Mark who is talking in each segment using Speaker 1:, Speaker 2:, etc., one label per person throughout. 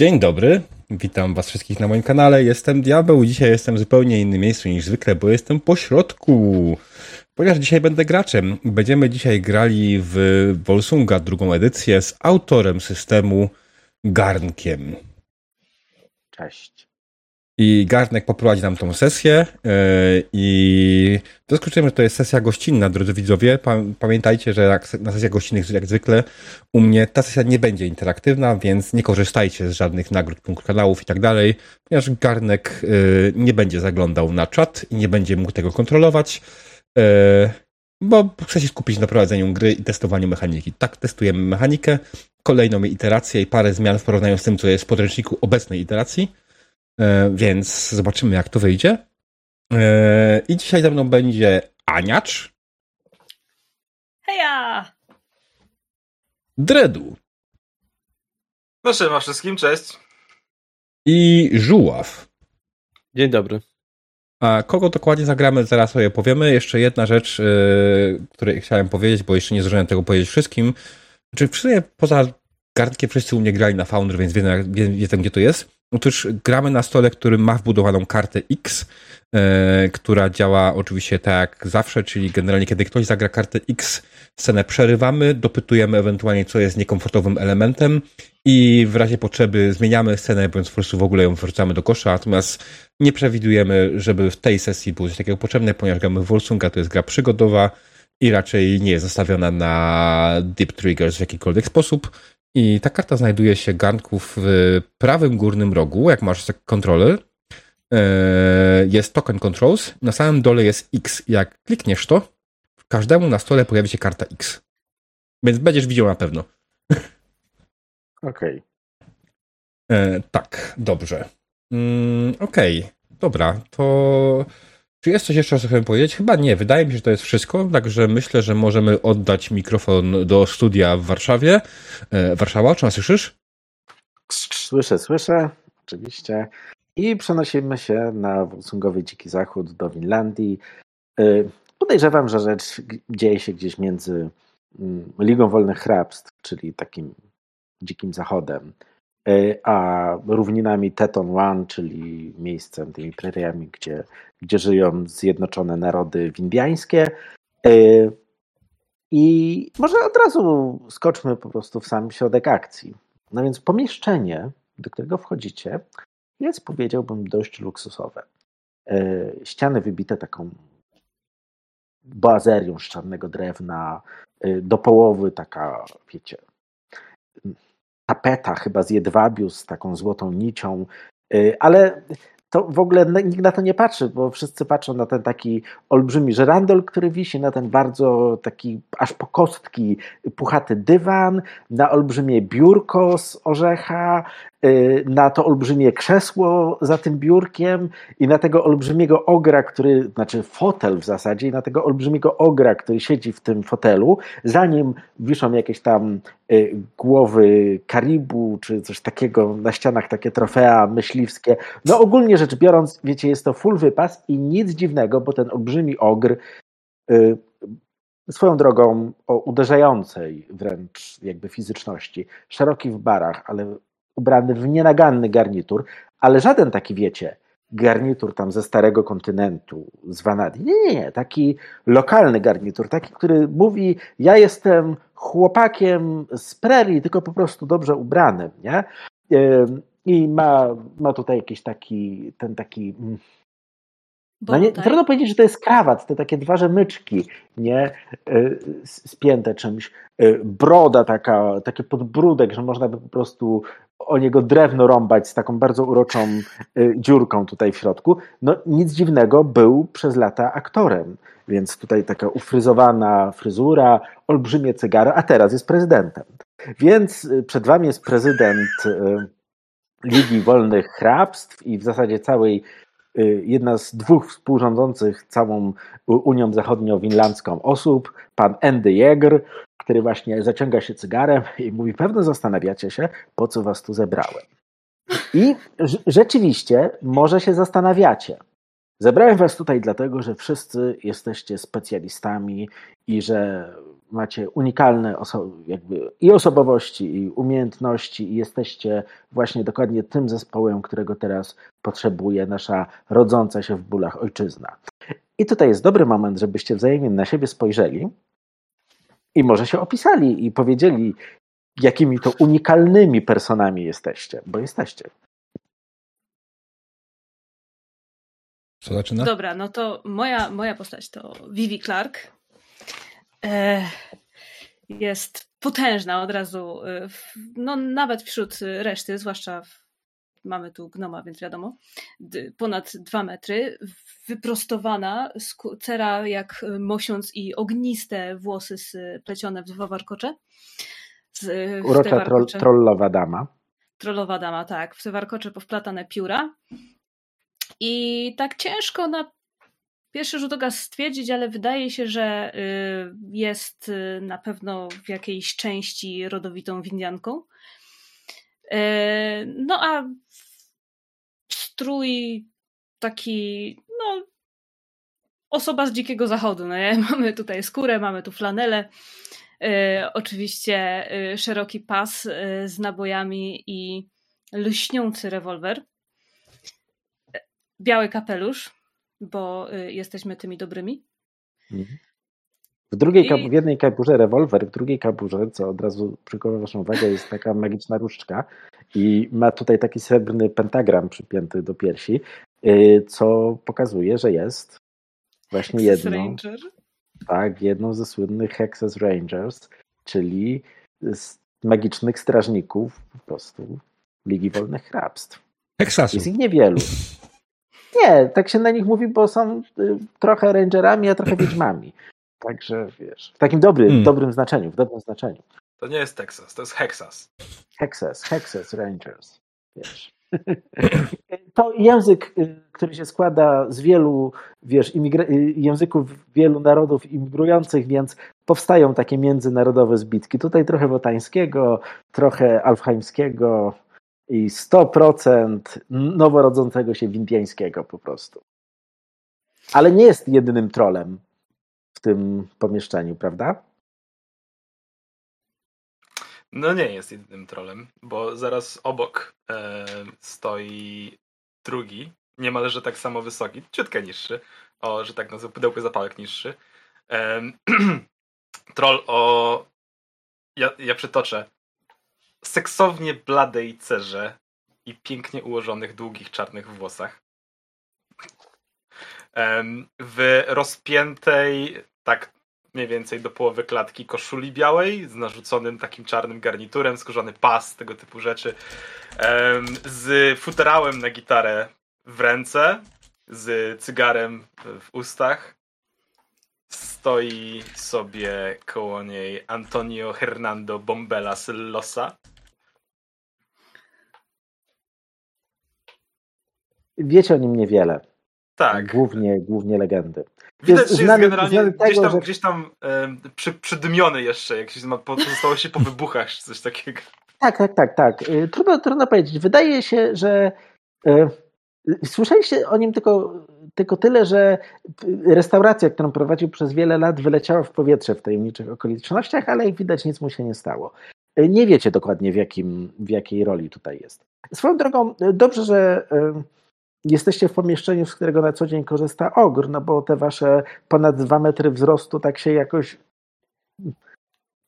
Speaker 1: Dzień dobry, witam was wszystkich na moim kanale. Jestem Diabeł. Dzisiaj jestem w zupełnie innym miejscu niż zwykle, bo jestem po środku. Ponieważ dzisiaj będę graczem. Będziemy dzisiaj grali w Volsunga drugą edycję z autorem systemu Garnkiem.
Speaker 2: Cześć.
Speaker 1: I Garnek poprowadzi nam tą sesję yy, i zaskoczyłem, że to jest sesja gościnna, drodzy widzowie. Pamiętajcie, że jak na sesjach gościnnych, jak zwykle, u mnie ta sesja nie będzie interaktywna, więc nie korzystajcie z żadnych nagród, kanałów i tak dalej, ponieważ Garnek yy, nie będzie zaglądał na czat i nie będzie mógł tego kontrolować, yy, bo chce się skupić na prowadzeniu gry i testowaniu mechaniki. Tak, testujemy mechanikę, kolejną iterację i parę zmian w porównaniu z tym, co jest w podręczniku obecnej iteracji. E, więc zobaczymy, jak to wyjdzie. E, I dzisiaj ze mną będzie Aniacz.
Speaker 3: Heja!
Speaker 1: Dredu.
Speaker 4: Proszę ma wszystkim, cześć.
Speaker 1: I Żuław.
Speaker 5: Dzień dobry.
Speaker 1: A kogo dokładnie zagramy, zaraz sobie powiemy. Jeszcze jedna rzecz, yy, której chciałem powiedzieć, bo jeszcze nie zdążyłem tego powiedzieć wszystkim. Czy znaczy, poza Garnkiem wszyscy u mnie grali na Founder, więc wiedzą, wiedzą gdzie to jest. Otóż gramy na stole, który ma wbudowaną kartę X, e, która działa oczywiście tak jak zawsze, czyli generalnie kiedy ktoś zagra kartę X, scenę przerywamy, dopytujemy ewentualnie, co jest niekomfortowym elementem i w razie potrzeby zmieniamy scenę, bądź po prostu w ogóle ją wrzucamy do kosza, natomiast nie przewidujemy, żeby w tej sesji było coś takiego potrzebne, ponieważ gramy w Volsunga, to jest gra przygodowa i raczej nie jest zastawiona na deep triggers w jakikolwiek sposób. I ta karta znajduje się garnków w prawym górnym rogu, jak masz kontroler. E, jest token controls. Na samym dole jest X. Jak klikniesz to, każdemu na stole pojawi się karta X. Więc będziesz widział na pewno.
Speaker 2: Okej. Okay.
Speaker 1: E, tak, dobrze. Mm, Okej, okay. dobra, to czy jest coś jeszcze, co chcę powiedzieć? Chyba nie. Wydaje mi się, że to jest wszystko, także myślę, że możemy oddać mikrofon do studia w Warszawie. E, Warszawa, czy nas słyszysz?
Speaker 2: Słyszę, słyszę, oczywiście. I przenosimy się na Wolsungowy Dziki Zachód do Winlandii. E, podejrzewam, że rzecz dzieje się gdzieś między mm, Ligą Wolnych Hrabstw, czyli takim dzikim zachodem, E, a równinami Teton One, czyli miejscem, tymi preriami, gdzie, gdzie żyją zjednoczone narody windiańskie. E, I może od razu skoczmy po prostu w sam środek akcji. No więc pomieszczenie, do którego wchodzicie, jest powiedziałbym dość luksusowe. E, ściany wybite taką boazerią z czarnego drewna, do połowy taka, wiecie, tapeta chyba z jedwabiu z taką złotą nicią, ale to w ogóle nikt na to nie patrzy, bo wszyscy patrzą na ten taki olbrzymi żerandol, który wisi, na ten bardzo taki aż po kostki puchaty dywan, na olbrzymie biurko z orzecha, y, na to olbrzymie krzesło za tym biurkiem i na tego olbrzymiego ogra, który, znaczy fotel w zasadzie, i na tego olbrzymiego ogra, który siedzi w tym fotelu, za nim wiszą jakieś tam y, głowy karibu, czy coś takiego, na ścianach takie trofea myśliwskie. No ogólnie rzecz biorąc, wiecie, jest to full wypas i nic dziwnego, bo ten olbrzymi ogr y, swoją drogą o uderzającej wręcz jakby fizyczności, szeroki w barach, ale ubrany w nienaganny garnitur, ale żaden taki, wiecie, garnitur tam ze starego kontynentu, z Vanadii. Nie, nie, nie, taki lokalny garnitur, taki, który mówi, ja jestem chłopakiem z prerii, tylko po prostu dobrze ubranym, nie? I ma, ma tutaj jakiś taki, ten taki. Mm, no nie, trudno powiedzieć, że to jest krawat, te takie dwa rzemyczki, nie? E, spięte czymś. E, broda taka, taki podbródek, że można by po prostu o niego drewno rąbać z taką bardzo uroczą e, dziurką tutaj w środku. No nic dziwnego, był przez lata aktorem, więc tutaj taka ufryzowana fryzura, olbrzymie cygaro, a teraz jest prezydentem. Więc przed wami jest prezydent Ligi Wolnych Hrabstw i w zasadzie całej y, jedna z dwóch współrządzących całą Unią Zachodnio-Winlandzką osób, pan Andy Jäger, który właśnie zaciąga się cygarem i mówi, pewno zastanawiacie się, po co was tu zebrałem. I rzeczywiście, może się zastanawiacie. Zebrałem was tutaj dlatego, że wszyscy jesteście specjalistami i że macie unikalne oso jakby i osobowości, i umiejętności, i jesteście właśnie dokładnie tym zespołem, którego teraz potrzebuje nasza rodząca się w bólach ojczyzna. I tutaj jest dobry moment, żebyście wzajemnie na siebie spojrzeli i może się opisali i powiedzieli, jakimi to unikalnymi personami jesteście, bo jesteście.
Speaker 1: Co zaczyna?
Speaker 3: Dobra, no to moja, moja postać to Vivi Clark. Jest potężna od razu, e, no nawet wśród reszty, zwłaszcza mamy tu gnoma, więc wiadomo, ponad dwa metry, wyprostowana, cera jak mosiąc i ogniste włosy splecione w dwa warkocze.
Speaker 2: Z, Urocza troll, trollowa dama.
Speaker 3: Trollowa dama, tak. W te warkocze powplatane pióra. I tak ciężko na pierwszy rzut oka stwierdzić, ale wydaje się, że y, jest y, na pewno w jakiejś części rodowitą windianką. Y, no a strój taki, no, osoba z dzikiego zachodu. No nie? Mamy tutaj skórę, mamy tu flanelę. Oczywiście szeroki pas z nabojami i lśniący rewolwer biały kapelusz, bo y, jesteśmy tymi dobrymi.
Speaker 2: Mhm. W, drugiej, I... w jednej kaburze rewolwer, w drugiej kaburze, co od razu przykuwa waszą uwagę, jest taka magiczna różdżka i ma tutaj taki srebrny pentagram przypięty do piersi, y, co pokazuje, że jest właśnie
Speaker 3: Hexas
Speaker 2: jedną,
Speaker 3: Ranger?
Speaker 2: tak, jedną ze słynnych Hexas Rangers, czyli z magicznych strażników po prostu Ligi Wolnych Hrabstw.
Speaker 1: Hexasu.
Speaker 2: Jest ich niewielu. Nie, tak się na nich mówi, bo są y, trochę rangerami, a trochę wiedźmami. Także wiesz, w takim dobrym, hmm. dobrym znaczeniu, w dobrym znaczeniu.
Speaker 4: To nie jest Texas, to jest Hexas.
Speaker 2: Hexas, Hexas Rangers, wiesz. To język, y, który się składa z wielu, wiesz, y, języków wielu narodów imigrujących, więc powstają takie międzynarodowe zbitki. Tutaj trochę wotańskiego, trochę alfheimskiego, i 100% noworodzącego się windiańskiego po prostu. Ale nie jest jedynym trolem w tym pomieszczeniu, prawda?
Speaker 4: No nie jest jedynym trolem, bo zaraz obok e, stoi drugi, niemalże tak samo wysoki, ciutkę niższy, o, że tak nazwę, pudełko zapałek niższy. E, troll o... Ja, ja przytoczę seksownie bladej cerze i pięknie ułożonych długich czarnych włosach. W rozpiętej, tak mniej więcej do połowy klatki koszuli białej z narzuconym takim czarnym garniturem, skórzany pas, tego typu rzeczy. Z futerałem na gitarę w ręce, z cygarem w ustach stoi sobie koło niej Antonio Hernando Bombela Losa.
Speaker 2: Wiecie o nim niewiele.
Speaker 4: Tak.
Speaker 2: Głównie, głównie legendy.
Speaker 4: Widać, jest że jest generalnie gdzieś tam, że... gdzieś tam e, przy, przydymiony jeszcze, jakieś ma, pozostało się po wybuchach, czy coś takiego.
Speaker 2: Tak, tak, tak, tak. Y, trudno, trudno powiedzieć. Wydaje się, że e, słyszeliście o nim tylko tylko tyle, że restauracja, którą prowadził przez wiele lat, wyleciała w powietrze w tajemniczych okolicznościach, ale jak widać, nic mu się nie stało. Nie wiecie dokładnie, w, jakim, w jakiej roli tutaj jest. Swoją drogą, dobrze, że jesteście w pomieszczeniu, z którego na co dzień korzysta ogr, no bo te wasze ponad dwa metry wzrostu tak się jakoś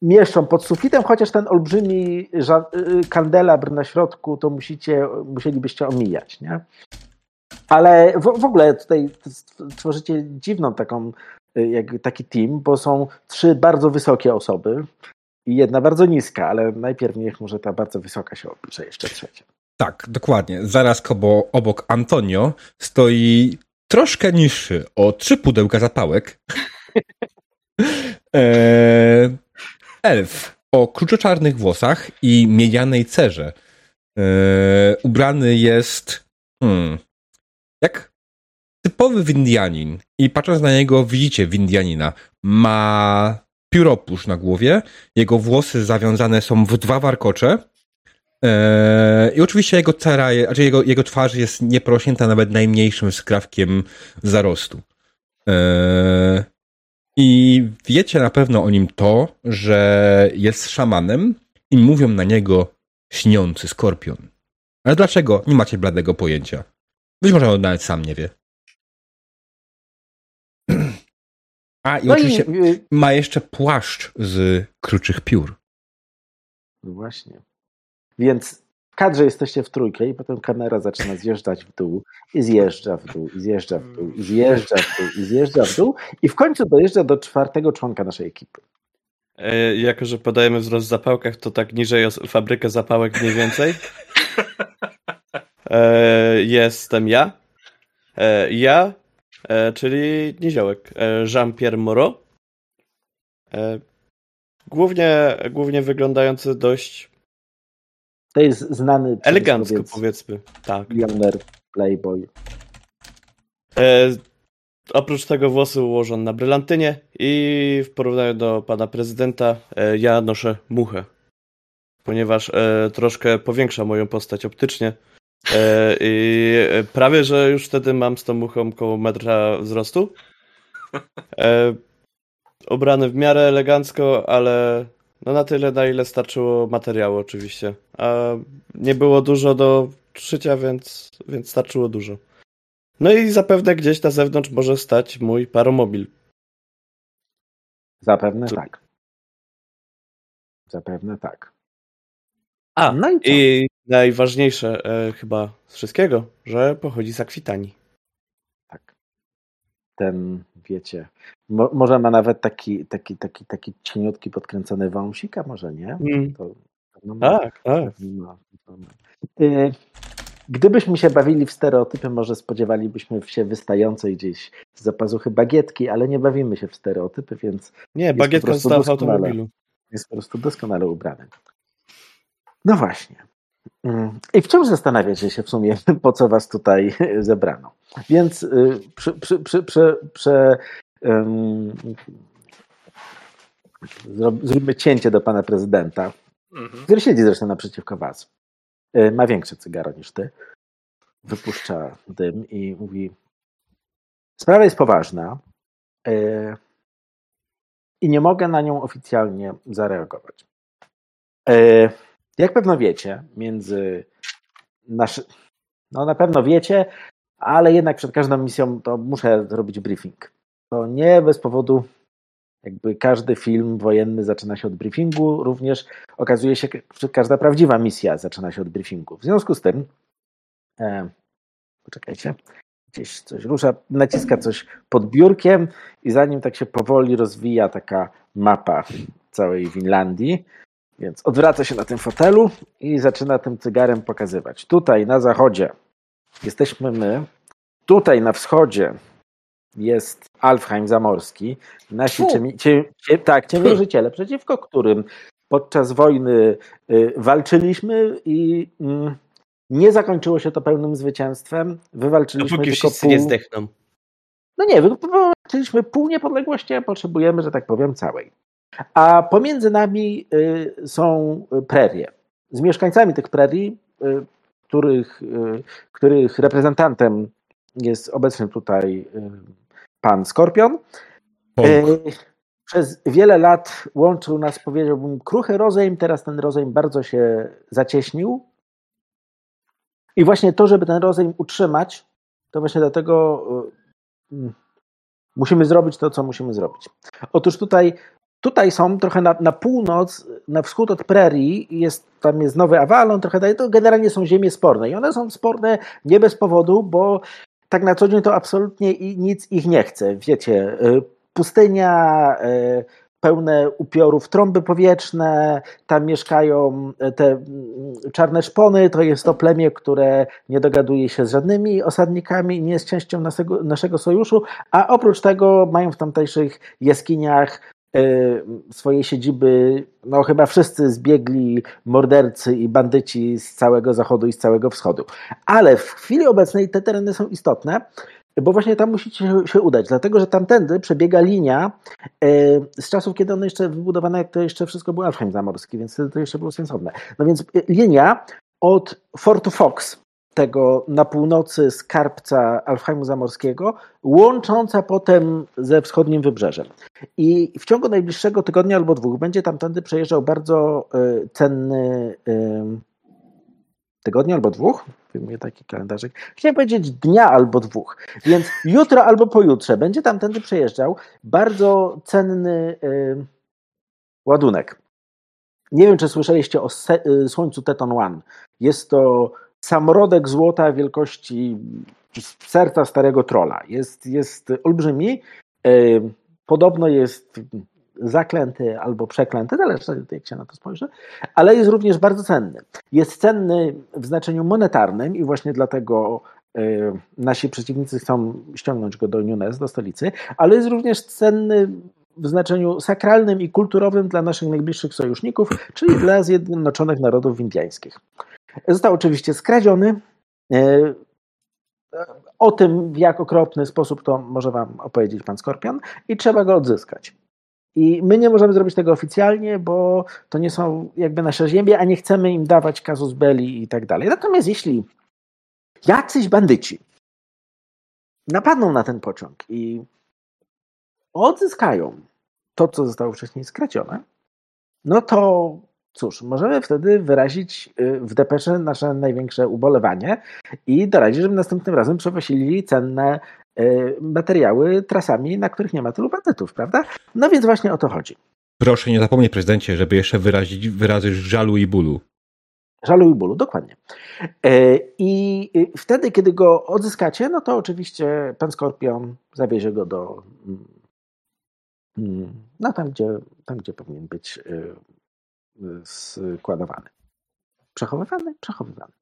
Speaker 2: mieszczą pod sufitem, chociaż ten olbrzymi y, kandelabr na środku to musicie, musielibyście omijać, nie? Ale w, w ogóle tutaj tworzycie dziwną taką, y, jak taki team, bo są trzy bardzo wysokie osoby i jedna bardzo niska, ale najpierw niech może ta bardzo wysoka się opisze jeszcze trzecia.
Speaker 1: Tak, dokładnie. Zaraz kobo, obok Antonio stoi troszkę niższy o trzy pudełka zapałek. e, elf o kruczoczarnych włosach i miedzianej cerze. E, ubrany jest hmm, jak typowy Windianin i patrząc na niego widzicie Windianina. Ma pióropusz na głowie, jego włosy zawiązane są w dwa warkocze i oczywiście jego cera, znaczy jego, jego twarz jest nieprosięta nawet najmniejszym skrawkiem zarostu. Eee, I wiecie na pewno o nim to, że jest szamanem i mówią na niego śniący skorpion. Ale dlaczego? Nie macie bladego pojęcia. Być może on nawet sam nie wie. A i
Speaker 2: No
Speaker 1: oczywiście
Speaker 2: i
Speaker 1: ma jeszcze płaszcz z kruczych piór.
Speaker 2: no właśnie. Więc w kadrze jesteście w trójkę i potem kamera zaczyna zjeżdżać w dół i zjeżdża w dół i zjeżdża w dół i zjeżdża w dół i zjeżdża w dół i w końcu dojeżdża do czwartego członka naszej ekipy.
Speaker 5: E, jako, że podajemy wzrost w zapałkach, to tak niżej o fabrykę zapałek mniej więcej. E, jestem ja. E, ja, e, czyli niziołek. E, Jean-Pierre Moreau. E, głównie, głównie wyglądający dość
Speaker 2: To jest znany
Speaker 5: elegancko,
Speaker 2: cudzysłowiec,
Speaker 5: powiedzmy. Tak.
Speaker 2: milioner, playboy.
Speaker 5: E, oprócz tego włosy ułożone na brylantynie i w porównaniu do pana prezydenta e, ja noszę muchę, ponieważ e, troszkę powiększa moją postać optycznie e, i prawie, że już wtedy mam z tą muchą koło metra wzrostu. E, ubrany w miarę elegancko, ale no na tyle, na ile starczyło materiału oczywiście. A nie było dużo do szycia, więc, więc starczyło dużo. No i zapewne gdzieś na zewnątrz może stać mój paromobil.
Speaker 2: Zapewne tak. Zapewne tak.
Speaker 5: A,
Speaker 2: No i co?
Speaker 5: i najważniejsze e, chyba z wszystkiego, że pochodzi z Akwitanii.
Speaker 2: Tak. Ten, wiecie, mo, może ma nawet taki, taki, taki, taki cieniutki podkręcony wąsik, a może nie?
Speaker 5: Mm.
Speaker 2: To, no ma,
Speaker 5: Tak, tak.
Speaker 2: ma, to ma. Y, Gdybyśmy się bawili w stereotypy, może spodziewalibyśmy się wystającej gdzieś z zapazuchy bagietki, ale nie bawimy się w stereotypy, więc
Speaker 5: Nie, bagietka została w automobilu.
Speaker 2: jest po prostu doskonale ubrany. No właśnie. Mm, I wciąż zastanawiacie się w sumie, po co was tutaj zebrano. Więc y, przy, przy, zróbmy cięcie do pana prezydenta,
Speaker 4: Mhm.
Speaker 2: który siedzi zresztą naprzeciwko was. Y, Ma większe cygaro niż ty. Wypuszcza dym i mówi: Sprawa jest poważna y, i nie mogę na nią oficjalnie zareagować. Y, Jak pewno wiecie, między naszy, no na pewno wiecie, ale jednak przed każdą misją to muszę zrobić briefing. To nie bez powodu jakby każdy film wojenny zaczyna się od briefingu, również okazuje się, że każda prawdziwa misja zaczyna się od briefingu. W związku z tym, e, poczekajcie, gdzieś coś rusza, naciska coś pod biurkiem i zanim tak się powoli rozwija taka mapa całej Winlandii, więc odwraca się na tym fotelu i zaczyna tym cygarem pokazywać. Tutaj na zachodzie jesteśmy my, tutaj na wschodzie jest Alfheim Zamorski, nasi ciemi, cie, cie, tak, ciemiężyciele, przeciwko którym podczas wojny y, walczyliśmy i mm, nie zakończyło się to pełnym zwycięstwem. Wywalczyliśmy tylko pół...
Speaker 5: nie zdechną.
Speaker 2: No nie, wy- wywalczyliśmy pół niepodległości, a potrzebujemy, że tak powiem, całej. A pomiędzy nami y, są prerie. Z mieszkańcami tych prerii, y, których, y, których reprezentantem jest obecny tutaj y, pan Skorpion. Y, Przez wiele lat łączył nas, powiedziałbym, kruchy rozejm. Teraz ten rozejm bardzo się zacieśnił. I właśnie to, żeby ten rozejm utrzymać, to właśnie dlatego y, mm, musimy zrobić to, co musimy zrobić. Otóż tutaj, tutaj są trochę na, na północ, na wschód od prerii, jest, tam jest Nowy Avalon, trochę dalej, to generalnie są ziemie sporne. I one są sporne nie bez powodu, bo tak na co dzień to absolutnie nic ich nie chce. Wiecie, y, pustynia, y, pełne upiorów trąby powietrzne, tam mieszkają y, te mm, czarne szpony, to jest to plemię, które nie dogaduje się z żadnymi osadnikami, nie jest częścią naszego, naszego sojuszu, a oprócz tego mają w tamtejszych jaskiniach y, swoje siedziby, no chyba wszyscy zbiegli mordercy i bandyci z całego zachodu i z całego wschodu. Ale w chwili obecnej te tereny są istotne, bo właśnie tam musicie się- udać, dlatego że tamtędy przebiega linia e, z czasów, kiedy one jeszcze wybudowane, jak to jeszcze wszystko był Alfheim Zamorski, więc to jeszcze było sensowne. No więc e, linia od Fortu Fox, tego na północy skarbca Alfheimu Zamorskiego, łącząca potem ze wschodnim wybrzeżem. I w ciągu najbliższego tygodnia albo dwóch będzie tamtędy przejeżdżał bardzo y, cenny y, tygodnia albo dwóch, wyjmuję taki kalendarzyk, chciałem powiedzieć dnia albo dwóch, więc jutro albo pojutrze będzie tamtędy przejeżdżał bardzo cenny y, ładunek. Nie wiem, czy słyszeliście o słońcu Teton One. Jest to samorodek złota wielkości serca starego trola. Jest, jest olbrzymi. E, podobno jest zaklęty albo przeklęty, zależy jak się na to spojrzy, ale jest również bardzo cenny. Jest cenny w znaczeniu monetarnym i właśnie dlatego e, nasi przeciwnicy chcą ściągnąć go do Nunes, do stolicy, ale jest również cenny w znaczeniu sakralnym i kulturowym dla naszych najbliższych sojuszników, czyli dla Zjednoczonych Narodów Indyjskich. Został oczywiście skradziony. E, o tym, w jak okropny sposób, to może Wam opowiedzieć Pan Skorpion, i trzeba go odzyskać. I my nie możemy zrobić tego oficjalnie, bo to nie są jakby nasze ziemie, a nie chcemy im dawać kazus belli i tak dalej. Natomiast jeśli jacyś bandyci napadną na ten pociąg i odzyskają to, co zostało wcześniej skradzione, no to cóż, możemy wtedy wyrazić y, w depesze nasze największe ubolewanie i doradzić, żeby następnym razem przewozili cenne y, materiały trasami, na których nie ma tylu bandytów, prawda? No więc właśnie o to chodzi.
Speaker 1: Proszę nie zapomnieć, prezydencie, żeby jeszcze wyrazić wyrazy żalu i bólu.
Speaker 2: Żalu i bólu, dokładnie. E, I y, wtedy, kiedy go odzyskacie, no to oczywiście pan Skorpion zawiezie go do. Mm, mm, no tam, gdzie, tam, gdzie powinien być składowany. Przechowywany? Przechowywany.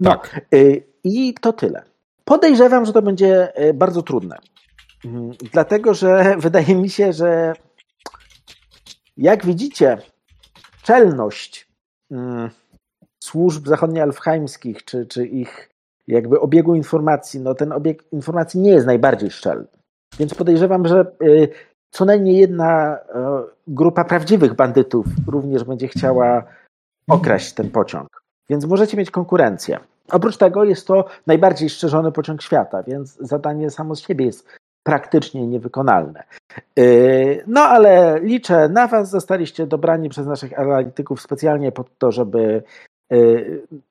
Speaker 2: No, tak. Y, I to tyle. Podejrzewam, że to będzie y, bardzo trudne. Mm, dlatego, że wydaje mi się, że jak widzicie, czelność mm, służb zachodnioalfheimskich, czy, czy ich jakby obiegu informacji, no ten obieg informacji nie jest najbardziej szczelny. Więc podejrzewam, że y, co najmniej jedna grupa prawdziwych bandytów również będzie chciała okraść ten pociąg. Więc możecie mieć konkurencję. Oprócz tego jest to najbardziej szczerzony pociąg świata, więc zadanie samo z siebie jest praktycznie niewykonalne. E, no ale liczę na Was. Zostaliście dobrani przez naszych analityków specjalnie po to, żeby e,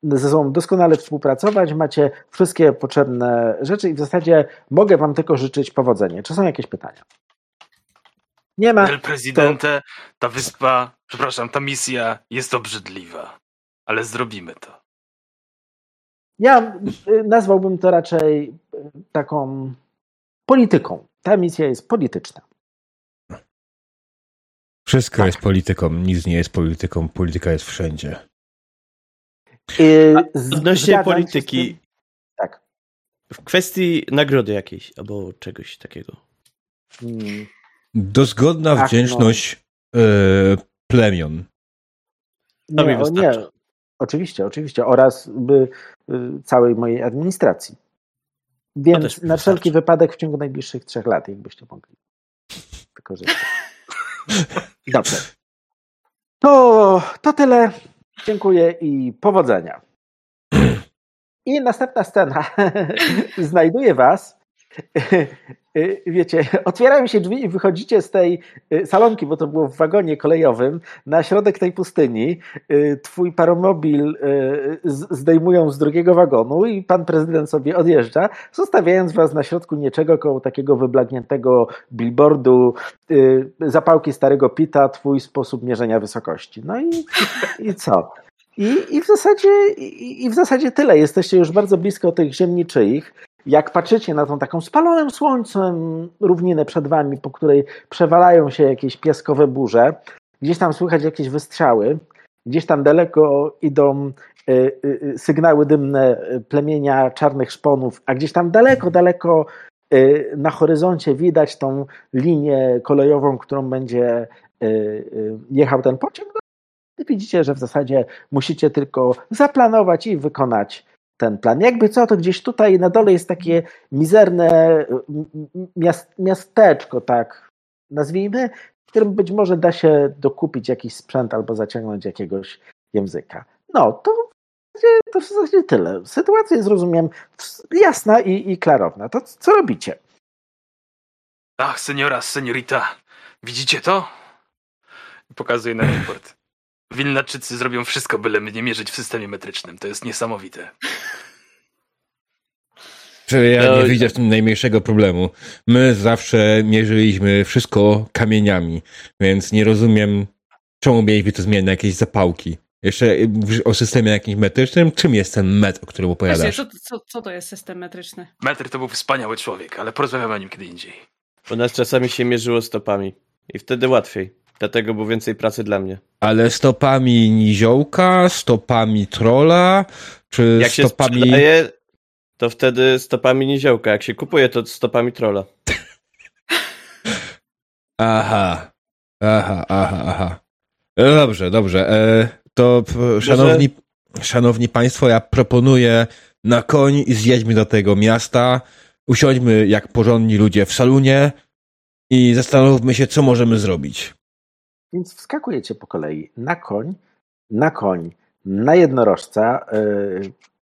Speaker 2: ze sobą doskonale współpracować. Macie wszystkie potrzebne rzeczy i w zasadzie mogę Wam tylko życzyć powodzenia. Czy są jakieś pytania?
Speaker 4: Nie ma. El Presidente, ta wyspa, przepraszam, ta misja jest obrzydliwa, ale zrobimy to.
Speaker 2: Ja y, nazwałbym to raczej y, taką polityką. Ta misja jest polityczna.
Speaker 1: Wszystko tak. jest polityką, nic nie jest polityką, polityka jest wszędzie.
Speaker 5: Yy, Odnośnie polityki. Tak. W kwestii nagrody jakiejś albo czegoś takiego.
Speaker 1: Hmm. Dozgodna Ach, wdzięczność no. e, plemion.
Speaker 2: No nie, nie, oczywiście, oczywiście. Oraz by, y, całej mojej administracji. Więc na wszelki wypadek w ciągu najbliższych trzech lat, jakbyście mogli wykorzystać. Dobrze. To, to tyle. Dziękuję i powodzenia. I następna scena znajduje Was Y, wiecie, otwierają się drzwi i wychodzicie z tej y, salonki, bo to było w wagonie kolejowym, na środek tej pustyni. Y, twój paromobil zdejmują z drugiego wagonu i pan prezydent sobie odjeżdża, zostawiając was na środku niczego koło takiego wyblagniętego billboardu zapałki starego pita, twój sposób mierzenia wysokości. No i, i co? I, i, w zasadzie, i, I w zasadzie tyle. Jesteście już bardzo blisko tych ziem niczyich jak patrzycie na tą taką spaloną słońcem równinę przed wami, po której przewalają się jakieś piaskowe burze, gdzieś tam słychać jakieś wystrzały, gdzieś tam daleko idą y, y, y, sygnały dymne plemienia czarnych szponów, a gdzieś tam daleko, daleko na horyzoncie widać tą linię kolejową, którą będzie jechał ten pociąg. No, widzicie, że w zasadzie musicie tylko zaplanować i wykonać ten plan. Jakby co, to gdzieś tutaj na dole jest takie mizerne miasteczko, tak nazwijmy, w którym być może da się dokupić jakiś sprzęt albo zaciągnąć jakiegoś języka. No, to to w zasadzie tyle. Sytuacja jest, rozumiem, jasna i, i klarowna. To co robicie?
Speaker 4: Ach, seniora, seniorita, widzicie to? Pokazuję na raport. Wilnaczycy zrobią wszystko, byle mnie mierzyć w systemie metrycznym. To jest niesamowite.
Speaker 1: Że ja
Speaker 5: No,
Speaker 1: nie widzę w tym najmniejszego problemu. My zawsze mierzyliśmy wszystko kamieniami, więc nie rozumiem, czemu mieliśmy to zmieniać na jakieś zapałki. Jeszcze o systemie jakimś metrycznym, czym jest ten metr, o którym
Speaker 3: Właśnie,
Speaker 1: opowiadasz?
Speaker 3: co, co, co to jest system metryczny?
Speaker 4: Metr to był wspaniały człowiek, ale porozmawiamy o nim kiedy indziej.
Speaker 5: U nas czasami się mierzyło stopami. I wtedy łatwiej. Dlatego było więcej pracy dla mnie.
Speaker 1: Ale stopami niziołka, stopami trola, czy
Speaker 5: Jak się
Speaker 1: stopami...
Speaker 5: sprzedaje, to wtedy stopami niziołka. Jak się kupuje, to stopami trola.
Speaker 1: Aha, aha, aha, aha. E, Dobrze, dobrze. E, to p- szanowni, szanowni państwo, ja proponuję na koń i zjedźmy do tego miasta, usiądźmy jak porządni ludzie w salonie i zastanówmy się, co możemy zrobić.
Speaker 2: Więc wskakujecie po kolei na koń, na koń, na jednorożca. Yy,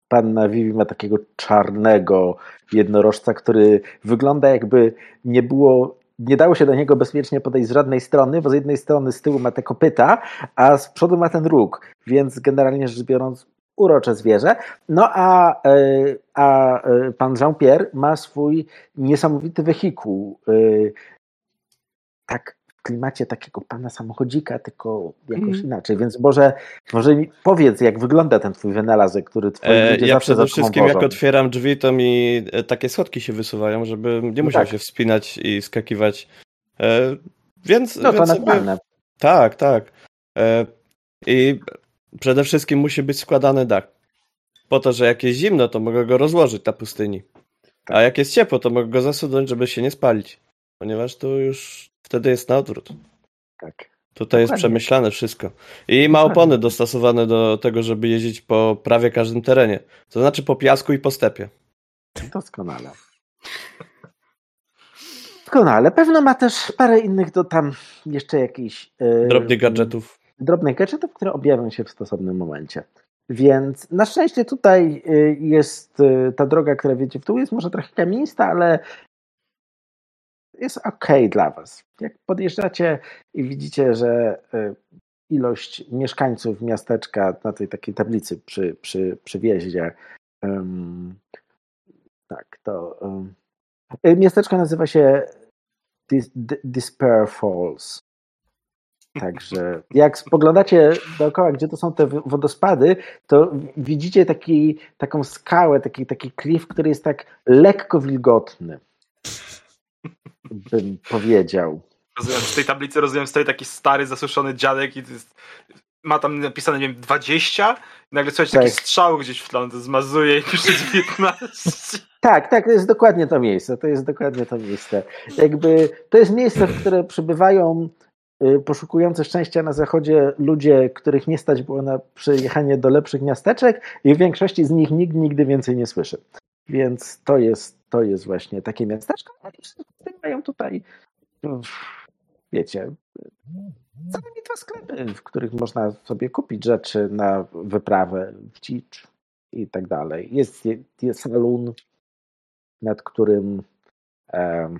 Speaker 2: Panna Vivi ma takiego czarnego jednorożca, który wygląda jakby nie było, nie dało się do niego bezpiecznie podejść z żadnej strony, bo z jednej strony z tyłu ma te kopyta, a z przodu ma ten róg, więc generalnie rzecz biorąc urocze zwierzę. No a, yy, a yy, pan Jean-Pierre ma swój niesamowity wehikuł. Tak klimacie takiego pana samochodzika, tylko jakoś
Speaker 3: Mhm.
Speaker 2: inaczej. Więc może, może mi powiedz, jak wygląda ten twój wynalazek, który twoi
Speaker 5: E,
Speaker 2: ludzie
Speaker 5: ja
Speaker 2: zawsze
Speaker 5: przede wszystkim jak otwieram drzwi, to mi e, takie schodki się wysuwają, żebym nie musiał
Speaker 2: tak.
Speaker 5: się wspinać i skakiwać. E, więc,
Speaker 2: No to
Speaker 5: więc sobie-
Speaker 2: naturalne.
Speaker 5: Tak, tak. E, I przede wszystkim musi być składany dach. Po to, że jak jest zimno, to mogę go rozłożyć na pustyni. A jak jest ciepło, to mogę go zasunąć, żeby się nie spalić. Ponieważ to już wtedy jest na odwrót.
Speaker 2: Tak.
Speaker 5: Tutaj jest
Speaker 2: Dokładnie.
Speaker 5: przemyślane wszystko. I ma opony dostosowane do tego, żeby jeździć po prawie każdym terenie. To znaczy po piasku i po stepie.
Speaker 2: Doskonale. Doskonale. Pewno ma też parę innych do tam jeszcze jakichś e,
Speaker 5: Drobnych gadżetów.
Speaker 2: drobnych gadżetów, które objawią się w stosownym momencie. Więc na szczęście tutaj y, jest y, ta droga, która wiedzie w dół, jest może trochę kamienista, ale jest ok dla Was. Jak podjeżdżacie i widzicie, że y, ilość mieszkańców miasteczka na tej takiej tablicy przy, przy, przy wjeździe, ym, tak, to y, miasteczko nazywa się Dis, Despair Falls. Także jak spoglądacie dookoła, gdzie to są te wodospady, to widzicie taki, taką skałę, taki, taki klif, który jest tak lekko wilgotny, bym powiedział.
Speaker 4: Rozumiem, w tej tablicy rozumiem, stoi taki stary, zasuszony dziadek i jest, ma tam napisane, nie wiem, 20 i nagle słychać taki
Speaker 2: Tak.
Speaker 4: strzał gdzieś w tle, to zmazuje i pisze 19.
Speaker 2: Tak, tak, to jest dokładnie to miejsce. To jest dokładnie to miejsce. Jakby to jest miejsce, w które przybywają y, poszukujące szczęścia na zachodzie ludzie, których nie stać było na przyjechanie do lepszych miasteczek i w większości z nich nikt nigdy więcej nie słyszy. Więc to jest, to jest właśnie takie miasteczko. a wszyscy mają tutaj, wiecie, najmniej dwa sklepy, w których można sobie kupić rzeczy na wyprawę w dzicz i tak dalej. Jest, jest salon, nad którym em,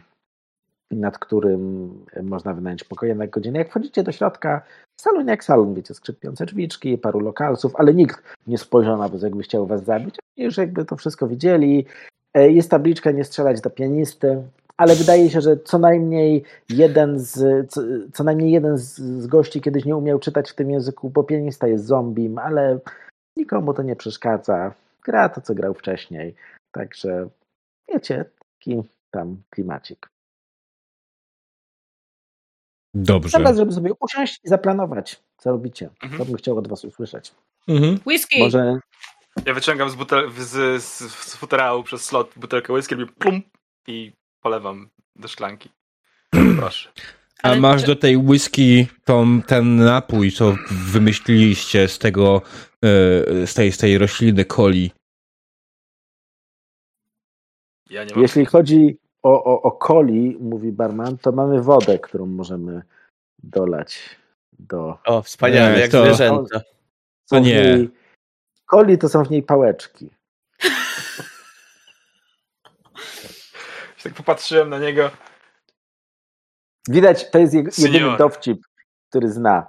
Speaker 2: nad którym można wynająć pokoje na godzinę. Jak wchodzicie do środka, salon jak salon, wiecie, skrzypiące drzwiczki, paru lokalsów, ale nikt nie spojrzał na was, jakby chciał was zabić. Już jakby to wszystko widzieli. E, Jest tabliczka nie strzelać do pianisty, ale wydaje się, że co najmniej jeden z, co, co najmniej jeden z, z gości kiedyś nie umiał czytać w tym języku, bo pianista jest zombim, ale nikomu to nie przeszkadza. Gra to, co grał wcześniej. Także wiecie, taki tam klimacik.
Speaker 1: Dobrze.
Speaker 2: Teraz, żeby sobie usiąść i zaplanować, co robicie.
Speaker 4: Mhm.
Speaker 2: To bym chciał od was usłyszeć.
Speaker 1: Mhm.
Speaker 3: Whisky!
Speaker 2: Może
Speaker 4: Ja wyciągam z, butel, z, z, z futerału przez slot butelkę whisky, robię plum i polewam do szklanki. Proszę.
Speaker 1: A
Speaker 3: Ale
Speaker 1: masz
Speaker 3: czy-
Speaker 1: do tej whisky tą, ten napój, co wymyśliliście z tego, e, z tej, z tej rośliny coli.
Speaker 4: Ja nie mam.
Speaker 2: jeśli chodzi o, o, o coli, mówi barman, to mamy wodę, którą możemy dolać do
Speaker 5: O, wspaniale, jak
Speaker 1: to-
Speaker 5: zwierzęta.
Speaker 1: To nie.
Speaker 2: Coli to są w niej pałeczki.
Speaker 4: Tak popatrzyłem na niego.
Speaker 2: Widać, to jest jego, jedyny
Speaker 4: Senior.
Speaker 2: dowcip, który zna.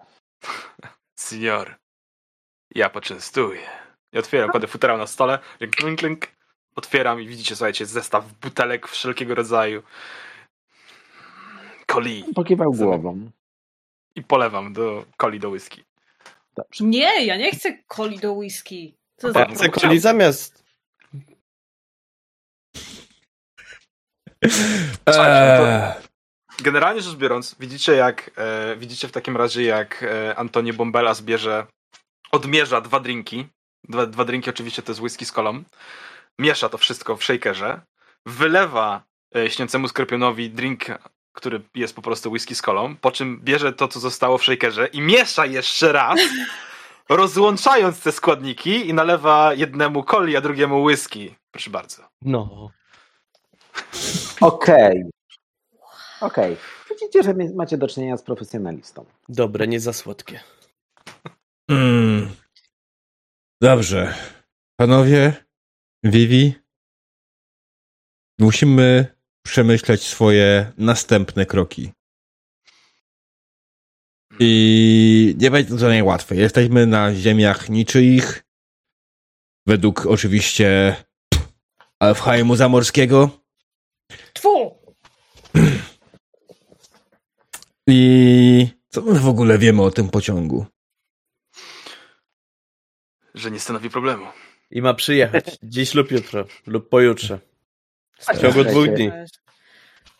Speaker 4: Senior, ja poczęstuję. I otwieram, kładę futerał na stole, klink, klink, otwieram i widzicie, słuchajcie, zestaw butelek wszelkiego rodzaju. Coli.
Speaker 2: Pokiwał głową.
Speaker 4: I polewam do coli do whisky.
Speaker 2: Dobrze.
Speaker 3: Nie, ja nie chcę coli do whisky. Co za
Speaker 4: Ja
Speaker 5: Chcę coli zamiast.
Speaker 1: Eee,
Speaker 4: Generalnie rzecz biorąc, widzicie jak, e, widzicie w takim razie jak e, Antonio Bombela zbierze, odmierza dwa drinki, dwa, dwa drinki oczywiście to jest whisky z kolą, miesza to wszystko w shakerze, wylewa e, śniącemu skorpionowi drink, który jest po prostu whisky z kolą, po czym bierze to, co zostało w shakerze i miesza jeszcze raz, rozłączając te składniki i nalewa jednemu coli, a drugiemu whisky. Proszę bardzo.
Speaker 5: No.
Speaker 2: Okej. Okej. Widzicie, że macie do czynienia z profesjonalistą.
Speaker 5: Dobre, nie za słodkie.
Speaker 1: mm. Dobrze. Panowie, Vivi, musimy przemyśleć swoje następne kroki. I nie będzie to za łatwe. Jesteśmy na ziemiach niczyich. Według oczywiście Alfheimu Zamorskiego.
Speaker 3: Tfu!
Speaker 1: I co my w ogóle wiemy o tym pociągu?
Speaker 4: Że nie stanowi problemu.
Speaker 5: I ma przyjechać dziś lub jutro, lub pojutrze. W ciągu
Speaker 2: Słuchajcie,
Speaker 5: dwóch dni.
Speaker 3: To jest- To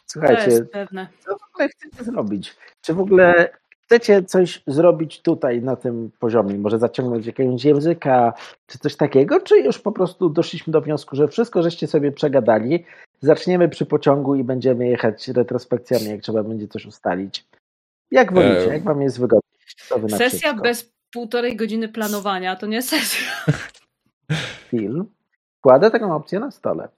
Speaker 2: Słuchajcie,
Speaker 3: jest pewne.
Speaker 2: co w ogóle chcecie zrobić? Czy w ogóle chcecie coś zrobić tutaj na tym poziomie? Może zaciągnąć jakiegoś języka, czy coś takiego? Czy już po prostu doszliśmy do wniosku, że wszystko żeście sobie przegadali, zaczniemy przy pociągu i będziemy jechać retrospekcjami, jak trzeba będzie coś ustalić? Jak wolicie?
Speaker 1: Eee.
Speaker 2: Jak wam jest wygodnie?
Speaker 3: Sesja
Speaker 2: wszystko?
Speaker 3: bez półtorej godziny planowania to nie sesja.
Speaker 2: film. Kładę taką opcję na stole.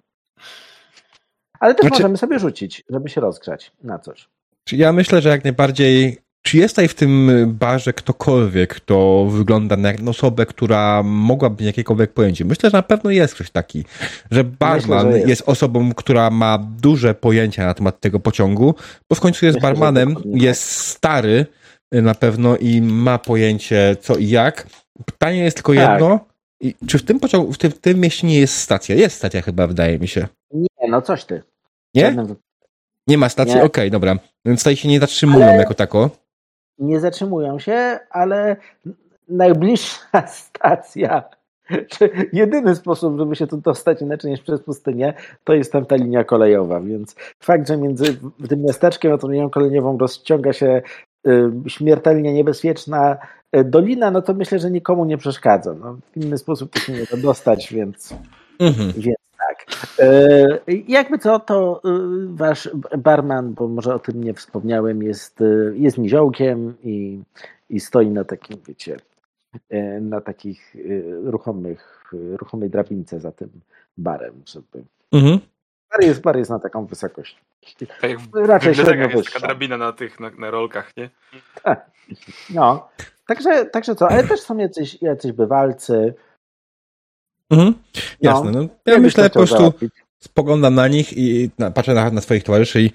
Speaker 2: Ale też
Speaker 1: Znaczy-
Speaker 2: możemy sobie rzucić, żeby się rozgrzać na coś.
Speaker 1: Ja myślę, że jak najbardziej. Czy jest tutaj w tym barze ktokolwiek, kto wygląda na osobę, która mogłaby mieć jakiekolwiek pojęcie? Myślę, że na pewno jest ktoś taki, że barman
Speaker 2: że
Speaker 1: jest.
Speaker 2: jest.
Speaker 1: osobą, która ma duże pojęcia na temat tego pociągu, bo w końcu jest
Speaker 2: Myślę,
Speaker 1: barmanem,
Speaker 2: tak.
Speaker 1: jest stary y, na pewno i ma pojęcie co i jak. Pytanie jest tylko
Speaker 2: Tak.
Speaker 1: jedno. I czy w tym pociągu, w tym, w tym mieście nie jest stacja? Jest stacja chyba, wydaje mi się.
Speaker 2: Nie, no coś ty.
Speaker 1: Nie? Nie ma stacji? Okej, dobra. Więc tutaj się nie zatrzymują
Speaker 2: Ale-
Speaker 1: jako tako.
Speaker 2: Nie zatrzymują się, ale najbliższa stacja, czy jedyny sposób, żeby się tu dostać inaczej niż przez pustynię, to jest tam ta linia kolejowa. Więc fakt, że między tym miasteczkiem a tą linią kolejową rozciąga się śmiertelnie niebezpieczna y, dolina, no to myślę, że nikomu nie przeszkadza. No, w inny sposób to się nie da dostać, więc
Speaker 1: Mhm.
Speaker 2: Więc tak. E, jakby co, to wasz barman, bo może o tym nie wspomniałem, jest, jest niziołkiem i, i stoi na takim, wiecie, na takich ruchomych, ruchomej drabince za tym barem, żeby...
Speaker 1: Mhm.
Speaker 2: Bar jest, bar jest na taką wysokość.
Speaker 4: Tak w
Speaker 2: Raczej średnio
Speaker 4: jest taka drabina na tych, na, na rolkach, nie?
Speaker 2: No, także, także co, ale też są jacyś, jacyś bywalcy.
Speaker 1: Mhm. Jasne. No, ja
Speaker 2: Jakbyś
Speaker 1: myślę po prostu
Speaker 2: załatwić.
Speaker 1: spoglądam na nich i na, patrzę na, na swoich towarzyszy i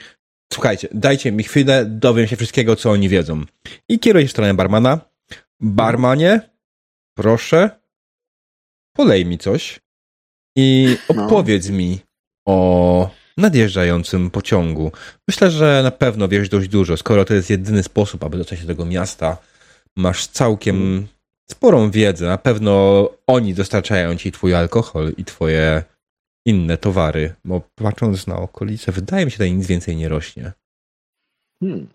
Speaker 1: słuchajcie, dajcie mi chwilę, dowiem się wszystkiego, co oni wiedzą. I kieruję się w stronę barmana. Barmanie, proszę, polej mi coś i
Speaker 2: No.
Speaker 1: opowiedz mi o nadjeżdżającym pociągu. Myślę, że na pewno wiesz dość dużo, skoro to jest jedyny sposób, aby dostać się do tego miasta. Masz całkiem sporą wiedzę. Na pewno oni dostarczają ci twój alkohol i twoje inne towary, bo patrząc na okolice, wydaje mi się, że nic więcej nie rośnie.
Speaker 2: Hmm.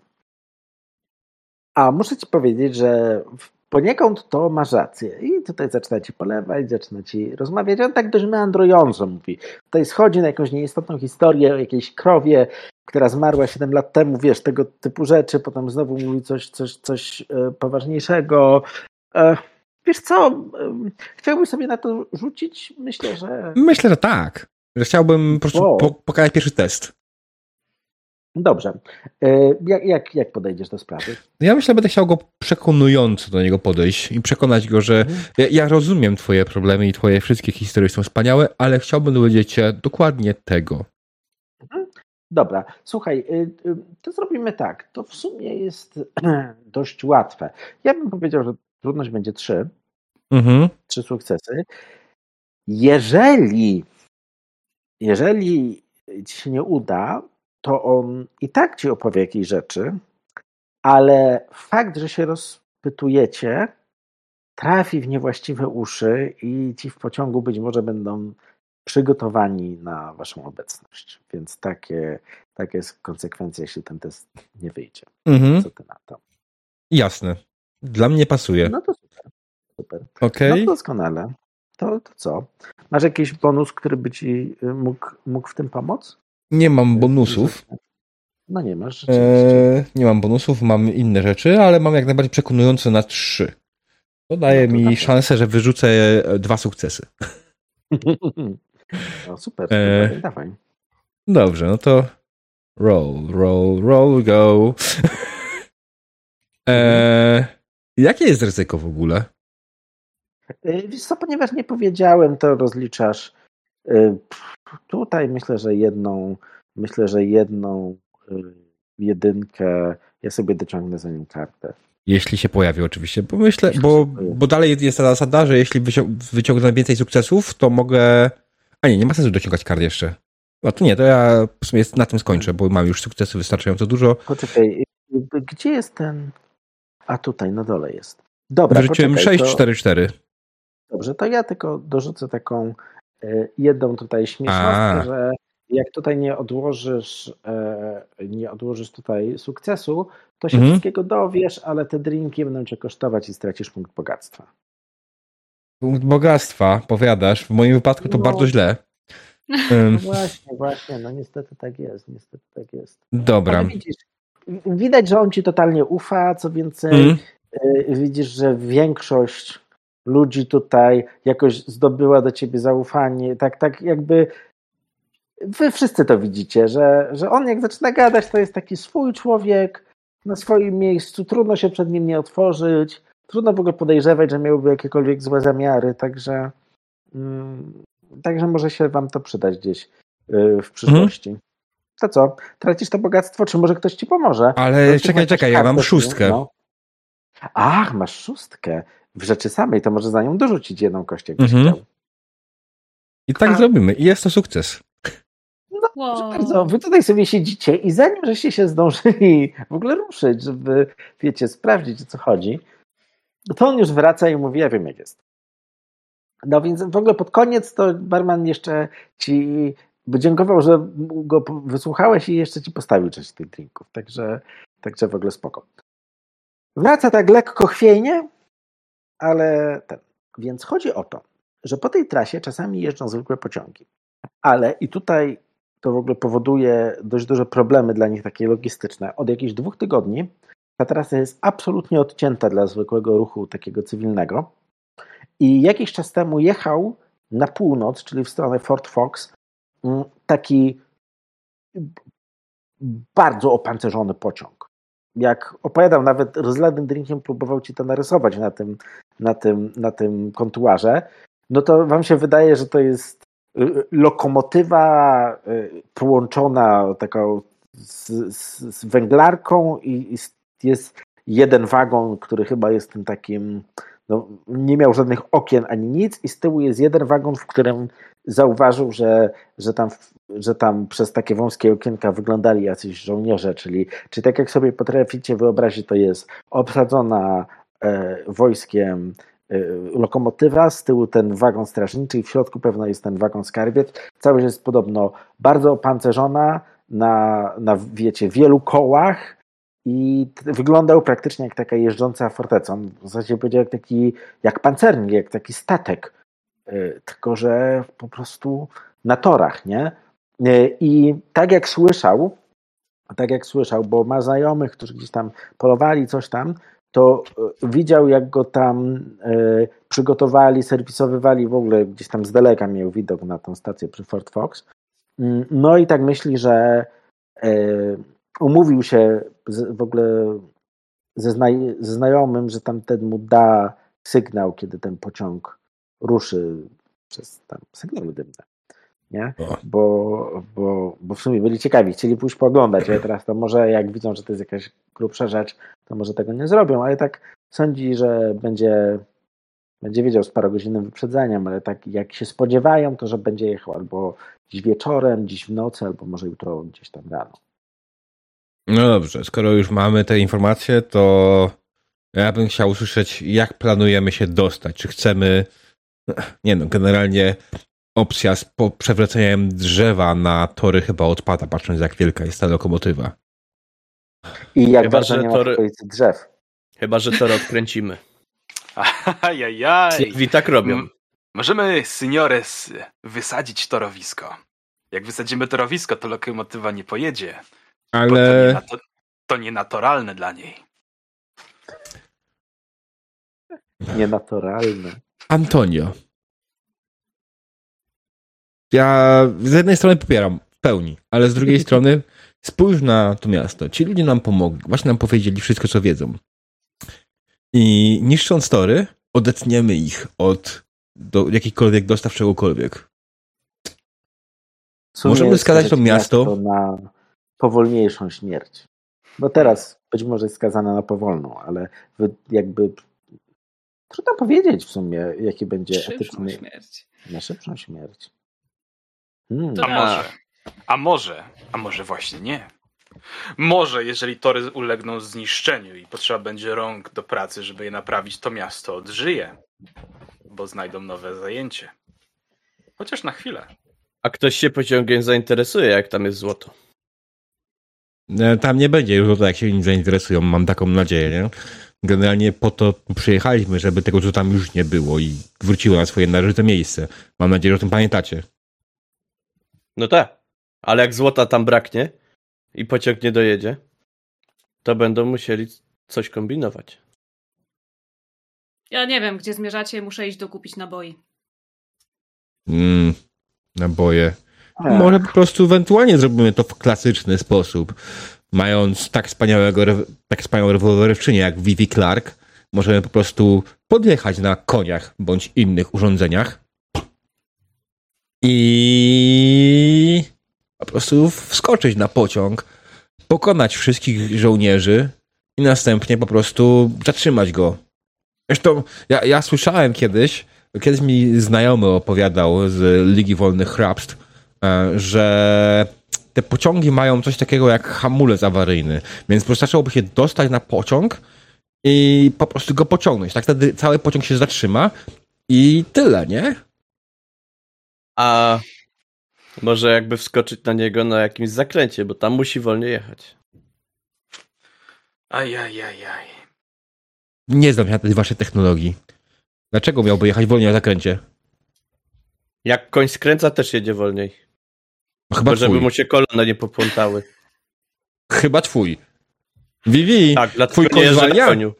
Speaker 2: A muszę ci powiedzieć, że poniekąd to masz rację. I tutaj zaczyna ci polewać, zaczyna ci rozmawiać. On tak dość meandrująco mówi. Tutaj schodzi na jakąś nieistotną historię o jakiejś krowie, która zmarła 7 lat temu, wiesz, tego typu rzeczy. Potem znowu mówi coś, coś, coś e, poważniejszego. E, wiesz co, e, chciałbym sobie na to rzucić? Myślę, że...
Speaker 1: Myślę, że tak. Że chciałbym po prostu
Speaker 2: Wow.
Speaker 1: po, pokazać pierwszy test.
Speaker 2: Dobrze. E, jak, jak, jak podejdziesz do sprawy?
Speaker 1: Ja myślę, że będę chciał go przekonująco do niego podejść i przekonać go, że
Speaker 2: Mhm.
Speaker 1: ja, ja rozumiem twoje problemy i twoje wszystkie historie są wspaniałe, ale chciałbym dowiedzieć się dokładnie tego.
Speaker 2: Dobra, słuchaj, y, y, to zrobimy tak. To w sumie jest dość łatwe. Ja bym powiedział, że trudność będzie trzy,
Speaker 1: Mhm.
Speaker 2: trzy sukcesy. Jeżeli, jeżeli ci się nie uda, to on i tak ci opowie jakieś rzeczy, ale fakt, że się rozpytujecie, trafi w niewłaściwe uszy i ci w pociągu być może będą przygotowani na waszą obecność. Więc takie, takie jest konsekwencja, jeśli ten test nie wyjdzie.
Speaker 1: Mhm.
Speaker 2: Co ty na to?
Speaker 1: Jasne. Dla mnie pasuje.
Speaker 2: No to super. super.
Speaker 1: Okej.
Speaker 2: No to doskonale. To, to co? Masz jakiś bonus, który by ci mógł, mógł w tym pomóc?
Speaker 1: Nie mam bonusów.
Speaker 2: No nie masz.
Speaker 1: Eee, nie mam bonusów, mam inne rzeczy, ale mam jak najbardziej przekonujące na trzy. To daje
Speaker 2: No to
Speaker 1: mi
Speaker 2: dawaj.
Speaker 1: szansę, że wyrzucę e, dwa sukcesy.
Speaker 2: No super,
Speaker 1: Eee.
Speaker 2: super, dawaj.
Speaker 1: Dobrze, no to roll, roll, roll, go. eee, jakie jest ryzyko w ogóle?
Speaker 2: Y, Wiesz co, ponieważ nie powiedziałem, to rozliczasz tutaj myślę, że jedną myślę, że jedną y, jedynkę ja sobie dociągnę za nią kartę.
Speaker 1: Jeśli się pojawi oczywiście, bo myślę, bo, bo dalej jest ta zasada, że jeśli wycią- wyciągnę więcej sukcesów, to mogę... A nie, nie ma sensu dociągać kart jeszcze. No to nie, to ja w sumie na tym skończę, bo mam już sukcesy wystarczająco dużo.
Speaker 2: Poczekaj, y, y, gdzie jest ten... A tutaj, na dole jest. Dobra,
Speaker 1: Wyrzuciłem
Speaker 2: poczekaj,
Speaker 1: 6,
Speaker 2: to-
Speaker 1: 4, 4.
Speaker 2: Dobrze, to ja tylko dorzucę taką jedną tutaj śmiesznościę,
Speaker 1: A.
Speaker 2: że jak tutaj nie odłożysz, e, nie odłożysz tutaj sukcesu, to się
Speaker 1: Mhm.
Speaker 2: wszystkiego dowiesz, ale te drinki będą cię kosztować i stracisz punkt bogactwa.
Speaker 1: Punkt bogactwa, powiadasz. W moim wypadku to
Speaker 2: No.
Speaker 1: bardzo źle.
Speaker 2: No właśnie, właśnie, no niestety tak jest, niestety tak jest.
Speaker 1: dobra.
Speaker 2: Widzisz, widać, że on ci totalnie ufa, co więcej,
Speaker 1: Mm.
Speaker 2: e, widzisz, że większość ludzi tutaj jakoś zdobyła do ciebie zaufanie, tak, tak jakby wy wszyscy to widzicie, że, że on jak zaczyna gadać, to jest taki swój człowiek na swoim miejscu, trudno się przed nim nie otworzyć, trudno w ogóle podejrzewać, że miałby jakiekolwiek złe zamiary, także mm, także może się wam to przydać gdzieś y, w przyszłości. To co? Tracisz to bogactwo, czy może ktoś ci pomoże?
Speaker 1: Ale czekaj, czekaj, ja mam szóstkę.
Speaker 2: no. Ach, masz szóstkę. W rzeczy samej, to może za nią dorzucić jedną kość, jakbyś
Speaker 1: Mhm.
Speaker 2: chciał.
Speaker 1: I tak
Speaker 2: A.
Speaker 1: zrobimy. I jest to sukces.
Speaker 2: Proszę
Speaker 3: Wow.
Speaker 2: bardzo, wy tutaj sobie siedzicie i zanim żeście się zdążyli w ogóle ruszyć, żeby, wiecie, sprawdzić o co chodzi, to on już wraca i mówi, ja wiem jak jest. No więc w ogóle pod koniec to barman jeszcze ci dziękował, że go wysłuchałeś i jeszcze ci postawił część tych drinków. Także, także w ogóle spoko. Wraca tak lekko chwiejnie, ale ten. Więc chodzi o to, że po tej trasie czasami jeżdżą zwykłe pociągi. Ale i tutaj to w ogóle powoduje dość duże problemy dla nich takie logistyczne. Od jakichś dwóch tygodni ta trasa jest absolutnie odcięta dla zwykłego ruchu takiego cywilnego. I jakiś czas temu jechał na północ, czyli w stronę Fort Fox, mm, taki bardzo opancerzony pociąg. Jak opowiadał, nawet rozlanym drinkiem próbował ci to narysować na tym, na tym, na tym kontuarze, no to wam się wydaje, że to jest y, lokomotywa y, połączona taką z, z, z węglarką i, i jest jeden wagon, który chyba jest tym takim, no, nie miał żadnych okien ani nic i z tyłu jest jeden wagon, w którym zauważył, że, że, tam, że tam przez takie wąskie okienka wyglądali jacyś żołnierze, czyli, czyli tak jak sobie potraficie wyobrazić, to jest obsadzona e, wojskiem e, lokomotywa, z tyłu ten wagon strażniczy i w środku pewno jest ten wagon skarbiec. Całość jest podobno bardzo opancerzona na, na wiecie, wielu kołach i wyglądał praktycznie jak taka jeżdżąca forteca. On w zasadzie powiedział jak taki, jak pancernik, jak taki statek, y, tylko że po prostu na torach, nie? Y, I tak jak słyszał, tak jak słyszał, bo ma znajomych, którzy gdzieś tam polowali, coś tam, to y, widział, jak go tam przygotowali, serwisowywali w ogóle gdzieś tam z daleka miał widok na tą stację przy Fort Fox. Mm, No i tak myśli, że umówił się z, w ogóle ze, znaj, ze znajomym, że tamten mu da sygnał, kiedy ten pociąg ruszy przez tam sygnały dymne. Nie? Bo, bo, bo w sumie byli ciekawi, chcieli pójść pooglądać, ale teraz to może jak widzą, że to jest jakaś grubsza rzecz, to może tego nie zrobią, ale tak sądzi, że będzie, będzie wiedział z parogodzinnym wyprzedzeniem, ale tak jak się spodziewają, to że będzie jechał albo dziś wieczorem, dziś w nocy, albo może jutro gdzieś tam rano.
Speaker 1: No dobrze, skoro już mamy te informacje, to ja bym chciał usłyszeć, jak planujemy się dostać. Czy chcemy. Nie no, generalnie opcja z po przewracaniem drzewa na tory chyba odpada, patrząc jak wielka jest ta lokomotywa.
Speaker 2: I jak
Speaker 5: Chyba,
Speaker 2: bardzo
Speaker 5: że
Speaker 2: nie ma
Speaker 5: tory-
Speaker 2: drzew.
Speaker 5: Chyba, że to odkręcimy.
Speaker 4: Ajajaj.
Speaker 5: Sylwii tak robią.
Speaker 4: M- Możemy, seniores, wysadzić torowisko. Jak wysadzimy torowisko, to lokomotywa nie pojedzie. Bo to,
Speaker 1: Ale.
Speaker 4: nienato- to nienaturalne dla niej.
Speaker 2: Nienaturalne.
Speaker 1: Antonio. Ja z jednej strony popieram w pełni, ale z drugiej strony spójrz na to miasto. Ci ludzie nam pomogli, właśnie nam powiedzieli wszystko, co wiedzą. I niszcząc tory, odetniemy ich od do jakichkolwiek dostaw czegokolwiek. Możemy skazać to
Speaker 2: skażecie
Speaker 1: miasto-
Speaker 2: na powolniejszą śmierć. Bo teraz być może jest skazane na powolną, ale jakby trudno powiedzieć w sumie, jaki będzie
Speaker 3: Szybszą
Speaker 2: etyczny
Speaker 3: śmierć.
Speaker 2: na szybszą śmierć. Hmm.
Speaker 4: A może, a może, a może właśnie nie. Może, jeżeli tory ulegną zniszczeniu i potrzeba będzie rąk do pracy, żeby je naprawić, to miasto odżyje, bo znajdą nowe zajęcie. Chociaż na chwilę.
Speaker 5: A ktoś się pociągiem zainteresuje, jak tam jest złoto.
Speaker 1: E, Tam nie będzie już o to, jak się nim zainteresują, mam taką nadzieję, nie? Generalnie po to przyjechaliśmy, żeby tego, co tam już nie było i wróciło na swoje należyte miejsce. Mam nadzieję, że o tym pamiętacie.
Speaker 5: No tak. Ale jak złota tam braknie i pociąg nie dojedzie, to będą musieli coś kombinować.
Speaker 3: Ja nie wiem, gdzie zmierzacie, muszę iść dokupić naboi.
Speaker 1: Mm, naboje.
Speaker 2: Tak.
Speaker 1: Może po prostu ewentualnie zrobimy to w klasyczny sposób. Mając tak wspaniałego, tak wspaniałą rewolwerowczynię jak Vivi Clark, możemy po prostu podjechać na koniach bądź innych urządzeniach i po prostu wskoczyć na pociąg, pokonać wszystkich żołnierzy i następnie po prostu zatrzymać go. Zresztą ja, ja słyszałem kiedyś, kiedyś mi znajomy opowiadał z Ligi Wolnych Hrabstw, że te pociągi mają coś takiego jak hamulec awaryjny, więc wystarczyłoby się dostać na pociąg i po prostu go pociągnąć. Tak wtedy cały pociąg się zatrzyma i tyle, nie?
Speaker 5: A może jakby wskoczyć na niego na jakimś zakręcie, bo tam musi wolniej jechać.
Speaker 4: Ajajajaj.
Speaker 1: Nie znam się na tej waszej technologii. Dlaczego miałby jechać wolniej na zakręcie?
Speaker 5: Jak koń skręca, też jedzie wolniej.
Speaker 1: No, chyba
Speaker 5: Bo żeby
Speaker 1: twój.
Speaker 5: mu się kolana nie poplątały.
Speaker 1: Chyba twój. Vivi,
Speaker 5: Tak,
Speaker 1: twój koń zwalnia?
Speaker 5: koniu.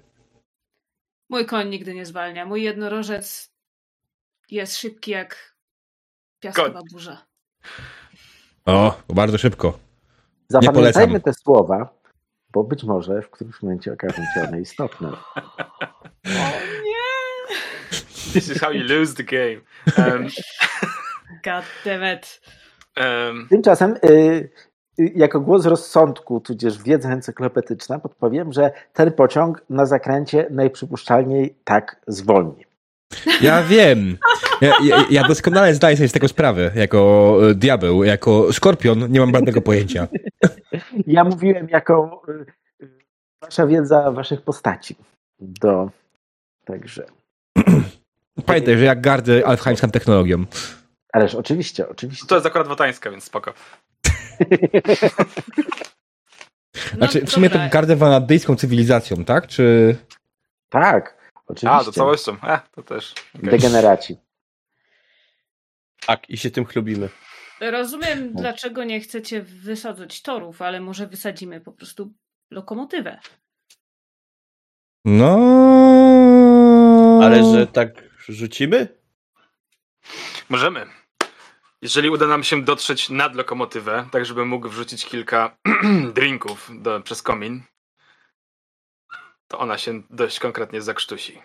Speaker 3: Mój koń nigdy nie zwalnia. Mój jednorożec jest szybki jak piaskowa burza.
Speaker 1: O, bardzo szybko.
Speaker 2: Zapamiętajmy
Speaker 1: polecam.
Speaker 2: te słowa, bo być może w którymś momencie okażą się one istotne.
Speaker 3: O nie!
Speaker 4: This is how you lose the game. Um,
Speaker 3: God damn it.
Speaker 2: Tymczasem, y, y, jako głos rozsądku, tudzież wiedza encyklopedyczna, podpowiem, że ten pociąg na zakręcie najprzypuszczalniej tak zwolni.
Speaker 1: Ja wiem. Ja, ja, ja doskonale zdaję sobie z tego sprawę. Jako e, diabeł, jako skorpion nie mam żadnego pojęcia.
Speaker 2: Ja mówiłem jako y, wasza wiedza waszych postaci. Do, także.
Speaker 1: Pamiętaj, że jak gardzę alfheimską technologią.
Speaker 2: Ależ oczywiście, oczywiście.
Speaker 4: to jest akurat wotańska, więc spoko.
Speaker 3: No,
Speaker 1: Znaczy, w sumie to
Speaker 3: dobra.
Speaker 1: gardzę wanadyjską cywilizacją, tak? Czy...
Speaker 2: Tak, oczywiście.
Speaker 4: A, to całością. E, to też. okej.
Speaker 2: Degeneraci.
Speaker 5: Tak, i się tym chlubimy.
Speaker 3: Rozumiem, dlaczego nie chcecie wysadzać torów, ale może wysadzimy po prostu lokomotywę.
Speaker 1: No...
Speaker 5: Ale że tak rzucimy?
Speaker 4: Możemy. Jeżeli uda nam się dotrzeć nad lokomotywę, tak żeby mógł wrzucić kilka drinków do, przez komin, to ona się dość konkretnie zakrztusi.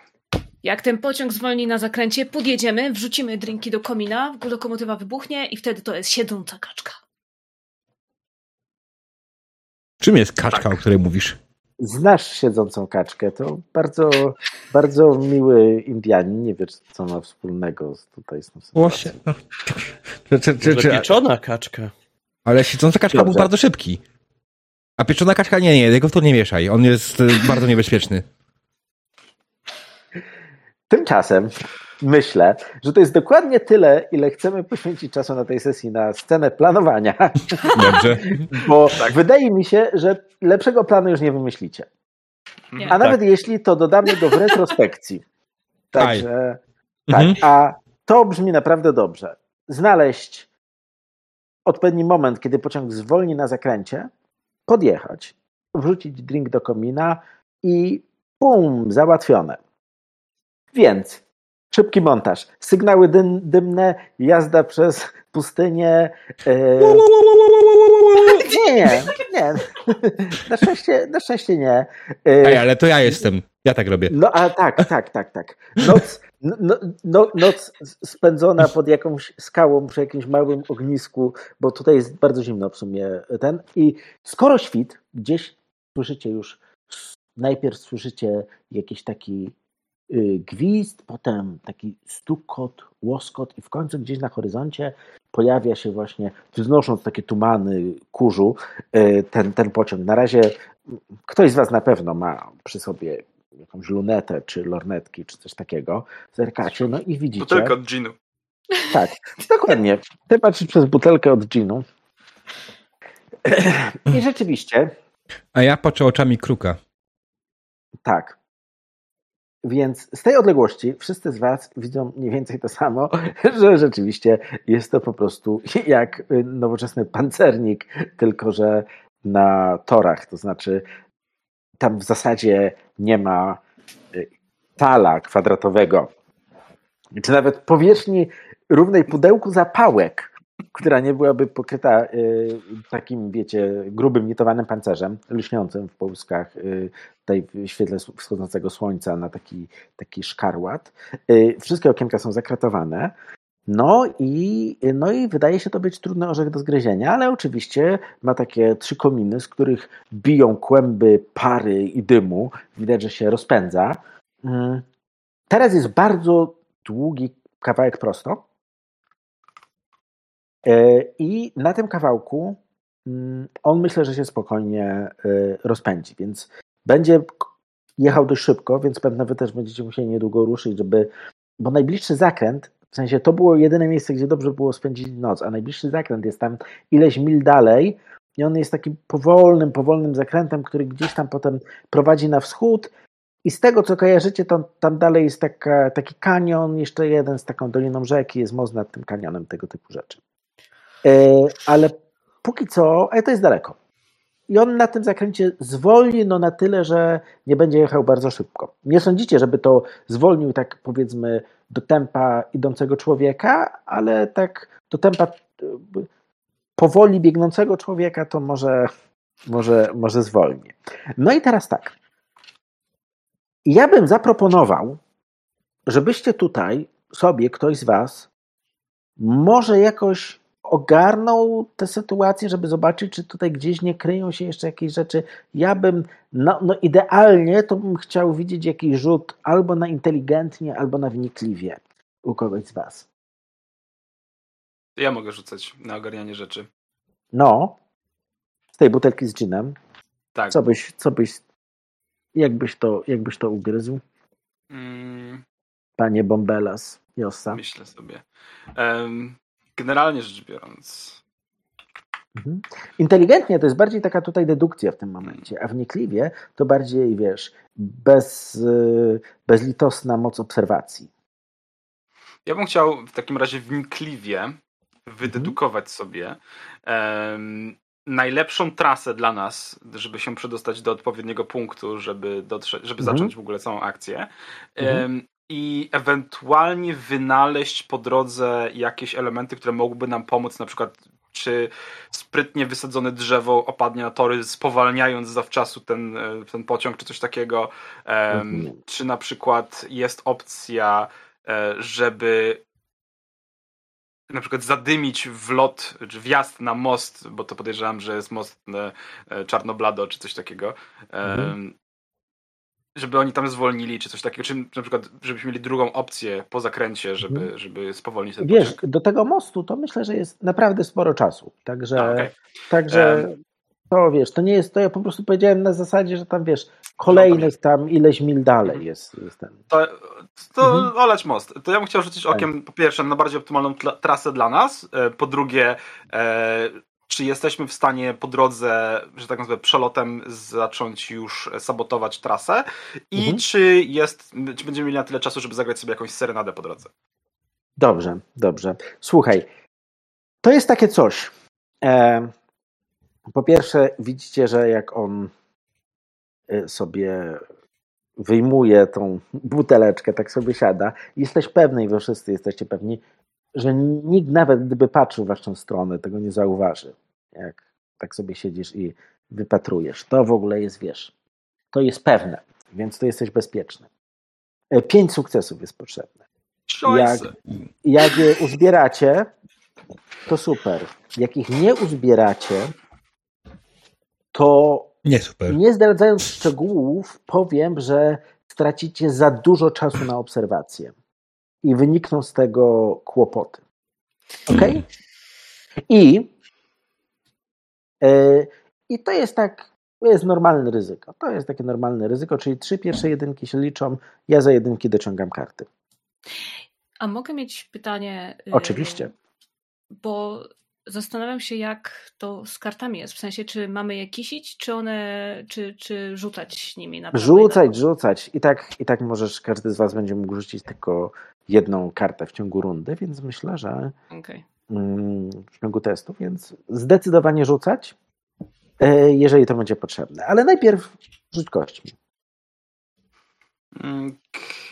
Speaker 3: Jak ten pociąg zwolni na zakręcie, podjedziemy, wrzucimy drinki do komina, lokomotywa wybuchnie i wtedy to jest siedząca kaczka.
Speaker 1: Czym jest kaczka,
Speaker 4: Tak.
Speaker 1: o której mówisz?
Speaker 2: Znasz siedzącą kaczkę, to bardzo, bardzo miły Indianin, nie wiesz co ma wspólnego z tutaj z tą sytuacją.
Speaker 1: Właśnie. Czy, czy, czy,
Speaker 5: Może
Speaker 1: czy,
Speaker 5: pieczona kaczka.
Speaker 1: ale siedząca kaczka był
Speaker 2: Dobrze.
Speaker 1: bardzo szybki. A pieczona kaczka nie, nie, jego w to nie mieszaj. On jest y, bardzo niebezpieczny.
Speaker 2: Tymczasem myślę, że to jest dokładnie tyle, ile chcemy poświęcić czasu na tej sesji na scenę planowania,
Speaker 1: Dobrze.
Speaker 2: bo
Speaker 4: Tak.
Speaker 2: wydaje mi się, że lepszego planu już nie wymyślicie.
Speaker 3: Nie.
Speaker 2: A nawet jeśli to dodamy go w retrospekcji. Także tak,
Speaker 1: Mhm.
Speaker 2: a to brzmi naprawdę dobrze. Znaleźć odpowiedni moment, kiedy pociąg zwolni na zakręcie, podjechać, wrzucić drink do komina i bum, załatwione. Więc szybki montaż, sygnały dym, dymne, jazda przez pustynię. E, nie, nie, nie. Na szczęście, na szczęście nie. E,
Speaker 1: Ej, ale to ja jestem. Ja tak robię.
Speaker 2: no a tak, tak, tak, tak. Noc, no, no, noc spędzona pod jakąś skałą przy jakimś małym ognisku, bo tutaj jest bardzo zimno w sumie ten. I skoro świt, gdzieś słyszycie już, najpierw słyszycie jakiś taki gwizd, potem taki stukot, łoskot i w końcu gdzieś na horyzoncie pojawia się właśnie, wznosząc takie tumany kurzu, y, ten, ten pociąg. Na razie ktoś z Was na pewno ma przy sobie jakąś lunetę, czy lornetki, czy coś takiego. Zerkacie, no i widzicie.
Speaker 4: Butelka od ginu.
Speaker 2: Tak, dokładnie. Ty patrzysz przez butelkę od ginu. I rzeczywiście,
Speaker 1: A ja patrzę oczami kruka.
Speaker 2: tak. Więc z tej odległości wszyscy z Was widzą mniej więcej to samo, że rzeczywiście jest to po prostu jak y, nowoczesny pancernik, tylko że na torach. To znaczy, tam w zasadzie nie ma y, tala kwadratowego, czy nawet powierzchni równej pudełku zapałek, która nie byłaby pokryta y, takim, wiecie, grubym, nitowanym pancerzem, lśniącym w połyskach y, tutaj w świetle wschodzącego słońca na taki, taki szkarłat. Y, wszystkie okienka są zakratowane. No i, no i wydaje się to być trudny orzech do zgryzienia, ale oczywiście ma takie trzy kominy, z których biją kłęby pary i dymu. Widać, że się rozpędza. Mm. Teraz jest bardzo długi kawałek prosto. E, I na tym kawałku mm, on myślę, że się spokojnie e, rozpędzi, więc będzie jechał dość szybko, więc pewno wy też będziecie musieli niedługo ruszyć, żeby. Bo najbliższy zakręt, w sensie to było jedyne miejsce, gdzie dobrze było spędzić noc, a najbliższy zakręt jest tam ileś mil dalej i on jest takim powolnym, powolnym zakrętem, który gdzieś tam potem prowadzi na wschód. I z tego, co kojarzycie, to tam dalej jest taka, taki kanion, jeszcze jeden z taką doliną rzeki, jest most nad tym kanionem, tego typu rzeczy. E, ale póki co, ale to jest daleko. I on na tym zakręcie zwolni no na tyle, że nie będzie jechał bardzo szybko. Nie sądzicie, żeby to zwolnił tak powiedzmy do tempa idącego człowieka, ale tak do tempa e, powoli biegnącego człowieka to może, może, może zwolni. No i teraz tak. Ja bym zaproponował, żebyście tutaj sobie, ktoś z Was, może jakoś ogarnął tę sytuację, żeby zobaczyć, czy tutaj gdzieś nie kryją się jeszcze jakieś rzeczy. Ja bym, no, no idealnie to bym chciał widzieć jakiś rzut albo na inteligentnie, albo na wnikliwie u kogoś z Was.
Speaker 4: Ja mogę rzucać na ogarnianie rzeczy.
Speaker 2: No, z tej butelki z ginem,
Speaker 4: Tak.
Speaker 2: co byś, co byś, jakbyś to, jakbyś to ugryzł,
Speaker 4: Mm,
Speaker 2: panie Bombelas, Jossa?
Speaker 4: myślę sobie. Em, generalnie rzecz biorąc,
Speaker 2: Mhm. Inteligentnie to jest bardziej taka tutaj dedukcja w tym momencie, a wnikliwie to bardziej, wiesz, bez, y, bezlitosna moc obserwacji.
Speaker 4: ja bym chciał w takim razie wnikliwie wydedukować sobie em, najlepszą trasę dla nas, żeby się przedostać do odpowiedniego punktu, żeby, dotrzeć, żeby
Speaker 2: Mhm.
Speaker 4: zacząć w ogóle całą akcję.
Speaker 2: Mhm.
Speaker 4: I ewentualnie wynaleźć po drodze jakieś elementy, które mogłyby nam pomóc, na przykład czy sprytnie wysadzone drzewo opadnie na tory, spowalniając zawczasu ten, e, ten pociąg, czy coś takiego.
Speaker 2: Mhm.
Speaker 4: Czy na przykład jest opcja, e, żeby na przykład zadymić wlot, czy wjazd na most, bo to podejrzewam, że jest most e, Czarnoblado, czy coś takiego.
Speaker 2: Mhm.
Speaker 4: Żeby oni tam zwolnili, czy coś takiego, czy na przykład, żebyśmy mieli drugą opcję po zakręcie, żeby,
Speaker 2: Mhm.
Speaker 4: żeby spowolnić ten
Speaker 2: Wiesz, do tego mostu to myślę, że jest naprawdę sporo czasu. Także,
Speaker 4: A, okej.
Speaker 2: także to wiesz, to nie jest, to ja po prostu powiedziałem na zasadzie, że tam wiesz, kolejnych tam ileś mil dalej
Speaker 4: Mhm.
Speaker 2: jest, jest ten.
Speaker 4: To, to
Speaker 2: Mhm.
Speaker 4: olać most. To ja bym chciał rzucić
Speaker 2: Tak.
Speaker 4: okiem po pierwsze na bardziej optymalną trasę dla nas, e, po drugie e, czy jesteśmy w stanie po drodze, że tak nazwę, przelotem zacząć już sabotować trasę i
Speaker 2: Mhm.
Speaker 4: czy jest, czy będziemy mieli na tyle czasu, żeby zagrać sobie jakąś serenadę po drodze.
Speaker 2: Dobrze, dobrze. Słuchaj, to jest takie coś. E, po pierwsze, widzicie, że jak on e, sobie wyjmuje tą buteleczkę, tak sobie siada, jesteś pewny i wy wszyscy jesteście pewni, że nikt nawet gdyby patrzył w waszą stronę, tego nie zauważy. Jak tak sobie siedzisz i wypatrujesz. To w ogóle jest, wiesz, to jest pewne, więc to jesteś bezpieczny. E, Pięć sukcesów jest potrzebne.
Speaker 4: Choice.
Speaker 2: Jak je uzbieracie, to super. Jak ich nie uzbieracie, to
Speaker 1: Nie super.
Speaker 2: nie zdradzając szczegółów, powiem, że stracicie za dużo czasu na obserwację i wynikną z tego kłopoty. Ok? I, e, I to jest tak, to jest normalne ryzyko. To jest takie normalne ryzyko, czyli trzy pierwsze jedynki się liczą, ja za jedynki dociągam karty.
Speaker 3: A mogę mieć pytanie? y,
Speaker 2: Oczywiście.
Speaker 3: Bo zastanawiam się, jak to z kartami jest. W sensie, czy mamy je kisić, czy one, czy, czy rzucać nimi na
Speaker 2: Rzucać, rzucać. I tak, I tak możesz, każdy z Was będzie mógł rzucić tylko jedną kartę w ciągu rundy, więc myślę, że
Speaker 3: Okej.
Speaker 2: Mm, w ciągu testu, więc zdecydowanie rzucać, e, jeżeli to będzie potrzebne. Ale najpierw rzuć kośćmi.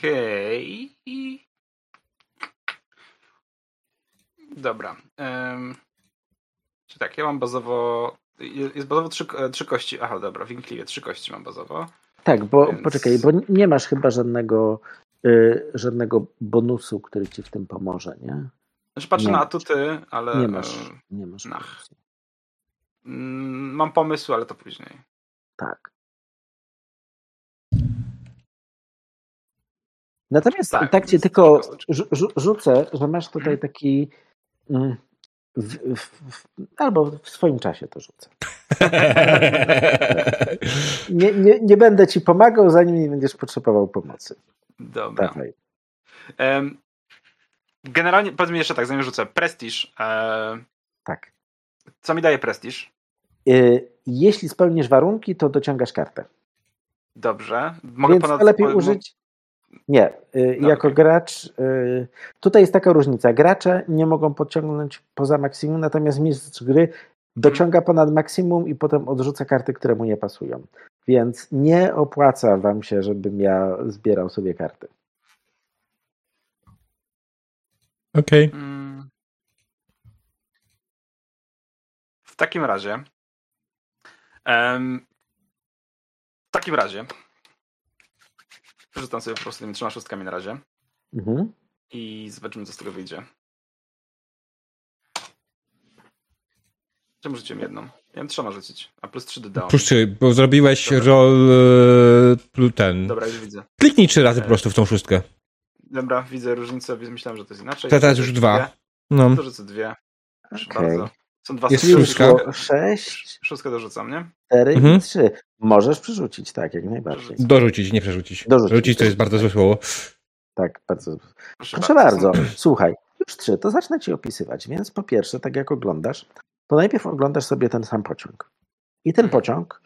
Speaker 4: Okej. Dobra. Um, czy tak, ja mam bazowo. je- Jest bazowo trzy, e, trzy kości. Aha, dobra, winkliwie, trzy kości mam bazowo.
Speaker 2: Tak, bo
Speaker 4: Więc-
Speaker 2: poczekaj, bo nie masz chyba żadnego, y, żadnego bonusu, który ci w tym pomoże, nie?
Speaker 4: Znaczy patrzę
Speaker 2: Nie.
Speaker 4: na atuty, ale.
Speaker 2: Nie masz, nie masz
Speaker 4: mm, Mam pomysł, ale to później.
Speaker 2: Tak. Natomiast tak,
Speaker 4: Tak,
Speaker 2: ci
Speaker 4: więc
Speaker 2: tylko
Speaker 4: tylko-
Speaker 2: rzu- rzu- rzucę, że masz tutaj
Speaker 4: Mhm.
Speaker 2: taki. mm, W, w, w, albo w swoim czasie to rzucę. Nie, nie, nie będę ci pomagał, zanim nie będziesz potrzebował pomocy.
Speaker 4: Dobra.
Speaker 2: Dawaj.
Speaker 4: Generalnie, powiedz mi jeszcze tak, zanim rzucę. Prestiż. E,
Speaker 2: Tak.
Speaker 4: co mi daje prestiż?
Speaker 2: Y, Jeśli spełnisz warunki, to dociągasz kartę.
Speaker 4: Dobrze. Mogę
Speaker 2: Więc
Speaker 4: ponad.
Speaker 2: lepiej użyć. Nie,
Speaker 4: No,
Speaker 2: jako
Speaker 4: okej.
Speaker 2: gracz. y, Tutaj jest taka różnica. Gracze nie mogą podciągnąć poza maksimum, natomiast mistrz gry dociąga ponad maksimum i potem odrzuca karty, które mu nie pasują. Więc nie opłaca wam się, żebym ja zbierał sobie karty.
Speaker 1: Okej.
Speaker 4: Mm. W takim razie. em, w takim razie. Rzucam sobie po prostu tymi trzema szóstkami na razie
Speaker 2: Mhm.
Speaker 4: i zobaczymy, co z tego wyjdzie. Czemu rzuciłem jedną? Miałem trzema rzucić, a plus trzy dodałem.
Speaker 1: Plus trzy, bo zrobiłeś
Speaker 4: Dobra.
Speaker 1: roll e, plus ten.
Speaker 4: Dobra, już widzę.
Speaker 1: Kliknij trzy razy
Speaker 4: E.
Speaker 1: po prostu w tą szóstkę.
Speaker 4: Dobra, widzę różnicę, więc myślałem, że to jest inaczej.
Speaker 1: To teraz już dwa.
Speaker 4: dwie.
Speaker 1: No.
Speaker 4: To rzucę dwie. Proszę
Speaker 2: Okej.
Speaker 4: bardzo. Są dwa
Speaker 1: Jest szóstka.
Speaker 2: Sześć,
Speaker 4: Szóstkę dorzucam, nie?
Speaker 2: cztery
Speaker 1: Mhm.
Speaker 2: i trzy. Możesz przerzucić, tak, jak najbardziej.
Speaker 1: Dorzucić, nie przerzucić.
Speaker 2: Dorzucić.
Speaker 1: Rzucić to jest bardzo złe słowo.
Speaker 2: Tak, bardzo.
Speaker 4: Proszę,
Speaker 2: Proszę bardzo.
Speaker 4: Są-
Speaker 2: Słuchaj, już trzy, to zacznę ci opisywać. Więc po pierwsze, tak jak oglądasz, to najpierw oglądasz sobie ten sam pociąg. I ten
Speaker 4: Mhm.
Speaker 2: pociąg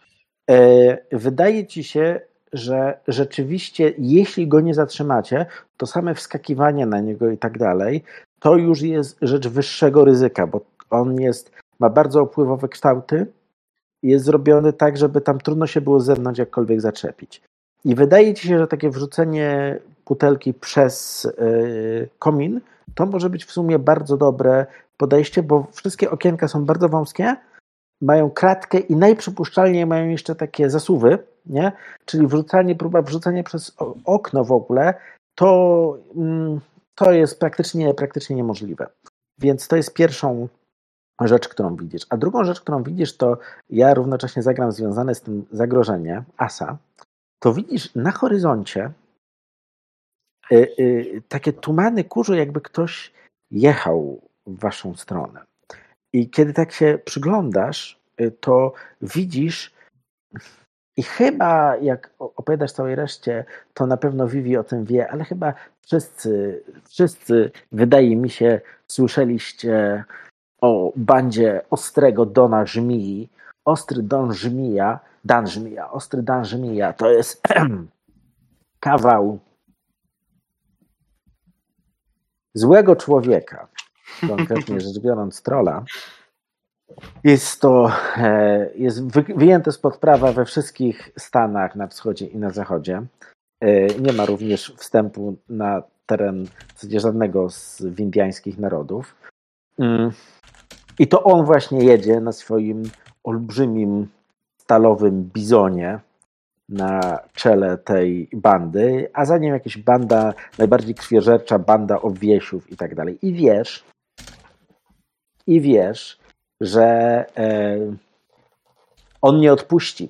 Speaker 2: e, wydaje ci się, że rzeczywiście, jeśli go nie zatrzymacie, to same wskakiwanie na niego i tak dalej, to już jest rzecz wyższego ryzyka, bo on jest, ma bardzo opływowe kształty, jest zrobiony tak, żeby tam trudno się było z zewnątrz jakkolwiek zaczepić. I wydaje ci się, że takie wrzucenie butelki przez y, komin to może być w sumie bardzo dobre podejście, bo wszystkie okienka są bardzo wąskie, mają kratkę i najprzypuszczalniej mają jeszcze takie zasuwy, nie? Czyli wrzucanie, próba wrzucenia przez okno w ogóle, to, mm, to jest praktycznie, praktycznie niemożliwe. Więc to jest pierwszą rzecz, którą widzisz. A drugą rzecz, którą widzisz, to ja równocześnie zagram związane z tym zagrożenie Asa. To widzisz na horyzoncie y, y, takie tumany kurzu, jakby ktoś jechał w waszą stronę. I kiedy tak się przyglądasz, y, to widzisz i chyba jak opowiadasz całej reszcie, to na pewno Vivi o tym wie, ale chyba wszyscy, wszyscy wydaje mi się, słyszeliście o bandzie ostrego Dona Żmii. Ostry Don Żmija, Dan Żmija, ostry Dan Żmija to jest kawał złego człowieka, konkretnie rzecz biorąc trola. Jest to e, jest wyjęte spod prawa we wszystkich stanach na wschodzie i na zachodzie. E, nie ma również wstępu na teren żadnego z windiańskich narodów. Mm. I to on właśnie jedzie na swoim olbrzymim stalowym bizonie na czele tej bandy, a za nim jakaś banda, najbardziej krwiożercza banda obwiesiów i tak dalej. I wiesz, i wiesz, że e, on nie odpuści,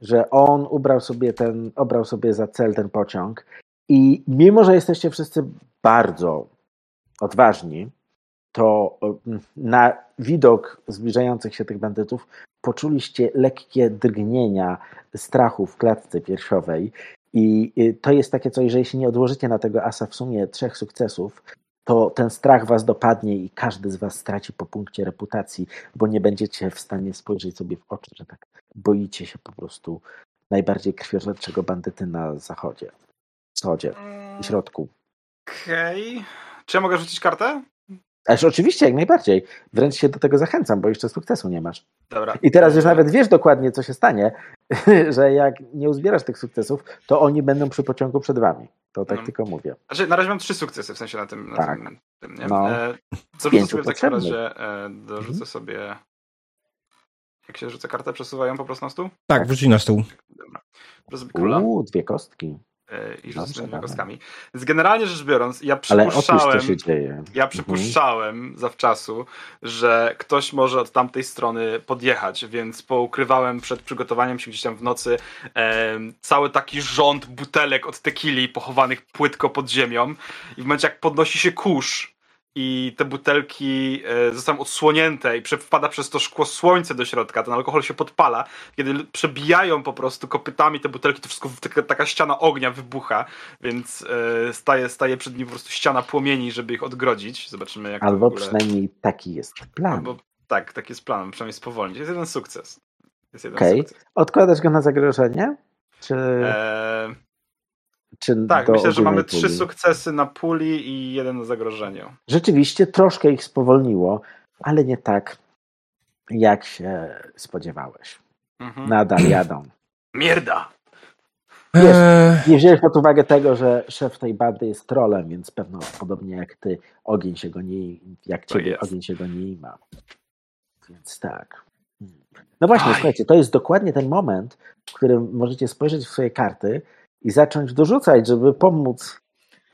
Speaker 2: że on ubrał sobie ten, obrał sobie za cel ten pociąg. I mimo, że jesteście wszyscy bardzo odważni, to e, na widok zbliżających się tych bandytów poczuliście lekkie drgnienia strachu w klatce piersiowej. I to jest takie coś, że jeśli nie odłożycie na tego asa w sumie trzech sukcesów, to ten strach was dopadnie i każdy z was straci po punkcie reputacji, bo nie będziecie w stanie spojrzeć sobie w oczy, że tak boicie się po prostu najbardziej krwiożerczego bandyty na zachodzie, wschodzie i środku.
Speaker 4: Okej. Okay. Czy ja mogę rzucić kartę?
Speaker 2: Ależ oczywiście, jak najbardziej. Wręcz się do tego zachęcam, bo jeszcze sukcesu nie masz.
Speaker 4: Dobra.
Speaker 2: I teraz już nawet wiesz dokładnie, co się stanie, że jak nie uzbierasz tych sukcesów, to oni będą przy pociągu przed wami. To tak no. tylko mówię.
Speaker 4: Znaczy, na razie mam trzy sukcesy, w sensie na tym. Na
Speaker 2: tak.
Speaker 4: tym,
Speaker 2: tym nie? No. E,
Speaker 4: dorzucę sobie w takim razie, e, dorzucę mhm. sobie... Jak się rzucę kartę, przesuwają po prostu na stół?
Speaker 1: Tak, wrzuci na stół.
Speaker 2: Dobra. Uuu, dwie kostki.
Speaker 4: E, i rzucę tymi kostkami. Więc generalnie rzecz biorąc, ja przypuszczałem, ja mhm. przypuszczałem mhm. zawczasu, że ktoś może od tamtej strony podjechać, więc poukrywałem przed przygotowaniem się gdzieś tam w nocy e, cały taki rząd butelek od tequili pochowanych płytko pod ziemią i w momencie jak podnosi się kurz i te butelki e, zostają odsłonięte i wpada przez to szkło słońce do środka, ten alkohol się podpala. Kiedy przebijają po prostu kopytami te butelki, to wszystko taka, taka ściana ognia wybucha, więc e, staje, staje przed nim po prostu ściana płomieni, żeby ich odgrodzić. Zobaczymy jak
Speaker 2: Albo
Speaker 4: ogóle...
Speaker 2: przynajmniej taki jest plan. Albo,
Speaker 4: tak, taki jest plan, przynajmniej spowolnić. Jest jeden sukces.
Speaker 2: Jest Okej. Okay. Odkładasz go na zagrożenie? Czy... E...
Speaker 4: Czy tak, myślę, że mamy puli? trzy sukcesy na puli i jeden na zagrożeniu.
Speaker 2: Rzeczywiście troszkę ich spowolniło, ale nie tak, jak się spodziewałeś. Mhm. Nadal jadą.
Speaker 4: Mierda!
Speaker 2: Wiesz, nie wziąłeś pod uwagę tego, że szef tej bandy jest trolem, więc pewno podobnie jak ty, ogień się go nie, jak ciebie, ogień się go nie ima. Więc tak. No właśnie, Aj. słuchajcie, to jest dokładnie ten moment, w którym możecie spojrzeć w swoje karty i zacząć dorzucać, żeby pomóc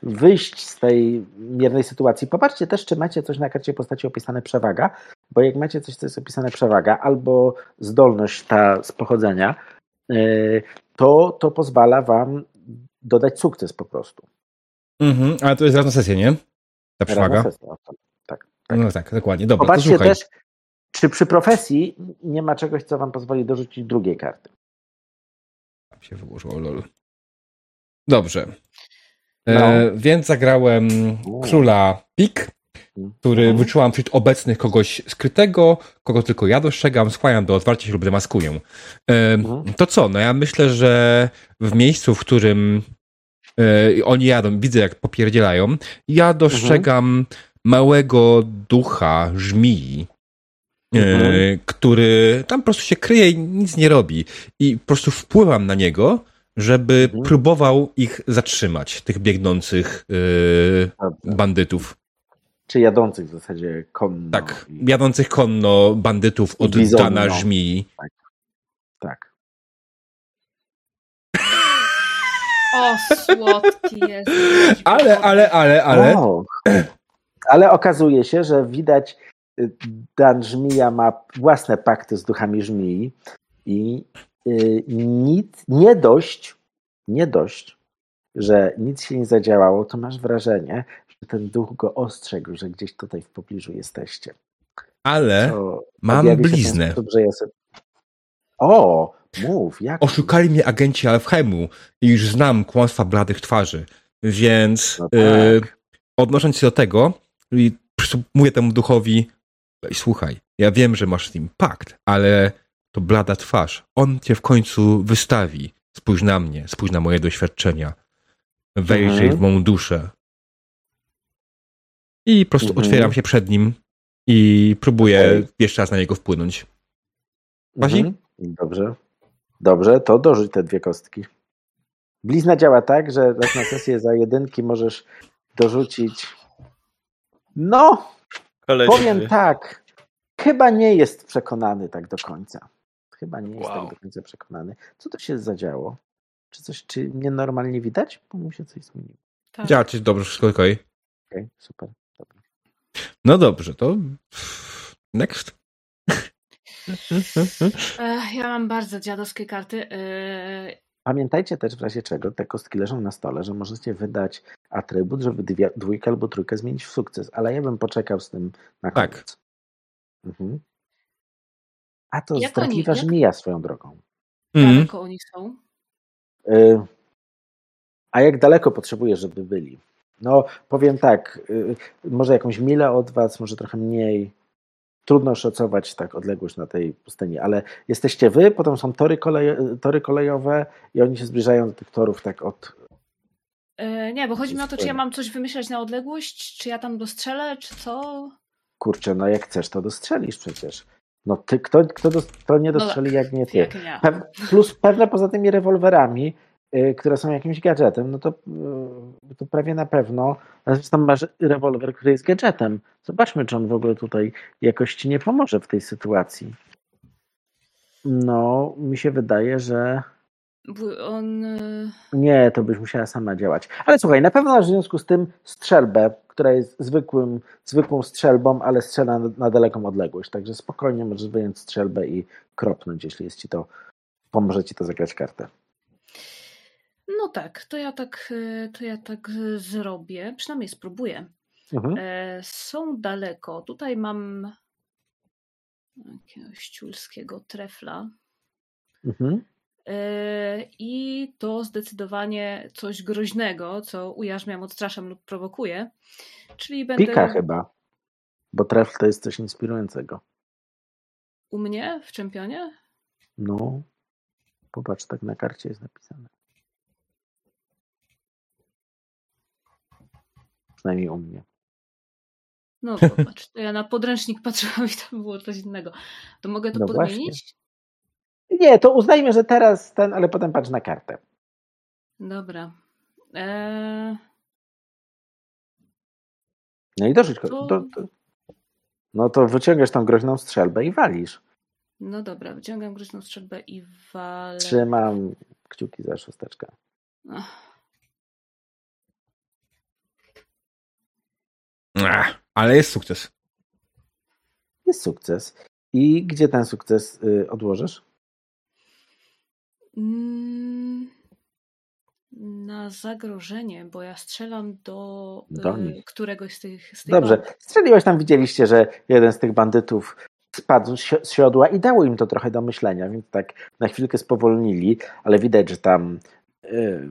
Speaker 2: wyjść z tej miernej sytuacji. Popatrzcie też, czy macie coś na karcie postaci opisane przewaga, bo jak macie coś, co jest opisane przewaga, albo zdolność ta z pochodzenia, y, to, to pozwala wam dodać sukces po prostu.
Speaker 1: Mhm, ale to jest raz na sesję, nie? Ta przewaga.
Speaker 2: Sesję, tak, tak.
Speaker 1: No tak, dokładnie. Dobra,
Speaker 2: Popatrzcie też, czy przy profesji nie ma czegoś, co wam pozwoli dorzucić drugiej karty.
Speaker 1: Tam się wyłożyło, lol. Dobrze. E, no. E, więc zagrałem króla Pik, który mhm. wyczułam wśród obecnych kogoś skrytego, kogo tylko ja dostrzegam, skłaniam do otwarcia się lub demaskuję. E, mhm. To co? No ja myślę, że w miejscu, w którym e, oni jadą, widzę jak popierdzielają, ja dostrzegam mhm. małego ducha żmii, e, mhm. który tam po prostu się kryje i nic nie robi. I po prostu wpływam na niego żeby
Speaker 2: Mhm.
Speaker 1: próbował ich zatrzymać, tych biegnących yy, bandytów.
Speaker 2: Czy jadących w zasadzie konno.
Speaker 1: Tak,
Speaker 2: i-
Speaker 1: jadących konno bandytów od
Speaker 2: bizonno.
Speaker 1: Dana Żmii.
Speaker 2: tak.
Speaker 3: O, słodki jest.
Speaker 1: Ale, ale, ale, ale.
Speaker 2: O, ale okazuje się, że widać, y, Dan Żmija ma własne pakty z duchami żmii i nic, nie dość, nie dość, że nic się nie zadziałało, to masz wrażenie, że ten duch go ostrzegł, że gdzieś tutaj w pobliżu jesteście.
Speaker 1: Ale
Speaker 2: To
Speaker 1: mam bliznę.
Speaker 2: Sposób, że ja sobie... O, mów, jak?
Speaker 1: Oszukali mnie agenci Alfheimu i już znam kłamstwa bladych twarzy, więc
Speaker 2: No tak.
Speaker 1: y, odnosząc się do tego, mówię temu duchowi, "Ej, słuchaj, ja wiem, że masz z nim pakt, ale to blada twarz. On cię w końcu wystawi. Spójrz na mnie, spójrz na moje doświadczenia. Wejrzyj
Speaker 2: Mhm.
Speaker 1: w mą duszę. I po prostu
Speaker 2: Mhm.
Speaker 1: otwieram się przed nim i próbuję jeszcze raz na niego wpłynąć. Bazi?
Speaker 2: Mhm. Dobrze. Dobrze, to dorzuć te dwie kostki. Blizna działa tak, że raz na sesję za jedynki możesz dorzucić. No, powiem tak. Chyba nie jest przekonany tak do końca. Chyba nie jest
Speaker 4: Wow.
Speaker 2: tak do końca przekonany. Co to się zadziało? Czy coś, czy mnie normalnie widać? Bo mu się coś zmieniło.
Speaker 3: Tak.
Speaker 1: Działa ci dobrze, wszystko okej.
Speaker 2: Okej, super. Dobra.
Speaker 1: No dobrze, to next.
Speaker 3: Ja mam bardzo dziadowskie karty. Yy,
Speaker 2: Pamiętajcie też w razie czego, te kostki leżą na stole, że możecie wydać atrybut, żeby dwie, dwójkę albo trójkę zmienić w sukces, ale ja bym poczekał z tym na
Speaker 1: Tak.
Speaker 2: koniec. Mhm. A to
Speaker 3: Jak
Speaker 2: zdradliwa
Speaker 3: oni- jak-
Speaker 2: żmija swoją drogą.
Speaker 1: Mhm.
Speaker 3: Daleko oni są.
Speaker 2: Y, a jak daleko potrzebujesz, żeby byli? No, powiem tak, y, może jakąś milę od was, może trochę mniej. Trudno szacować tak odległość na tej pustyni, ale jesteście wy, potem są tory, koleje, tory kolejowe i oni się zbliżają do tych torów tak od,
Speaker 3: Yy, nie, bo chodzi mi o to, czy ja mam coś wymyślać na odległość, czy ja tam dostrzelę, czy co?
Speaker 2: Kurczę, no jak chcesz, to dostrzelisz przecież. No ty, kto, kto, dos, kto nie
Speaker 3: No
Speaker 2: dostrzeli,
Speaker 3: tak,
Speaker 2: jak nie ty.
Speaker 3: Jak nie.
Speaker 2: Pe- plus pewne poza tymi rewolwerami, y, które są jakimś gadżetem, no to, y, to prawie na pewno. A Zresztą masz rewolwer, który jest gadżetem. Zobaczmy, czy on w ogóle tutaj jakoś ci nie pomoże w tej sytuacji. No, mi się wydaje, że
Speaker 3: On. yy,
Speaker 2: nie, to byś musiała sama działać. Ale słuchaj, na pewno masz w związku z tym strzelbę, która jest zwykłym, zwykłą strzelbą, ale strzela na, na daleką odległość. Także spokojnie możesz wyjąć strzelbę i kropnąć, jeśli jest ci to, pomoże ci to zagrać kartę.
Speaker 3: No tak, to ja tak, yy, to ja tak zrobię. Przynajmniej spróbuję.
Speaker 2: Mhm.
Speaker 3: E, są daleko. Tutaj mam jakiegoś ciulskiego trefla.
Speaker 2: Mhm.
Speaker 3: E, I to zdecydowanie coś groźnego, co ujarzmiam, odstraszam lub prowokuję. Czyli będę
Speaker 2: Pika chyba, bo trefl to jest coś inspirującego.
Speaker 3: u mnie w czempionie.
Speaker 2: No, popatrz, tak na karcie jest napisane. Przynajmniej u mnie.
Speaker 3: No zobacz, to ja na podręcznik patrzyłam i tam było coś innego. To mogę to
Speaker 2: No
Speaker 3: podmienić?
Speaker 2: Nie, to uznajmy, że teraz ten, ale potem patrz na kartę.
Speaker 3: Dobra. E,
Speaker 2: No i dorzuć.
Speaker 3: To...
Speaker 2: To, to... No to wyciągasz tą groźną strzelbę i walisz.
Speaker 3: no dobra, wyciągam groźną strzelbę i walę.
Speaker 2: Trzymam kciuki za szósteczkę.
Speaker 3: Ach,
Speaker 1: Ach, ale jest sukces.
Speaker 2: Jest sukces. I gdzie ten sukces y, odłożysz?
Speaker 3: Mm, Na zagrożenie, bo ja strzelam do,
Speaker 2: Do nich.
Speaker 3: któregoś z tych. Z tych
Speaker 2: Dobrze.
Speaker 3: band.
Speaker 2: Strzeliłeś tam, widzieliście, że jeden z tych bandytów spadł z si- z siodła i dało im to trochę do myślenia, więc tak na chwilkę spowolnili, ale widać, że tam y,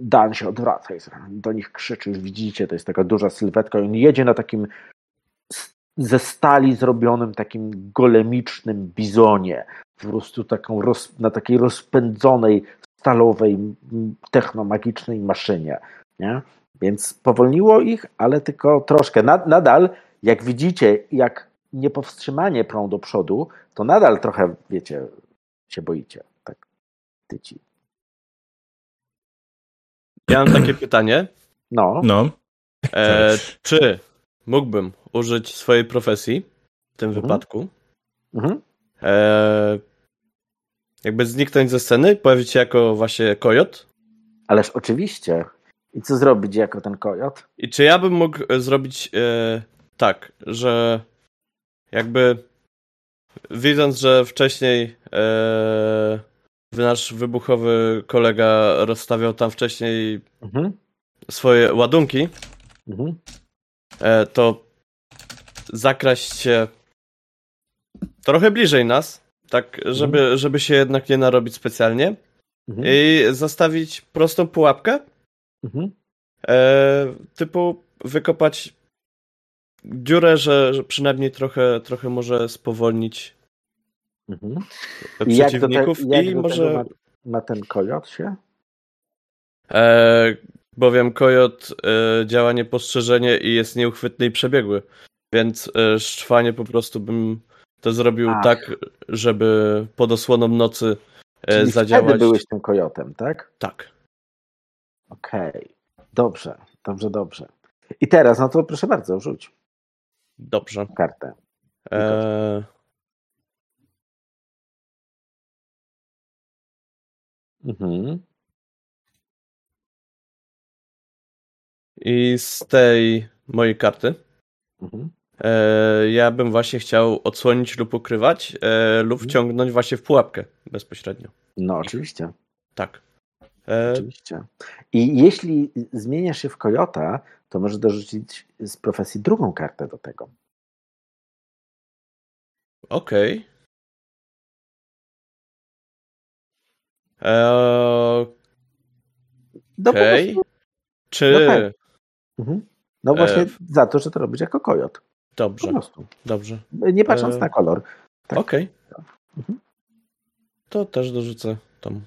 Speaker 2: Dan się odwraca i do nich krzyczy, już widzicie, to jest taka duża sylwetka i on jedzie na takim ze stali zrobionym takim golemicznym bizonie, po prostu taką roz, na takiej rozpędzonej, stalowej, technomagicznej maszynie, nie? Więc powolniło ich, ale tylko troszkę. Nad, nadal, jak widzicie, jak niepowstrzymanie prą do przodu, to nadal trochę, wiecie, się boicie. Tak, tyci.
Speaker 5: Ja mam takie pytanie.
Speaker 2: No,
Speaker 1: No.
Speaker 5: E, czy mógłbym użyć swojej profesji w tym
Speaker 2: Mhm.
Speaker 5: wypadku?
Speaker 2: mhm.
Speaker 5: E, jakby zniknąć ze sceny, pojawić się jako właśnie kojot?
Speaker 2: ależ oczywiście. I co zrobić jako ten kojot?
Speaker 5: I czy ja bym mógł e, zrobić e, tak, że jakby widząc, że wcześniej e, nasz wybuchowy kolega rozstawiał tam wcześniej
Speaker 2: Mhm.
Speaker 5: swoje ładunki,
Speaker 2: Mhm.
Speaker 5: E, to zakraść się trochę bliżej nas, tak, żeby, żeby się jednak nie narobić specjalnie
Speaker 2: Mhm.
Speaker 5: i zastawić prostą pułapkę,
Speaker 2: Mhm.
Speaker 5: e, typu wykopać dziurę, że, że przynajmniej trochę, trochę może spowolnić
Speaker 2: Mhm. I jak do, te,
Speaker 5: przeciwników
Speaker 2: jak
Speaker 5: i
Speaker 2: do
Speaker 5: może
Speaker 2: ma, ma ten kojot się?
Speaker 5: e, bowiem kojot e, działa niepostrzeżenie i jest nieuchwytny i przebiegły, więc e, szczwanie po prostu bym to zrobił
Speaker 2: Ach.
Speaker 5: tak, żeby pod osłoną nocy e,
Speaker 2: Czyli
Speaker 5: zadziałać.
Speaker 2: wtedy byłeś tym kojotem, tak?
Speaker 5: Tak.
Speaker 2: Okej. Dobrze, dobrze, dobrze. I teraz, no to proszę bardzo, rzuć
Speaker 5: Dobrze.
Speaker 2: kartę.
Speaker 5: E,
Speaker 2: Mhm.
Speaker 5: I z tej mojej karty
Speaker 2: Mhm.
Speaker 5: e, ja bym właśnie chciał odsłonić lub ukrywać e, lub
Speaker 2: Mhm.
Speaker 5: wciągnąć właśnie w pułapkę bezpośrednio.
Speaker 2: No, oczywiście.
Speaker 5: Tak. E,
Speaker 2: Oczywiście. I jeśli zmieniasz się w kojota, to możesz dorzucić z profesji drugą kartę do tego.
Speaker 5: Okej. E,
Speaker 2: No, po
Speaker 5: Okej.
Speaker 2: prostu-
Speaker 5: Czy.
Speaker 2: No tak. Mhm. no właśnie
Speaker 5: E,
Speaker 2: za to, że to robisz jako kojot. Po
Speaker 5: Dobrze,
Speaker 2: prostu.
Speaker 5: dobrze.
Speaker 2: Nie patrząc
Speaker 5: E,
Speaker 2: na kolor. Tak.
Speaker 5: Okej.
Speaker 2: Mhm.
Speaker 5: To też dorzucę tam.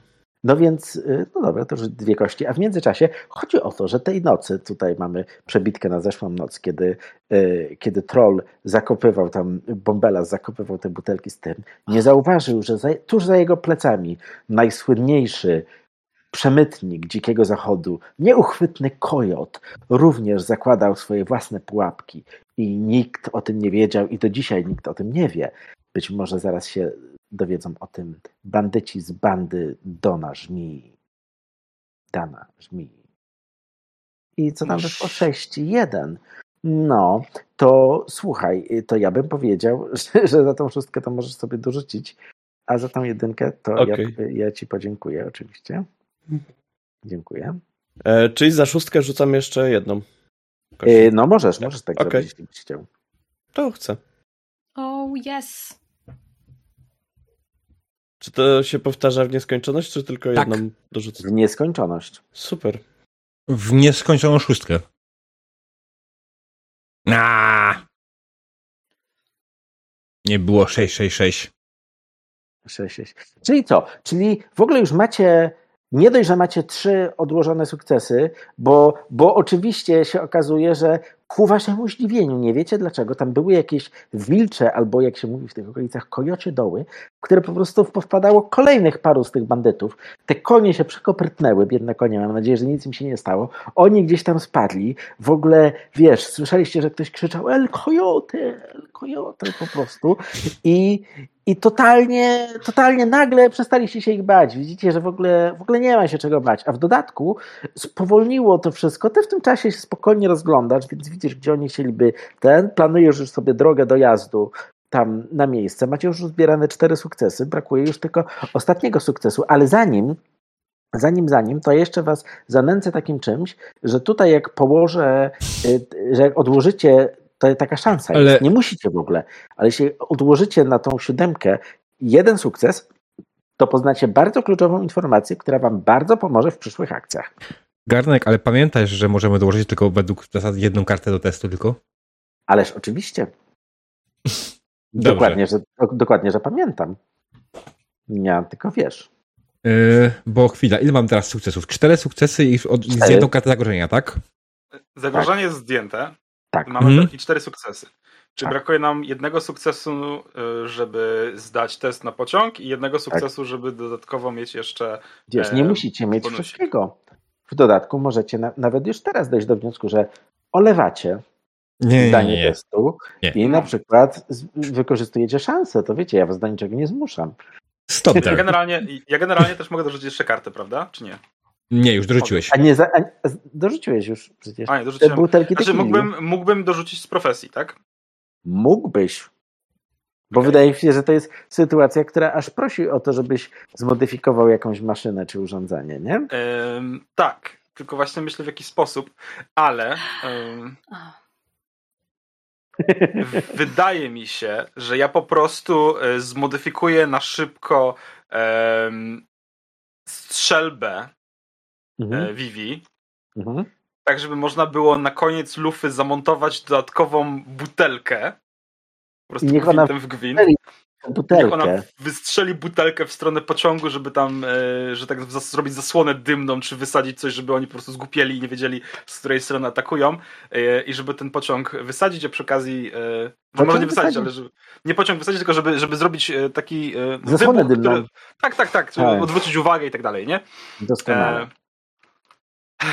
Speaker 2: No więc, y, no dobra, to już dwie kości. A w międzyczasie chodzi o to, że tej nocy, tutaj mamy przebitkę na zeszłą noc, kiedy, y, kiedy troll zakopywał tam, Bombelas zakopywał te butelki z tym, nie zauważył, że za, tuż za jego plecami najsłynniejszy przemytnik Dzikiego Zachodu, nieuchwytny kojot, również zakładał swoje własne pułapki i nikt o tym nie wiedział i do dzisiaj nikt o tym nie wie. Być może zaraz się dowiedzą o tym bandyci z bandy Dona Żmii. Dana Żmii. I co tam wyszło? 6-1. No, to słuchaj, to ja bym powiedział, że, że za tą szóstkę to możesz sobie dorzucić, a za tą jedynkę to
Speaker 5: Okej.
Speaker 2: ja, ja ci podziękuję oczywiście. Dziękuję.
Speaker 5: E, czyli za szóstkę rzucam jeszcze jedną.
Speaker 2: E, no możesz, możesz tak
Speaker 5: Okej.
Speaker 2: zrobić, jeśli byś chciał.
Speaker 5: To chcę.
Speaker 3: Oh, yes.
Speaker 5: Czy to się powtarza w nieskończoność, czy tylko
Speaker 1: Tak.
Speaker 5: jedną dorzucę?
Speaker 2: W nieskończoność.
Speaker 5: Super.
Speaker 1: W nieskończoną szóstkę. A! Nie było 666.
Speaker 2: 6, 6. Czyli co? Czyli w ogóle już macie, nie dość, że macie trzy odłożone sukcesy, bo, bo oczywiście się okazuje, że ku waszemu zdziwieniu, nie wiecie dlaczego, tam były jakieś wilcze, albo jak się mówi w tych okolicach, kojocie doły, które po prostu powpadało kolejnych paru z tych bandytów. Te konie się przekoprytnęły, biedne konie, mam nadzieję, że nic im się nie stało. Oni gdzieś tam spadli. W ogóle, wiesz, słyszeliście, że ktoś krzyczał El Coyote, El Coyote po prostu. I, i totalnie, totalnie nagle przestaliście się ich bać. Widzicie, że w ogóle, w ogóle nie ma się czego bać. A w dodatku spowolniło to wszystko. Ty w tym czasie się spokojnie rozglądasz, więc gdzie oni chcieliby ten. Planujesz już sobie drogę dojazdu tam na miejsce. Macie już zbierane cztery sukcesy. Brakuje już tylko ostatniego sukcesu, ale zanim Zanim, zanim, to jeszcze was zanęcę takim czymś, że tutaj jak położę, y, że jak odłożycie, to taka szansa
Speaker 1: Ale-
Speaker 2: jest. Nie musicie w ogóle, ale jeśli odłożycie na tą siódemkę jeden sukces, to poznacie bardzo kluczową informację, która wam bardzo pomoże w przyszłych akcjach.
Speaker 1: Garnek, ale pamiętaj, że możemy dołożyć tylko według zasad jedną kartę do testu tylko?
Speaker 2: Ależ oczywiście. Dokładnie że, dokładnie, że pamiętam. Nie, tylko wiesz.
Speaker 1: Yy, bo chwila, ile mam teraz sukcesów? Cztery sukcesy i od, z
Speaker 2: Cztery.
Speaker 1: jedną kartę zagrożenia, tak?
Speaker 4: Zagrożenie jest zdjęte.
Speaker 2: Tak.
Speaker 4: Mamy
Speaker 1: Mhm.
Speaker 4: i cztery sukcesy. Czy
Speaker 2: Tak.
Speaker 4: brakuje nam jednego sukcesu, y, żeby zdać test na pociąg i jednego
Speaker 2: Tak.
Speaker 4: sukcesu, żeby dodatkowo mieć jeszcze
Speaker 2: Wiesz, nie
Speaker 4: e,
Speaker 2: musicie mieć
Speaker 4: bonusik.
Speaker 2: wszystkiego. W dodatku możecie na, nawet już teraz dojść do wniosku, że olewacie
Speaker 1: Nie, nie,
Speaker 2: zdanie
Speaker 1: nie. nie.
Speaker 2: testu
Speaker 1: Nie.
Speaker 2: i na przykład z- wykorzystujecie szansę. To wiecie, ja was do niczego nie zmuszam.
Speaker 1: Stop
Speaker 4: Ja generalnie, ja generalnie też mogę dorzucić jeszcze kartę, prawda? Czy nie?
Speaker 1: Nie, już dorzuciłeś.
Speaker 2: A nie za, a, dorzuciłeś już przecież.
Speaker 4: A nie,
Speaker 2: Te
Speaker 4: dorzuciłem.
Speaker 2: butelki
Speaker 4: Znaczy mógłbym, mógłbym dorzucić z profesji, tak?
Speaker 2: Mógłbyś. Bo
Speaker 4: Okej.
Speaker 2: wydaje mi się, że to jest sytuacja, która aż prosi o to, żebyś zmodyfikował jakąś maszynę czy urządzenie, nie?
Speaker 4: Ym, tak, tylko właśnie myślę w jaki sposób, ale ym, wydaje mi się, że ja po prostu y, zmodyfikuję na szybko em, strzelbę
Speaker 2: Mhm.
Speaker 4: e, Vivi,
Speaker 2: Mhm.
Speaker 4: tak żeby można było na koniec lufy zamontować dodatkową butelkę. Po prostu
Speaker 2: niech ona
Speaker 4: w gwint.
Speaker 2: strzeli
Speaker 4: Niech
Speaker 2: Butelkę.
Speaker 4: ona wystrzeli butelkę w stronę pociągu, żeby tam, e, że tak zrobić zasłonę dymną, czy wysadzić coś, żeby oni po prostu zgłupieli i nie wiedzieli, z której strony atakują. E, I żeby ten pociąg wysadzić, a przy okazji. E, może nie wysadzić, ale żeby, nie pociąg wysadzić, tylko żeby, żeby zrobić e, taki. E,
Speaker 2: Zasłonę
Speaker 4: wybuch,
Speaker 2: dymną.
Speaker 4: Tak, tak, tak. Żeby
Speaker 2: Tak.
Speaker 4: odwrócić uwagę i tak dalej, nie?
Speaker 2: Doskonale.
Speaker 4: E,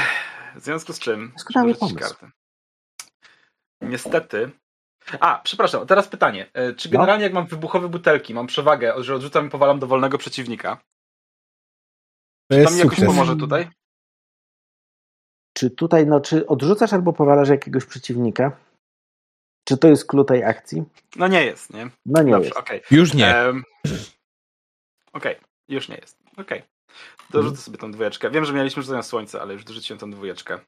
Speaker 4: w związku z czym.
Speaker 2: Doskonały pomysł.
Speaker 4: kartę. Niestety. A, przepraszam, teraz pytanie. E, Czy
Speaker 2: No.
Speaker 4: generalnie jak mam wybuchowe butelki, mam przewagę, że odrzucam i powalam dowolnego przeciwnika?
Speaker 1: To
Speaker 4: Czy
Speaker 1: jest
Speaker 4: to mi jakoś
Speaker 1: sukces.
Speaker 4: pomoże tutaj?
Speaker 2: Czy tutaj, no, czy odrzucasz albo powalasz jakiegoś przeciwnika? Czy to jest klucz tej akcji?
Speaker 4: No nie jest, nie?
Speaker 2: No nie
Speaker 4: Dobrze,
Speaker 2: jest.
Speaker 4: okej.
Speaker 1: Już nie.
Speaker 4: Okej, już nie jest. Okej. Dorzucę
Speaker 2: Mhm.
Speaker 4: sobie tą dwójeczkę. Wiem, że mieliśmy rzucenia słońce, ale już dorzuciłem tą dwójeczkę.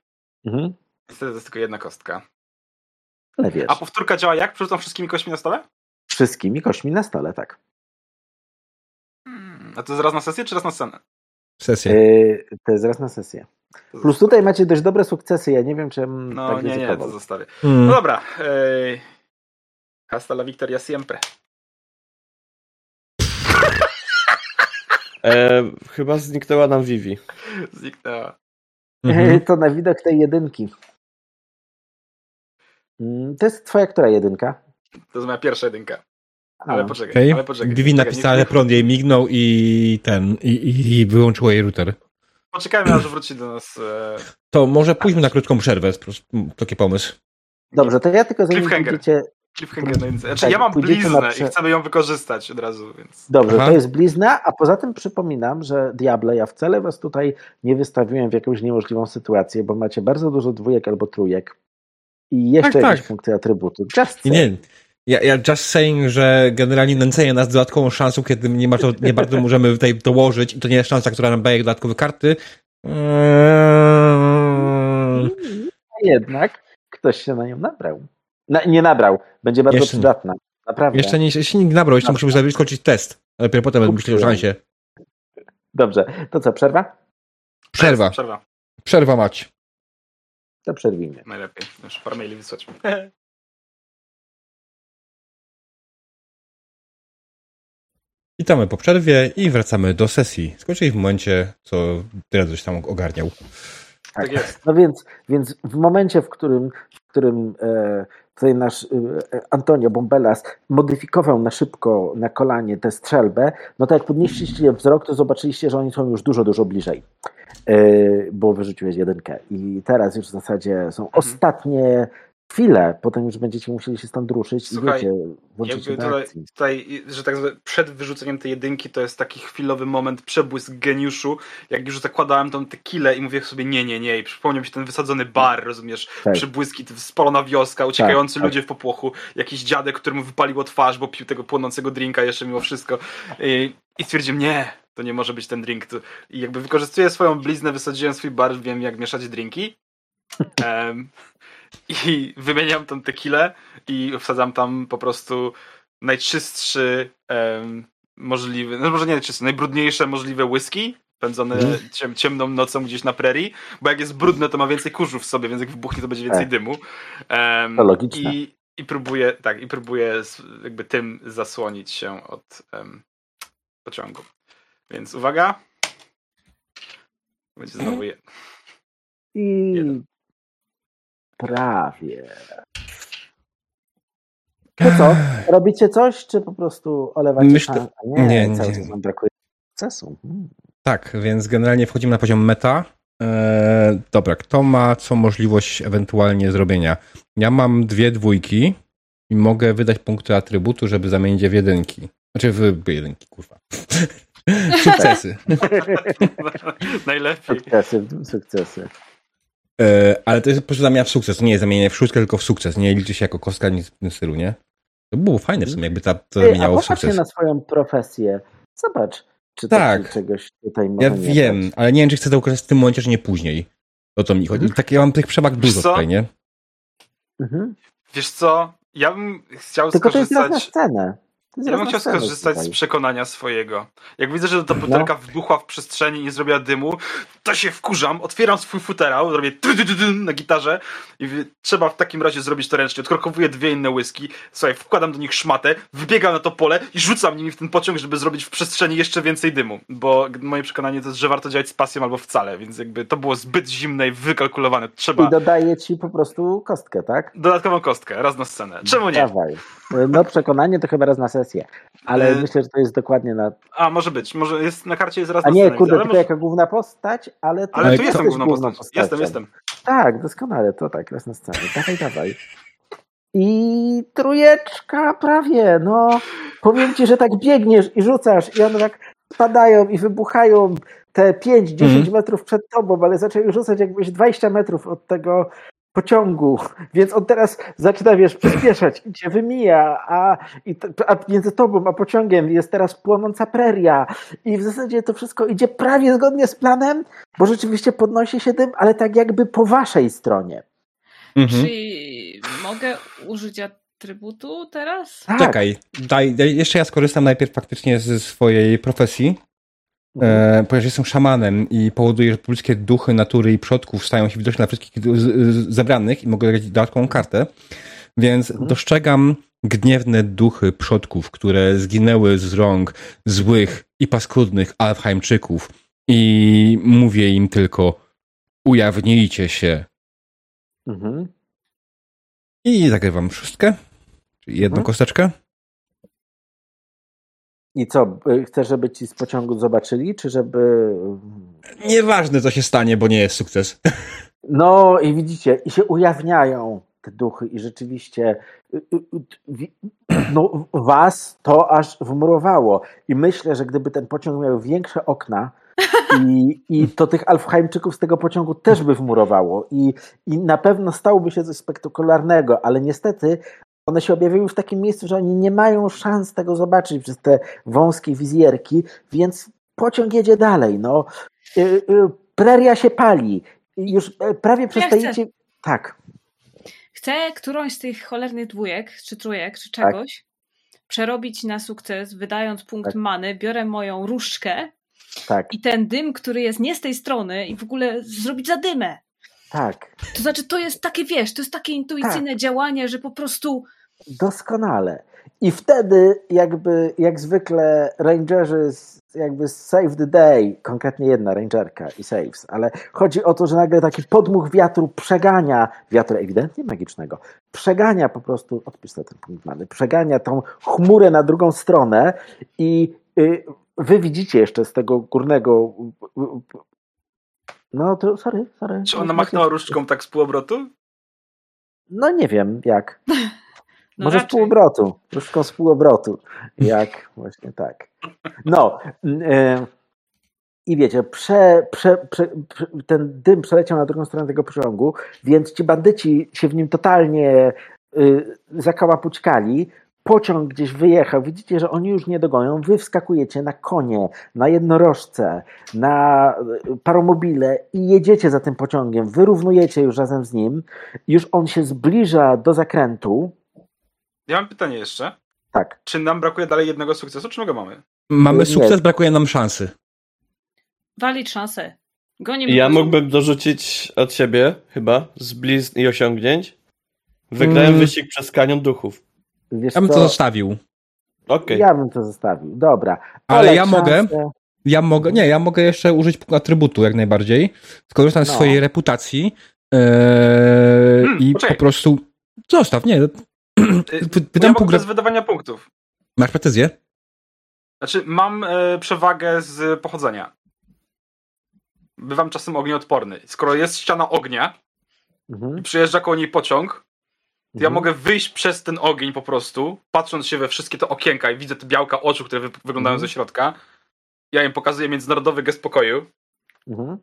Speaker 2: Mhm.
Speaker 4: Niestety to jest tylko jedna kostka.
Speaker 2: Ale wiesz,
Speaker 4: A powtórka działa jak? Przerzucam wszystkimi kośćmi na stole?
Speaker 2: wszystkimi kośćmi na stole, tak.
Speaker 4: A to jest raz na sesję, czy raz na scenę?
Speaker 1: Sesję.
Speaker 2: Yy, to jest raz na sesję. Plus tutaj macie dość dobre sukcesy. Ja nie wiem, czy
Speaker 4: No
Speaker 2: tak
Speaker 4: nie, nie, to zostawię.
Speaker 1: Mm.
Speaker 4: No dobra. Ej. Hasta la victoria siempre.
Speaker 5: E, chyba zniknęła nam Vivi.
Speaker 4: Zniknęła.
Speaker 1: Mhm.
Speaker 2: To na widok tej jedynki. Mm, To jest twoja która jedynka?
Speaker 4: To jest moja pierwsza jedynka.
Speaker 2: A,
Speaker 4: Ale poczekaj,
Speaker 1: Okej.
Speaker 4: ale poczekaj.
Speaker 1: Vivi napisała, że prąd jej mignął i ten, i, i, i wyłączyło jej router.
Speaker 4: Poczekajmy, aż wróci do nas. E...
Speaker 1: To może pójdźmy na krótką przerwę. Taki pomysł.
Speaker 2: Dobrze, to ja tylko zanim
Speaker 4: Cliffhanger.
Speaker 2: pójdziecie...
Speaker 4: Cliffhanger na jedynce. Znaczy,
Speaker 2: Tak,
Speaker 4: ja mam bliznę
Speaker 2: prze-
Speaker 4: i chcemy ją wykorzystać od razu, więc.
Speaker 2: Dobrze,
Speaker 1: Aha.
Speaker 2: to jest blizna, a poza tym przypominam, że Diable, ja wcale was tutaj nie wystawiłem w jakąś niemożliwą sytuację, bo macie bardzo dużo dwójek albo trójek i jeszcze
Speaker 1: Tak,
Speaker 2: jakieś
Speaker 1: tak.
Speaker 2: punkty atrybutu. Just
Speaker 1: Nie, nie. Ja, ja just saying, że generalnie nęcenie nas dodatkową szansą, kiedy nie, ma to, nie bardzo możemy tutaj dołożyć i to nie jest szansa, która nam daje dodatkowe karty. Eee,
Speaker 2: Jednak ktoś się na nią nabrał. Na, nie nabrał, będzie bardzo
Speaker 1: Jeszcze
Speaker 2: przydatna. Naprawdę.
Speaker 1: Jeszcze nie, jeszcze nie nabrał, jeszcze musimy sobie skończyć test. A dopiero potem będę myśleć o szansie.
Speaker 2: Dobrze, to co, przerwa?
Speaker 1: Przerwa.
Speaker 4: Przerwa.
Speaker 1: Przerwa mać.
Speaker 2: To przerwijmy.
Speaker 4: Najlepiej. Już parę maili wysłać.
Speaker 1: Witamy po przerwie i wracamy do sesji. Skończyli w momencie, co coś tam ogarniał.
Speaker 4: Tak jest.
Speaker 2: No więc, więc w momencie, w którym, w którym e, tutaj nasz e, Antonio Bombelas modyfikował na szybko na kolanie tę strzelbę, no to jak podnieśliście wzrok, to zobaczyliście, że oni są już dużo, dużo bliżej. E, bo wyrzuciłeś jedynkę. I teraz już w zasadzie są ostatnie chwile, potem już będziecie musieli się stąd ruszyć
Speaker 4: Słuchaj,
Speaker 2: i wiecie, do
Speaker 4: tutaj, tutaj, że tak zwane, przed wyrzuceniem tej jedynki to jest taki chwilowy moment, przebłysk geniuszu. Jak już zakładałem tą tequilę i mówię sobie nie, nie, nie. I przypomniał mi się ten wysadzony bar, rozumiesz?
Speaker 2: Tak.
Speaker 4: Przebłyski, spalona wioska, uciekający
Speaker 2: tak.
Speaker 4: ludzie w popłochu, jakiś dziadek, któremu wypaliło twarz, bo pił tego płonącego drinka jeszcze mimo wszystko. I, i stwierdziłem, nie, to nie może być ten drink. I jakby wykorzystuję swoją bliznę, wysadziłem swój bar, wiem jak mieszać drinki. Em, I wymieniam tą tequilę i wsadzam tam po prostu najczystszy em, możliwy, no może nie najczystszy, najbrudniejsze możliwe whisky, pędzone
Speaker 2: Mhm.
Speaker 4: ciem, ciemną nocą gdzieś na prerii, bo jak jest brudne, to ma więcej kurzu w sobie, więc jak wybuchnie, to będzie więcej
Speaker 2: Tak.
Speaker 4: dymu. Em,
Speaker 2: To logiczne.
Speaker 4: I, I próbuję, tak, i próbuję jakby tym zasłonić się od em, pociągu. Więc uwaga. Będzie znowu je.
Speaker 2: I
Speaker 4: Jeden.
Speaker 2: Prawie. To co? Robicie coś, czy po prostu olewacie
Speaker 1: Myślę-
Speaker 2: szansę? Nie,
Speaker 1: nie,
Speaker 2: cały
Speaker 1: nie.
Speaker 2: czas nam brakuje sukcesu. Hmm.
Speaker 1: Tak, więc generalnie wchodzimy na poziom meta Eee, dobra, kto ma co możliwość ewentualnie zrobienia? Ja mam dwie dwójki i mogę wydać punkty atrybutu, żeby zamienić je w jedynki. Znaczy w, w jedynki, kurwa. Sukcesy.
Speaker 4: Najlepiej.
Speaker 2: Sukcesy, sukcesy.
Speaker 1: Eee, ale to jest po prostu zamiana w sukces. To nie jest zamienienie w szóstkę, tylko w sukces. Nie liczy się jako kostka nic w tym stylu, nie? To było fajne w sumie, jakby ta, to
Speaker 2: Ty, a
Speaker 1: zamieniało w sukces.
Speaker 2: na swoją profesję. Zobacz, czy
Speaker 1: Tak.
Speaker 2: czegoś tutaj
Speaker 1: Ja wiem,
Speaker 2: dać.
Speaker 1: ale nie wiem, czy chcę to ukazać w tym momencie, czy nie później. O to mi chodzi.
Speaker 2: Mhm.
Speaker 1: Tak, ja mam tych przewag dużo
Speaker 4: co?
Speaker 1: tutaj, nie?
Speaker 2: Mhm.
Speaker 4: Wiesz co? Ja bym chciał
Speaker 2: Tylko to jest na
Speaker 4: skorzystać.
Speaker 2: scenę.
Speaker 4: Ja bym chciał skorzystać z
Speaker 2: tutaj.
Speaker 4: przekonania swojego. Jak widzę, że ta butelka
Speaker 2: No.
Speaker 4: wybuchła w przestrzeni i nie zrobiła dymu, to się wkurzam, otwieram swój futerał, robię na gitarze i trzeba w takim razie zrobić to ręcznie. Odkorkowuję dwie inne whisky, słuchaj, wkładam do nich szmatę, wybiegam na to pole i rzucam nimi w ten pociąg, żeby zrobić w przestrzeni jeszcze więcej dymu. Bo moje przekonanie to jest, że warto działać z pasją albo wcale, więc jakby to było zbyt zimne i wykalkulowane. Trzeba
Speaker 2: I dodaje ci po prostu kostkę, tak?
Speaker 4: dodatkową kostkę, raz na scenę. Czemu nie?
Speaker 2: Dawaj. No przekonanie to chyba raz na sesję, ale
Speaker 4: E,
Speaker 2: myślę, że to jest dokładnie na...
Speaker 4: A, może być. Może jest na karcie jest raz
Speaker 2: A nie, kurde, tylko
Speaker 4: może...
Speaker 2: jaka główna postać, ale... to
Speaker 4: Ale tu jestem
Speaker 2: jest
Speaker 4: główną postacią.
Speaker 2: postacią.
Speaker 4: Jestem, jestem.
Speaker 2: Tak, doskonale, to tak, raz na scenę. Dawaj, dawaj. I trójeczka prawie, no. Powiem ci, że tak biegniesz i rzucasz i one tak spadają i wybuchają te 5-10
Speaker 1: Mhm.
Speaker 2: metrów przed tobą, ale zaczęły rzucać jakbyś 20 metrów od tego pociągu, więc on teraz zaczyna, wiesz, przyspieszać i cię wymija, a, i t- a między tobą a pociągiem jest teraz płonąca preria i w zasadzie to wszystko idzie prawie zgodnie z planem, bo rzeczywiście podnosi się dym, ale tak jakby po waszej stronie.
Speaker 1: Mhm.
Speaker 3: Czy mogę użyć atrybutu teraz?
Speaker 2: Tak.
Speaker 1: Czekaj, daj, daj, jeszcze ja skorzystam najpierw faktycznie ze swojej profesji,
Speaker 2: Mhm.
Speaker 1: e, ponieważ jestem szamanem i powoduję, że ludzkie duchy natury i przodków stają się widoczne dla wszystkich zebranych i mogę dać dodatkową kartę, więc
Speaker 2: Mhm.
Speaker 1: dostrzegam gniewne duchy przodków, które zginęły z rąk złych i paskudnych Alfheimczyków i mówię im tylko ujawnijcie się
Speaker 2: Mhm.
Speaker 1: i zagrywam szóstkę, czyli jedną
Speaker 2: Mhm.
Speaker 1: kosteczkę.
Speaker 2: I co, y, chcesz, żeby ci z pociągu zobaczyli, czy żeby...
Speaker 1: Nieważne, co się stanie, bo nie jest sukces.
Speaker 2: No i widzicie, i się ujawniają te duchy i rzeczywiście y, y, y, no, was to aż wmurowało. I myślę, że gdyby ten pociąg miał większe okna i, i to tych Alfheimczyków z tego pociągu też by wmurowało i, i na pewno stałoby się coś spektakularnego, ale niestety one się objawiły w takim miejscu, że oni nie mają szans tego zobaczyć przez te wąskie wizjerki, więc pociąg jedzie dalej. No. Y, y, Preria się pali. Już e, prawie przestajecie. Tak,
Speaker 3: Chcę którąś z tych cholernych dwójek, czy trójek, czy
Speaker 2: Tak.
Speaker 3: czegoś przerobić na sukces, wydając punkt
Speaker 2: Tak.
Speaker 3: many, biorę moją różdżkę
Speaker 2: tak,
Speaker 3: i ten dym, który jest nie z tej strony i w ogóle zrobić zadymę.
Speaker 2: tak.
Speaker 3: To znaczy, to jest takie, wiesz, to jest takie intuicyjne działanie, że po prostu
Speaker 2: Doskonale. I wtedy, jakby, jak zwykle, rangerzy z- jakby save the day, konkretnie jedna rangerka i saves, ale chodzi o to, że nagle taki podmuch wiatru przegania, wiatru ewidentnie magicznego, przegania po prostu, odpisz sobie ten punkt mamy, przegania tą chmurę na drugą stronę i y, wy widzicie jeszcze z tego górnego no to sorry, sorry.
Speaker 4: Czy ona machnęła różdżką tak z półobrotu?
Speaker 2: No nie wiem jak.
Speaker 3: no
Speaker 2: Może z
Speaker 3: raczej.
Speaker 2: półobrotu, różdżką z półobrotu. Jak właśnie tak. No. e, I wiecie, prze, prze, prze, ten dym przeleciał na drugą stronę tego pociągu, więc ci bandyci się w nim totalnie y, zakałapućkali. Pociąg gdzieś wyjechał, widzicie, że oni już nie dogonią. Wy wskakujecie na konie, na jednorożce, na y, paromobile i jedziecie za tym pociągiem. Wyrównujecie już razem z nim. Już on się zbliża do zakrętu.
Speaker 4: Ja mam pytanie jeszcze.
Speaker 2: Tak.
Speaker 4: Czy nam brakuje dalej jednego sukcesu, czy my go mamy?
Speaker 1: Mamy
Speaker 2: Nie.
Speaker 1: sukces, brakuje nam szansy.
Speaker 3: Walić szansę. Gonimy
Speaker 5: Ja mógłbym dorzucić od siebie, chyba, z blizn i osiągnięć. Wygrałem
Speaker 1: Mm.
Speaker 5: wyścig przez kanion duchów.
Speaker 2: Wiesz
Speaker 1: Ja bym
Speaker 2: co?
Speaker 1: to zostawił.
Speaker 5: Okej.
Speaker 2: Ja bym to zostawił. Dobra.
Speaker 1: Ale
Speaker 2: Olek
Speaker 1: ja mogę,
Speaker 2: szansę.
Speaker 1: ja mogę, nie, ja mogę jeszcze użyć atrybutu jak najbardziej. Skorzystam z
Speaker 2: No.
Speaker 1: swojej reputacji eee,
Speaker 4: Hmm,
Speaker 1: i
Speaker 4: poczekaj.
Speaker 1: po prostu zostaw, nie. Wy-
Speaker 4: Ja
Speaker 1: pół
Speaker 4: bez wydawania punktów.
Speaker 1: Masz precyzję?
Speaker 4: Znaczy, mam e, przewagę z pochodzenia. bywam czasem ognioodporny. Skoro jest ściana ognia
Speaker 2: Mhm.
Speaker 4: i przyjeżdża koło niej pociąg, to ja
Speaker 2: Mhm.
Speaker 4: mogę wyjść przez ten ogień po prostu, patrząc się we wszystkie te okienka i widzę te białka oczu, które wy wyglądają
Speaker 2: Mhm.
Speaker 4: ze środka. Ja im pokazuję międzynarodowy gest pokoju
Speaker 2: Mhm.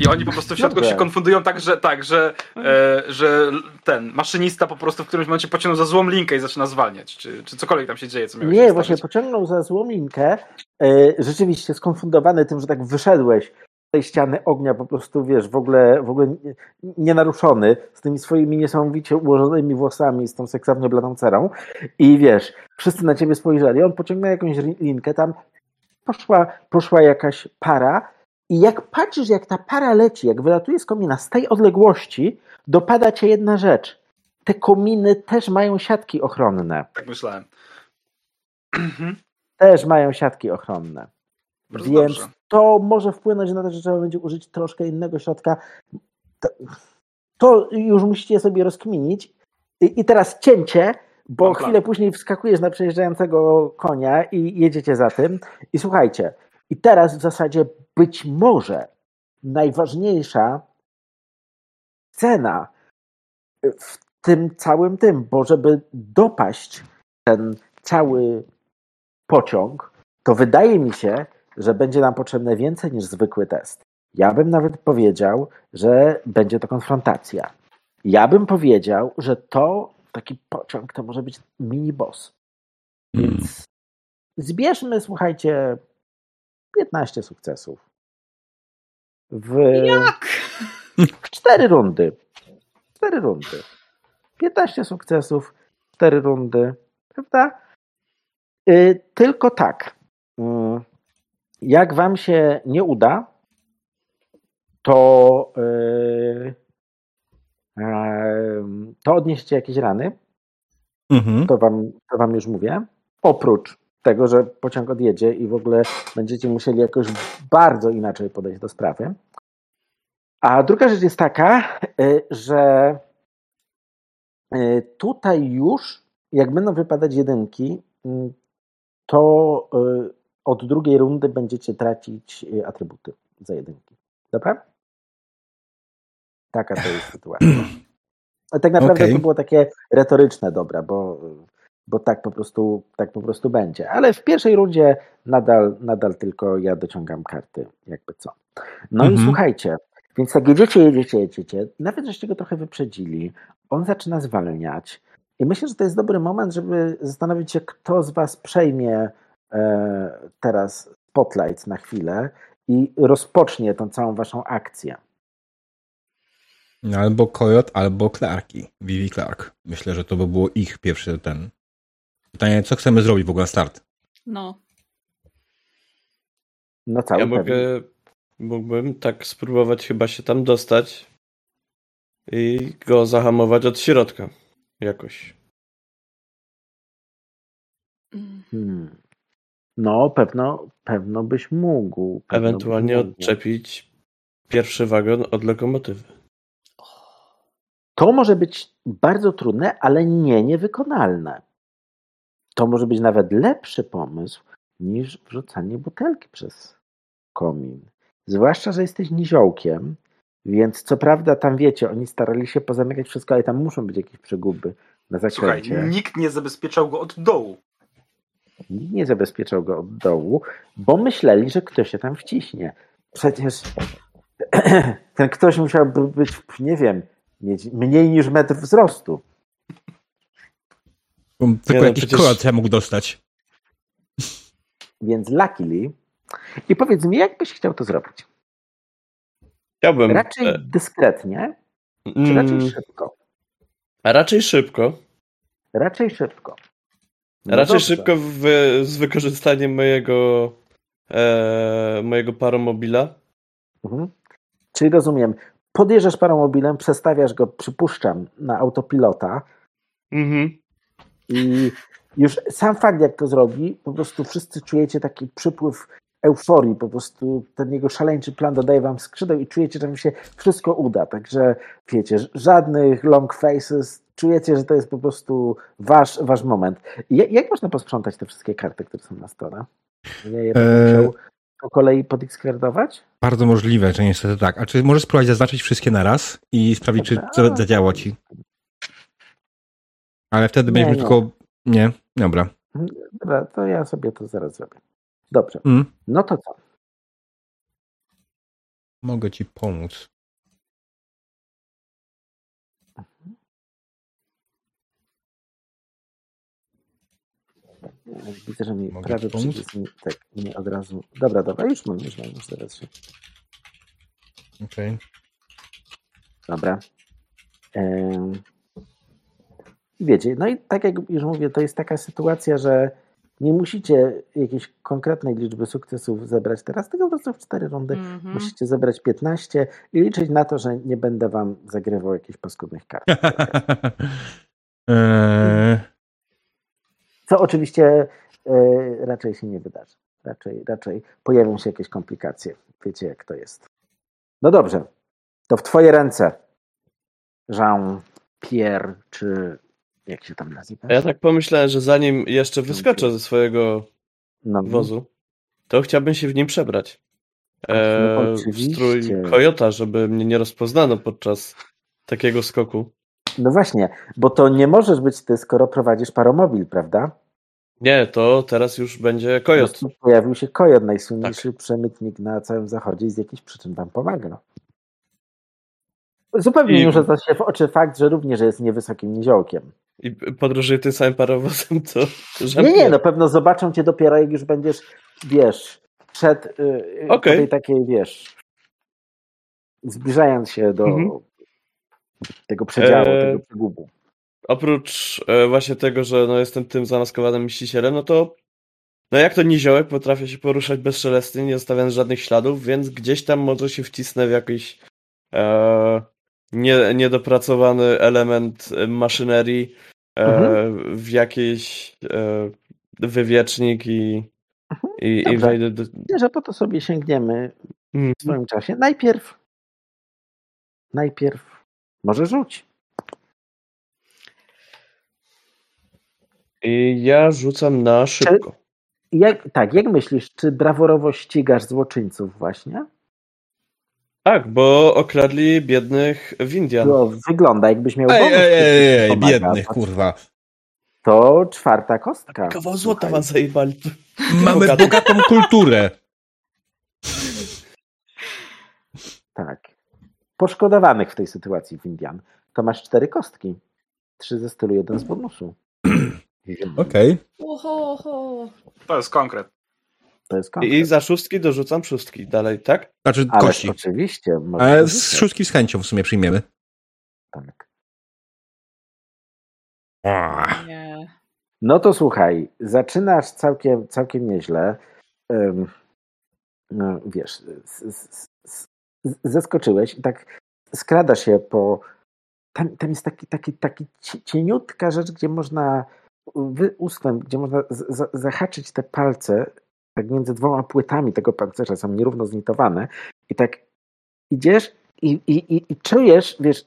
Speaker 4: I oni po prostu w środku się konfundują tak, że tak, że, e, że ten maszynista po prostu w którymś momencie pociągnął za złą linkę i zaczyna zwalniać, czy, czy cokolwiek tam się dzieje, co miałeś
Speaker 2: Nie,
Speaker 4: się
Speaker 2: właśnie pociągnął za złominkę, e, rzeczywiście skonfundowany tym, że tak wyszedłeś z tej ściany ognia, po prostu wiesz, w ogóle, w ogóle nie- nienaruszony, z tymi swoimi niesamowicie ułożonymi włosami, z tą seksownie bladą cerą. I wiesz, wszyscy na ciebie spojrzeli, on pociągnął jakąś linkę, tam poszła, poszła jakaś para i jak patrzysz, jak ta para leci, jak wylatuje z komina, z tej odległości dopada cię jedna rzecz. Te kominy też mają siatki ochronne.
Speaker 4: Tak myślałem.
Speaker 2: też mają siatki ochronne.
Speaker 4: Bardzo
Speaker 2: Więc
Speaker 4: dobrze.
Speaker 2: to może wpłynąć na to, że trzeba będzie użyć troszkę innego środka. To, to już musicie sobie rozkminić. I, i teraz cięcie, bo chwilę później wskakujesz na przejeżdżającego konia i jedziecie za tym. I słuchajcie, i teraz w zasadzie być może najważniejsza scena w tym całym tym, bo żeby dopaść ten cały pociąg, to wydaje mi się, że będzie nam potrzebne więcej niż zwykły test. Ja bym nawet powiedział, że będzie to konfrontacja. Ja bym powiedział, że to taki pociąg to może być mini boss.
Speaker 1: Mm.
Speaker 2: Więc zbierzmy, słuchajcie, 15 sukcesów. W,
Speaker 3: Jak?
Speaker 2: w cztery rundy. Cztery rundy. 15 sukcesów, cztery rundy, prawda? Y, tylko tak. Y, jak wam się nie uda, to, y, em, to odnieście jakieś rany.
Speaker 1: Mhm.
Speaker 2: To wam, to wam już mówię. Oprócz tego, że pociąg odjedzie i w ogóle będziecie musieli jakoś bardzo inaczej podejść do sprawy. A druga rzecz jest taka, y, że y, tutaj już, jak będą wypadać jedynki, y, to y, od drugiej rundy będziecie tracić atrybuty za jedynki. Dobra? Taka to jest sytuacja. Tak naprawdę
Speaker 1: Okej.
Speaker 2: to było takie retoryczne dobra, bo, bo tak, po prostu, tak po prostu będzie. Ale w pierwszej rundzie nadal, nadal tylko ja dociągam karty, jakby co. No i
Speaker 1: Mhm.
Speaker 2: słuchajcie, więc tak jedziecie, jedziecie, jedziecie. Nawet żeście go trochę wyprzedzili. On zaczyna zwalniać. I myślę, że to jest dobry moment, żeby zastanowić się, kto z was przejmie e, teraz spotlight na chwilę i rozpocznie tą całą waszą akcję.
Speaker 1: Albo Coyot, albo Clarki. Vivi Clark. Myślę, że to by było ich pierwszy ten. Pytanie, co chcemy zrobić w ogóle na start?
Speaker 3: No.
Speaker 2: No cały
Speaker 5: Ja mogę, mógłbym tak spróbować chyba się tam dostać i go zahamować od środka jakoś.
Speaker 3: Mm.
Speaker 2: Hmm. No, pewno, pewno byś mógł. Pewno
Speaker 5: Ewentualnie
Speaker 2: byś mógł.
Speaker 5: odczepić pierwszy wagon od lokomotywy.
Speaker 2: To może być bardzo trudne, ale nie niewykonalne. To może być nawet lepszy pomysł niż wrzucanie butelki przez komin. Zwłaszcza, że jesteś niziołkiem, więc co prawda tam wiecie, oni starali się pozamykać wszystko, ale tam muszą być jakieś przeguby na
Speaker 4: Słuchaj,
Speaker 2: zakręcie.
Speaker 4: nikt nie zabezpieczał go od dołu.
Speaker 2: Nikt nie zabezpieczał go od dołu, bo myśleli, że ktoś się tam wciśnie. Przecież ten ktoś musiałby być, nie wiem, mieć mniej niż metr wzrostu.
Speaker 1: Tylko
Speaker 5: no,
Speaker 1: jakiś
Speaker 5: przecież-
Speaker 1: Coyot ja mógł dostać.
Speaker 2: Więc luckily. I powiedz mi, jak byś chciał to zrobić?
Speaker 5: Chciałbym.
Speaker 2: Raczej
Speaker 5: e,
Speaker 2: dyskretnie, czy
Speaker 5: mm,
Speaker 2: raczej szybko?
Speaker 5: a raczej szybko.
Speaker 2: Raczej szybko. No
Speaker 5: raczej
Speaker 2: dobrze.
Speaker 5: szybko w, z wykorzystaniem mojego e, mojego paromobila.
Speaker 2: Mhm. Czyli rozumiem, podjeżdżasz paramobilem, przestawiasz go, przypuszczam, na autopilota
Speaker 5: Mhm.
Speaker 2: I już sam fakt, jak to zrobi, po prostu wszyscy czujecie taki przypływ euforii, po prostu ten jego szaleńczy plan dodaje wam skrzydeł i czujecie, że wam się wszystko uda, także wiecie, żadnych long faces, czujecie, że to jest po prostu wasz, wasz moment. I jak, można posprzątać te wszystkie karty, które są na stole? Ja je będę
Speaker 1: Eee,
Speaker 2: musiał po kolei podexkwerdować?
Speaker 1: Bardzo możliwe, że niestety tak. A czy możesz spróbować zaznaczyć wszystkie naraz i sprawdzić, czy
Speaker 2: Dobra.
Speaker 1: co zadziałało ci? Ale wtedy będziemy
Speaker 2: nie.
Speaker 1: tylko... Nie? Dobra.
Speaker 2: Dobra, to ja sobie to zaraz zrobię. Dobrze,
Speaker 1: Mm.
Speaker 2: no to co?
Speaker 1: Mogę ci pomóc.
Speaker 2: Widzę, że mi
Speaker 1: Mogę
Speaker 2: prawy przycisk mi, tak, nie od razu. Dobra, dobra, już mam, już mam, już zaraz się.
Speaker 1: Okej.
Speaker 2: Dobra. Em, Wiecie, no i tak jak już mówię, to jest taka sytuacja, że nie musicie jakiejś konkretnej liczby sukcesów zebrać teraz, tylko po prostu w cztery rundy
Speaker 3: Mhm.
Speaker 2: musicie zebrać 15 i liczyć na to, że nie będę wam zagrywał jakichś paskudnych kart.
Speaker 1: Eee,
Speaker 2: Co oczywiście e, raczej się nie wydarzy. Raczej, raczej pojawią się jakieś komplikacje. Wiecie, jak to jest. No dobrze, to w twoje ręce, Jean-Pierre, czy jak się tam nazywa?
Speaker 5: Ja tak pomyślałem, że zanim jeszcze wyskoczę ze swojego
Speaker 2: No,
Speaker 5: wozu, to chciałbym się w nim przebrać.
Speaker 2: No,
Speaker 5: E, w
Speaker 2: oczywiście.
Speaker 5: strój kojota, żeby mnie nie rozpoznano podczas takiego skoku.
Speaker 2: no właśnie, bo to nie możesz być ty, skoro prowadzisz paromobil, prawda?
Speaker 5: Nie, to teraz już będzie
Speaker 2: Po
Speaker 5: kojot.
Speaker 2: Pojawił się kojot, najsłynniejszy przemytnik na całym zachodzie i z jakichś przyczyn wam pomaga. Zupełnie
Speaker 5: I-
Speaker 2: nie rzuca się w oczy fakt, że również jest niewysokim niziołkiem.
Speaker 5: I podróżuje tym samym parowozem, co
Speaker 2: Nie, nie, no pewno zobaczą cię dopiero, jak już będziesz, wiesz, przed yy,
Speaker 5: Okej.
Speaker 2: tej takiej, wiesz, zbliżając się do
Speaker 5: Mhm.
Speaker 2: tego przedziału,
Speaker 5: Eee,
Speaker 2: tego przegubu.
Speaker 5: Oprócz e, właśnie tego, że no, jestem tym zamaskowanym myślicielem, no to no jak to niziołek potrafię się poruszać bezszelestnie, nie zostawiając żadnych śladów, więc gdzieś tam może się wcisnę w jakiś e, nie, niedopracowany element maszynerii, e,
Speaker 2: Mhm.
Speaker 5: w jakiś e, wywiecznik i, i, i
Speaker 2: Dobrze.
Speaker 5: wejdę do...
Speaker 2: Że po to sobie sięgniemy
Speaker 5: Mhm.
Speaker 2: w swoim czasie. Najpierw, najpierw może rzuć.
Speaker 5: I ja rzucam na szybko.
Speaker 2: Jak, tak, jak myślisz, czy braworowo ścigasz złoczyńców właśnie?
Speaker 5: Tak, bo okradli biednych Windian.
Speaker 2: To wygląda jakbyś miał
Speaker 1: Ej,
Speaker 2: bonus,
Speaker 1: ej, ej, ej,
Speaker 2: pomaga.
Speaker 1: biednych, kurwa.
Speaker 2: To czwarta kostka.
Speaker 5: Kawał złota wam zajebali.
Speaker 1: Mamy bogatą kulturę.
Speaker 2: Tak. Poszkodowanych w tej sytuacji w Indian. To masz cztery kostki. Trzy ze stylu, jeden z bonusu.
Speaker 1: Okej.
Speaker 3: Oho, oho.
Speaker 4: To jest konkret.
Speaker 2: To jest
Speaker 5: I za szóstki dorzucam szóstki dalej, tak?
Speaker 1: Znaczy
Speaker 2: Ale
Speaker 1: kości.
Speaker 2: oczywiście.
Speaker 1: Ale
Speaker 2: dorzucać.
Speaker 1: z szóstki z chęcią w sumie przyjmiemy.
Speaker 2: Tak. No to słuchaj, zaczynasz całkiem, całkiem nieźle. Ym, no, wiesz, zeskoczyłeś i tak skradasz się po. Tam, tam jest taki, taki, taki cie- cieniutka rzecz, gdzie można wy, ustęp, gdzie można z, z, zahaczyć te palce tak między dwoma płytami tego pancerza, są nierówno znitowane i tak idziesz i, i, i, i czujesz, wiesz,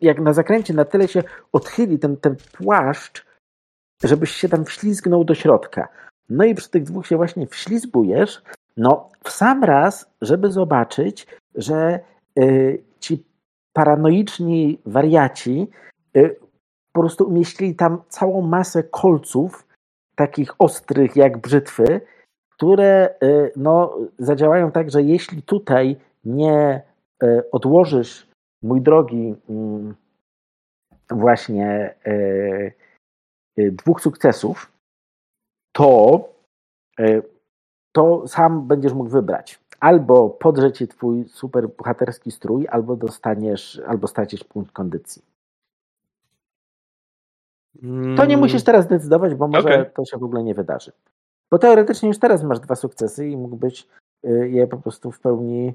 Speaker 2: jak na zakręcie na tyle się odchyli ten, ten płaszcz, żebyś się tam wślizgnął do środka. No i przy tych dwóch się właśnie wślizgujesz, no w sam raz, żeby zobaczyć, że y, ci paranoiczni wariaci y, po prostu umieścili tam całą masę kolców, takich ostrych jak brzytwy, które y, no, zadziałają tak, że jeśli tutaj nie y, odłożysz, mój drogi, mm, właśnie y, dwóch sukcesów, to, to sam będziesz mógł wybrać. Albo podrze ci twój super bohaterski strój, albo dostaniesz, albo stracisz punkt kondycji. To nie musisz teraz decydować, bo może
Speaker 5: Mm. Okej.
Speaker 2: to się w ogóle nie wydarzy. Bo teoretycznie już teraz masz dwa sukcesy i mógłbyś y, je po prostu w pełni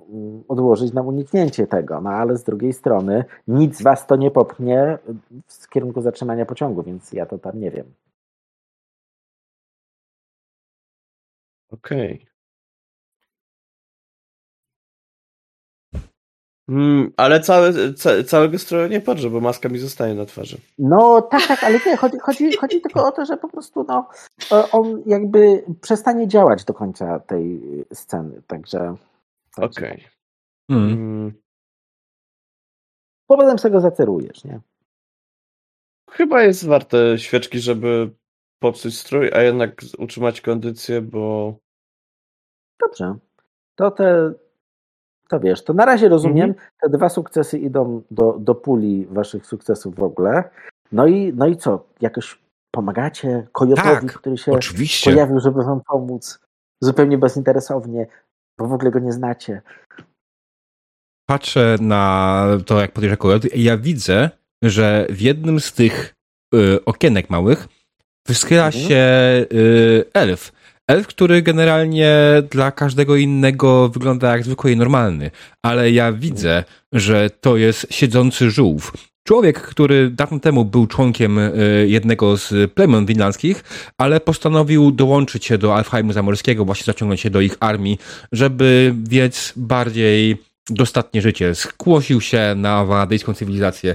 Speaker 2: mm, odłożyć na uniknięcie tego. No ale z drugiej strony nic was to nie popchnie w kierunku zatrzymania pociągu, więc ja to tam nie wiem.
Speaker 5: Okej. Mm, ale całe, ca, całego stroju nie podrze, bo maska mi zostaje na twarzy.
Speaker 2: No tak, tak, ale nie, chodzi, chodzi, chodzi tylko o to, że po prostu no, on jakby przestanie działać do końca tej sceny, także... także
Speaker 5: Okej.
Speaker 1: Mm.
Speaker 5: Mm,
Speaker 2: Bo potem sobie go zacerujesz, nie?
Speaker 5: chyba jest warte świeczki, żeby popsuć strój, a jednak utrzymać kondycję, bo
Speaker 2: Dobrze. To te, to wiesz, to na razie rozumiem,
Speaker 5: Mhm.
Speaker 2: te dwa sukcesy idą do, do puli waszych sukcesów w ogóle. No i, no i co? Jakoś pomagacie Kojotowi,
Speaker 1: Tak,
Speaker 2: który się
Speaker 1: Oczywiście.
Speaker 2: pojawił, żeby wam pomóc, zupełnie bezinteresownie, bo w ogóle go nie znacie.
Speaker 1: Patrzę na to, jak podjeżdża kojot i ja widzę, że w jednym z tych y, okienek małych wyschyla
Speaker 2: Mhm.
Speaker 1: się y, elf. Elf, który generalnie dla każdego innego wygląda jak zwykły i normalny, ale ja widzę, że to jest siedzący żółw. Człowiek, który dawno temu był członkiem y, jednego z plemion winlandzkich, ale postanowił dołączyć się do Alfheimu Zamorskiego, właśnie zaciągnąć się do ich armii, żeby wiec bardziej dostatnie życie. Skłosił się na wanadyjską cywilizację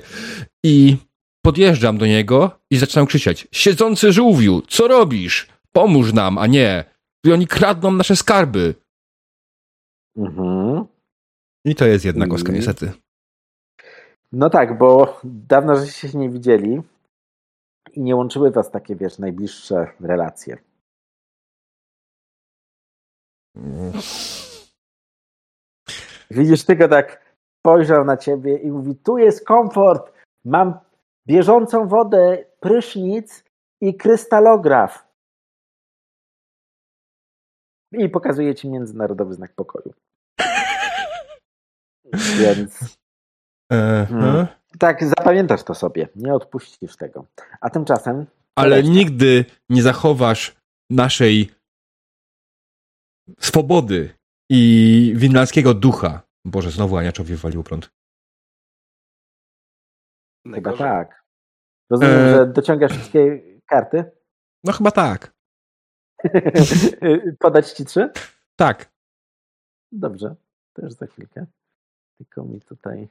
Speaker 1: i podjeżdżam do niego i zaczynam krzyczeć siedzący żółwiu, co robisz? Pomóż nam, a nie. I oni kradną nasze skarby.
Speaker 2: Mhm.
Speaker 1: I to jest jedna kostka,
Speaker 2: Mhm.
Speaker 1: niestety.
Speaker 2: No tak, bo dawno żeście się nie widzieli i nie łączyły was takie, wiesz, najbliższe relacje. Widzisz, tylko tak spojrzał na ciebie i mówi, tu jest komfort, mam bieżącą wodę, prysznic i krystalograf. I pokazuje ci międzynarodowy znak pokoju. Więc
Speaker 1: Mhm.
Speaker 2: tak, zapamiętasz to sobie, nie odpuścisz tego. A tymczasem.
Speaker 1: Ale
Speaker 2: reszta.
Speaker 1: nigdy nie zachowasz naszej swobody i winlandzkiego ducha. Boże, znowu Aniaczowi wywalił prąd.
Speaker 2: Chyba tak. Rozumiem,
Speaker 1: E.
Speaker 2: że dociągasz wszystkie karty.
Speaker 1: No chyba tak.
Speaker 2: Podać ci trzy?
Speaker 1: Tak.
Speaker 2: Dobrze, też za chwilkę. Tylko mi tutaj.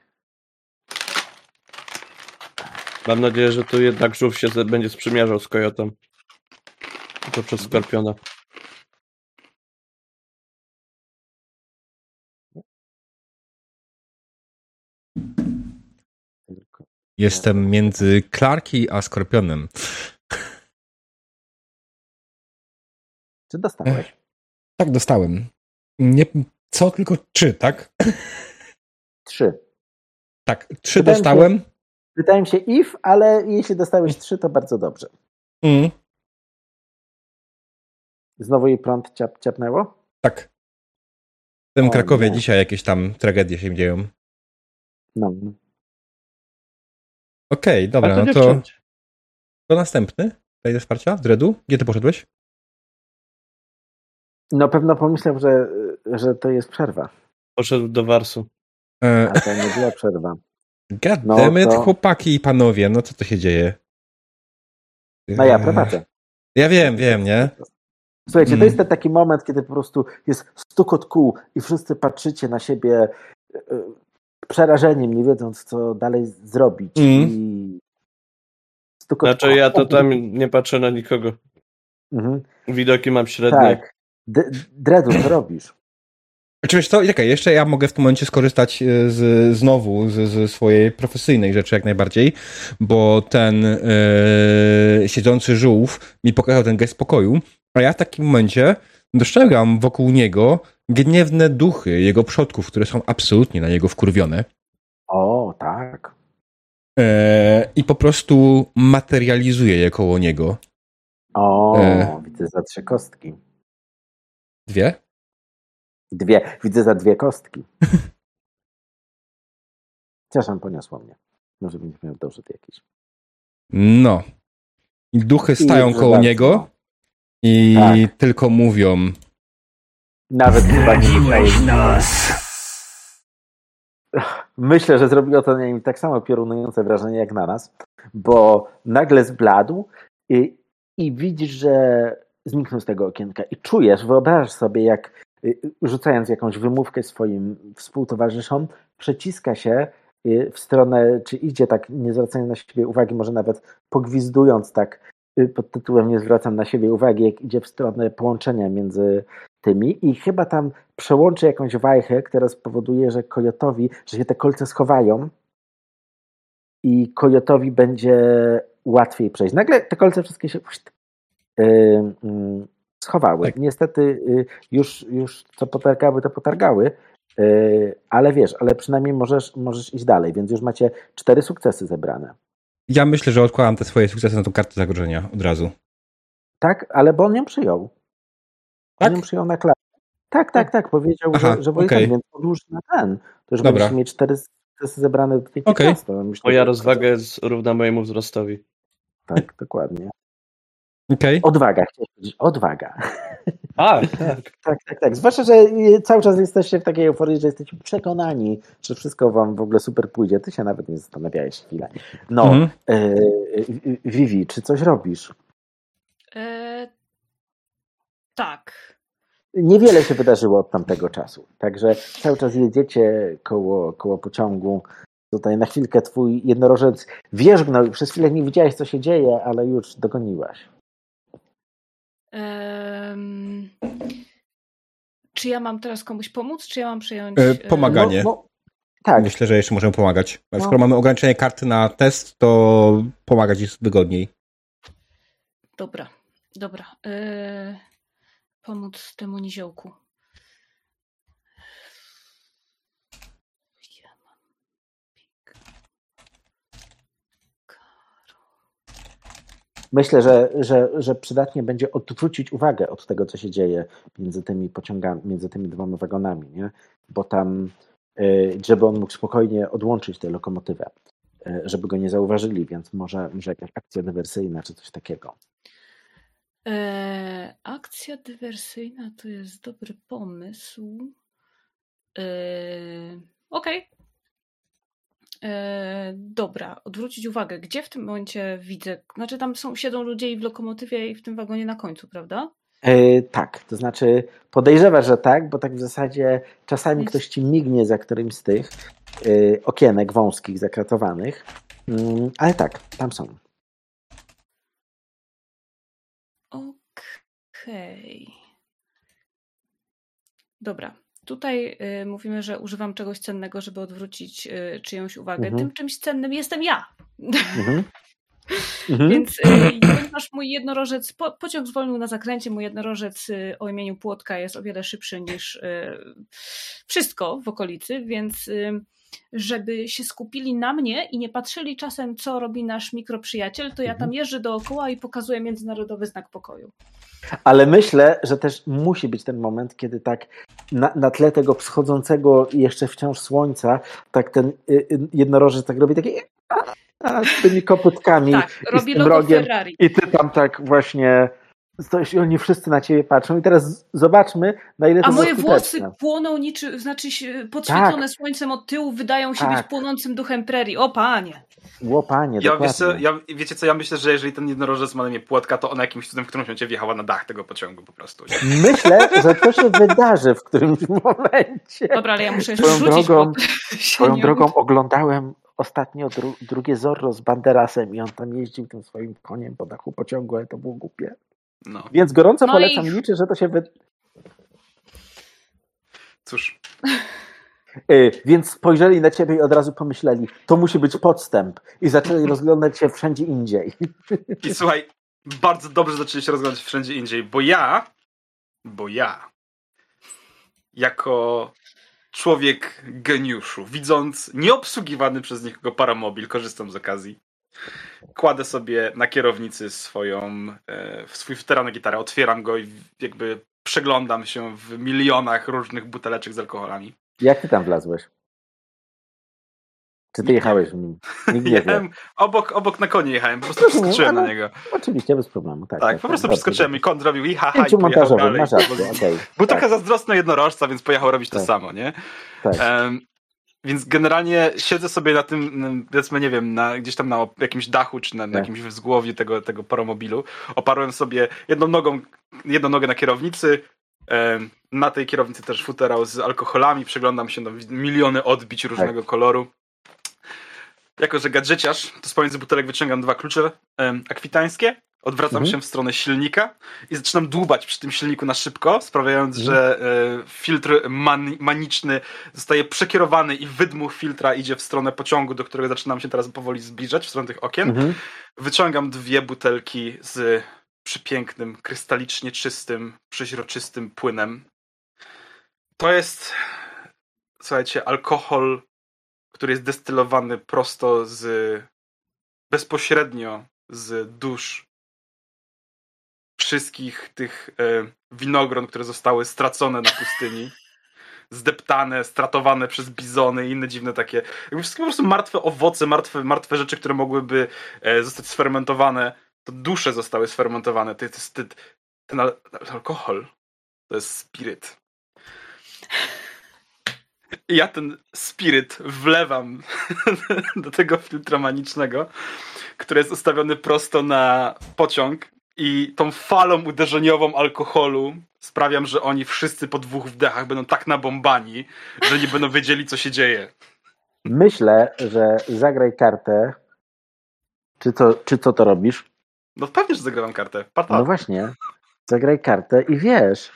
Speaker 5: mam nadzieję, że tu jednak żółw się będzie sprzymierzał z kojotem. To przez skorpiona.
Speaker 1: Jestem między Clarki a Skorpionem.
Speaker 2: Czy dostałeś?
Speaker 1: Tak, dostałem. Nie, co, tylko trzy, tak?
Speaker 2: Trzy.
Speaker 1: Tak, trzy
Speaker 2: Wydaje mi się-
Speaker 1: dostałem.
Speaker 2: Pytałem się if, ale jeśli dostałeś trzy, to bardzo dobrze.
Speaker 1: Mm,
Speaker 2: Znowu jej prąd ciap, ciapnęło?
Speaker 1: tak. W tym
Speaker 2: O
Speaker 1: Krakowie
Speaker 2: nie.
Speaker 1: dzisiaj jakieś tam tragedie się dzieją.
Speaker 2: No.
Speaker 1: Okej,
Speaker 5: A
Speaker 1: dobra,
Speaker 5: to
Speaker 1: no to, to następny. Do wsparcia. Dredu, gdzie ty poszedłeś?
Speaker 2: No pewno pomyślał, że, że to jest przerwa.
Speaker 5: Poszedł do Warsu.
Speaker 1: E,
Speaker 2: A to nie była przerwa.
Speaker 1: God
Speaker 2: No
Speaker 1: damn it,
Speaker 2: to-
Speaker 1: chłopaki i panowie, no co to się dzieje?
Speaker 2: No ja prowadzę.
Speaker 1: Ja wiem, wiem, nie?
Speaker 2: Słuchajcie,
Speaker 1: Mm.
Speaker 2: to jest ten taki moment, kiedy po prostu jest stukot kół i wszyscy patrzycie na siebie e, przerażeniem, nie wiedząc, co dalej zrobić.
Speaker 1: Mm.
Speaker 2: I stukot
Speaker 5: Znaczy ja to tam nie patrzę na nikogo.
Speaker 2: Mhm.
Speaker 5: Widoki mam średnie.
Speaker 2: Tak. D- Dredu, co robisz?
Speaker 1: Czy wiesz co, czekaj, jeszcze ja mogę w tym momencie skorzystać e, z, znowu z, z swojej profesjonalnej rzeczy jak najbardziej, bo ten e, siedzący żółw mi pokazał ten gest pokoju, a ja w takim momencie dostrzegam wokół niego gniewne duchy jego przodków, które są absolutnie na niego wkurwione
Speaker 2: O, tak.
Speaker 1: e, i po prostu materializuję je koło niego.
Speaker 2: O,
Speaker 1: E.
Speaker 2: widzę za trzy kostki.
Speaker 1: Dwie?
Speaker 2: Dwie, widzę za dwie kostki. Przepraszam, poniosło mnie. Może będziesz miał dorzut jakiś.
Speaker 1: No. I duchy stają
Speaker 2: I
Speaker 1: koło
Speaker 2: bardzo.
Speaker 1: niego i
Speaker 2: Tak.
Speaker 1: tylko mówią
Speaker 2: Nawet chyba nie myślałem. Myślę, że zrobiło to na nim tak samo piorunujące wrażenie jak na nas, bo nagle zbladł i, i widzisz, że zniknął z tego okienka i czujesz, wyobrażasz sobie, jak y, rzucając jakąś wymówkę swoim współtowarzyszom, przeciska się y, w stronę, czy idzie tak, nie zwracając na siebie uwagi, może nawet pogwizdując tak y, pod tytułem nie zwracam na siebie uwagi, jak idzie w stronę połączenia między tymi i chyba tam przełączy jakąś wajchę, która spowoduje, że kojotowi, że się te kolce schowają i kojotowi będzie łatwiej przejść. Nagle te kolce wszystkie się schowały.
Speaker 1: Tak.
Speaker 2: Niestety yy, już, już co potargały, to potargały, y, ale wiesz, ale przynajmniej możesz, możesz iść dalej, więc już macie cztery sukcesy zebrane.
Speaker 1: Ja myślę, że odkładam te swoje sukcesy na tą kartę zagrożenia od razu.
Speaker 2: Tak, ale bo on ją przyjął.
Speaker 1: Tak?
Speaker 2: On ją przyjął na klatę. Tak, tak, tak. Powiedział,
Speaker 1: Aha,
Speaker 2: że, że
Speaker 1: okej.
Speaker 2: ten, więc odłóż na ten. To już
Speaker 1: Dobra.
Speaker 2: będziesz mieć cztery sukcesy zebrane do
Speaker 1: Okej.
Speaker 2: 15. Myślę,
Speaker 5: Moja
Speaker 2: że-
Speaker 5: rozwaga jest równa mojemu wzrostowi.
Speaker 2: Tak, dokładnie.
Speaker 1: Okej.
Speaker 2: Odwaga. Odwaga.
Speaker 5: A, tak.
Speaker 2: Tak, tak, tak. Zwłaszcza, że y, cały czas jesteście w takiej euforii, że jesteście przekonani, że wszystko wam w ogóle super pójdzie. Ty się nawet nie zastanawiałeś chwilę. No,
Speaker 1: Mhm.
Speaker 2: y, y, Vivi, czy coś robisz?
Speaker 3: E, tak.
Speaker 2: Niewiele się wydarzyło od tamtego czasu. Także cały czas jedziecie koło, koło pociągu. Tutaj na chwilkę twój jednorożec wierzgnął i przez chwilę nie widziałeś, co się dzieje, ale już dogoniłaś.
Speaker 3: Em, czy ja mam teraz komuś pomóc, czy ja mam przejąć...
Speaker 1: E,
Speaker 3: e,
Speaker 1: pomaganie.
Speaker 2: No, no, tak,
Speaker 1: Myślę, że jeszcze możemy pomagać.
Speaker 2: No.
Speaker 1: Skoro mamy ograniczenie karty na test, to pomagać jest wygodniej.
Speaker 3: Dobra, dobra. E, pomóc temu niziołku. Ja mam pik. Karo.
Speaker 2: Myślę, że, że, że przydatnie będzie odwrócić uwagę od tego, co się dzieje między tymi pociągami, między tymi dwoma wagonami, nie? Bo tam, y, żeby on mógł spokojnie odłączyć tę lokomotywę, y, żeby go nie zauważyli, więc może, może jakaś akcja dywersyjna czy coś takiego.
Speaker 3: E, akcja dywersyjna to jest dobry pomysł. E, Okej. E, Dobra, odwrócić uwagę. Gdzie w tym momencie widzę? Znaczy, tam są, siedzą ludzie i w lokomotywie, i w tym wagonie na końcu, prawda?
Speaker 2: E, tak, to znaczy podejrzewasz, że tak, bo tak w zasadzie czasami
Speaker 3: Jest.
Speaker 2: ktoś ci mignie za którymś z tych e, okienek wąskich, zakratowanych, Mm, ale tak, tam są.
Speaker 3: Okej. Dobra. Tutaj y, mówimy, że używam czegoś cennego, żeby odwrócić y, czyjąś uwagę.
Speaker 2: Mhm.
Speaker 3: Tym czymś cennym jestem ja.
Speaker 2: Mhm. Mhm.
Speaker 3: Więc y, ponieważ mój jednorożec, po, pociąg zwolnił na zakręcie, mój jednorożec y, o imieniu Płotka jest o wiele szybszy niż y, wszystko w okolicy, więc y, żeby się skupili na mnie i nie patrzyli czasem, co robi nasz mikroprzyjaciel, to ja tam jeżdżę dookoła i pokazuję międzynarodowy znak pokoju.
Speaker 2: Ale myślę, że też musi być ten moment, kiedy tak na, na tle tego wschodzącego jeszcze wciąż słońca, tak ten y, y, jednorożec tak robi takie a, a, z tymi kopytkami
Speaker 3: Tak,
Speaker 2: i z tym rogiem
Speaker 3: Ferrari.
Speaker 2: i ty tam tak właśnie stoisz i oni wszyscy na ciebie patrzą i teraz zobaczmy na ile to
Speaker 3: A moje włosy płoną niczym, znaczy podświetlone słońcem od tyłu, wydają się
Speaker 2: Tak.
Speaker 3: być płonącym duchem prerii. O panie!
Speaker 2: Łopanie,
Speaker 4: Ja,
Speaker 2: dokładnie.
Speaker 4: wiesz co, ja, wiecie co, ja myślę, że jeżeli ten jednorożec ma na imię Płotka, to ona jakimś cudem w którymś momencie wjechała na dach tego pociągu po prostu. Nie?
Speaker 2: Myślę, że to się wydarzy w którymś momencie.
Speaker 3: Dobra, ale ja muszę jeszcze
Speaker 2: Swoją
Speaker 3: rzucić,
Speaker 2: drogą-
Speaker 3: bo się
Speaker 2: Swoją drogą
Speaker 3: uda.
Speaker 2: oglądałem ostatnio dru drugie Zorro z Banderasem i on tam jeździł tym swoim koniem po dachu pociągu, ale to było głupie.
Speaker 4: No,
Speaker 2: Więc gorąco
Speaker 3: No
Speaker 2: polecam,
Speaker 3: i-
Speaker 2: liczę, że to się wy...
Speaker 4: cóż.
Speaker 2: Y, Więc spojrzeli na ciebie i od razu pomyśleli, to musi być podstęp i zaczęli rozglądać się wszędzie indziej.
Speaker 4: I słuchaj, bardzo dobrze zaczęli się rozglądać wszędzie indziej, bo ja, bo ja, jako człowiek geniuszu, widząc nieobsługiwany przez nikogo paramobil, korzystam z okazji, kładę sobie na kierownicy swoją, e, swój futerał na gitarę, otwieram go i jakby przeglądam się w milionach różnych buteleczek z alkoholami.
Speaker 2: Jak ty tam wlazłeś? Czy ty jechałeś w nim? Nikt nie
Speaker 4: obok, obok na konie jechałem, po prostu
Speaker 2: Rozumiem,
Speaker 4: przeskoczyłem na
Speaker 2: ale-
Speaker 4: niego.
Speaker 2: Oczywiście, bez problemu. Tak,
Speaker 4: Tak, po prostu
Speaker 2: dobrze,
Speaker 4: przeskoczyłem i kąt zrobił i haha i
Speaker 2: Pięciu
Speaker 4: pojechał dalej.
Speaker 2: masz rację, okej.
Speaker 4: Był
Speaker 2: tak,
Speaker 4: trochę zazdrosny jednorożca, więc pojechał robić to
Speaker 2: Tak.
Speaker 4: samo, nie?
Speaker 2: tak.
Speaker 4: Em, więc generalnie siedzę sobie na tym, mm, powiedzmy, nie wiem, na, gdzieś tam na jakimś dachu, czy na, na
Speaker 2: Tak.
Speaker 4: jakimś wzgłowiu tego, tego paromobilu. Oparłem sobie jedną nogą, jedną nogę na kierownicy, na tej kierownicy też futerał z alkoholami, przeglądam się na miliony odbić różnego koloru. Jako, że gadżeciarz, to z pomiędzy butelek wyciągam dwa klucze akwitańskie, odwracam
Speaker 2: Mhm.
Speaker 4: się w stronę silnika i zaczynam dłubać przy tym silniku na szybko, sprawiając, że e, filtr man, maniczny zostaje przekierowany i wydmuch filtra idzie w stronę pociągu, do którego zaczynam się teraz powoli zbliżać, w stronę tych okien.
Speaker 2: Mhm.
Speaker 4: Wyciągam dwie butelki z przepięknym, krystalicznie czystym, przeźroczystym płynem. To jest, słuchajcie, alkohol, który jest destylowany prosto z, bezpośrednio z dusz wszystkich tych e, winogron, które zostały stracone na pustyni. Zdeptane, stratowane przez bizony i inne dziwne takie. Jakby wszystkie po prostu martwe owoce, martwe, martwe rzeczy, które mogłyby e, zostać sfermentowane. To dusze zostały sfermentowane. To jest, ten, ten al alkohol to jest spiryt. Ja ten spiryt wlewam do tego filtra manicznego, który jest ustawiony prosto na pociąg i tą falą uderzeniową alkoholu sprawiam, że oni wszyscy po dwóch wdechach będą tak nabombani, że nie będą wiedzieli, co się dzieje.
Speaker 2: Myślę, że zagraj kartę. Czy, to, czy co to robisz?
Speaker 4: No pewnie, że zagrywam kartę. Parta.
Speaker 2: No właśnie. Zagraj kartę i wiesz.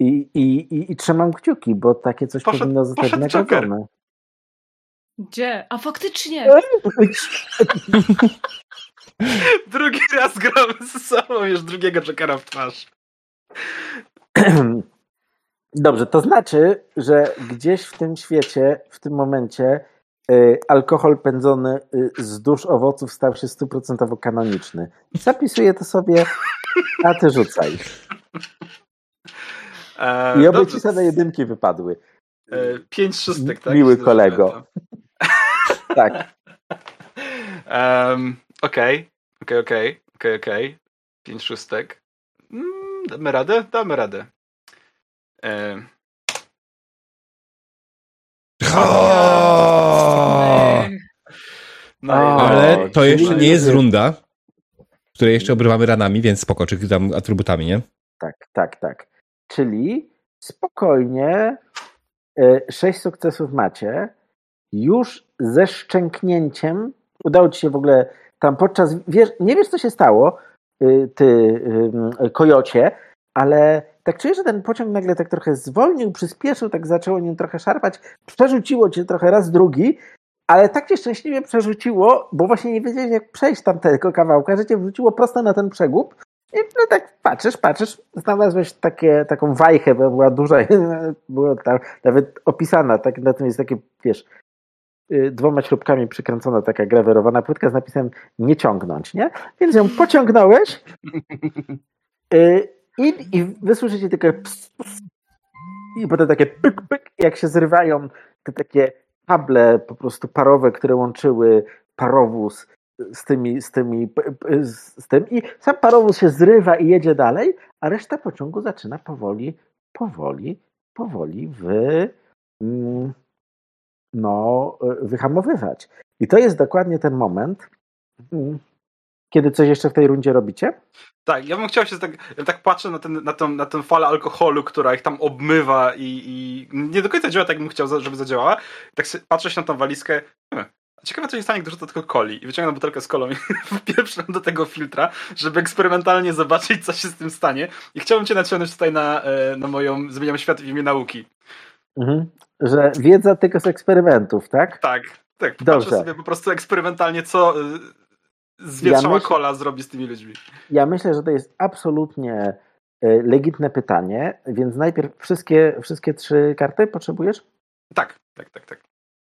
Speaker 2: I, i, i, i trzymam kciuki, bo takie coś
Speaker 4: Poszedł-
Speaker 2: powinno zostać nagrodzone.
Speaker 3: Gdzie? A faktycznie!
Speaker 4: Drugi raz gramy ze sobą, już drugiego Jokera w twarz.
Speaker 2: Dobrze, to znaczy, że gdzieś w tym świecie, w tym momencie y, alkohol pędzony y, z dusz owoców stał się stuprocentowo kanoniczny. Zapisuję to sobie, a ty rzucaj.
Speaker 4: E,
Speaker 2: I oby ci same jedynki wypadły.
Speaker 4: E, pięć szóstek, tak?
Speaker 2: Miły kolego. Tak.
Speaker 4: Okej, okej, okej, okej, okej. Pięć szóstek. Mm, damy radę? Damy radę.
Speaker 3: Ech,
Speaker 4: no
Speaker 1: Ale to jeszcze nie jest runda, w której jeszcze obrywamy ranami, więc spoko, czy tam atrybutami, nie?
Speaker 2: Tak, tak, tak. Czyli spokojnie e, sześć sukcesów macie. Już ze szczęknięciem udało ci się w ogóle tam podczas. Wiesz, nie wiesz, co się stało, y, ty, ym, kojocie, ale tak czujesz, że ten pociąg nagle tak trochę zwolnił, przyspieszył, tak zaczęło nim trochę szarpać, przerzuciło cię trochę raz drugi, ale tak cię szczęśliwie przerzuciło, bo właśnie nie wiedziałeś, jak przejść tamtego kawałka, że cię wrzuciło prosto na ten przegub. I no tak patrzysz, patrzysz, znalazłeś takie, taką wajchę, bo była duża, była tam nawet opisana, tak, na tym jest takie, wiesz, y, dwoma śrubkami przykręcona taka grawerowana płytka z napisem nie ciągnąć, nie? Więc ją pociągnąłeś y, i, i wysłyszycie tylko ps, ps, i potem takie pyk, pyk, jak się zrywają te takie kable po prostu parowe, które łączyły parowóz z tymi, z tymi, z tym i sam parowóz się zrywa i jedzie dalej, a reszta pociągu zaczyna powoli, powoli, powoli wy, mm, no, y, wyhamowywać. I to jest dokładnie ten moment, mm, kiedy coś jeszcze w tej rundzie robicie.
Speaker 4: Tak, ja bym chciał się tak, ja tak patrzę na, ten, na, tą, na tę falę alkoholu, która ich tam obmywa i, i nie do końca działa tak, jakbym chciał, za- żeby zadziałała. Tak patrzę się na tą walizkę, hmm, ciekawe co się stanie, gdy rzucę tylko coli i wyciągam butelkę z kolą i wpieprzam do tego filtra, żeby eksperymentalnie zobaczyć, co się z tym stanie. I chciałbym cię naciągnąć tutaj na, e, na moją Zmieniam świat w imię nauki.
Speaker 2: Mhm. Że wiedza tylko z eksperymentów, tak?
Speaker 4: Tak, tak.
Speaker 2: Dobrze.
Speaker 4: Patrzę sobie po prostu eksperymentalnie, co y, zwietrzała
Speaker 2: myślę-
Speaker 4: kola zrobi z tymi ludźmi.
Speaker 2: Ja myślę, że to jest absolutnie y, legitne pytanie, więc najpierw wszystkie, wszystkie trzy karty potrzebujesz?
Speaker 4: Tak, tak, tak, tak.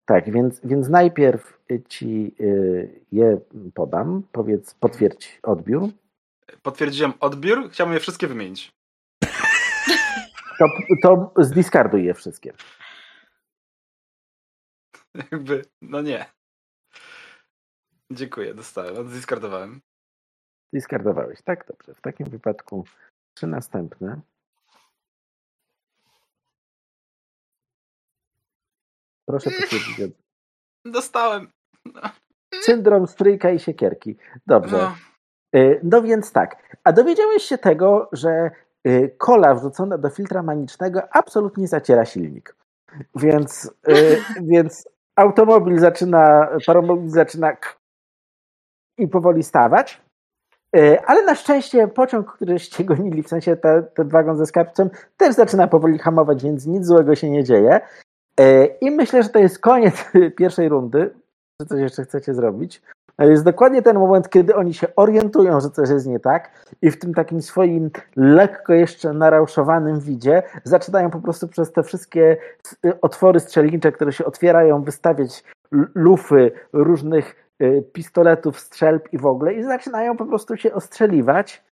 Speaker 2: Tak, więc, więc najpierw ci y, je podam. Powiedz, potwierdź odbiór.
Speaker 4: Potwierdziłem odbiór, chciałbym je wszystkie wymienić.
Speaker 2: To, to zdiskarduj je wszystkie.
Speaker 4: Jakby, no nie. Dziękuję, dostałem, zdiskardowałem.
Speaker 2: Diskardowałeś, tak? Dobrze. W takim wypadku trzy następne. Proszę potwierdzić.
Speaker 4: Dostałem.
Speaker 2: Syndrom stryjka i siekierki. Dobrze.
Speaker 4: No,
Speaker 2: Y, No więc tak. A dowiedziałeś się tego, że y, kola wrzucona do filtra manicznego absolutnie zaciera silnik. Więc, y, więc automobil zaczyna, paromobil zaczyna i powoli stawać. Y, Ale na szczęście pociąg, któryście gonili, w sensie te, ten wagon ze skarbcem, też zaczyna powoli hamować, więc nic złego się nie dzieje. Y, I myślę, że to jest koniec pierwszej rundy. Czy coś jeszcze chcecie zrobić? Jest dokładnie ten moment, kiedy oni się orientują, że coś jest nie tak i w tym takim swoim lekko jeszcze narałszowanym widzie zaczynają po prostu przez te wszystkie y, otwory strzelnicze, które się otwierają, wystawiać lufy różnych y, pistoletów, strzelb i w ogóle i zaczynają po prostu się ostrzeliwać.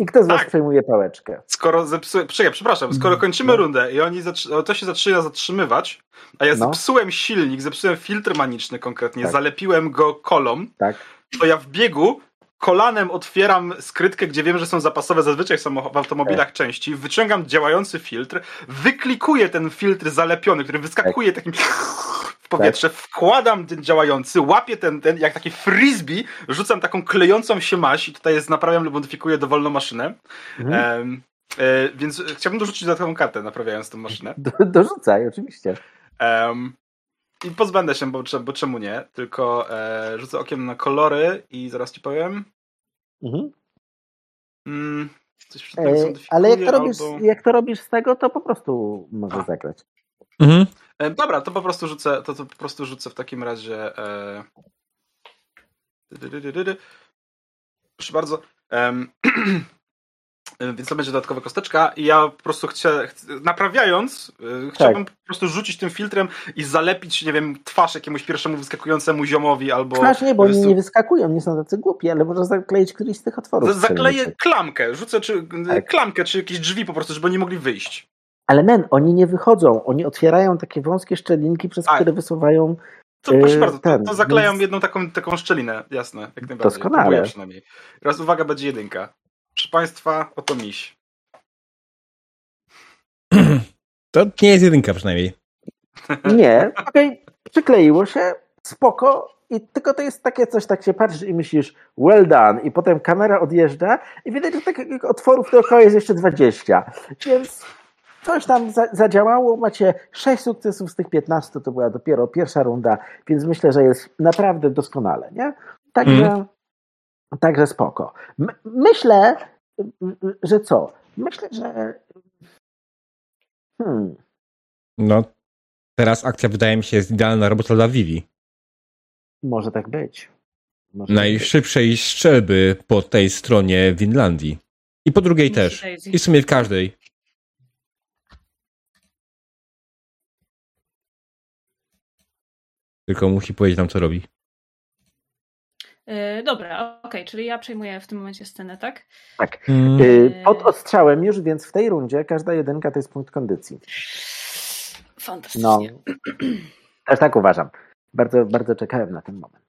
Speaker 2: I kto z was
Speaker 4: Tak.
Speaker 2: przejmuje pałeczkę?
Speaker 4: Skoro zepsułem, przepraszam, skoro kończymy
Speaker 2: No.
Speaker 4: rundę i oni zatrzy- to się zaczyna zatrzymywać, a ja
Speaker 2: No.
Speaker 4: zepsułem silnik, zepsułem filtr maniczny konkretnie,
Speaker 2: Tak.
Speaker 4: zalepiłem go kolą,
Speaker 2: Tak?
Speaker 4: to ja w biegu kolanem otwieram skrytkę, gdzie wiem, że są zapasowe zazwyczaj w automobilach części, wyciągam działający filtr, wyklikuję ten filtr zalepiony, który wyskakuje takim powietrze, wkładam ten działający, łapię ten, ten jak taki frisbee, rzucam taką klejącą się maść i tutaj jest naprawiam lub modyfikuję dowolną maszynę.
Speaker 2: Mhm.
Speaker 4: Em, e, więc chciałbym dorzucić dodatkową kartę, naprawiając tę maszynę.
Speaker 2: Do, dorzucaj, oczywiście.
Speaker 4: I pozbędę się, bo, bo czemu nie? Tylko e, rzucę okiem na kolory i zaraz ci powiem.
Speaker 2: Mhm.
Speaker 4: Mm, coś
Speaker 2: E, ale jak to, robisz,
Speaker 4: albo...
Speaker 2: jak to robisz z tego, to po prostu możesz zagrać.
Speaker 1: Mhm.
Speaker 4: E, dobra, to po prostu rzucę, to, to po prostu rzucę w takim razie. E... Proszę bardzo. Więc to będzie dodatkowa kosteczka i ja po prostu chcę, naprawiając, e, chciałbym po prostu rzucić tym filtrem i zalepić, nie wiem, twarz jakiemuś pierwszemu wyskakującemu ziomowi albo...
Speaker 2: Twarz nie, bo
Speaker 4: po
Speaker 2: oni
Speaker 4: prostu-
Speaker 2: nie wyskakują, nie są tacy głupi, ale można zakleić któryś z tych otworów.
Speaker 4: Z- Zakleję klamkę, rzucę czy,
Speaker 2: Tak.
Speaker 4: klamkę, czy jakieś drzwi po prostu, żeby oni mogli wyjść.
Speaker 2: Ale men, oni nie wychodzą, oni otwierają takie wąskie szczelinki, przez
Speaker 4: A.
Speaker 2: które wysuwają.
Speaker 4: To proszę
Speaker 2: Yy,
Speaker 4: bardzo, to,
Speaker 2: ten,
Speaker 4: to zaklejam
Speaker 2: więc-
Speaker 4: jedną taką, taką szczelinę, jasne, jak najbardziej.
Speaker 2: Doskonale.
Speaker 4: Próbuję przynajmniej. Teraz uwaga, będzie jedynka. Proszę Państwa, oto miś.
Speaker 1: To nie jest jedynka przynajmniej.
Speaker 2: Nie, okej, przykleiło się, spoko. I tylko to jest takie coś, tak się patrzysz i myślisz, well done, i potem kamera odjeżdża i widać, że takich otworów dookoła jest jeszcze 20. Więc coś tam za, zadziałało. Macie 6 sukcesów z tych 15, to była dopiero pierwsza runda, więc myślę, że jest naprawdę doskonale, nie? Także, także spoko. My, myślę, że co? Myślę, że. Hmm.
Speaker 1: No, teraz akcja wydaje mi się jest idealna robota dla Vivi.
Speaker 2: Może tak być. Może tak być.
Speaker 1: Najszybszej strzelby po tej stronie Winlandii. I po drugiej
Speaker 3: Musi
Speaker 1: też. I w sumie w każdej. Tylko musi powiedzieć nam, co robi.
Speaker 3: E, dobra, okej, czyli ja przejmuję w tym momencie scenę, tak?
Speaker 2: Tak.
Speaker 1: Mm.
Speaker 2: Y, Pod ostrzałem już, więc w tej rundzie każda jedynka to jest punkt kondycji.
Speaker 3: Fantastycznie.
Speaker 2: No. Też tak uważam. Bardzo, bardzo czekałem na ten moment.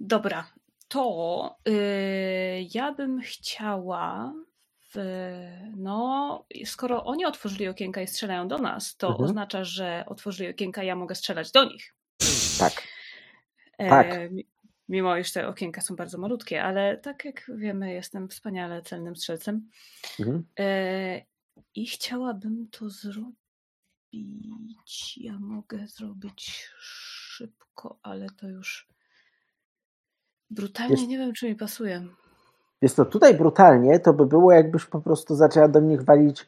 Speaker 3: Dobra, to y, ja bym chciała. W, no, skoro oni otworzyli okienka i strzelają do nas, to
Speaker 2: Mhm.
Speaker 3: oznacza, że otworzyli okienka, ja mogę strzelać do nich.
Speaker 2: Tak.
Speaker 3: E,
Speaker 2: Tak.
Speaker 3: mi- Mimo iż te okienka są bardzo malutkie, ale tak jak wiemy, jestem wspaniale celnym strzelcem.
Speaker 2: Mhm.
Speaker 3: E, I chciałabym to zrobić. Ja mogę zrobić szybko, ale to już brutalnie
Speaker 2: Jest-
Speaker 3: nie wiem, czy mi pasuje.
Speaker 2: Jest to tutaj brutalnie, to by było jakbyś po prostu zaczęła do nich walić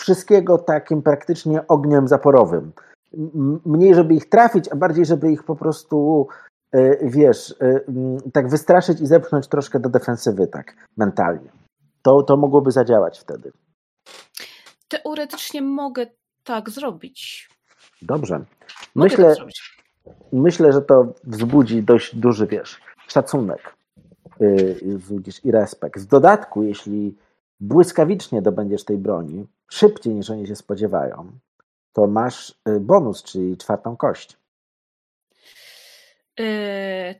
Speaker 2: wszystkiego takim praktycznie ogniem zaporowym. Mniej, żeby ich trafić, a bardziej, żeby ich po prostu, e, wiesz, e, tak wystraszyć i zepchnąć troszkę do defensywy, tak mentalnie. To, to mogłoby zadziałać wtedy.
Speaker 3: Teoretycznie mogę tak zrobić.
Speaker 2: Dobrze.
Speaker 3: Mogę
Speaker 2: Myślę,
Speaker 3: tak zrobić.
Speaker 2: myślę, że to wzbudzi dość duży, wiesz, szacunek yy, wzbudzisz i respekt. W dodatku, jeśli błyskawicznie dobędziesz tej broni, szybciej niż oni się spodziewają, to masz y, bonus, czyli czwartą kość.
Speaker 3: Yy,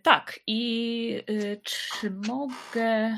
Speaker 3: tak, i yy, czy mogę.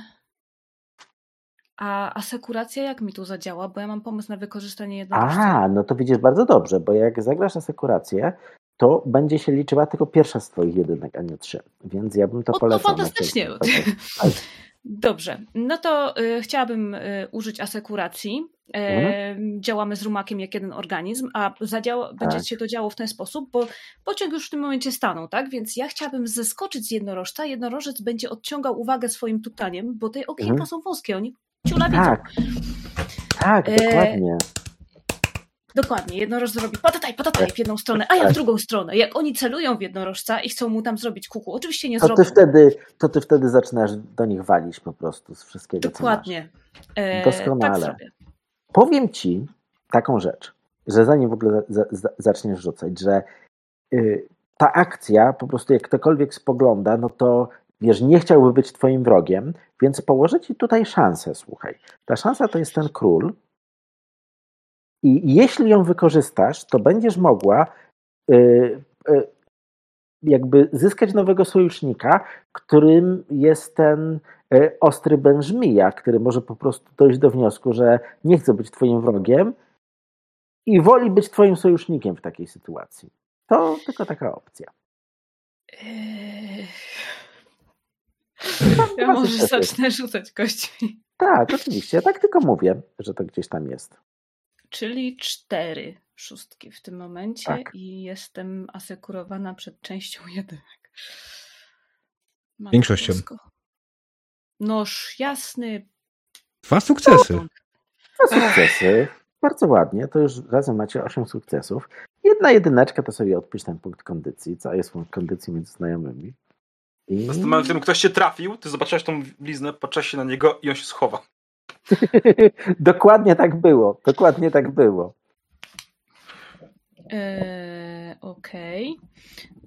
Speaker 3: A asekuracja jak mi tu zadziała? Bo ja mam pomysł na wykorzystanie jednorożca.
Speaker 2: A, no to widzisz bardzo dobrze, bo jak zagrasz asekurację, to będzie się liczyła tylko pierwsza z twoich jedynek, a nie trzy. Więc ja bym to
Speaker 3: No, no
Speaker 2: polecał. na
Speaker 3: fantastycznie. Dobrze, no to y, chciałabym y, użyć asekuracji. E,
Speaker 2: Mhm.
Speaker 3: Działamy z rumakiem jak jeden organizm, a zadziała, będzie
Speaker 2: Tak.
Speaker 3: się to działo w ten sposób, bo pociąg już w tym momencie stanął, tak? Więc ja chciałabym zeskoczyć z jednorożca. Jednorożec będzie odciągał uwagę swoim tutaniem, bo te okienka
Speaker 2: Mhm.
Speaker 3: są wąskie, oni ciula widzą.
Speaker 2: Tak, tak,
Speaker 3: E,
Speaker 2: dokładnie.
Speaker 3: Jednorożec zrobi patataj, patataj w jedną stronę, a ja w
Speaker 2: Tak.
Speaker 3: drugą stronę. Jak oni celują w jednorożca i chcą mu tam zrobić kuku, oczywiście nie
Speaker 2: To
Speaker 3: zrobią.
Speaker 2: ty, wtedy, to ty wtedy zaczynasz do nich walić po prostu z wszystkiego,
Speaker 3: Dokładnie. E,
Speaker 2: Doskonale.
Speaker 3: Tak zrobię.
Speaker 2: co masz. Powiem ci taką rzecz, że zanim w ogóle za, za, zaczniesz rzucać, że y, ta akcja, po prostu jak ktokolwiek spogląda, no to wiesz, nie chciałby być twoim wrogiem, więc położę ci tutaj szansę, słuchaj. Ta szansa to jest ten król i jeśli ją wykorzystasz, to będziesz mogła y, y, jakby zyskać nowego sojusznika, którym jest ten y, ostry Benżmija, który może po prostu dojść do wniosku, że nie chce być twoim wrogiem i woli być twoim sojusznikiem w takiej sytuacji. To tylko taka opcja.
Speaker 3: Ja może zacznę rzucać kośćmi.
Speaker 2: Tak, oczywiście. Ja tak tylko mówię, że to gdzieś tam jest.
Speaker 3: Czyli cztery szóstki w tym momencie
Speaker 2: Tak.
Speaker 3: i jestem asekurowana przed częścią jedynek. Matko
Speaker 1: Większością.
Speaker 3: bosko. Noż jasny.
Speaker 1: Dwa sukcesy.
Speaker 2: Dwa sukcesy. Bardzo ładnie. To już razem macie 8 sukcesów. Jedna jedyneczka to sobie odpisz ten punkt kondycji. Co jest punkt kondycji między znajomymi. I...
Speaker 4: W którym ktoś cię trafił, ty zobaczyłeś tą bliznę, patrzyłeś się na niego i on się schowa.
Speaker 2: Dokładnie tak było. Dokładnie tak było.
Speaker 3: Eee, Okej.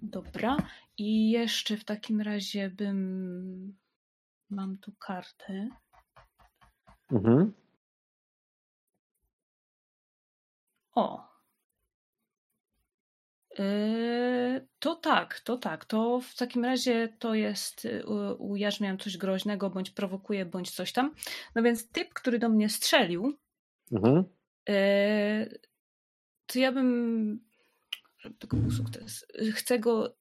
Speaker 3: Dobra. I jeszcze w takim razie bym. Mam tu kartę.
Speaker 2: Mhm.
Speaker 3: O. Yy, To tak, to tak. To w takim razie to jest y, ujarzmiam coś groźnego, bądź prowokuje, bądź coś tam. No więc typ, który do mnie strzelił,
Speaker 2: Mhm.
Speaker 3: yy, to ja bym. Żeby tylko był sukces. Chcę go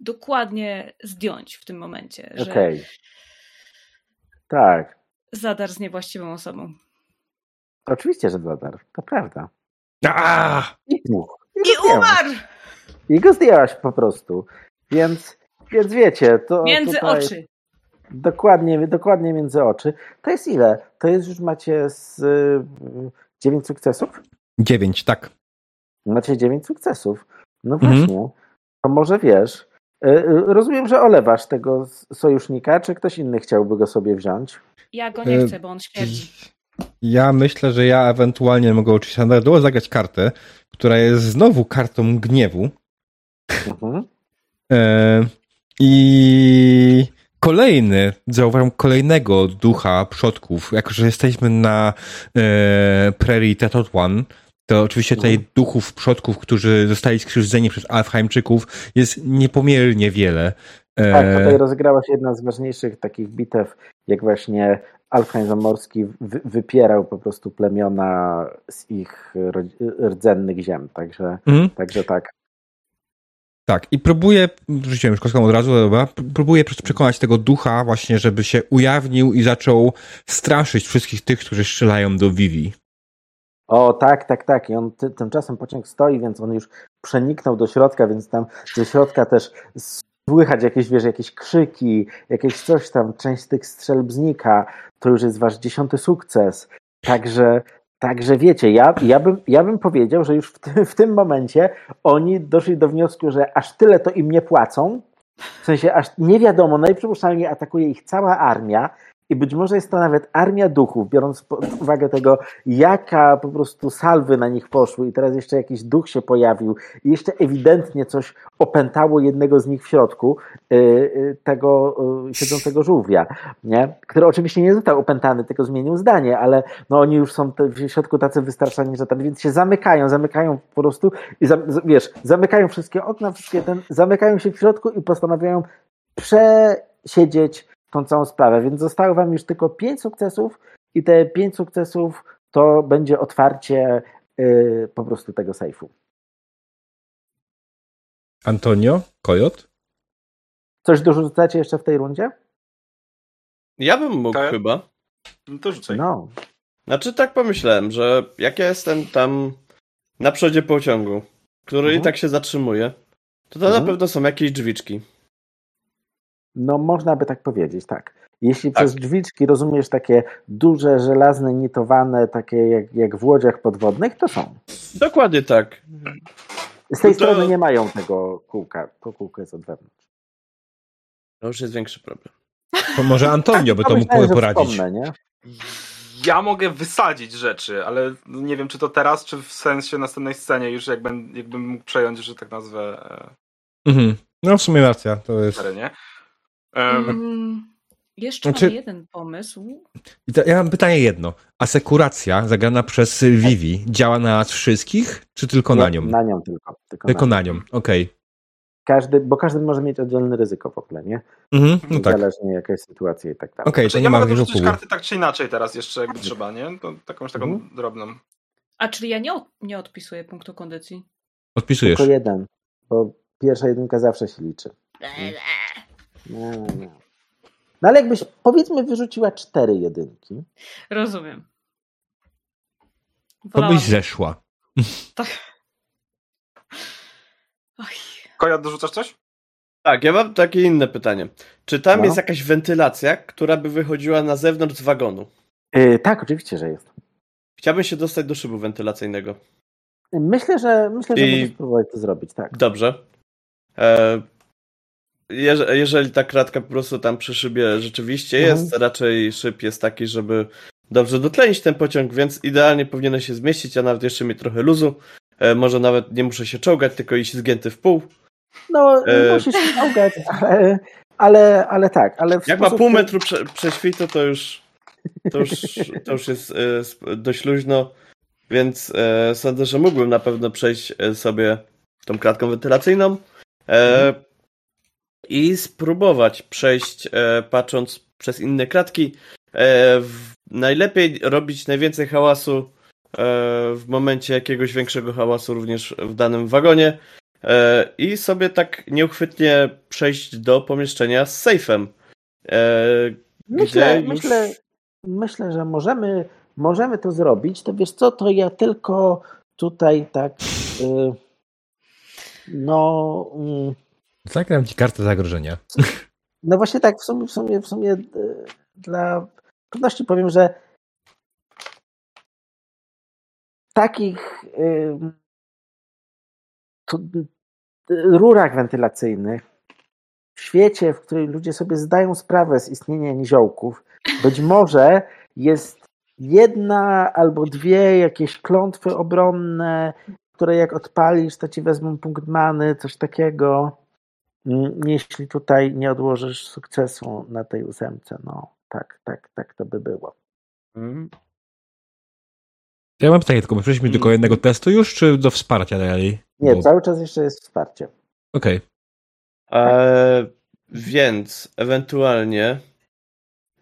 Speaker 3: dokładnie zdjąć w tym momencie, że
Speaker 2: Okej. Tak.
Speaker 3: zadar z niewłaściwą osobą.
Speaker 2: Oczywiście, że zadar. To prawda.
Speaker 1: A!
Speaker 2: I dwóch.
Speaker 3: I
Speaker 2: zdjęłaś.
Speaker 3: umarł!
Speaker 2: I go zdjęłaś po prostu. Więc, więc wiecie, to
Speaker 3: Między
Speaker 2: tutaj...
Speaker 3: oczy.
Speaker 2: Dokładnie, dokładnie między oczy. To jest ile? To jest już macie z y, dziewięć sukcesów?
Speaker 1: Dziewięć, tak.
Speaker 2: Macie dziewięć sukcesów. No
Speaker 1: Mhm.
Speaker 2: właśnie. To może wiesz. Y, y, rozumiem, że olewasz tego sojusznika, czy ktoś inny chciałby go sobie wziąć?
Speaker 3: Ja go nie chcę, bo on śmierdzi.
Speaker 1: Ja myślę, że ja ewentualnie mogę oczywiście standardowo zagrać kartę, która jest znowu kartą gniewu.
Speaker 2: Mhm.
Speaker 1: E, I kolejny, zauważam kolejnego ducha przodków. Jako, że jesteśmy na e, Prairie Tetotwan, to oczywiście tutaj
Speaker 2: Mhm.
Speaker 1: duchów przodków, którzy zostali skrzywdzeni przez Alfheimczyków jest niepomiernie wiele. E,
Speaker 2: Tak, tutaj rozegrała się jedna z ważniejszych takich bitew, jak właśnie Alfheim Zamorski wy, wypierał po prostu plemiona z ich rdzennych ziem. Także,
Speaker 1: mhm.
Speaker 2: także tak.
Speaker 1: Tak, i próbuję, rzuciłem już kostką od razu, dobra, próbuję prze- przekonać tego ducha właśnie, żeby się ujawnił i zaczął straszyć wszystkich tych, którzy strzelają do Vivi.
Speaker 2: O, tak, tak, tak. I on ty, tymczasem pociąg stoi, więc on już przeniknął do środka, więc tam ze środka też słychać jakieś, wiesz, jakieś krzyki, jakieś coś tam, część tych strzelb znika. To już jest wasz dziesiąty sukces. Także, także wiecie, ja, ja, bym, ja bym powiedział, że już w tym, w tym momencie oni doszli do wniosku, że aż tyle to im nie płacą. W sensie aż nie wiadomo, najprzypuszczalniej atakuje ich cała armia. I być może jest to nawet armia duchów, biorąc pod uwagę tego, jaka po prostu salwy na nich poszły i teraz jeszcze jakiś duch się pojawił i jeszcze ewidentnie coś opętało jednego z nich w środku, y, y, tego y, siedzącego żółwia, nie? który oczywiście nie został opętany, tylko zmienił zdanie, ale no oni już są w środku tacy wystraszani, że tak, więc się zamykają, zamykają po prostu i wiesz, zamykają wszystkie okna, wszystkie ten, zamykają się w środku i postanawiają przesiedzieć tą całą sprawę, więc zostało wam już tylko pięć sukcesów i te pięć sukcesów to będzie otwarcie y, po prostu tego sejfu.
Speaker 1: Antonio, Kojot?
Speaker 2: Coś dorzucacie jeszcze w tej rundzie?
Speaker 5: Ja bym mógł
Speaker 4: Tak?
Speaker 5: chyba.
Speaker 4: No to rzucaj.
Speaker 2: No,
Speaker 5: Znaczy tak pomyślałem, że jak ja jestem tam na przodzie pociągu, który
Speaker 2: Mhm.
Speaker 5: i tak się zatrzymuje, to to
Speaker 2: Mhm.
Speaker 5: na pewno są jakieś drzwiczki.
Speaker 2: No można by tak powiedzieć, tak. Jeśli
Speaker 5: Tak.
Speaker 2: przez drzwiczki rozumiesz takie duże, żelazne, nitowane, takie jak, jak w łodziach podwodnych, to są.
Speaker 5: Dokładnie tak.
Speaker 2: Z tej
Speaker 5: No to-
Speaker 2: strony nie mają tego kółka, to kółko jest od wewnątrz.
Speaker 5: To już jest większy problem.
Speaker 1: To może Antonio by to mógł poradzić.
Speaker 2: wspomnę, nie?
Speaker 4: Ja mogę wysadzić rzeczy, ale nie wiem, czy to teraz, czy w sensie następnej scenie już jakbym, jakbym mógł przejąć, że tak nazwę, e,
Speaker 1: Mhm. No w sumie racja, to jest...
Speaker 4: terenie. Um,
Speaker 3: Mm, jeszcze
Speaker 1: Znaczy-
Speaker 3: mam jeden pomysł.
Speaker 1: To- Ja mam pytanie jedno. Asekuracja zagrana przez Vivi działa na nas wszystkich, czy tylko na
Speaker 2: Nie,
Speaker 1: nią?
Speaker 2: Na nią tylko. Tylko,
Speaker 1: Tylko
Speaker 2: na
Speaker 1: na nią, okej.
Speaker 2: Każdy, bo każdy może mieć oddzielne ryzyko w ogóle, nie?
Speaker 1: Mhm, no tak. Okej,
Speaker 2: Zależnie jaka jest sytuacja i tak dalej.
Speaker 1: to
Speaker 4: Znaczy,
Speaker 1: nie
Speaker 4: ja
Speaker 1: ma pół.
Speaker 4: karty tak czy inaczej teraz jeszcze, jakby trzeba, nie? To takąś taką
Speaker 2: Mhm.
Speaker 4: drobną.
Speaker 3: A czyli ja nie, od, nie odpisuję punktu kondycji.
Speaker 1: Odpisujesz.
Speaker 2: Tylko jeden, bo pierwsza jedynka zawsze się liczy. Nie, nie. No ale jakbyś powiedzmy wyrzuciła cztery jedynki,
Speaker 3: Rozumiem.
Speaker 1: To
Speaker 3: Wolałam-
Speaker 1: byś zeszła.
Speaker 3: Tak. Oj.
Speaker 4: Koja, dorzucasz coś?
Speaker 5: Tak, ja mam takie inne pytanie. Czy tam
Speaker 2: No.
Speaker 5: jest jakaś wentylacja, która by wychodziła na zewnątrz z wagonu?
Speaker 2: Yy, tak, oczywiście, że jest.
Speaker 5: Chciałbym się dostać do szybu wentylacyjnego.
Speaker 2: Myślę, że myślę, że
Speaker 5: I-
Speaker 2: możesz spróbować to zrobić, tak.
Speaker 5: Dobrze. E, jeże- jeżeli ta kratka po prostu tam przy szybie rzeczywiście
Speaker 2: Mhm.
Speaker 5: jest, raczej szyb jest taki, żeby dobrze dotlenić ten pociąg, więc idealnie powinien się zmieścić, a nawet jeszcze mieć trochę luzu. E, może nawet nie muszę się czołgać, tylko iść zgięty w pół.
Speaker 2: No,
Speaker 5: E,
Speaker 2: musisz się ściągać, ale, ale, ale tak. Ale
Speaker 5: Jak ma pół metru prze, prześwitu, to już, to już, to już jest e, dość luźno, więc sądzę, że mógłbym na pewno przejść sobie tą kratką wentylacyjną e, i spróbować przejść e, patrząc przez inne kratki. E, w, najlepiej robić najwięcej hałasu e, w momencie jakiegoś większego hałasu również w danym wagonie e, i sobie tak nieuchwytnie przejść do pomieszczenia z sejfem. E,
Speaker 2: Myślę,
Speaker 5: już-
Speaker 2: myślę, myślę, że możemy, możemy to zrobić. To wiesz co, to ja tylko tutaj tak y, no mm,
Speaker 1: Zagram ci kartę zagrożenia.
Speaker 2: no właśnie tak w sumie, w sumie, w sumie y, dla pewności powiem, że takich tu, y, rurach wentylacyjnych w świecie, w którym ludzie sobie zdają sprawę z istnienia niziołków, być może jest jedna albo dwie jakieś klątwy obronne, które jak odpalisz, to ci wezmą punkt many, coś takiego. Jeśli tutaj nie odłożysz sukcesu na tej ósemce, no tak, tak, tak to by było.
Speaker 5: Mm.
Speaker 1: Ja mam pytanie tylko, przejdźmy do
Speaker 5: Mhm.
Speaker 1: jednego testu już, czy do wsparcia dalej?
Speaker 2: Nie,
Speaker 1: Bo-
Speaker 2: cały czas jeszcze jest wsparcie.
Speaker 1: Okej.
Speaker 5: E, więc ewentualnie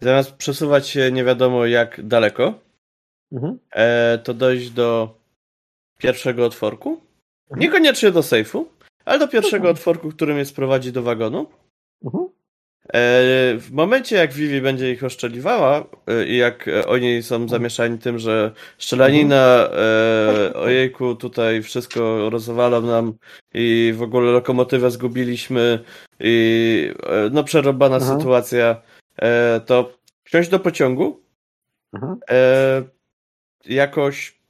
Speaker 5: zamiast przesuwać się nie wiadomo jak daleko,
Speaker 2: Mhm.
Speaker 5: e, to dojść do pierwszego otworku. Niekoniecznie do sejfu, ale do pierwszego
Speaker 2: Mhm.
Speaker 5: otworku, który mnie sprowadzi do wagonu.
Speaker 2: Mhm.
Speaker 5: E, w momencie, jak Vivi będzie ich oszczeliwała e, i jak e, oni są zamieszani tym, że szczelanina, e, ojejku, tutaj wszystko rozwalą nam i w ogóle lokomotywę zgubiliśmy i e, no przerobana
Speaker 2: Mhm.
Speaker 5: sytuacja, e, to wsiąść do pociągu,
Speaker 2: Mhm.
Speaker 5: e, jakoś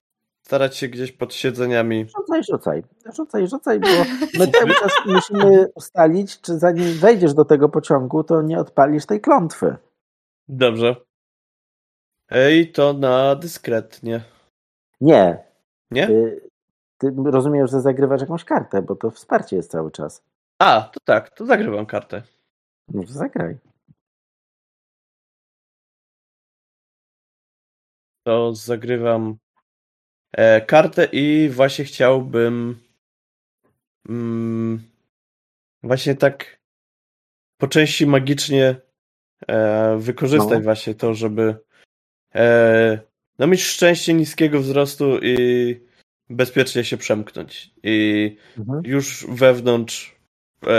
Speaker 5: starać się gdzieś pod siedzeniami.
Speaker 2: Rzucaj, rzucaj. Rzucaj, rzucaj, bo my cały czas musimy ustalić, czy zanim wejdziesz do tego pociągu, to nie odpalisz tej klątwy.
Speaker 5: Dobrze. E, I to na dyskretnie.
Speaker 2: Nie.
Speaker 5: Nie?
Speaker 2: Ty, ty rozumiem, że zagrywasz jakąś kartę, bo to wsparcie jest cały czas.
Speaker 5: A, to tak, to zagrywam kartę.
Speaker 2: No to zagraj.
Speaker 5: to zagrywam kartę i właśnie chciałbym mm, właśnie tak po części magicznie e, wykorzystać
Speaker 2: No.
Speaker 5: właśnie to, żeby e, no mieć szczęście niskiego wzrostu i bezpiecznie się przemknąć. I
Speaker 2: Mhm.
Speaker 5: już wewnątrz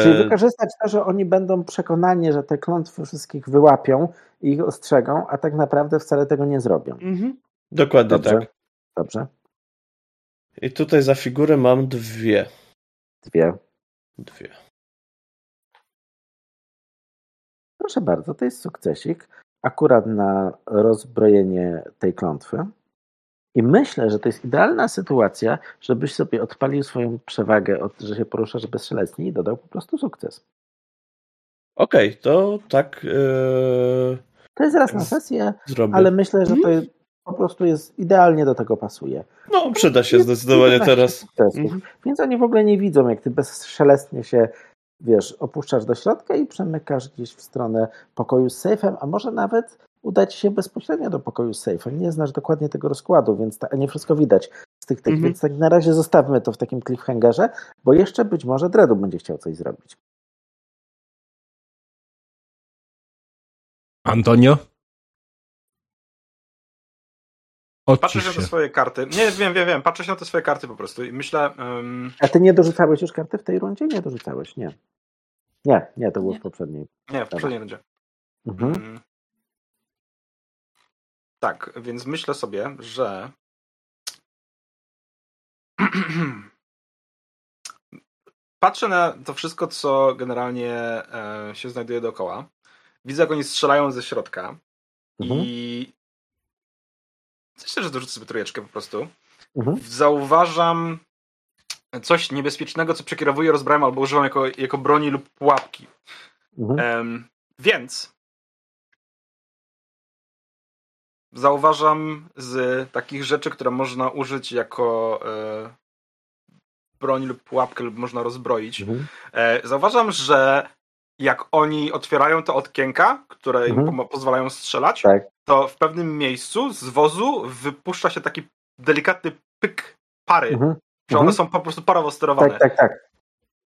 Speaker 2: Czyli
Speaker 5: E,
Speaker 2: wykorzystać to, że oni będą przekonani, że te klątwy wszystkich wyłapią i ich ostrzegą, a tak naprawdę wcale tego nie zrobią.
Speaker 5: mhm. Dokładnie
Speaker 2: Dobrze.
Speaker 5: tak.
Speaker 2: Dobrze?
Speaker 5: I tutaj za figurę mam dwie.
Speaker 2: Dwie.
Speaker 5: Dwie.
Speaker 2: Proszę bardzo, to jest sukcesik akurat na rozbrojenie tej klątwy. I myślę, że to jest idealna sytuacja, żebyś sobie odpalił swoją przewagę, od, że się poruszasz bezszelestnie i dodał po prostu sukces.
Speaker 5: Okej, to tak e,
Speaker 2: To jest raz na sesję,
Speaker 5: zrobię.
Speaker 2: ale myślę, że to jest, po prostu jest idealnie do tego pasuje.
Speaker 5: No, przyda się
Speaker 2: Jest
Speaker 5: zdecydowanie
Speaker 2: 11
Speaker 5: teraz. Mhm.
Speaker 2: Więc oni w ogóle nie widzą, jak ty bezszelestnie się, wiesz, opuszczasz do środka i przemykasz gdzieś w stronę pokoju z sejfem, a może nawet udać się bezpośrednio do pokoju z sejfem. Nie znasz dokładnie tego rozkładu, więc ta, nie wszystko widać z tych tych,
Speaker 5: Mhm.
Speaker 2: więc tak na razie zostawmy to w takim cliffhangerze, bo jeszcze być może Dredu będzie chciał coś zrobić.
Speaker 1: Antonio?
Speaker 4: Patrzę
Speaker 1: Odcisz
Speaker 4: się na te swoje karty. Nie, wiem, wiem, wiem. Patrzę się na te swoje karty po prostu i myślę. ym,
Speaker 2: A ty nie dorzucałeś już karty w tej rundzie? Nie dorzucałeś, nie. Nie, nie, to było w poprzedniej.
Speaker 4: nie, w poprzedniej rundzie.
Speaker 2: Mhm.
Speaker 4: Mm. Tak, więc myślę sobie, że. Patrzę na to wszystko, co generalnie e, się znajduje dookoła. Widzę, jak oni strzelają ze środka.
Speaker 2: Mhm.
Speaker 4: I. Myślę, że dorzucę sobie trójeczkę po prostu.
Speaker 2: Mhm.
Speaker 4: Zauważam coś niebezpiecznego, co przekierowuję, rozbrałem albo używam jako, jako broni lub pułapki.
Speaker 2: Mhm.
Speaker 4: Em, więc zauważam z takich rzeczy, które można użyć jako e, broń lub pułapkę, lub można rozbroić.
Speaker 2: Mhm.
Speaker 4: E, zauważam, że jak oni otwierają te okienka, które im
Speaker 2: Mhm.
Speaker 4: pomo- pozwalają strzelać,
Speaker 2: Tak.
Speaker 4: To w pewnym miejscu z wozu wypuszcza się taki delikatny pyk pary,
Speaker 2: Mhm.
Speaker 4: że one
Speaker 2: Mhm.
Speaker 4: są po prostu parowo sterowane.
Speaker 2: Tak, tak, tak.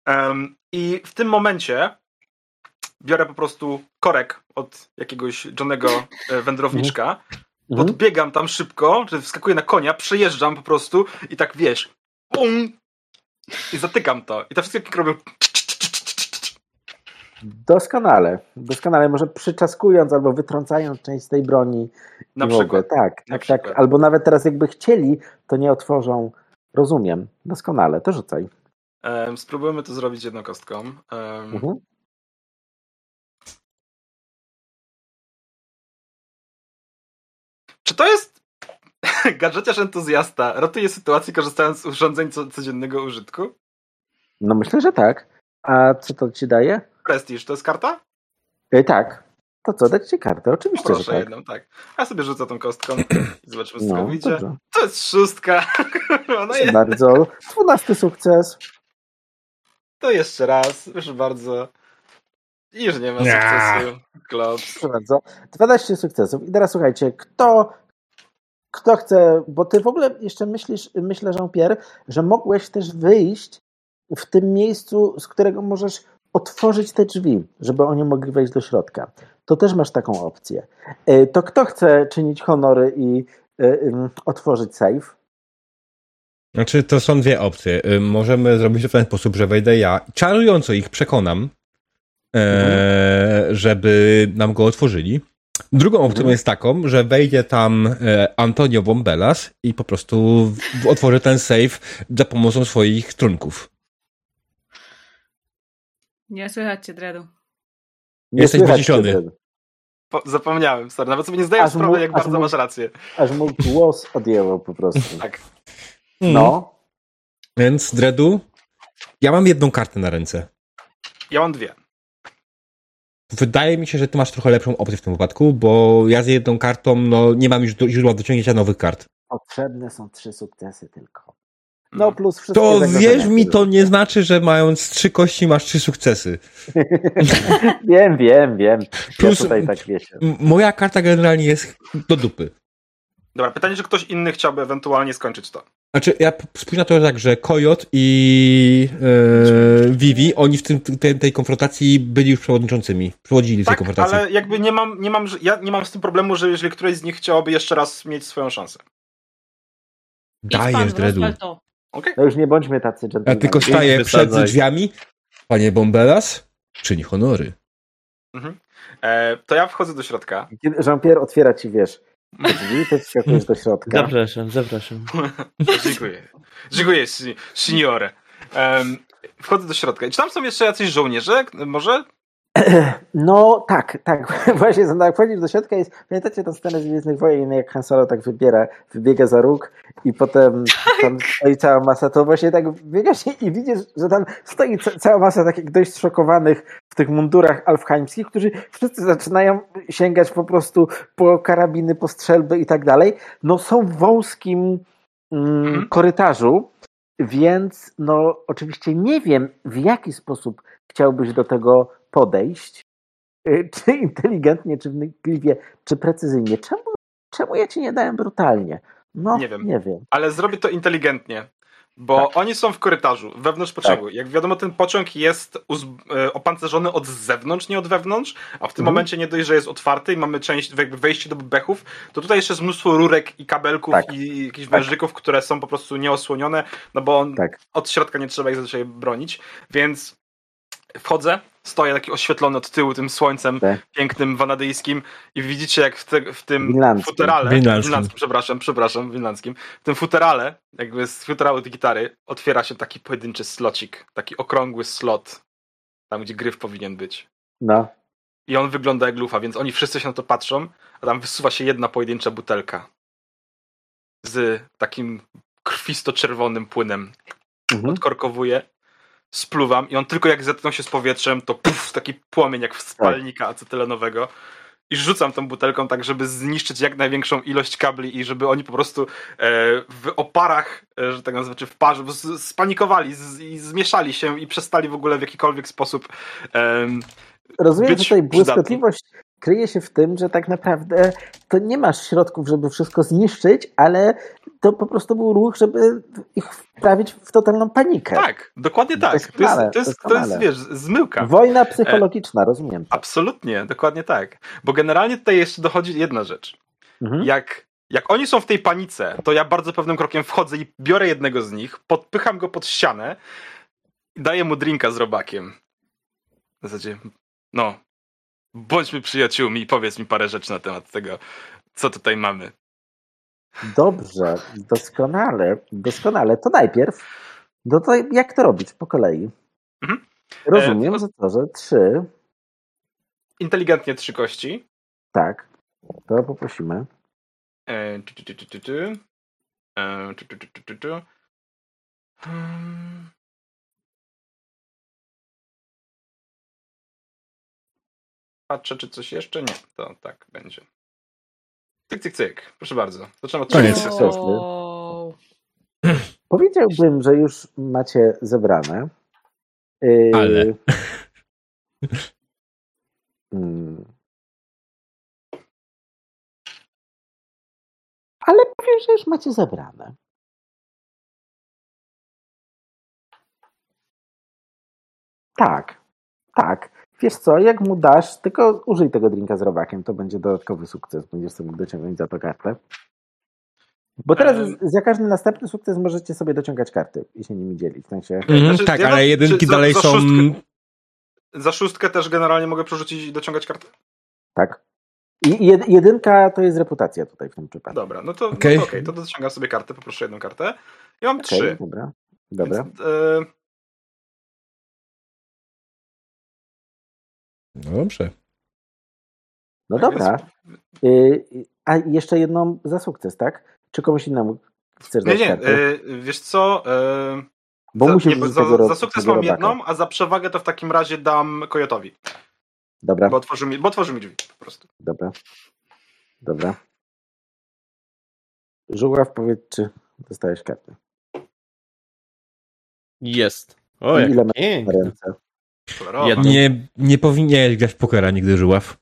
Speaker 4: Em, I w tym momencie biorę po prostu korek od jakiegoś Johnego e, wędrowniczka,
Speaker 2: Mhm.
Speaker 4: podbiegam tam szybko, że wskakuję na konia, przejeżdżam po prostu i tak wiesz, pum, i zatykam to. I te wszystkie robią
Speaker 2: Doskonale. Doskonale. Może przyczaskując albo wytrącając część z tej broni.
Speaker 4: na przykład.
Speaker 2: Tak,
Speaker 4: Na
Speaker 2: tak, tak.
Speaker 4: przykład.
Speaker 2: Albo nawet teraz jakby chcieli, to nie otworzą. Rozumiem. Doskonale. To rzucaj.
Speaker 4: Em, spróbujemy to zrobić jedną kostką.
Speaker 2: Mhm.
Speaker 4: Czy to jest gadżeciarz entuzjasta ratuje sytuację korzystając z urządzeń co, codziennego użytku?
Speaker 2: No myślę, że tak. A co to ci daje?
Speaker 4: Prestige to jest karta?
Speaker 2: E, tak. To co, dać ci kartę? Oczywiście, że
Speaker 4: Proszę
Speaker 2: tak.
Speaker 4: jedną, tak. Ja sobie rzucę tą kostką i zobaczymy, co
Speaker 2: No,
Speaker 4: tego wyjdzie.
Speaker 2: dobrze.
Speaker 4: To jest szóstka. No
Speaker 2: Proszę
Speaker 4: jest.
Speaker 2: bardzo. Dwunasty sukces.
Speaker 4: To jeszcze raz, proszę bardzo. I już nie ma
Speaker 1: Nie.
Speaker 4: sukcesu. Klops.
Speaker 2: Proszę bardzo. 12 sukcesów. I teraz słuchajcie, kto, kto chce, bo ty w ogóle jeszcze myślisz, myślę, Jean-Pierre, że mogłeś też wyjść w tym miejscu, z którego możesz otworzyć te drzwi, żeby oni mogli wejść do środka. To też masz taką opcję. E, To kto chce czynić honory i e, otworzyć safe?
Speaker 1: Znaczy, to są dwie opcje. Y, Możemy zrobić to w ten sposób, że wejdę ja, czarująco ich przekonam, e, żeby nam go otworzyli. Drugą opcją
Speaker 2: Mhm.
Speaker 1: jest taką, że wejdzie tam e, Antonio Bombelas i po prostu otworzy ten safe za pomocą swoich trunków.
Speaker 3: Nie słychać cię, Dredu.
Speaker 2: Nie
Speaker 1: Jesteś
Speaker 2: słychać
Speaker 1: wyciszony.
Speaker 4: Po, zapomniałem, stary. Nawet sobie nie zdaję
Speaker 2: Aż
Speaker 4: sprawy,
Speaker 2: mu-
Speaker 4: jak
Speaker 2: aż
Speaker 4: bardzo
Speaker 2: mu-
Speaker 4: masz rację.
Speaker 2: Aż mu głos odjęło po prostu.
Speaker 4: Tak.
Speaker 2: No,
Speaker 1: Więc, Dredu, ja mam jedną kartę na ręce.
Speaker 4: Ja mam dwie.
Speaker 1: Wydaje mi się, że ty masz trochę lepszą opcję w tym wypadku, bo ja z jedną kartą no, nie mam już do, źródła dociągnięcia nowych kart.
Speaker 2: potrzebne są trzy sukcesy tylko. No
Speaker 4: No.
Speaker 2: plus wszystkie
Speaker 1: To wierz mi, to nie znaczy, że mając trzy kości masz trzy sukcesy.
Speaker 2: Wiem, wiem, wiem.
Speaker 1: Plus-
Speaker 2: ja tutaj tak wiecie.
Speaker 1: Moja karta generalnie jest do dupy.
Speaker 4: Dobra, pytanie, czy ktoś inny chciałby ewentualnie skończyć to.
Speaker 1: Znaczy, ja spójrz na to tak, że Kojot i e, Vivi, oni w tym, tej, tej konfrontacji byli już przewodniczącymi. Przewodzili w tej
Speaker 4: Tak,
Speaker 1: konfrontacji.
Speaker 4: ale jakby nie mam, nie mam, ja nie mam z tym problemu, że jeżeli któreś z nich chciałoby jeszcze raz mieć swoją szansę.
Speaker 1: Dajesz, Dredu.
Speaker 4: Okej?
Speaker 2: No już nie bądźmy tacy
Speaker 1: Ja tylko staję przed
Speaker 5: wysadzaj.
Speaker 1: drzwiami, Panie Bombelas, czyni honory.
Speaker 4: Mhm. E, to ja wchodzę do środka.
Speaker 2: Kiedy Jean-Pierre otwiera ci, wiesz, drzwi, to wskakujesz do środka.
Speaker 5: Zapraszam, zapraszam.
Speaker 4: Dziękuję. Dziękuję, si- signore. Em, wchodzę do środka. I czy tam są jeszcze jacyś żołnierze? Może?
Speaker 2: No tak, tak. Właśnie jak wchodzisz do środka jest, pamiętacie tę scenę z Gwiezdnych Wojen, jak Han Solo tak wybiera, wybiega za róg i potem tam stoi cała masa, to właśnie tak biegasz i- i widzisz, że tam stoi ca- cała masa takich dość szokowanych w tych mundurach alfheimskich, którzy wszyscy zaczynają sięgać po prostu po karabiny, po strzelby i tak dalej. No są w wąskim mm,
Speaker 4: Mhm.
Speaker 2: korytarzu, więc no oczywiście nie wiem w jaki sposób chciałbyś do tego podejść, Y, czy inteligentnie, czy wnikliwie, czy precyzyjnie. Czemu, czemu ja ci nie dałem brutalnie? No,
Speaker 4: Nie wiem.
Speaker 2: Nie wiem.
Speaker 4: Ale zrobię to inteligentnie. Bo
Speaker 2: Tak.
Speaker 4: oni są w korytarzu, wewnątrz pociągu. Jak wiadomo, ten pociąg jest e, opancerzony od zewnątrz, nie od wewnątrz, a w tym
Speaker 2: Mhm.
Speaker 4: momencie nie dość, że jest otwarty i mamy część, jakby wejście do bebechów, to tutaj jeszcze jest mnóstwo rurek i kabelków
Speaker 2: Tak.
Speaker 4: i jakichś
Speaker 2: Tak.
Speaker 4: wężyków, które są po prostu nieosłonione, no bo on,
Speaker 2: Tak.
Speaker 4: od środka nie trzeba ich zazwyczaj bronić, więc wchodzę, stoję taki oświetlony od tyłu tym słońcem
Speaker 2: Tak.
Speaker 4: pięknym wanadyjskim i widzicie jak w, te, w tym
Speaker 2: Winlandzkim.
Speaker 4: futerale,
Speaker 1: Winlandzkim.
Speaker 4: przepraszam, przepraszam, winlandzkim, w tym futerale, jakby z futerału tej gitary otwiera się taki pojedynczy slocik, taki okrągły slot, tam gdzie gryf powinien być.
Speaker 2: No,
Speaker 4: I on wygląda jak lufa, więc oni wszyscy się na to patrzą, a tam wysuwa się jedna pojedyncza butelka z takim krwisto-czerwonym płynem
Speaker 2: mhm.
Speaker 4: odkorkowuje, spluwam i on tylko jak zetknął się z powietrzem, to puf, taki płomień jak w spalnika acetylenowego. I rzucam tą butelką tak, żeby zniszczyć jak największą ilość kabli i żeby oni po prostu e, w oparach, e, że tak nazwę, czy w parze, spanikowali z, i zmieszali się i przestali w ogóle w jakikolwiek sposób em,
Speaker 2: Rozumiem, że tutaj błyskotliwość kryje się w tym, że tak naprawdę to nie masz środków, żeby wszystko zniszczyć, ale to po prostu był ruch, żeby ich wprawić w totalną panikę.
Speaker 4: Tak, dokładnie tak. To jest,
Speaker 2: Doskonale,
Speaker 4: to jest, to jest
Speaker 2: doskonale.
Speaker 4: wiesz, zmyłka.
Speaker 2: Wojna psychologiczna, rozumiem. to.
Speaker 4: Absolutnie, dokładnie tak. Bo generalnie tutaj jeszcze dochodzi jedna rzecz.
Speaker 2: Mhm.
Speaker 4: jak, jak oni są w tej panice, to ja bardzo pewnym krokiem wchodzę i biorę jednego z nich, podpycham go pod ścianę i daję mu drinka z robakiem. W zasadzie, no, bądźmy przyjaciółmi i powiedz mi parę rzeczy na temat tego, co tutaj mamy.
Speaker 2: Dobrze, doskonale, doskonale. To najpierw, no to jak to robić po kolei?
Speaker 4: Mhm.
Speaker 2: Rozumiem,
Speaker 4: E,
Speaker 2: że to, że trzy,
Speaker 4: Inteligentnie trzy kości.
Speaker 2: tak, to poprosimy.
Speaker 4: E, tu, tu, tu, tu, tu, tu. E, tu, tu, tu, tu, tu, tu. Hmm. Patrzę, czy coś jeszcze? Nie, to tak będzie. Cyk, cyk, cyk. Proszę bardzo. Zaczynam od
Speaker 1: Koniec.
Speaker 3: Wow.
Speaker 2: Powiedziałbym, że już macie zebrane. Yy,
Speaker 1: Ale.
Speaker 2: Mm. Ale powiem, że już macie zebrane. Tak, tak. Wiesz co, jak mu dasz, tylko użyj tego drinka z robakiem, to będzie dodatkowy sukces. Będziesz sobie mógł dociągnąć za to kartę. Bo teraz
Speaker 4: Em.
Speaker 2: za każdy następny sukces możecie sobie dociągać karty i się nimi dzielić. W sensie,
Speaker 1: Mhm,
Speaker 4: Znaczy,
Speaker 1: tak,
Speaker 4: ja
Speaker 1: ale jedynki
Speaker 4: za-
Speaker 1: dalej
Speaker 4: za
Speaker 1: są...
Speaker 4: szóstkę- Za szóstkę też generalnie mogę przerzucić i dociągać kartę?
Speaker 2: tak. I jed, jedynka to jest reputacja tutaj w tym przypadku.
Speaker 4: Dobra, no to okej,
Speaker 1: Okej.
Speaker 4: no to, okej, to dociągam sobie kartę, poproszę jedną kartę. Ja mam
Speaker 2: Okej,
Speaker 4: trzy.
Speaker 2: dobra. Dobra.
Speaker 4: Więc, e,
Speaker 1: No dobrze.
Speaker 2: No
Speaker 4: tak,
Speaker 2: dobra.
Speaker 4: więc-
Speaker 2: Y, a jeszcze jedną za sukces, tak? Czy komuś innemu chcesz
Speaker 4: Nie,
Speaker 2: dać
Speaker 4: nie,
Speaker 2: kartę?
Speaker 4: e, wiesz co? E,
Speaker 2: Bo
Speaker 4: za,
Speaker 2: musisz
Speaker 4: nie, za,
Speaker 2: tego
Speaker 4: za sukces mam
Speaker 2: robaka.
Speaker 4: jedną, a za przewagę to w takim razie dam Kojotowi.
Speaker 2: Dobra,
Speaker 4: Bo otworzył mi, bo otworzył mi drzwi po prostu.
Speaker 2: dobra. Dobra. Żuław, powiedz, czy dostajesz kartę.
Speaker 5: Jest. O,
Speaker 2: I ile masz na ręce?
Speaker 4: Kolorowa.
Speaker 1: Nie, nie powinieneś grać w pokera nigdy, Żuław.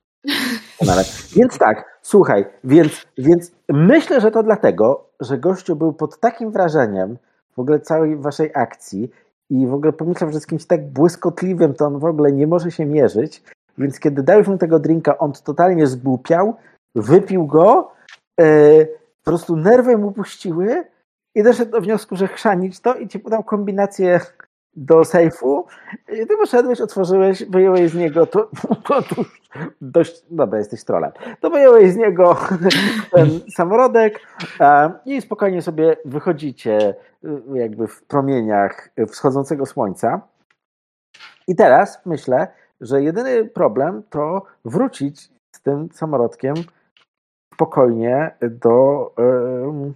Speaker 2: Doskonale. Więc tak, słuchaj, więc, więc myślę, że to dlatego, że gościu był pod takim wrażeniem w ogóle całej waszej akcji i w ogóle pomyślał, że z kimś tak błyskotliwym to on w ogóle nie może się mierzyć, więc kiedy dałeś mu tego drinka, on totalnie zgłupiał, wypił go, e, po prostu nerwy mu puściły i doszedł do wniosku, że chrzanić to i ci podał kombinację do sejfu. I ty poszedłeś, otworzyłeś, wyjąłeś z niego to, to, to dość, dobra, jesteś trolem. To wyjąłeś z niego ten samorodek i spokojnie sobie wychodzicie y, jakby w promieniach wschodzącego słońca. I teraz myślę, że jedyny problem to wrócić z tym samorodkiem spokojnie do. em,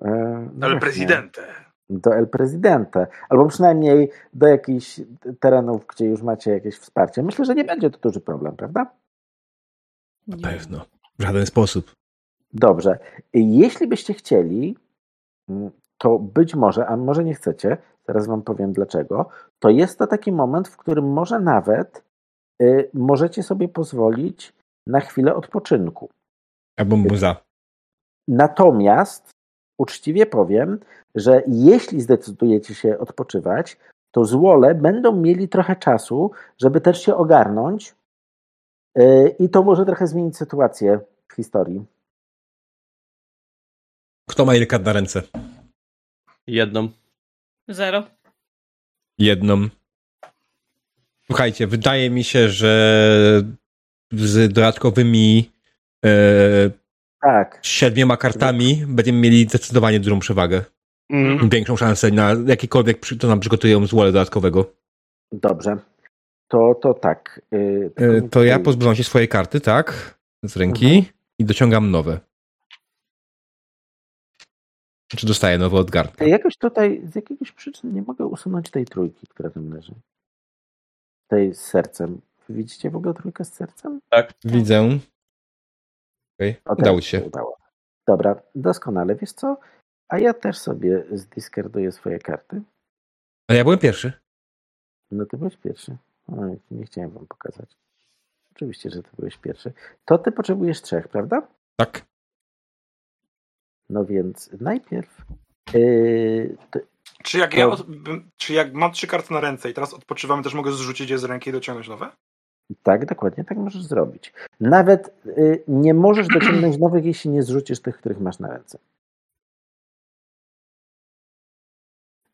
Speaker 2: e, no
Speaker 4: Ale
Speaker 2: właśnie,
Speaker 4: prezydente.
Speaker 2: Do El Presidente, albo przynajmniej do jakichś terenów, gdzie już macie jakieś wsparcie. Myślę, że nie będzie to duży problem, prawda?
Speaker 1: Na pewno. W żaden sposób.
Speaker 2: Dobrze. Jeśli byście chcieli, mm, to być może, a może nie chcecie, zaraz wam powiem dlaczego, to jest to taki moment, w którym może nawet y, możecie sobie pozwolić na chwilę odpoczynku.
Speaker 1: Albo muza.
Speaker 2: Natomiast uczciwie powiem, że jeśli zdecydujecie się odpoczywać, to złole będą mieli trochę czasu, żeby też się ogarnąć y, i to może trochę zmienić sytuację w historii.
Speaker 1: Kto ma ile kart na ręce?
Speaker 5: Jedną.
Speaker 3: Zero.
Speaker 1: Jedną. Słuchajcie, wydaje mi się, że z dodatkowymi e,
Speaker 2: Tak,
Speaker 1: siedmioma kartami będziemy mieli zdecydowanie dużą przewagę.
Speaker 5: Mhm.
Speaker 1: Większą szansę na jakikolwiek, przy- to nam przygotują z wole dodatkowego.
Speaker 2: dobrze. To, to tak. y,
Speaker 1: E,
Speaker 2: mi
Speaker 1: to ja pozbywam się swojej karty, tak? Z ręki
Speaker 2: Mhm.
Speaker 1: i dociągam nowe. Czy dostaję nowe od garnka?
Speaker 2: Jakoś tutaj z jakiegoś przyczyn nie mogę usunąć tej trójki, która tam leży. Tej z sercem. Wy Widzicie w ogóle trójkę z sercem?
Speaker 1: Widzę. Okej,
Speaker 2: O, teraz
Speaker 1: udało się.
Speaker 2: Udało. Dobra, doskonale. Wiesz co? A ja też sobie zdiskarduję swoje karty.
Speaker 1: A ja byłem pierwszy.
Speaker 2: No ty byłeś pierwszy. Oj, nie chciałem wam pokazać. Oczywiście, że ty byłeś pierwszy. To ty potrzebujesz trzech, prawda?
Speaker 1: Tak.
Speaker 2: No więc najpierw. Yy, to,
Speaker 4: Czy jak, ja
Speaker 2: To-
Speaker 4: od, czy jak mam trzy karty na ręce i teraz odpoczywamy, też mogę zrzucić je z ręki i dociągnąć nowe?
Speaker 2: Tak, dokładnie tak możesz zrobić. Nawet yy, nie możesz dociągnąć nowych, jeśli nie zrzucisz tych, których masz na ręce.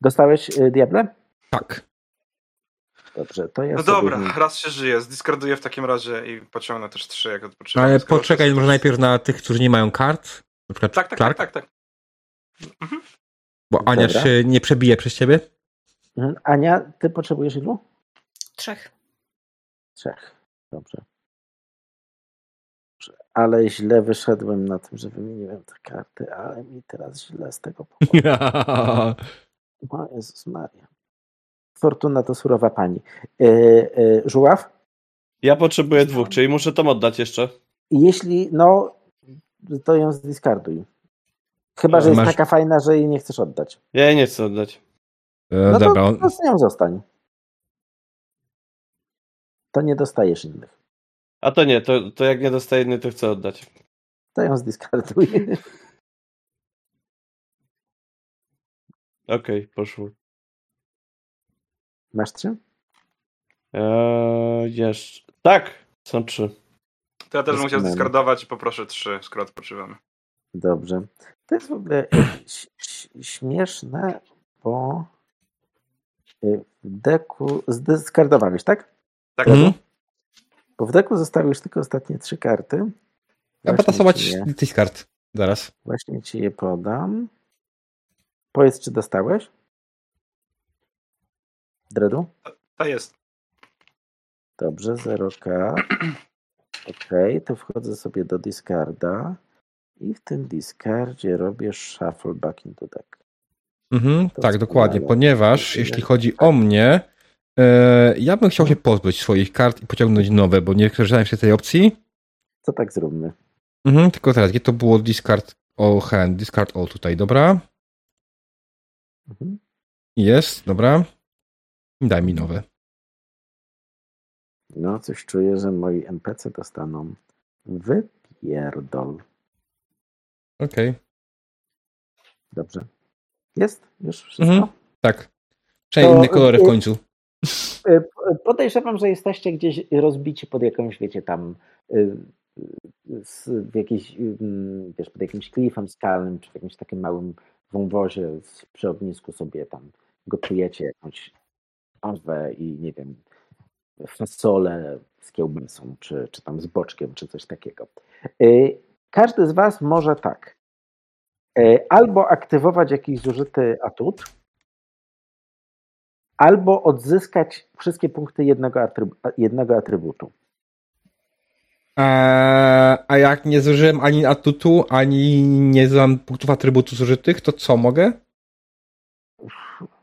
Speaker 2: Dostałeś yy, diable?
Speaker 1: Tak.
Speaker 2: Dobrze, to ja
Speaker 4: No
Speaker 2: sobie
Speaker 4: dobra, raz się żyje. Zdiskarduję w takim razie i pociągnę też trzy, jak odpoczywam.
Speaker 1: Ale
Speaker 4: skoro
Speaker 1: poczekaj może najpierw na tych, którzy nie mają kart. Na przykład
Speaker 4: Tak, tak,
Speaker 1: Clark,
Speaker 4: tak, tak, tak. Mhm.
Speaker 1: bo Ania
Speaker 2: Dobra.
Speaker 1: się nie przebije przez ciebie.
Speaker 2: Mhm. Ania, ty potrzebujesz ilu?
Speaker 3: Trzech.
Speaker 2: Trzech. Dobrze. Dobrze. Ale źle wyszedłem na tym, że wymieniłem te karty, ale mi teraz źle z tego powodu. O Jezus Maria. Fortuna to surowa pani. E, e, żuław?
Speaker 5: Ja potrzebuję dwóch, czyli muszę to oddać jeszcze.
Speaker 2: Jeśli, no, to ją zdiskarduj. Chyba, że jest
Speaker 1: Masz-
Speaker 2: taka fajna, że jej nie chcesz oddać.
Speaker 5: Ja jej nie chcę oddać.
Speaker 1: E,
Speaker 2: No
Speaker 1: Dobra,
Speaker 2: to,
Speaker 1: on-
Speaker 2: to z nią zostań. To nie dostajesz innych.
Speaker 5: A to nie, to, to jak nie dostaję inny, to chcę oddać.
Speaker 2: To ją zdiskarduj.
Speaker 5: Okej, poszło.
Speaker 2: Masz trzy?
Speaker 5: Eee, jeszcze. Tak! Są trzy.
Speaker 4: To ja też bym musiał zdiskardować i poproszę trzy, skoro odpoczywamy.
Speaker 2: Dobrze. To jest w ogóle ś- śmieszne, bo w deku zdyskardowałeś, tak?
Speaker 4: Tak?
Speaker 1: Mhm.
Speaker 2: Bo w deku zostały już tylko ostatnie trzy karty.
Speaker 1: Ja potasować
Speaker 2: je-
Speaker 1: tych kart. Zaraz.
Speaker 2: Właśnie ci je podam. Powiedz, czy dostałeś? Dredu?
Speaker 4: To jest.
Speaker 2: Dobrze, 0K. Ok, to wchodzę sobie do discarda i w tym discardzie robię shuffle back into deck.
Speaker 1: Mhm,
Speaker 2: To
Speaker 1: tak, dokładnie, ponieważ jeśli chodzi o mnie, ja bym chciał się pozbyć swoich kart i pociągnąć nowe, bo nie korzystałem się z tej opcji.
Speaker 2: Co tak zróbmy?
Speaker 1: Mhm, tylko teraz, gdzie to było discard all hand, discard all tutaj, dobra?
Speaker 2: Mhm.
Speaker 1: Jest, dobra. Daj mi nowe.
Speaker 2: No, coś czuję, że moi NPC dostaną wypierdol.
Speaker 1: Okej,
Speaker 2: Dobrze. Jest? Już wszystko?
Speaker 1: Mhm. tak. Przynajmniej inne kolory w
Speaker 2: y,
Speaker 1: końcu.
Speaker 2: Y, Podejrzewam, że jesteście gdzieś rozbici pod jakąś, wiecie, tam y, y, w jakiejś, wiesz, pod jakimś klifem skalnym, czy w jakimś takim małym wąwozie przy ognisku sobie tam gotujecie jakąś awę i nie wiem, fasolę z kiełbasą, czy, czy tam z boczkiem, czy coś takiego. Każdy z Was może tak. Albo aktywować jakiś zużyty atut, albo odzyskać wszystkie punkty jednego, atrybu- jednego atrybutu.
Speaker 1: Eee, a jak nie zużyłem ani atutu, ani nie znam punktów atrybutu zużytych, to co mogę?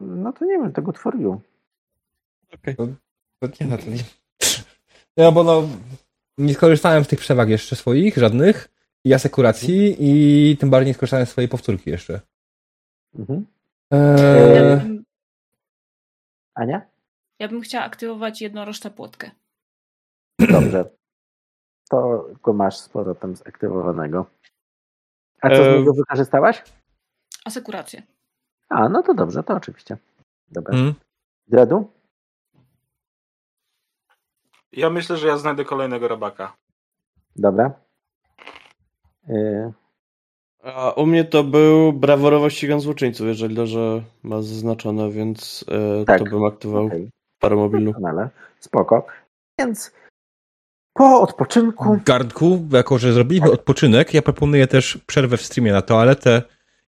Speaker 2: No to nie wiem, tego you.
Speaker 5: Okej.
Speaker 1: To nie, no to nie. No bo no, nie skorzystałem z tych przewag jeszcze swoich, żadnych, i asekuracji, i tym bardziej nie skorzystałem z swojej powtórki jeszcze.
Speaker 2: Mhm.
Speaker 1: Eee,
Speaker 2: Ania?
Speaker 3: ja bym chciała aktywować jednorożca płotkę.
Speaker 2: Dobrze. To go masz sporo tam zaktywowanego. A co z
Speaker 5: E,
Speaker 2: niego wykorzystałaś?
Speaker 3: Asekurację.
Speaker 2: A, no to dobrze, to oczywiście. Dobra.
Speaker 1: mm,
Speaker 2: Dredu?
Speaker 4: Ja myślę, że ja znajdę kolejnego robaka.
Speaker 2: Dobra. Y,
Speaker 5: A u mnie to był braworowo ścigam złoczyńców, jeżeli dobrze ma zaznaczone, więc e,
Speaker 2: Tak.
Speaker 5: to bym aktywował mobilną.
Speaker 2: doskonale. Spoko. Więc po odpoczynku
Speaker 1: Gardku, jako że zrobiliśmy odpoczynek, ja proponuję też przerwę w streamie na toaletę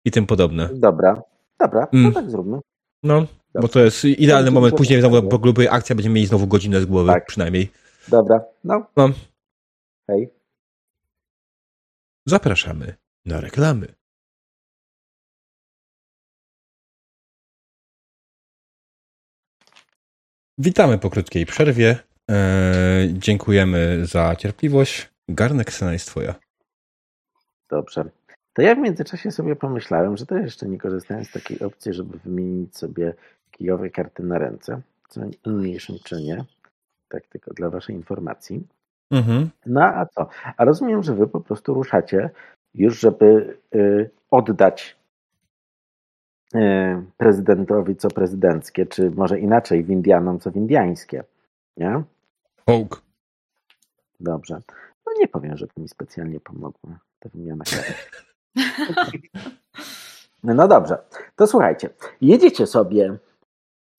Speaker 1: i tym podobne.
Speaker 2: Dobra, dobra,
Speaker 1: Mm.
Speaker 2: no tak zróbmy.
Speaker 1: No, bo to jest idealny moment. Później znowu po grubej akcja będziemy mieli znowu godzinę z głowy,
Speaker 2: Tak.
Speaker 1: przynajmniej.
Speaker 2: Dobra, no.
Speaker 1: No.
Speaker 2: Hej.
Speaker 1: Zapraszamy na reklamy. Witamy po krótkiej przerwie. Eee, dziękujemy za cierpliwość. Garnek scena jest twoja.
Speaker 2: Dobrze. To ja w międzyczasie sobie pomyślałem, że też jeszcze nie korzystałem z takiej opcji, żeby wymienić sobie kijowe karty na ręce, co w mniejszym czynie. Tak tylko dla waszej informacji.
Speaker 1: Mhm.
Speaker 2: No a co? A rozumiem, że wy po prostu ruszacie już, żeby y, oddać y, prezydentowi co prezydenckie, czy może inaczej, Windianom co windiańskie. Nie?
Speaker 1: Hołk.
Speaker 2: Dobrze. No nie powiem, że to mi specjalnie pomogło ta wymiana. No dobrze, to słuchajcie. Jedziecie sobie,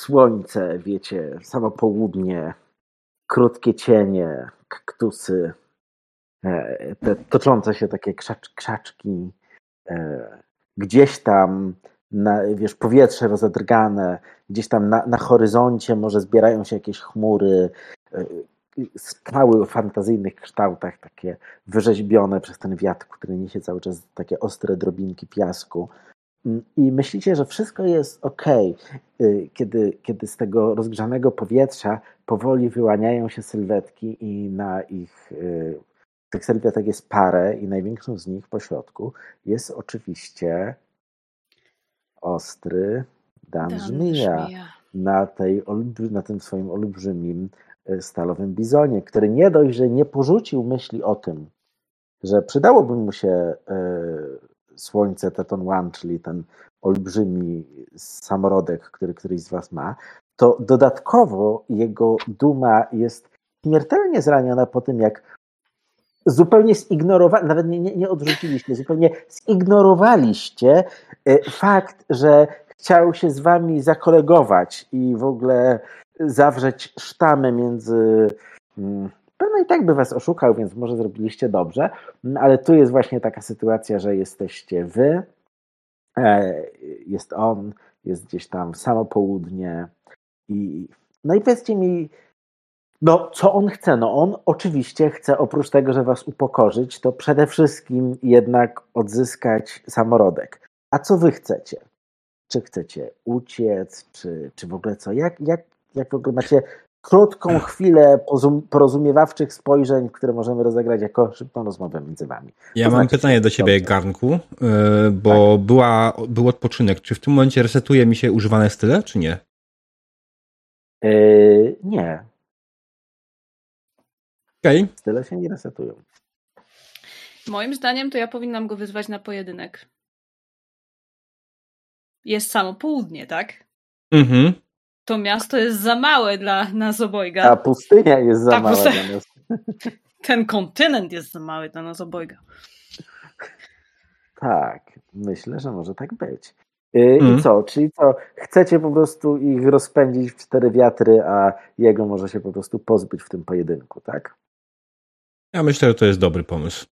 Speaker 2: słońce, wiecie, samo południe, krótkie cienie, kaktusy, te toczące się takie krzacz, krzaczki, e, gdzieś tam, na, wiesz, powietrze rozedrgane, gdzieś tam na, na horyzoncie może zbierają się jakieś chmury, e, skały o fantazyjnych kształtach, takie wyrzeźbione przez ten wiatr, który niesie cały czas takie ostre drobinki piasku. Mm, I myślicie, że wszystko jest ok, kiedy, kiedy z tego rozgrzanego powietrza powoli wyłaniają się sylwetki i na ich y, tych sylwetek jest parę i największą z nich po środku jest oczywiście ostry Dan,
Speaker 3: Dan
Speaker 2: Żmija
Speaker 3: żmija.
Speaker 2: na, tej, na tym swoim olbrzymim y, stalowym bizonie, który nie dość, że nie porzucił myśli o tym, że przydałoby mu się y, słońce Teton One, czyli ten olbrzymi samorodek, który któryś z was ma, to dodatkowo jego duma jest śmiertelnie zraniona po tym, jak zupełnie zignorowali, nawet nie, nie, nie odrzuciliście, zupełnie zignorowaliście y, fakt, że chciał się z wami zakolegować i w ogóle zawrzeć sztamę między. Pewno i tak by was oszukał, więc może zrobiliście dobrze, Mm, ale tu jest właśnie taka sytuacja, że jesteście wy, e, jest on, jest gdzieś tam samo południe i no i powiedzcie mi, no co on chce? No on oczywiście chce oprócz tego, że was upokorzyć, to przede wszystkim jednak odzyskać samorodek. A co wy chcecie? Czy chcecie uciec, czy, czy w ogóle co? Jak, jak, jak w ogóle macie krótką chwilę pozum- porozumiewawczych spojrzeń, które możemy rozegrać jako szybką rozmowę między wami?
Speaker 1: Ja
Speaker 2: To
Speaker 1: mam
Speaker 2: znaczy,
Speaker 1: pytanie do ciebie,
Speaker 2: dobrze.
Speaker 1: Garnku, yy, bo była, był odpoczynek. Czy w tym momencie resetuje mi się używane style, czy nie?
Speaker 2: Yy, nie,
Speaker 1: Okej.
Speaker 2: tyle się nie resetują.
Speaker 3: Moim zdaniem to ja powinnam go wyzwać na pojedynek. Jest samo południe, tak?
Speaker 1: Mhm.
Speaker 3: To miasto jest za małe dla nas obojga.
Speaker 2: A pustynia jest za
Speaker 3: Ta
Speaker 2: mała
Speaker 3: pustynia.
Speaker 2: dla nas.
Speaker 3: Ten kontynent jest za mały dla nas obojga.
Speaker 2: Tak, myślę, że może tak być. Y,
Speaker 1: Mm.
Speaker 2: I co? Czyli co? Chcecie po prostu ich rozpędzić w cztery wiatry, a jego może się po prostu pozbyć w tym pojedynku, tak?
Speaker 1: Ja myślę, że to jest dobry pomysł.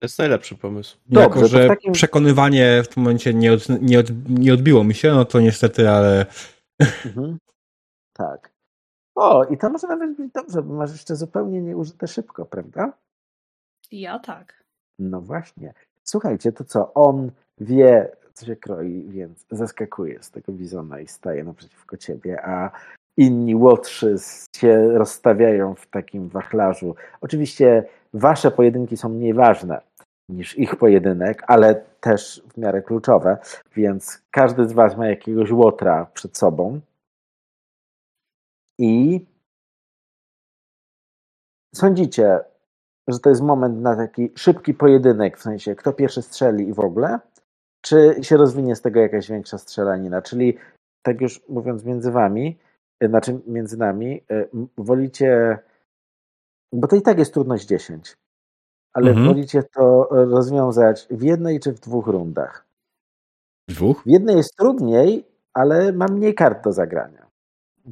Speaker 5: To jest najlepszy pomysł.
Speaker 2: Dobrze,
Speaker 1: jako, że
Speaker 2: takim-
Speaker 1: przekonywanie w tym momencie nie, od, nie, od, nie odbiło mi się, no to niestety, ale
Speaker 2: Mhm. Tak. O, i to może nawet być dobrze, bo masz jeszcze zupełnie nieużyte szybko, prawda?
Speaker 3: Ja tak.
Speaker 2: No właśnie. Słuchajcie, to co? On wie, co się kroi, więc zaskakuje z tego bizona i staje naprzeciwko ciebie, a inni łotrzy się rozstawiają w takim wachlarzu. Oczywiście wasze pojedynki są mniej ważne niż ich pojedynek, ale też w miarę kluczowe, więc każdy z was ma jakiegoś łotra przed sobą i sądzicie, że to jest moment na taki szybki pojedynek, w sensie kto pierwszy strzeli i w ogóle, czy się rozwinie z tego jakaś większa strzelanina? Czyli, tak już mówiąc między wami, znaczy między nami, m- wolicie, bo to i tak jest trudność 10, ale
Speaker 1: Mhm.
Speaker 2: wolicie to rozwiązać w jednej czy w dwóch rundach.
Speaker 1: dwóch.
Speaker 2: W jednej jest trudniej, ale ma mniej kart do zagrania.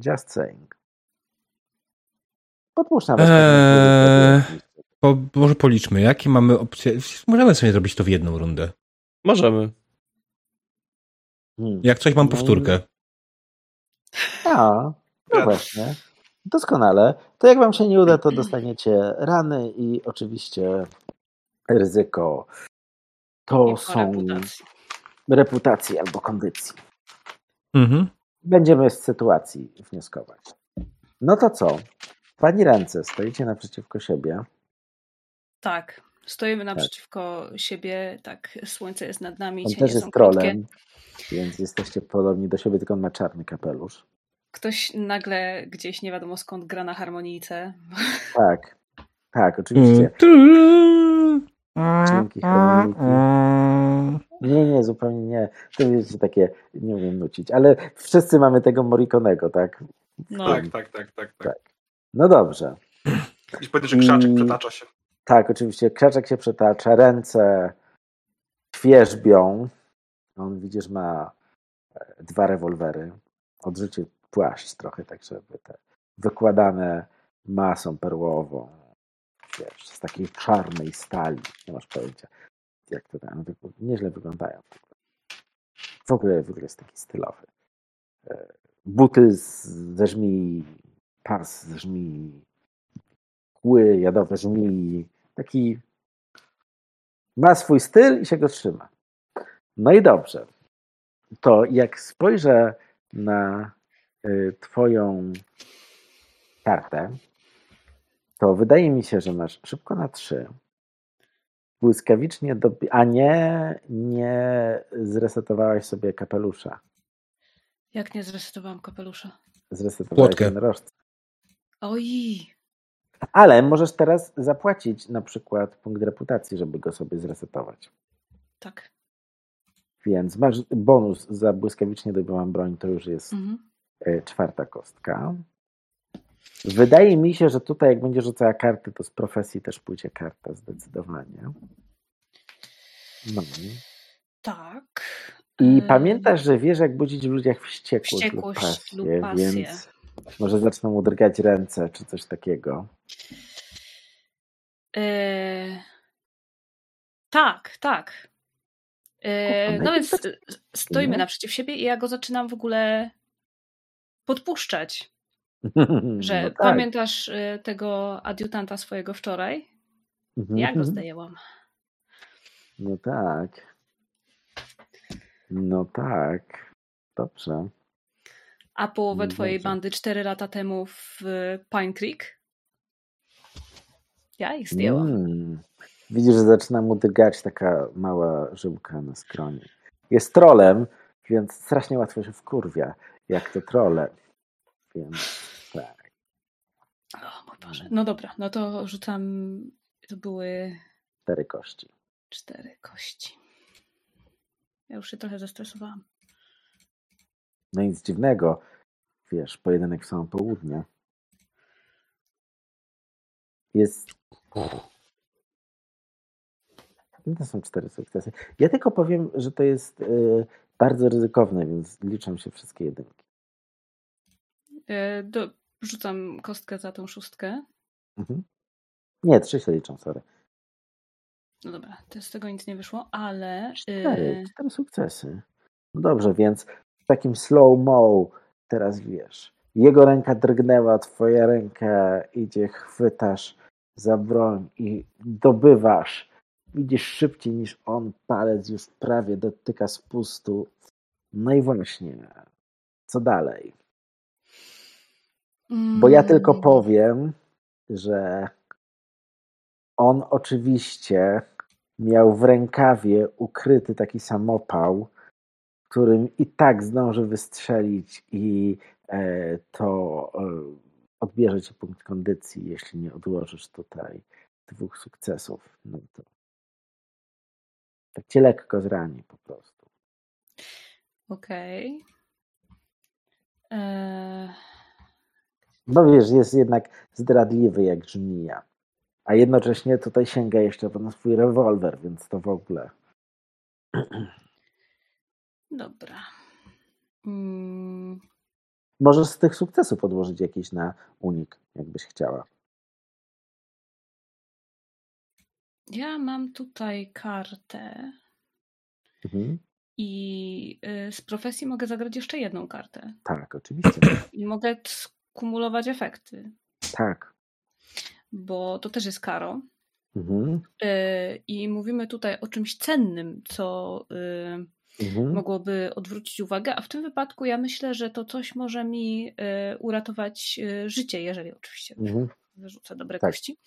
Speaker 2: Just saying. Podpuszczam was.
Speaker 1: Eee. Po, może policzmy, jakie mamy opcje. Możemy sobie zrobić to w jedną rundę.
Speaker 5: Możemy.
Speaker 2: Hmm.
Speaker 1: Jak coś mam
Speaker 2: No
Speaker 1: powtórkę.
Speaker 2: A, no właśnie. Doskonale. To jak wam się nie uda, to dostaniecie rany i oczywiście ryzyko. To są
Speaker 3: reputacji.
Speaker 2: reputacji albo kondycji.
Speaker 1: Mhm.
Speaker 2: Będziemy z sytuacji wnioskować. No to co? Pani ręce, stoicie naprzeciwko siebie.
Speaker 3: Tak. Stoimy naprzeciwko siebie, tak, słońce jest nad nami,
Speaker 2: On też jest
Speaker 3: krótkie.
Speaker 2: trolem, więc jesteście podobni do siebie, tylko on ma czarny kapelusz.
Speaker 3: Ktoś nagle gdzieś nie wiadomo skąd gra na harmonijce.
Speaker 2: Tak, tak, oczywiście. Dźwięki harmoniki. Nie, nie, zupełnie nie. To wiecie, takie, nie umiem nucić, ale wszyscy mamy tego Morriconego, tak?
Speaker 3: No,
Speaker 4: Tak, tak, tak, tak, tak.
Speaker 2: No dobrze.
Speaker 4: Jakiś pojedynczy krzaczek
Speaker 2: I-
Speaker 4: przetacza się.
Speaker 2: Tak, oczywiście. Krzaczek się przetacza, ręce świeżbią. On widzisz, ma e, dwa rewolwery. Odrzucił płaszcz trochę, tak żeby te wykładane masą perłową. Wiesz, z takiej czarnej stali. Nie masz pojęcia, jak to tam. Nieźle wyglądają. W ogóle, w ogóle jest taki stylowy. E, Buty z, ze żmii, pas ze żmii, kły jadowe żmii. Taki ma swój styl i się go trzyma. No i dobrze. To jak spojrzę na y, twoją kartę, to wydaje mi się, że masz szybko na trzy. Błyskawicznie do... A nie, nie zresetowałaś sobie kapelusza.
Speaker 3: jak nie zresetowałam kapelusza.
Speaker 2: Zresetowałeś
Speaker 1: Płotkę.
Speaker 2: jednorożca.
Speaker 3: Oj,
Speaker 2: Ale możesz teraz zapłacić na przykład punkt reputacji, żeby go sobie zresetować.
Speaker 3: tak.
Speaker 2: Więc masz bonus za błyskawicznie dobyłam broń, to już jest
Speaker 3: Mhm.
Speaker 2: e, czwarta kostka. Wydaje mi się, że tutaj jak będzie rzucała karty, to z profesji też pójdzie karta zdecydowanie. No.
Speaker 3: Tak.
Speaker 2: I pamiętasz, że wiesz jak budzić w ludziach wściekłość,
Speaker 3: Wściekłość
Speaker 2: lub pasję,
Speaker 3: lub pasję.
Speaker 2: więc może zaczną mu drgać ręce, czy coś takiego.
Speaker 3: E, tak, tak. E, no więc e, stoimy naprzeciw siebie i ja go zaczynam w ogóle podpuszczać, że
Speaker 2: No tak.
Speaker 3: pamiętasz tego adiutanta swojego wczoraj?
Speaker 2: Mhm.
Speaker 3: Ja go zdejęłam.
Speaker 2: No tak. No tak. Dobrze.
Speaker 3: A połowę
Speaker 2: No
Speaker 3: twojej
Speaker 2: dobrze.
Speaker 3: bandy 4 lata temu w Pine Creek? Ja ich zdjęłam.
Speaker 2: Mm. Widzisz, że zaczyna mu drgać taka mała żyłka na skroni. Jest trolem, więc strasznie łatwo się wkurwia, jak to trole. Więc tak.
Speaker 3: O mój Boże. No dobra, no to rzucam. To były
Speaker 2: Cztery kości.
Speaker 3: cztery kości. Ja już się trochę zestresowałam.
Speaker 2: No nic dziwnego. Wiesz, pojedynek w samo południe. Jest. To są cztery sukcesy. Ja tylko powiem, że to jest y, bardzo ryzykowne, więc liczą się wszystkie jedynki.
Speaker 3: E, do, rzucam kostkę za tą szóstkę.
Speaker 2: Mhm. Nie, trzy się liczą, sorry.
Speaker 3: No dobra, to z tego nic nie wyszło, ale.
Speaker 2: Cztery,
Speaker 3: y,
Speaker 2: cztery sukcesy. No dobrze, więc w takim slow-mo teraz wiesz. Jego ręka drgnęła, twoja ręka idzie, chwytasz za broń i dobywasz. Widzisz szybciej niż on, palec już prawie dotyka spustu. No i właśnie, co dalej? Bo ja tylko
Speaker 3: mm,
Speaker 2: powiem, że on oczywiście miał w rękawie ukryty taki samopał, którym i tak zdąży wystrzelić i e, to e, odbierze ci punkt kondycji, jeśli nie odłożysz tutaj dwóch sukcesów. No to tak cię lekko zrani po prostu.
Speaker 3: Okej. E,
Speaker 2: No wiesz, jest jednak zdradliwy jak żmija. A jednocześnie tutaj sięga jeszcze po swój rewolwer, więc to w ogóle.
Speaker 3: Dobra. Mm,
Speaker 2: Możesz z tych sukcesów odłożyć jakiś na unik, jakbyś chciała.
Speaker 3: ja mam tutaj kartę
Speaker 2: Mhm.
Speaker 3: i y, z profesji mogę zagrać jeszcze jedną kartę.
Speaker 2: Tak, oczywiście.
Speaker 3: I mogę skumulować efekty,
Speaker 2: tak.
Speaker 3: bo to też jest karo.
Speaker 2: Mhm.
Speaker 3: Y, I mówimy tutaj o czymś cennym, co y,
Speaker 2: Mhm.
Speaker 3: mogłoby odwrócić uwagę, a w tym wypadku ja myślę, że to coś może mi y, uratować y, życie, jeżeli oczywiście
Speaker 2: Mhm.
Speaker 3: wyrzucę dobre
Speaker 2: Tak.
Speaker 3: kości.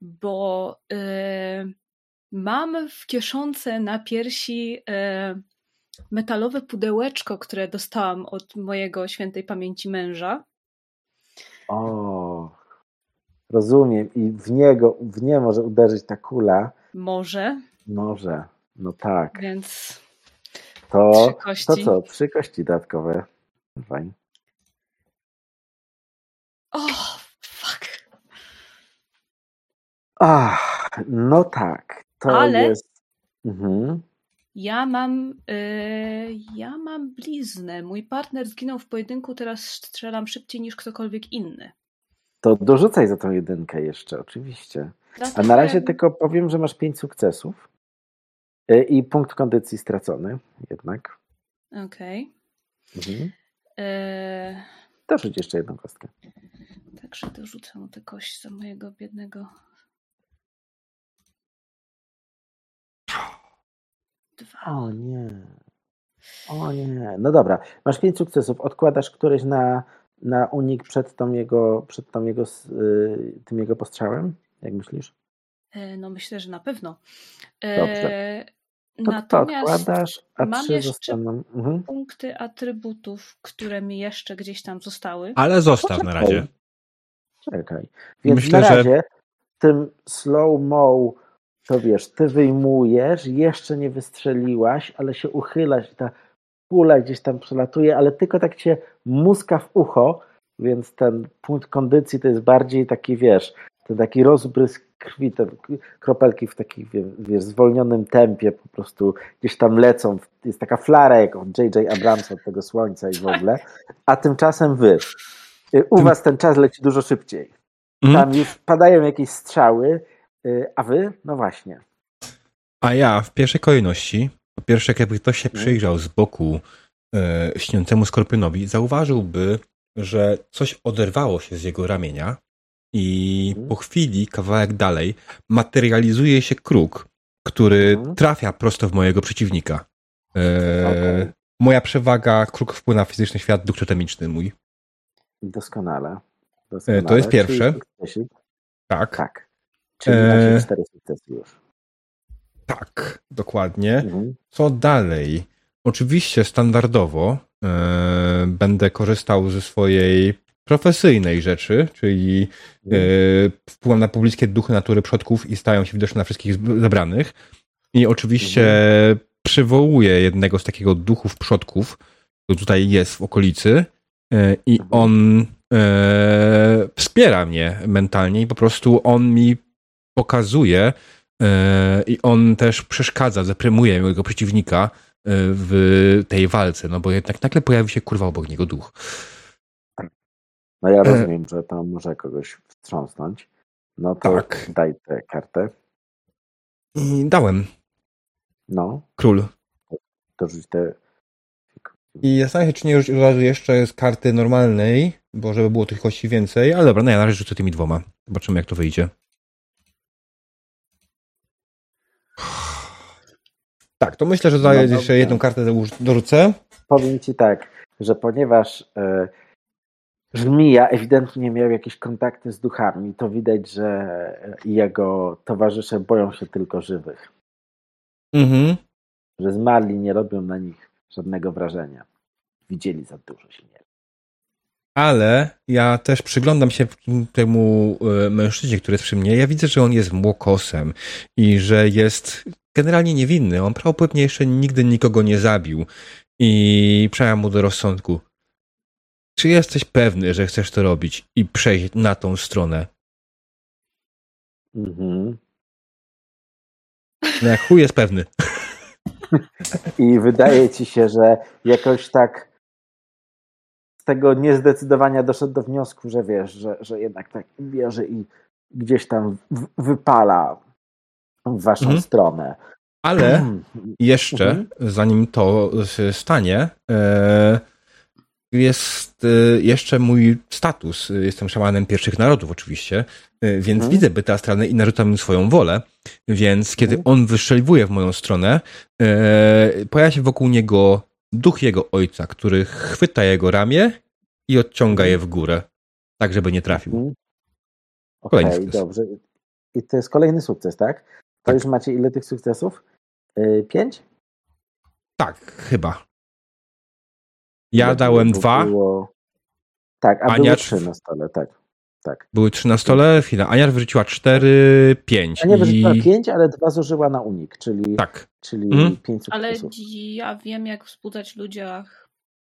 Speaker 3: Bo y, mam w kieszonce na piersi metalowe pudełeczko, które dostałam od mojego świętej pamięci męża.
Speaker 2: O, rozumiem. I w niego, w nie może uderzyć ta kula.
Speaker 3: Może,
Speaker 2: Może. No tak.
Speaker 3: więc
Speaker 2: To,
Speaker 3: trzy
Speaker 2: to co? Trzy kości dodatkowe. Fajnie.
Speaker 3: O, fuck.
Speaker 2: Ach, no tak. To
Speaker 3: Ale-
Speaker 2: jest. Mhm.
Speaker 3: Ja mam, y, ja mam bliznę. Mój partner zginął w pojedynku, teraz strzelam szybciej niż ktokolwiek inny.
Speaker 2: To dorzucaj za tą jedynkę jeszcze, oczywiście. A
Speaker 3: Dlatego
Speaker 2: na razie tylko powiem, że masz pięć sukcesów. Y, I punkt kondycji stracony jednak.
Speaker 3: Okej.
Speaker 2: Mhm.
Speaker 3: Y,
Speaker 2: Dorzuć jeszcze jedną kostkę.
Speaker 3: Także dorzucę mu tę kość za mojego biednego. Dwa.
Speaker 2: O nie. O nie. No dobra, masz pięć sukcesów. Odkładasz któryś na, na unik przed, tą jego, przed tą jego, y, tym jego postrzałem? Jak myślisz?
Speaker 3: E, No myślę, że na pewno.
Speaker 2: Dobrze. To, to
Speaker 3: Natomiast
Speaker 2: odkładasz, a
Speaker 3: mam
Speaker 2: trzy
Speaker 3: jeszcze-
Speaker 2: zostaną. Mhm.
Speaker 3: punkty atrybutów, które mi jeszcze gdzieś tam zostały.
Speaker 1: Ale zostaw na razie.
Speaker 2: Czekaj. Więc
Speaker 1: Myślę,
Speaker 2: na
Speaker 1: że-
Speaker 2: razie tym slow-mo to wiesz, ty wyjmujesz, jeszcze nie wystrzeliłaś, ale się uchylasz i ta kula gdzieś tam przelatuje, ale tylko tak cię muska w ucho, więc ten punkt kondycji to jest bardziej taki, wiesz, ten taki rozbrysk krwi, te kropelki w takim, wie- wiesz, zwolnionym tempie po prostu gdzieś tam lecą. Jest taka flara jak od J.J. Abramsa od tego słońca i w ogóle. A tymczasem wy. Y, U was ten czas leci dużo szybciej.
Speaker 1: Mhm.
Speaker 2: Tam już padają jakieś strzały, y, a wy? No właśnie.
Speaker 1: A ja w pierwszej kolejności, po pierwsze, jakby ktoś się
Speaker 2: Mhm.
Speaker 1: przyjrzał z boku e, śniącemu skorpionowi, zauważyłby, że coś oderwało się z jego ramienia i
Speaker 2: Mhm.
Speaker 1: po chwili, kawałek dalej, materializuje się kruk, który
Speaker 2: Mhm.
Speaker 1: trafia prosto w mojego przeciwnika. E,
Speaker 2: Okej.
Speaker 1: Moja przewaga, kruk wpływa na fizyczny świat duktotemiczny mój.
Speaker 2: Doskonale. Doskonale.
Speaker 1: to jest pierwsze.
Speaker 2: Czyli.
Speaker 1: Tak,
Speaker 2: Tak. Czyli
Speaker 1: E,
Speaker 2: macie cztery sukcesy już.
Speaker 1: tak, dokładnie.
Speaker 2: Mhm.
Speaker 1: Co dalej? Oczywiście standardowo e, będę korzystał ze swojej profesyjnej rzeczy, czyli e, wpływam na pobliskie duchy natury przodków i stają się widoczne na wszystkich zebranych. I oczywiście przywołuję jednego z takiego duchów przodków, który tutaj jest w okolicy e, i
Speaker 2: Mhm.
Speaker 1: on e, wspiera mnie mentalnie i po prostu on mi pokazuje i on też przeszkadza, zaprymuje mojego przeciwnika w tej walce, no bo jednak nagle pojawi się kurwa obok niego duch.
Speaker 2: No ja rozumiem, że to może kogoś wstrząsnąć. No to
Speaker 1: Tak.
Speaker 2: daj tę kartę.
Speaker 1: I dałem.
Speaker 2: No,
Speaker 1: Król.
Speaker 2: to rzuć tę.
Speaker 1: I zastanawiam się, czy nie od razu jeszcze z karty normalnej, bo żeby było tych kości więcej, ale dobra, no ja na razie rzucę tymi dwoma. Zobaczymy, jak to wyjdzie. Tak, to myślę, że daję
Speaker 2: No
Speaker 1: jeszcze jedną kartę dorzu- dorzucę.
Speaker 2: Powiem ci tak, że ponieważ e, Żmija ewidentnie miał jakieś kontakty z duchami, to widać, że jego towarzysze boją się tylko żywych.
Speaker 1: Mhm.
Speaker 2: Że zmarli nie robią na nich żadnego wrażenia. Widzieli za dużo śmierci.
Speaker 1: Ale ja też przyglądam się temu e, mężczyźnie, który jest przy mnie. Ja widzę, że on jest młokosem i że jest generalnie niewinny. On prawdopodobnie jeszcze nigdy nikogo nie zabił. I przemawiam mu do rozsądku. Czy jesteś pewny, że chcesz to robić i przejść na tą stronę?
Speaker 2: Mhm.
Speaker 1: No jak chuj jest pewny.
Speaker 2: I wydaje ci się, że jakoś tak z tego niezdecydowania doszedł do wniosku, że wiesz, że, że jednak tak bierze i gdzieś tam wypala w waszą
Speaker 1: Mhm.
Speaker 2: stronę.
Speaker 1: Ale jeszcze,
Speaker 2: Mhm.
Speaker 1: zanim to stanie, e, jest e, jeszcze mój status. Jestem szamanem pierwszych narodów, oczywiście, e, więc
Speaker 2: Mhm.
Speaker 1: widzę byty astralne i narzucam im swoją wolę. Więc kiedy
Speaker 2: Mhm.
Speaker 1: on wyszczeliwuje w moją stronę, e, pojawia się wokół niego duch jego ojca, który chwyta jego ramię i odciąga je w górę, tak żeby nie trafił.
Speaker 2: Mhm.
Speaker 1: Kolejny sukces.
Speaker 2: dobrze. I to jest kolejny sukces, tak? To
Speaker 1: Tak.
Speaker 2: już macie ile tych sukcesów? Y, Pięć?
Speaker 1: Tak, chyba. Ja dałem dwa.
Speaker 2: Było... Tak, a
Speaker 1: Ania
Speaker 2: były
Speaker 1: trzy.
Speaker 2: na stole, tak. tak.
Speaker 1: Były trzy na stole, chwila. Ania wyrzuciła cztery, pięć.
Speaker 2: A nie wyrzuciła
Speaker 1: i...
Speaker 2: pięć, ale dwa zużyła na unik, czyli,
Speaker 1: Tak.
Speaker 2: czyli
Speaker 1: Mhm.
Speaker 2: pięć
Speaker 3: Ale ja wiem, jak wzbudzać ludziach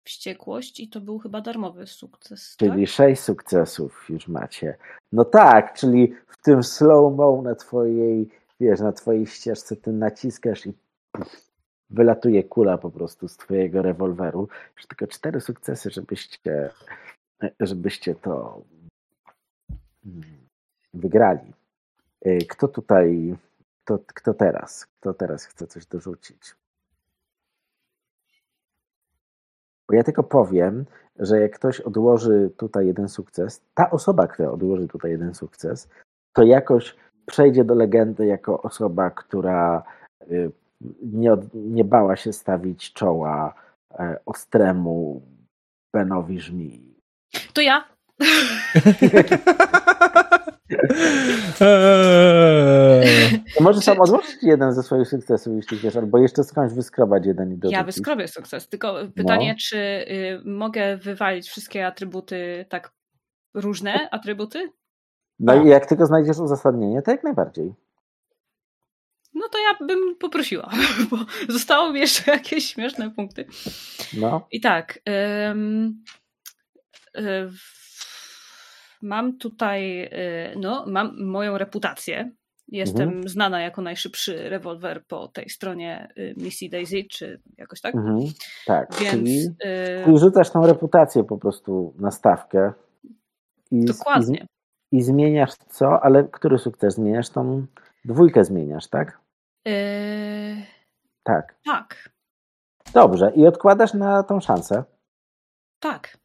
Speaker 3: wściekłość i to był chyba darmowy sukces.
Speaker 2: Czyli
Speaker 3: tak?
Speaker 2: sześć sukcesów już macie. No tak, czyli w tym slow-mo na twojej, wiesz, na twojej ścieżce ty naciskasz i puf, wylatuje kula po prostu z twojego rewolweru. Już tylko cztery sukcesy, żebyście, żebyście to mm, wygrali. Y, Kto tutaj, kto, kto teraz? Kto teraz chce coś dorzucić? Bo ja tylko powiem, że jak ktoś odłoży tutaj jeden sukces, ta osoba, która odłoży tutaj jeden sukces, to jakoś przejdzie do legendy jako osoba, która y, nie, nie bała się stawić czoła e, ostremu Benowi żmii.
Speaker 3: To ja.
Speaker 1: Eee.
Speaker 2: To
Speaker 3: Czy-
Speaker 2: sam odłożyć jeden ze swoich sukcesów, jeśli wiesz, albo jeszcze skądś wyskrobać jeden i dorzucić.
Speaker 3: Ja wyskrobię sukces. Tylko pytanie,
Speaker 2: No.
Speaker 3: czy y, mogę wywalić wszystkie atrybuty, tak różne atrybuty?
Speaker 2: No i jak tylko znajdziesz uzasadnienie, to jak najbardziej.
Speaker 3: No to ja bym poprosiła, bo zostało mi jeszcze jakieś śmieszne punkty.
Speaker 2: No.
Speaker 3: I tak. w- mam tutaj, y, no, mam moją reputację. Jestem
Speaker 2: Mhm.
Speaker 3: znana jako najszybszy rewolwer po tej stronie y, misji Daisy, czy jakoś tak.
Speaker 2: Mhm. Tak,
Speaker 3: Więc
Speaker 2: czyli,
Speaker 3: y,
Speaker 2: czyli rzucasz tą reputację po prostu na stawkę. I, z-
Speaker 3: dokładnie.
Speaker 2: I, I zmieniasz co? Ale który sukces zmieniasz? Tą dwójkę zmieniasz, tak?
Speaker 3: Y,
Speaker 2: Tak.
Speaker 3: tak,
Speaker 2: Dobrze. I odkładasz na tą szansę.
Speaker 3: tak.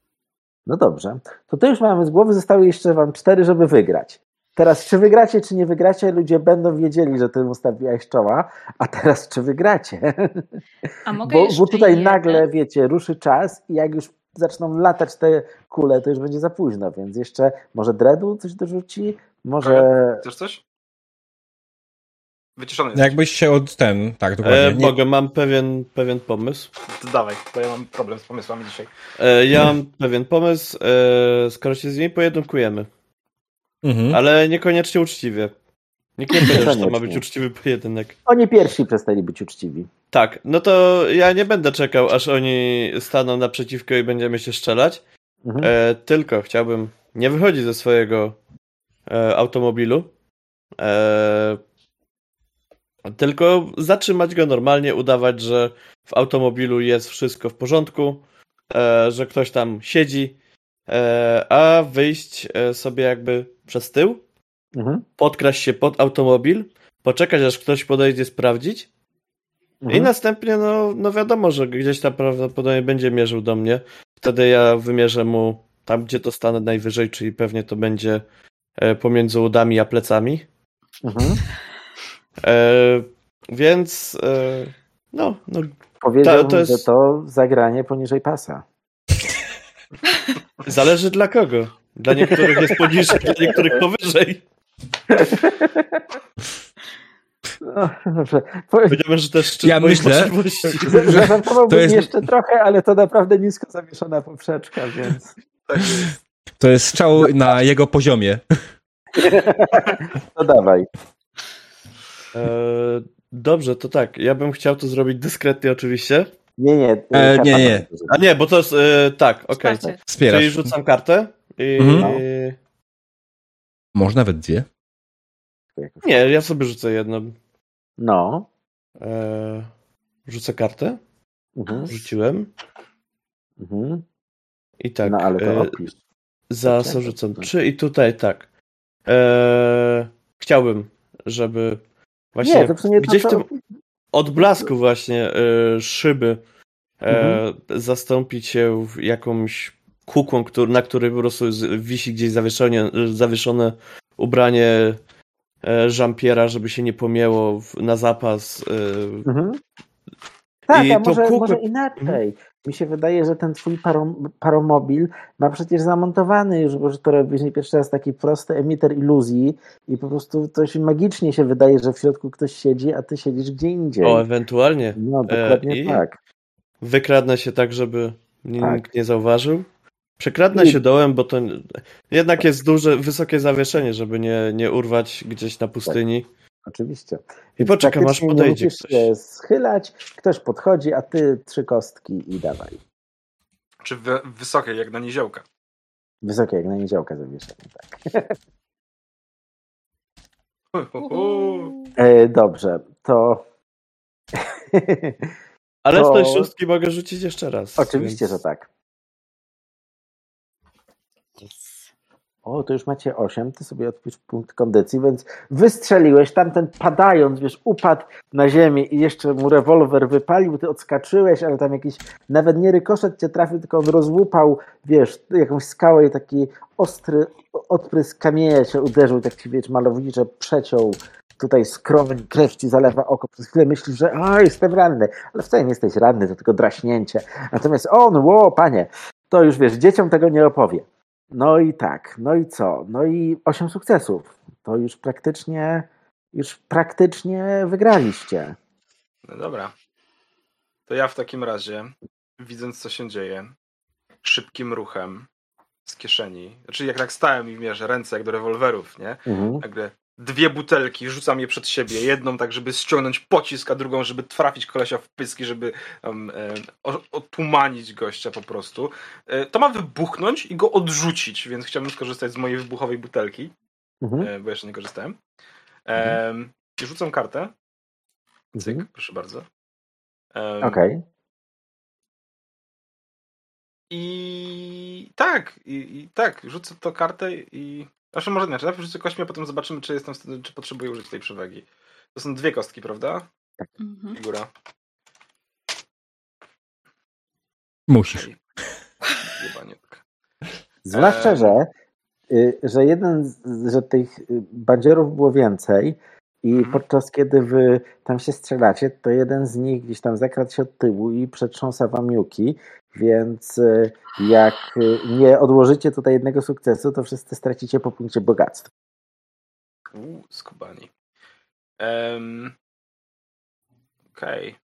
Speaker 2: No dobrze. To to już mamy z głowy. Zostały jeszcze wam cztery, żeby wygrać. Teraz, czy wygracie, czy nie wygracie, ludzie będą wiedzieli, że ty ustawiłeś czoła, a teraz, czy wygracie?
Speaker 3: A mogę
Speaker 2: Bo,
Speaker 3: jeszcze
Speaker 2: bo tutaj
Speaker 3: jeden?
Speaker 2: nagle, wiecie, ruszy czas i jak już zaczną latać te kule, to już będzie za późno, więc jeszcze może Dredu coś dorzuci, może...
Speaker 4: Chcesz coś? Wyciszony jesteś.
Speaker 1: Jakbyś się od ten, tak, dokładnie.
Speaker 5: E,
Speaker 1: Nie-
Speaker 5: mogę, mam pewien, pewien pomysł.
Speaker 4: To dawaj, bo ja mam problem z pomysłami dzisiaj.
Speaker 5: E, ja mam pewien pomysł. E, skoro się z nimi pojedynkujemy,
Speaker 1: Mhm.
Speaker 5: ale niekoniecznie uczciwie. Nikt nie powiedział, że to ma
Speaker 2: Niekoniecznie.
Speaker 5: być uczciwy pojedynek.
Speaker 2: Oni pierwsi przestali być uczciwi.
Speaker 5: Tak, no to ja nie będę czekał, aż oni staną naprzeciwko i będziemy się strzelać.
Speaker 2: Mhm.
Speaker 5: E, tylko chciałbym nie wychodzić ze swojego e, automobilu. E, Tylko zatrzymać go normalnie, udawać, że w automobilu jest wszystko w porządku, e, że ktoś tam siedzi, e, a wyjść e, sobie jakby przez tył,
Speaker 2: Mhm.
Speaker 5: podkraść się pod automobil, poczekać aż ktoś podejdzie sprawdzić i
Speaker 2: Mhm.
Speaker 5: następnie no, no wiadomo, że gdzieś tam prawdopodobnie będzie mierzył do mnie. Wtedy ja wymierzę mu tam, gdzie to stanę najwyżej, czyli pewnie to będzie pomiędzy udami a plecami.
Speaker 2: Mhm.
Speaker 5: E, więc e, no, no
Speaker 2: Powiedział,
Speaker 5: To- to jest-
Speaker 2: że to zagranie poniżej pasa.
Speaker 5: zależy dla kogo. Dla niektórych jest poniżej, dla niektórych powyżej.
Speaker 2: No, dobrze. Powiem,
Speaker 5: Powiedziałem, że też
Speaker 1: Ja myślę-
Speaker 2: że-
Speaker 1: To jest-
Speaker 2: jeszcze trochę, ale to naprawdę nisko zawieszona poprzeczka, więc
Speaker 4: Tak.
Speaker 1: To jest strzał na jego poziomie.
Speaker 2: to dawaj.
Speaker 5: E, dobrze, to tak. Ja bym chciał to zrobić dyskretnie oczywiście.
Speaker 2: Nie, nie.
Speaker 1: E,
Speaker 2: karta
Speaker 1: nie, nie.
Speaker 5: A nie, bo to jest... E, tak, okej.
Speaker 3: Wsparcie.
Speaker 1: Wspierasz.
Speaker 5: Czyli rzucam kartę i...
Speaker 1: Mhm.
Speaker 2: No.
Speaker 1: Może nawet dwie.
Speaker 5: Nie, ja sobie rzucę jedną.
Speaker 2: No.
Speaker 5: E, rzucę kartę.
Speaker 2: Mhm.
Speaker 5: Rzuciłem.
Speaker 2: Mhm.
Speaker 5: I tak.
Speaker 2: No ale to
Speaker 5: e,
Speaker 2: opisz.
Speaker 5: za
Speaker 2: Czekaj,
Speaker 5: co rzucam? Trzy i tutaj tak. E, chciałbym, żeby właśnie
Speaker 2: Nie, to w sumie
Speaker 5: gdzieś
Speaker 2: to,
Speaker 5: w tym odblasku właśnie e, szyby e,
Speaker 2: Mhm.
Speaker 5: zastąpić się jakąś kukłą, który, na której po prostu wisi gdzieś zawieszone, zawieszone ubranie żampiera, żeby się nie pomięło na zapas. E,
Speaker 2: Mhm. Tak,
Speaker 5: I
Speaker 2: a może, może inaczej. Mi się wydaje, że ten twój parom, paromobil ma przecież zamontowany już, bo że to robisz nie pierwszy raz taki prosty emiter iluzji i po prostu coś magicznie się wydaje, że w środku ktoś siedzi, a ty siedzisz gdzie indziej.
Speaker 5: o, ewentualnie
Speaker 2: no, dokładnie
Speaker 5: i-
Speaker 2: tak.
Speaker 5: wykradnę się tak, żeby
Speaker 2: Tak.
Speaker 5: nikt nie zauważył. Przekradnę
Speaker 2: I-
Speaker 5: się dołem, bo to jednak jest duże, wysokie zawieszenie, żeby nie, nie urwać gdzieś na pustyni.
Speaker 2: Oczywiście.
Speaker 5: I poczekam, aż podejdzie
Speaker 2: nie musisz
Speaker 5: ktoś.
Speaker 2: się schylać, ktoś podchodzi, a ty trzy kostki i dawaj.
Speaker 4: Czy wy, wysokie, jak na niziołka.
Speaker 2: Wysokie jak na niedziałka zawieszenie, tak. E, dobrze, to...
Speaker 5: Ale
Speaker 2: To-
Speaker 5: z tej szóstki mogę rzucić jeszcze raz.
Speaker 2: Oczywiście,
Speaker 5: więc-
Speaker 2: że tak. O, to już macie 8, ty sobie odpisz punkt kondycji, więc wystrzeliłeś, tamten padając, wiesz, upadł na ziemię i jeszcze mu rewolwer wypalił, ty odskaczyłeś, ale tam jakiś, nawet nie rykoszet cię trafił, tylko on rozłupał, wiesz, jakąś skałę i taki ostry odprysk kamienia się uderzył, tak ci, wiesz, malowniczo przeciął tutaj skroń, krew ci zalewa oko, przez chwilę myślisz, że a, jestem ranny, ale wcale nie jesteś ranny, to tylko draśnięcie. Natomiast on, ło, panie, to już wiesz, dzieciom tego nie opowie. No i tak, no i co? No i osiem sukcesów. To już praktycznie, już praktycznie wygraliście.
Speaker 4: No dobra. To ja w takim razie, widząc co się dzieje, szybkim ruchem z kieszeni, znaczy jak tak stałem i mierzę ręce jak do rewolwerów, nie?
Speaker 2: Mhm.
Speaker 4: Nagle dwie butelki, rzucam je przed siebie, jedną tak, żeby ściągnąć pocisk, a drugą, żeby trafić kolesia w pyski, żeby um, e, otumanić gościa po prostu. E, to ma wybuchnąć i go odrzucić, więc chciałbym skorzystać z mojej wybuchowej butelki,
Speaker 2: Mhm.
Speaker 4: e, bo jeszcze nie korzystałem. Em, I rzucam kartę. Cyk,
Speaker 2: Mhm.
Speaker 4: proszę bardzo.
Speaker 2: Okej.
Speaker 4: I tak, i, i tak, rzucę to kartę i. Znaczy może inaczej, najpierw rzucę kośćmi, a potem zobaczymy, czy jestem czy potrzebuję użyć tej przewagi. To są dwie kostki, prawda?
Speaker 3: Mhm.
Speaker 4: Figura.
Speaker 1: Musisz.
Speaker 4: Jebaniutka.
Speaker 2: Zwłaszcza, że, y, że jeden, z, że tych y, bandzierów było więcej i
Speaker 4: Mhm.
Speaker 2: podczas kiedy wy tam się strzelacie, to jeden z nich gdzieś tam zakradł się od tyłu i przetrząsa wam juki, więc y, jak y, nie odłożycie tutaj jednego sukcesu, to wszyscy stracicie po punkcie bogactwa.
Speaker 4: Uuu, skubani. Um, Okej.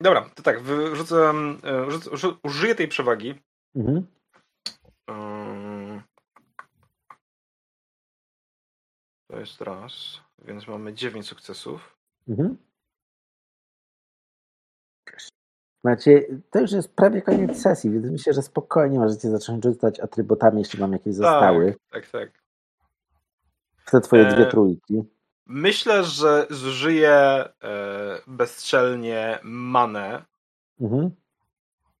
Speaker 4: Dobra, to tak, wyrzucę, e, użyję tej przewagi.
Speaker 2: Mhm.
Speaker 4: Ym, To jest raz, więc mamy 9 sukcesów.
Speaker 2: Mhm. Macie, to już jest prawie koniec sesji, więc myślę, że spokojnie możecie zacząć rzucać atrybutami, jeśli wam jakieś zostały.
Speaker 4: Tak, tak, tak.
Speaker 2: w te twoje
Speaker 4: E,
Speaker 2: dwie trójki.
Speaker 4: Myślę, że zużyję e, bezczelnie manę,
Speaker 2: Mhm.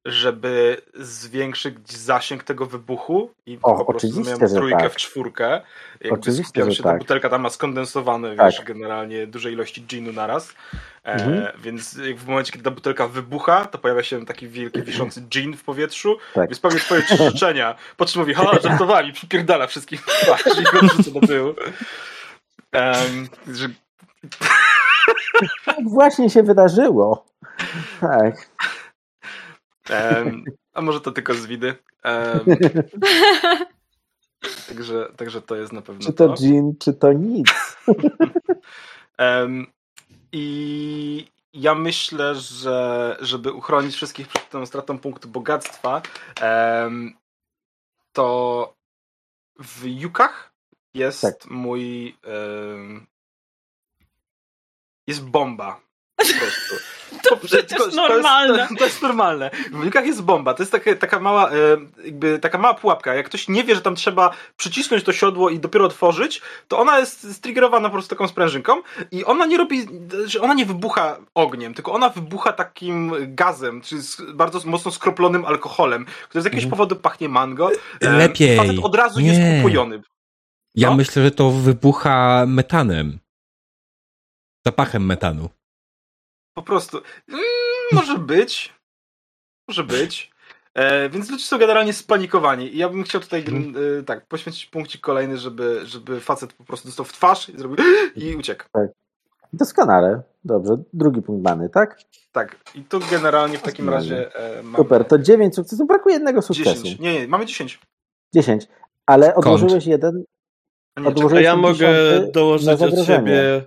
Speaker 4: Żeby zwiększyć zasięg tego wybuchu i
Speaker 2: Och,
Speaker 4: po prostu
Speaker 2: oczywiście,
Speaker 4: trójkę
Speaker 2: tak.
Speaker 4: w czwórkę. Jakby
Speaker 2: Oczywiście,
Speaker 4: się,
Speaker 2: tak.
Speaker 4: ta butelka tam ma skondensowane,
Speaker 2: Tak.
Speaker 4: wiesz, generalnie duże ilości ginu naraz. E,
Speaker 2: Mhm.
Speaker 4: Więc w momencie, kiedy ta butelka wybucha, to pojawia się taki wielki, wiszący gin w powietrzu.
Speaker 2: Tak.
Speaker 4: I spełnię twoje trzy życzenia. Po czym mówi, ha, żartowali, przypierdala wszystkich w twarz i do tyłu. Em, że
Speaker 2: Tak właśnie się wydarzyło. Tak.
Speaker 4: Em, a może to tylko z widy. Em, także, także to jest na pewno
Speaker 2: Czy to gin, czy to nic.
Speaker 4: Em, I ja myślę, że żeby uchronić wszystkich przed tą stratą punktu bogactwa, to w Jukach jest
Speaker 2: Tak.
Speaker 4: mój. jest bomba. Po prostu.
Speaker 3: To przecież
Speaker 4: tylko-
Speaker 3: normalne.
Speaker 4: To jest, to jest normalne. W Jukach jest bomba. To jest taka, taka mała, e, jakby taka mała pułapka. Jak ktoś nie wie, że tam trzeba przycisnąć to siodło i dopiero otworzyć, to ona jest striggerowana po prostu taką sprężynką i ona nie robi, że ona nie wybucha ogniem, tylko ona wybucha takim gazem, czy z bardzo mocno skroplonym alkoholem, który z jakiegoś
Speaker 2: Mhm.
Speaker 4: powodu pachnie mango. E,
Speaker 1: Lepiej.
Speaker 4: Facet od razu
Speaker 1: Nie.
Speaker 4: jest upojony.
Speaker 1: Ja
Speaker 4: No.
Speaker 1: myślę, że to wybucha metanem. Zapachem metanu.
Speaker 4: Po prostu. Mm, może być. Może być. E, więc ludzie są generalnie spanikowani. I ja bym chciał tutaj e, tak, poświęcić punkcik kolejny, żeby, żeby facet po prostu dostał w twarz i zrobił i uciekł.
Speaker 2: Doskonale. Dobrze. Drugi punkt bany, tak?
Speaker 4: Tak. I tu generalnie w takim
Speaker 2: Doskonale.
Speaker 4: razie e, mamy
Speaker 2: Super. To 9 sukcesów. Brakuje jednego sukcesu.
Speaker 4: 10. Nie, nie, mamy 10.
Speaker 2: 10. Ale odłożyłeś jeden.
Speaker 4: A nie,
Speaker 2: Odłożyłeś
Speaker 5: ja mogę dołożyć od siebie.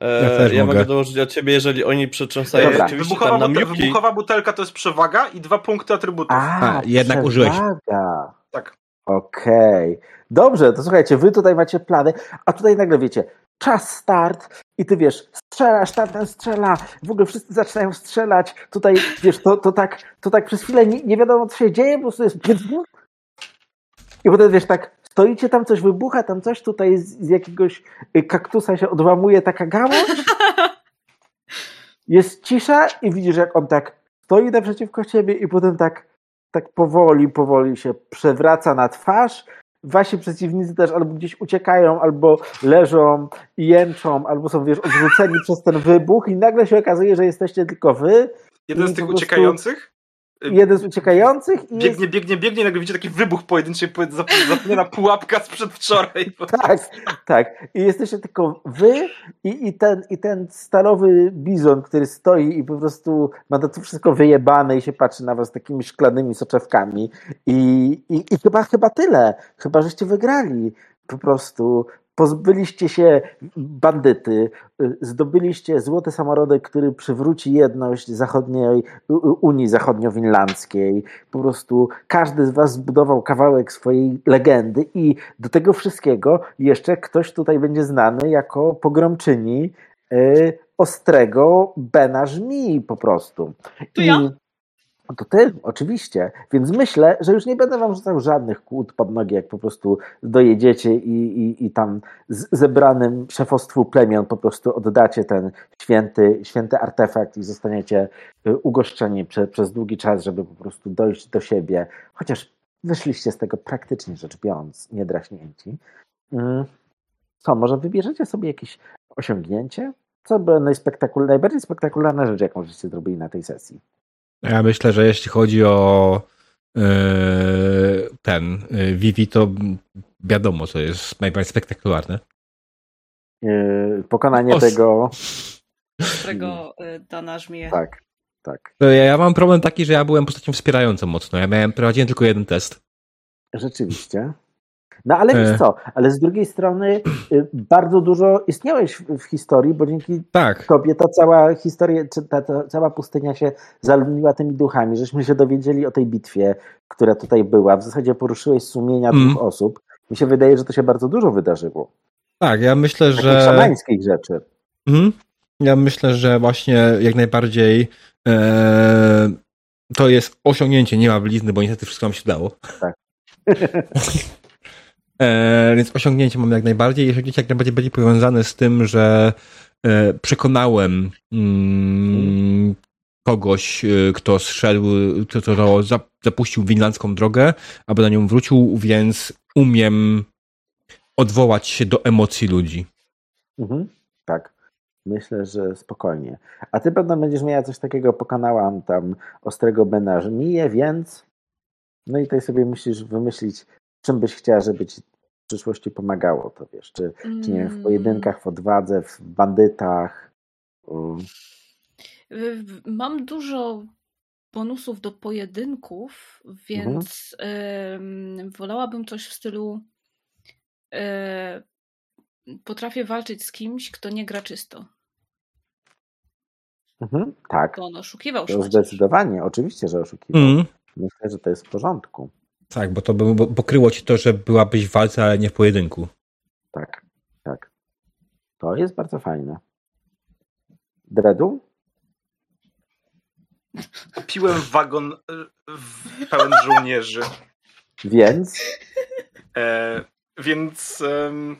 Speaker 5: E,
Speaker 1: Ja też
Speaker 5: ja
Speaker 1: mogę.
Speaker 5: dołożyć od siebie, jeżeli oni przetrząsają
Speaker 2: Dobra.
Speaker 5: rzeczywiście
Speaker 4: wybuchowa,
Speaker 5: tam
Speaker 4: wybuchowa butelka to jest przewaga i dwa punkty atrybutów.
Speaker 2: A,
Speaker 1: A, jednak użyłeś.
Speaker 2: przewaga.
Speaker 4: Tak.
Speaker 2: Okej. Dobrze, to słuchajcie, wy tutaj macie plany, a tutaj nagle wiecie, czas start i ty wiesz, strzelasz, tamten strzela, w ogóle wszyscy zaczynają strzelać, tutaj wiesz, to, to, tak, to tak przez chwilę nie, nie wiadomo co się dzieje, po prostu jest i potem wiesz, tak stoicie tam, coś wybucha, tam coś tutaj z, z jakiegoś y, kaktusa się odłamuje taka gałąź, jest cisza i widzisz jak on tak stoi naprzeciwko ciebie i potem tak tak powoli, powoli się przewraca na twarz. Wasi przeciwnicy też albo gdzieś uciekają, albo leżą i jęczą, albo są, wiesz, odrzuceni przez ten wybuch i nagle się okazuje, że jesteście tylko wy,
Speaker 4: Jeden z tych uciekających
Speaker 2: jeden z uciekających i jest,
Speaker 4: biegnie, biegnie, biegnie i nagle widzicie taki wybuch pojedynczy, zapomniana pułapka sprzed wczoraj.
Speaker 2: tak, tak. I jesteście tylko wy i, i, ten, i ten stalowy bizon, który stoi i po prostu ma to wszystko wyjebane i się patrzy na was takimi szklanymi soczewkami. I, i, i chyba, chyba tyle. Chyba, żeście wygrali. Po prostu pozbyliście się bandyty, y, zdobyliście złoty samorodek, który przywróci jedność zachodniej, U- U- Unii Zachodnio-Winlandzkiej. Po prostu każdy z was zbudował kawałek swojej legendy i do tego wszystkiego jeszcze ktoś tutaj będzie znany jako pogromczyni y, ostrego Bena Żmii po prostu.
Speaker 3: To ja?
Speaker 2: To ty, oczywiście. Więc myślę, że już nie będę wam rzucał żadnych kłód pod nogi, jak po prostu dojedziecie i, i, i tam zebranym szefostwu plemion po prostu oddacie ten święty, święty artefakt i zostaniecie y, ugoszczeni prze, przez długi czas, żeby po prostu dojść do siebie. Chociaż wyszliście z tego praktycznie rzecz biorąc niedraśnięci. Mm. Co, może wybierzecie sobie jakieś osiągnięcie? Co by najspektakul- najbardziej spektakularna rzecz, jaką żeście zrobili na tej sesji?
Speaker 1: Ja myślę, że jeśli chodzi o e, ten e, Vivi, to wiadomo, co jest najbardziej spektakularne.
Speaker 2: Yy, pokonanie
Speaker 1: Os-
Speaker 2: tego.
Speaker 3: którego Dana żmije.
Speaker 2: Tak, tak.
Speaker 1: Ja mam problem taki, że ja byłem postacią wspierającą mocno. Ja miałem, prowadziłem tylko jeden test.
Speaker 2: Rzeczywiście. No ale
Speaker 1: E.
Speaker 2: wiesz co, ale z drugiej strony y, bardzo dużo istniałeś w, historii, bo dzięki
Speaker 1: Tak.
Speaker 2: tobie ta cała historia, czy ta, ta cała pustynia się zaludniła tymi duchami, żeśmy się dowiedzieli o tej bitwie, która tutaj była. W zasadzie poruszyłeś sumienia
Speaker 1: Mm.
Speaker 2: dwóch osób. Mi się wydaje, że to się bardzo dużo wydarzyło.
Speaker 1: Tak, ja myślę,
Speaker 2: Takich
Speaker 1: że.
Speaker 2: szamańskich rzeczy.
Speaker 1: Mhm. Ja myślę, że właśnie jak najbardziej e, to jest osiągnięcie, nie ma blizny, bo niestety wszystko nam się udało.
Speaker 2: Tak.
Speaker 1: E, więc osiągnięcie mam jak najbardziej. Osiągnięcie jak najbardziej będzie powiązane z tym, że e, przekonałem mm, kogoś, e, kto zszedł, kto, kto za- zapuścił winlandzką drogę, aby na nią wrócił, więc umiem odwołać się do emocji ludzi.
Speaker 2: Mhm. Tak. Myślę, że spokojnie. A ty pewno będziesz miała coś takiego, pokonałam tam ostrego Bena żmiję, więc no i tutaj sobie musisz wymyślić, czym byś chciała, żeby ci w przyszłości pomagało to, wiesz, czy, czy nie wiem, w pojedynkach, w odwadze, w bandytach. um,
Speaker 3: Y, Mam dużo bonusów do pojedynków, więc em, wolałabym coś w stylu e, potrafię walczyć z kimś, kto nie gra czysto.
Speaker 2: Mhm. Tak,
Speaker 3: Bo on oszukiwał
Speaker 2: to
Speaker 3: szmaciarz.
Speaker 2: zdecydowanie, oczywiście, że oszukiwał.
Speaker 1: Mm.
Speaker 2: Myślę, że to jest w porządku.
Speaker 1: Tak, bo to by bo- pokryło ci to, że byłabyś w walce, ale nie w pojedynku.
Speaker 2: Tak, tak. To jest bardzo fajne. Dredu?
Speaker 4: Kupiłem wagon w- pełen żołnierzy.
Speaker 2: Więc
Speaker 4: E, więc. em,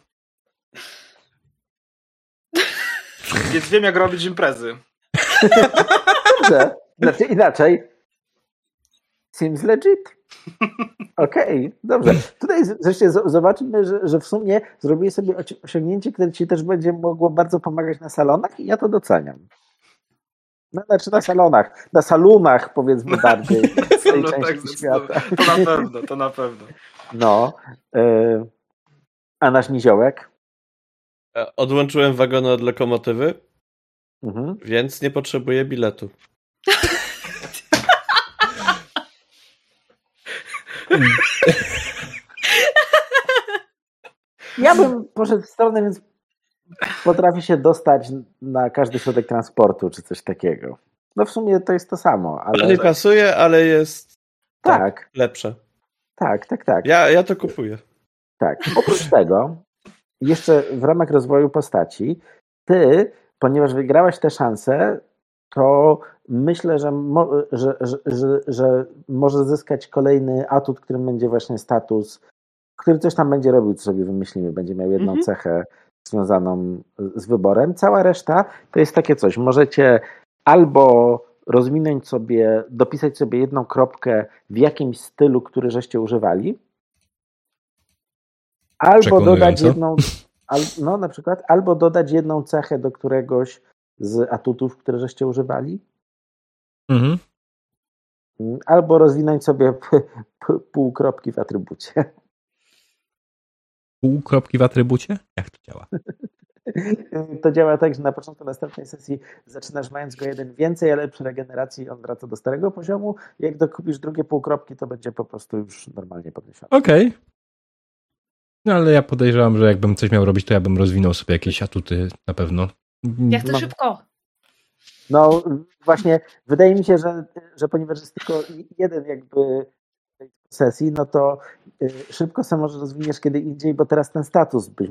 Speaker 4: więc wiem, jak robić imprezy.
Speaker 2: Dobrze. Znaczy inaczej. Seems legit. Okej, dobrze. Tutaj zresztą zobaczymy, że, że w sumie zrobiłeś sobie osiągnięcie, które ci też będzie mogło bardzo pomagać na salonach i ja to doceniam. No, znaczy na salonach, na salonach powiedzmy bardziej w tej
Speaker 4: No tak,
Speaker 2: części
Speaker 4: zdecydowanie.
Speaker 2: świata.
Speaker 4: To na pewno, to na pewno.
Speaker 2: No. Y, a nasz niziołek?
Speaker 5: E, Odłączyłem wagony od lokomotywy,
Speaker 2: Mhm.
Speaker 5: więc nie potrzebuję biletu.
Speaker 2: Ja bym poszedł w stronę, więc potrafi się dostać na każdy środek transportu czy coś takiego. No w sumie to jest to samo,
Speaker 5: Ale
Speaker 2: ale
Speaker 5: nie pasuje, ale jest
Speaker 2: tak,
Speaker 5: lepsze.
Speaker 2: tak, tak, tak.
Speaker 5: Ja, ja to kupuję.
Speaker 2: Tak. Oprócz tego, jeszcze w ramach rozwoju postaci, ty, ponieważ wygrałaś tę szansę, to myślę, że, mo, że, że, że, że może zyskać kolejny atut, którym będzie właśnie status, który coś tam będzie robił, co sobie wymyślimy. Będzie miał jedną
Speaker 3: Mhm.
Speaker 2: cechę związaną z wyborem. Cała reszta to jest takie coś. Możecie albo rozwinąć sobie, dopisać sobie jedną kropkę w jakimś stylu, który żeście używali, albo dodać jedną, al, no na przykład, albo dodać jedną cechę do któregoś z atutów, które żeście używali,
Speaker 1: Mhm.
Speaker 2: Mm, albo rozwinąć sobie pół kropki w atrybucie.
Speaker 1: Pół kropki w atrybucie? Jak to działa?
Speaker 2: To działa tak, że na początku następnej sesji zaczynasz mając go jeden więcej, ale przy regeneracji on wraca do starego poziomu. Jak dokupisz drugie półkropki, to będzie po prostu już normalnie podniesiony.
Speaker 1: Okej. No ale ja podejrzewam, że jakbym coś miał robić, to ja bym rozwinął sobie jakieś atuty na pewno.
Speaker 3: Jak to szybko?
Speaker 2: No właśnie, wydaje mi się, że, że ponieważ jest tylko jeden jakby tej sesji, no to y, szybko sobie może rozwiniesz kiedy indziej, bo teraz ten status byś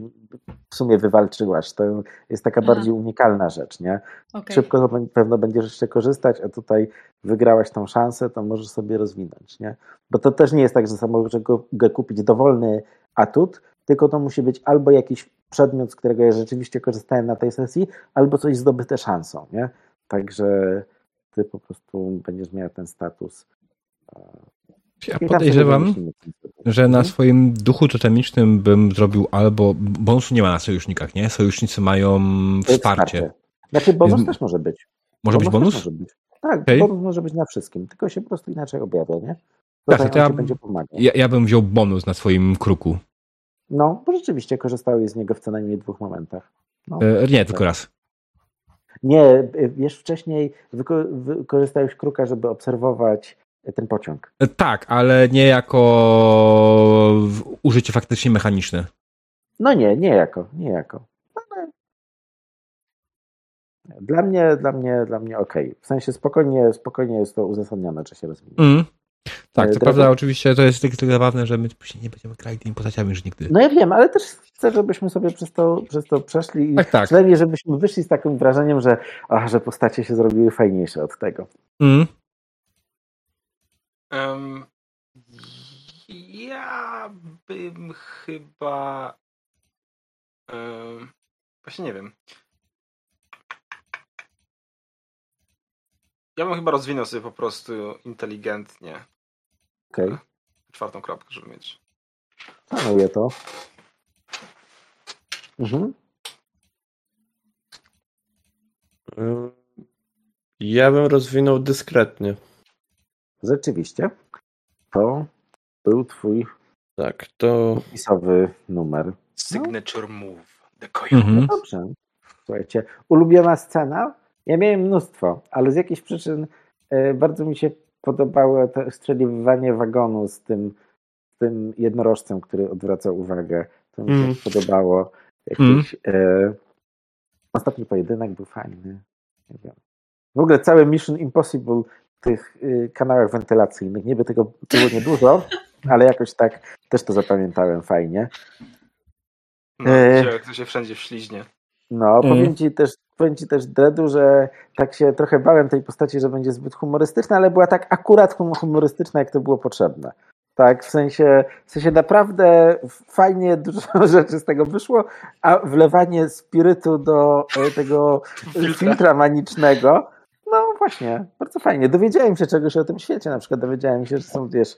Speaker 2: w sumie wywalczyłaś. To jest taka
Speaker 3: Aha.
Speaker 2: bardziej unikalna rzecz, nie?
Speaker 3: Okej.
Speaker 2: Szybko to pe- pewno będziesz jeszcze korzystać, a tutaj wygrałaś tą szansę, to możesz sobie rozwinąć, nie? Bo to też nie jest tak, że sam możesz go, go kupić dowolny atut, tylko to musi być albo jakiś przedmiot, z którego ja rzeczywiście korzystałem na tej sesji, albo coś zdobyte szansą, nie? Także ty po prostu będziesz miała ten status.
Speaker 1: Ja
Speaker 2: tam sobie
Speaker 1: podejrzewam, że na swoim duchu totemicznym bym zrobił albo... Bonusu nie ma na sojusznikach, nie? Sojusznicy mają wsparcie.
Speaker 2: Znaczy bonus
Speaker 1: Jest-
Speaker 2: też może być.
Speaker 1: Może być
Speaker 2: też
Speaker 1: bonus?
Speaker 2: Może być. Tak,
Speaker 1: Okej.
Speaker 2: bonus może być na wszystkim, tylko się po prostu inaczej objawia, nie?
Speaker 1: Tak, to
Speaker 2: on
Speaker 1: ja-
Speaker 2: będzie pomagał.
Speaker 1: Ja, ja bym wziął bonus na swoim kruku.
Speaker 2: No, bo rzeczywiście korzystałeś z niego w co najmniej dwóch momentach. No.
Speaker 1: E, nie, tylko raz.
Speaker 2: Nie, y, wiesz, wcześniej wyko- wykorzystałeś kruka, żeby obserwować ten pociąg.
Speaker 1: E, tak, ale nie jako użycie faktycznie mechaniczne.
Speaker 2: No nie, nie jako, nie jako. Ale Dla mnie, dla mnie, dla mnie okej. W sensie spokojnie, spokojnie jest to uzasadnione, że się rozwinie.
Speaker 1: Mm. Tak,
Speaker 2: E,
Speaker 1: co
Speaker 2: Drago-
Speaker 1: prawda oczywiście to jest tylko zabawne, że my później nie będziemy grali tymi postaciami już nigdy.
Speaker 2: No ja wiem, ale też chcę, żebyśmy sobie przez to, przez to przeszli i
Speaker 1: Tak, tak.
Speaker 2: przynajmniej żebyśmy wyszli z takim wrażeniem, że, ach, że postacie się zrobiły fajniejsze od tego.
Speaker 1: Mm.
Speaker 4: Em, Ja bym chyba. em, właśnie nie wiem. Ja bym chyba rozwinął sobie po prostu inteligentnie
Speaker 2: Okej,
Speaker 4: czwartą kropkę, żeby mieć.
Speaker 2: planuję to. Mhm.
Speaker 5: Mm, Ja bym rozwinął dyskretnie.
Speaker 2: Rzeczywiście. To był twój
Speaker 5: Tak, to
Speaker 2: opisowy numer.
Speaker 4: Signature move. The coil.
Speaker 1: Mhm.
Speaker 2: Dobrze. Słuchajcie, ulubiona scena? Ja miałem mnóstwo, ale z jakichś przyczyn e, bardzo mi się podobało to strzeliwanie wagonu z tym, tym jednorożcem, który odwraca uwagę. To mi się
Speaker 5: Mm.
Speaker 2: podobało. Jakiś, e, ostatni pojedynek był fajny. Nie wiem. W ogóle cały Mission Impossible w tych y, kanałach wentylacyjnych. Niby tego było niedużo, ale jakoś tak też to zapamiętałem fajnie.
Speaker 4: No,
Speaker 2: E.
Speaker 4: gdzie to się wszędzie wśliźnie.
Speaker 2: No,
Speaker 1: Mm.
Speaker 2: powiem ci też, powiem ci też Dredu, że tak się trochę bałem tej postaci, że będzie zbyt humorystyczna, ale była tak akurat hum- humorystyczna, jak to było potrzebne. Tak, w sensie, w sensie naprawdę fajnie dużo rzeczy z tego wyszło, a wlewanie spirytu do e, tego
Speaker 4: Filtra.
Speaker 2: manicznego, no właśnie, bardzo fajnie. Dowiedziałem się czegoś o tym świecie, na przykład dowiedziałem się, że są, wiesz,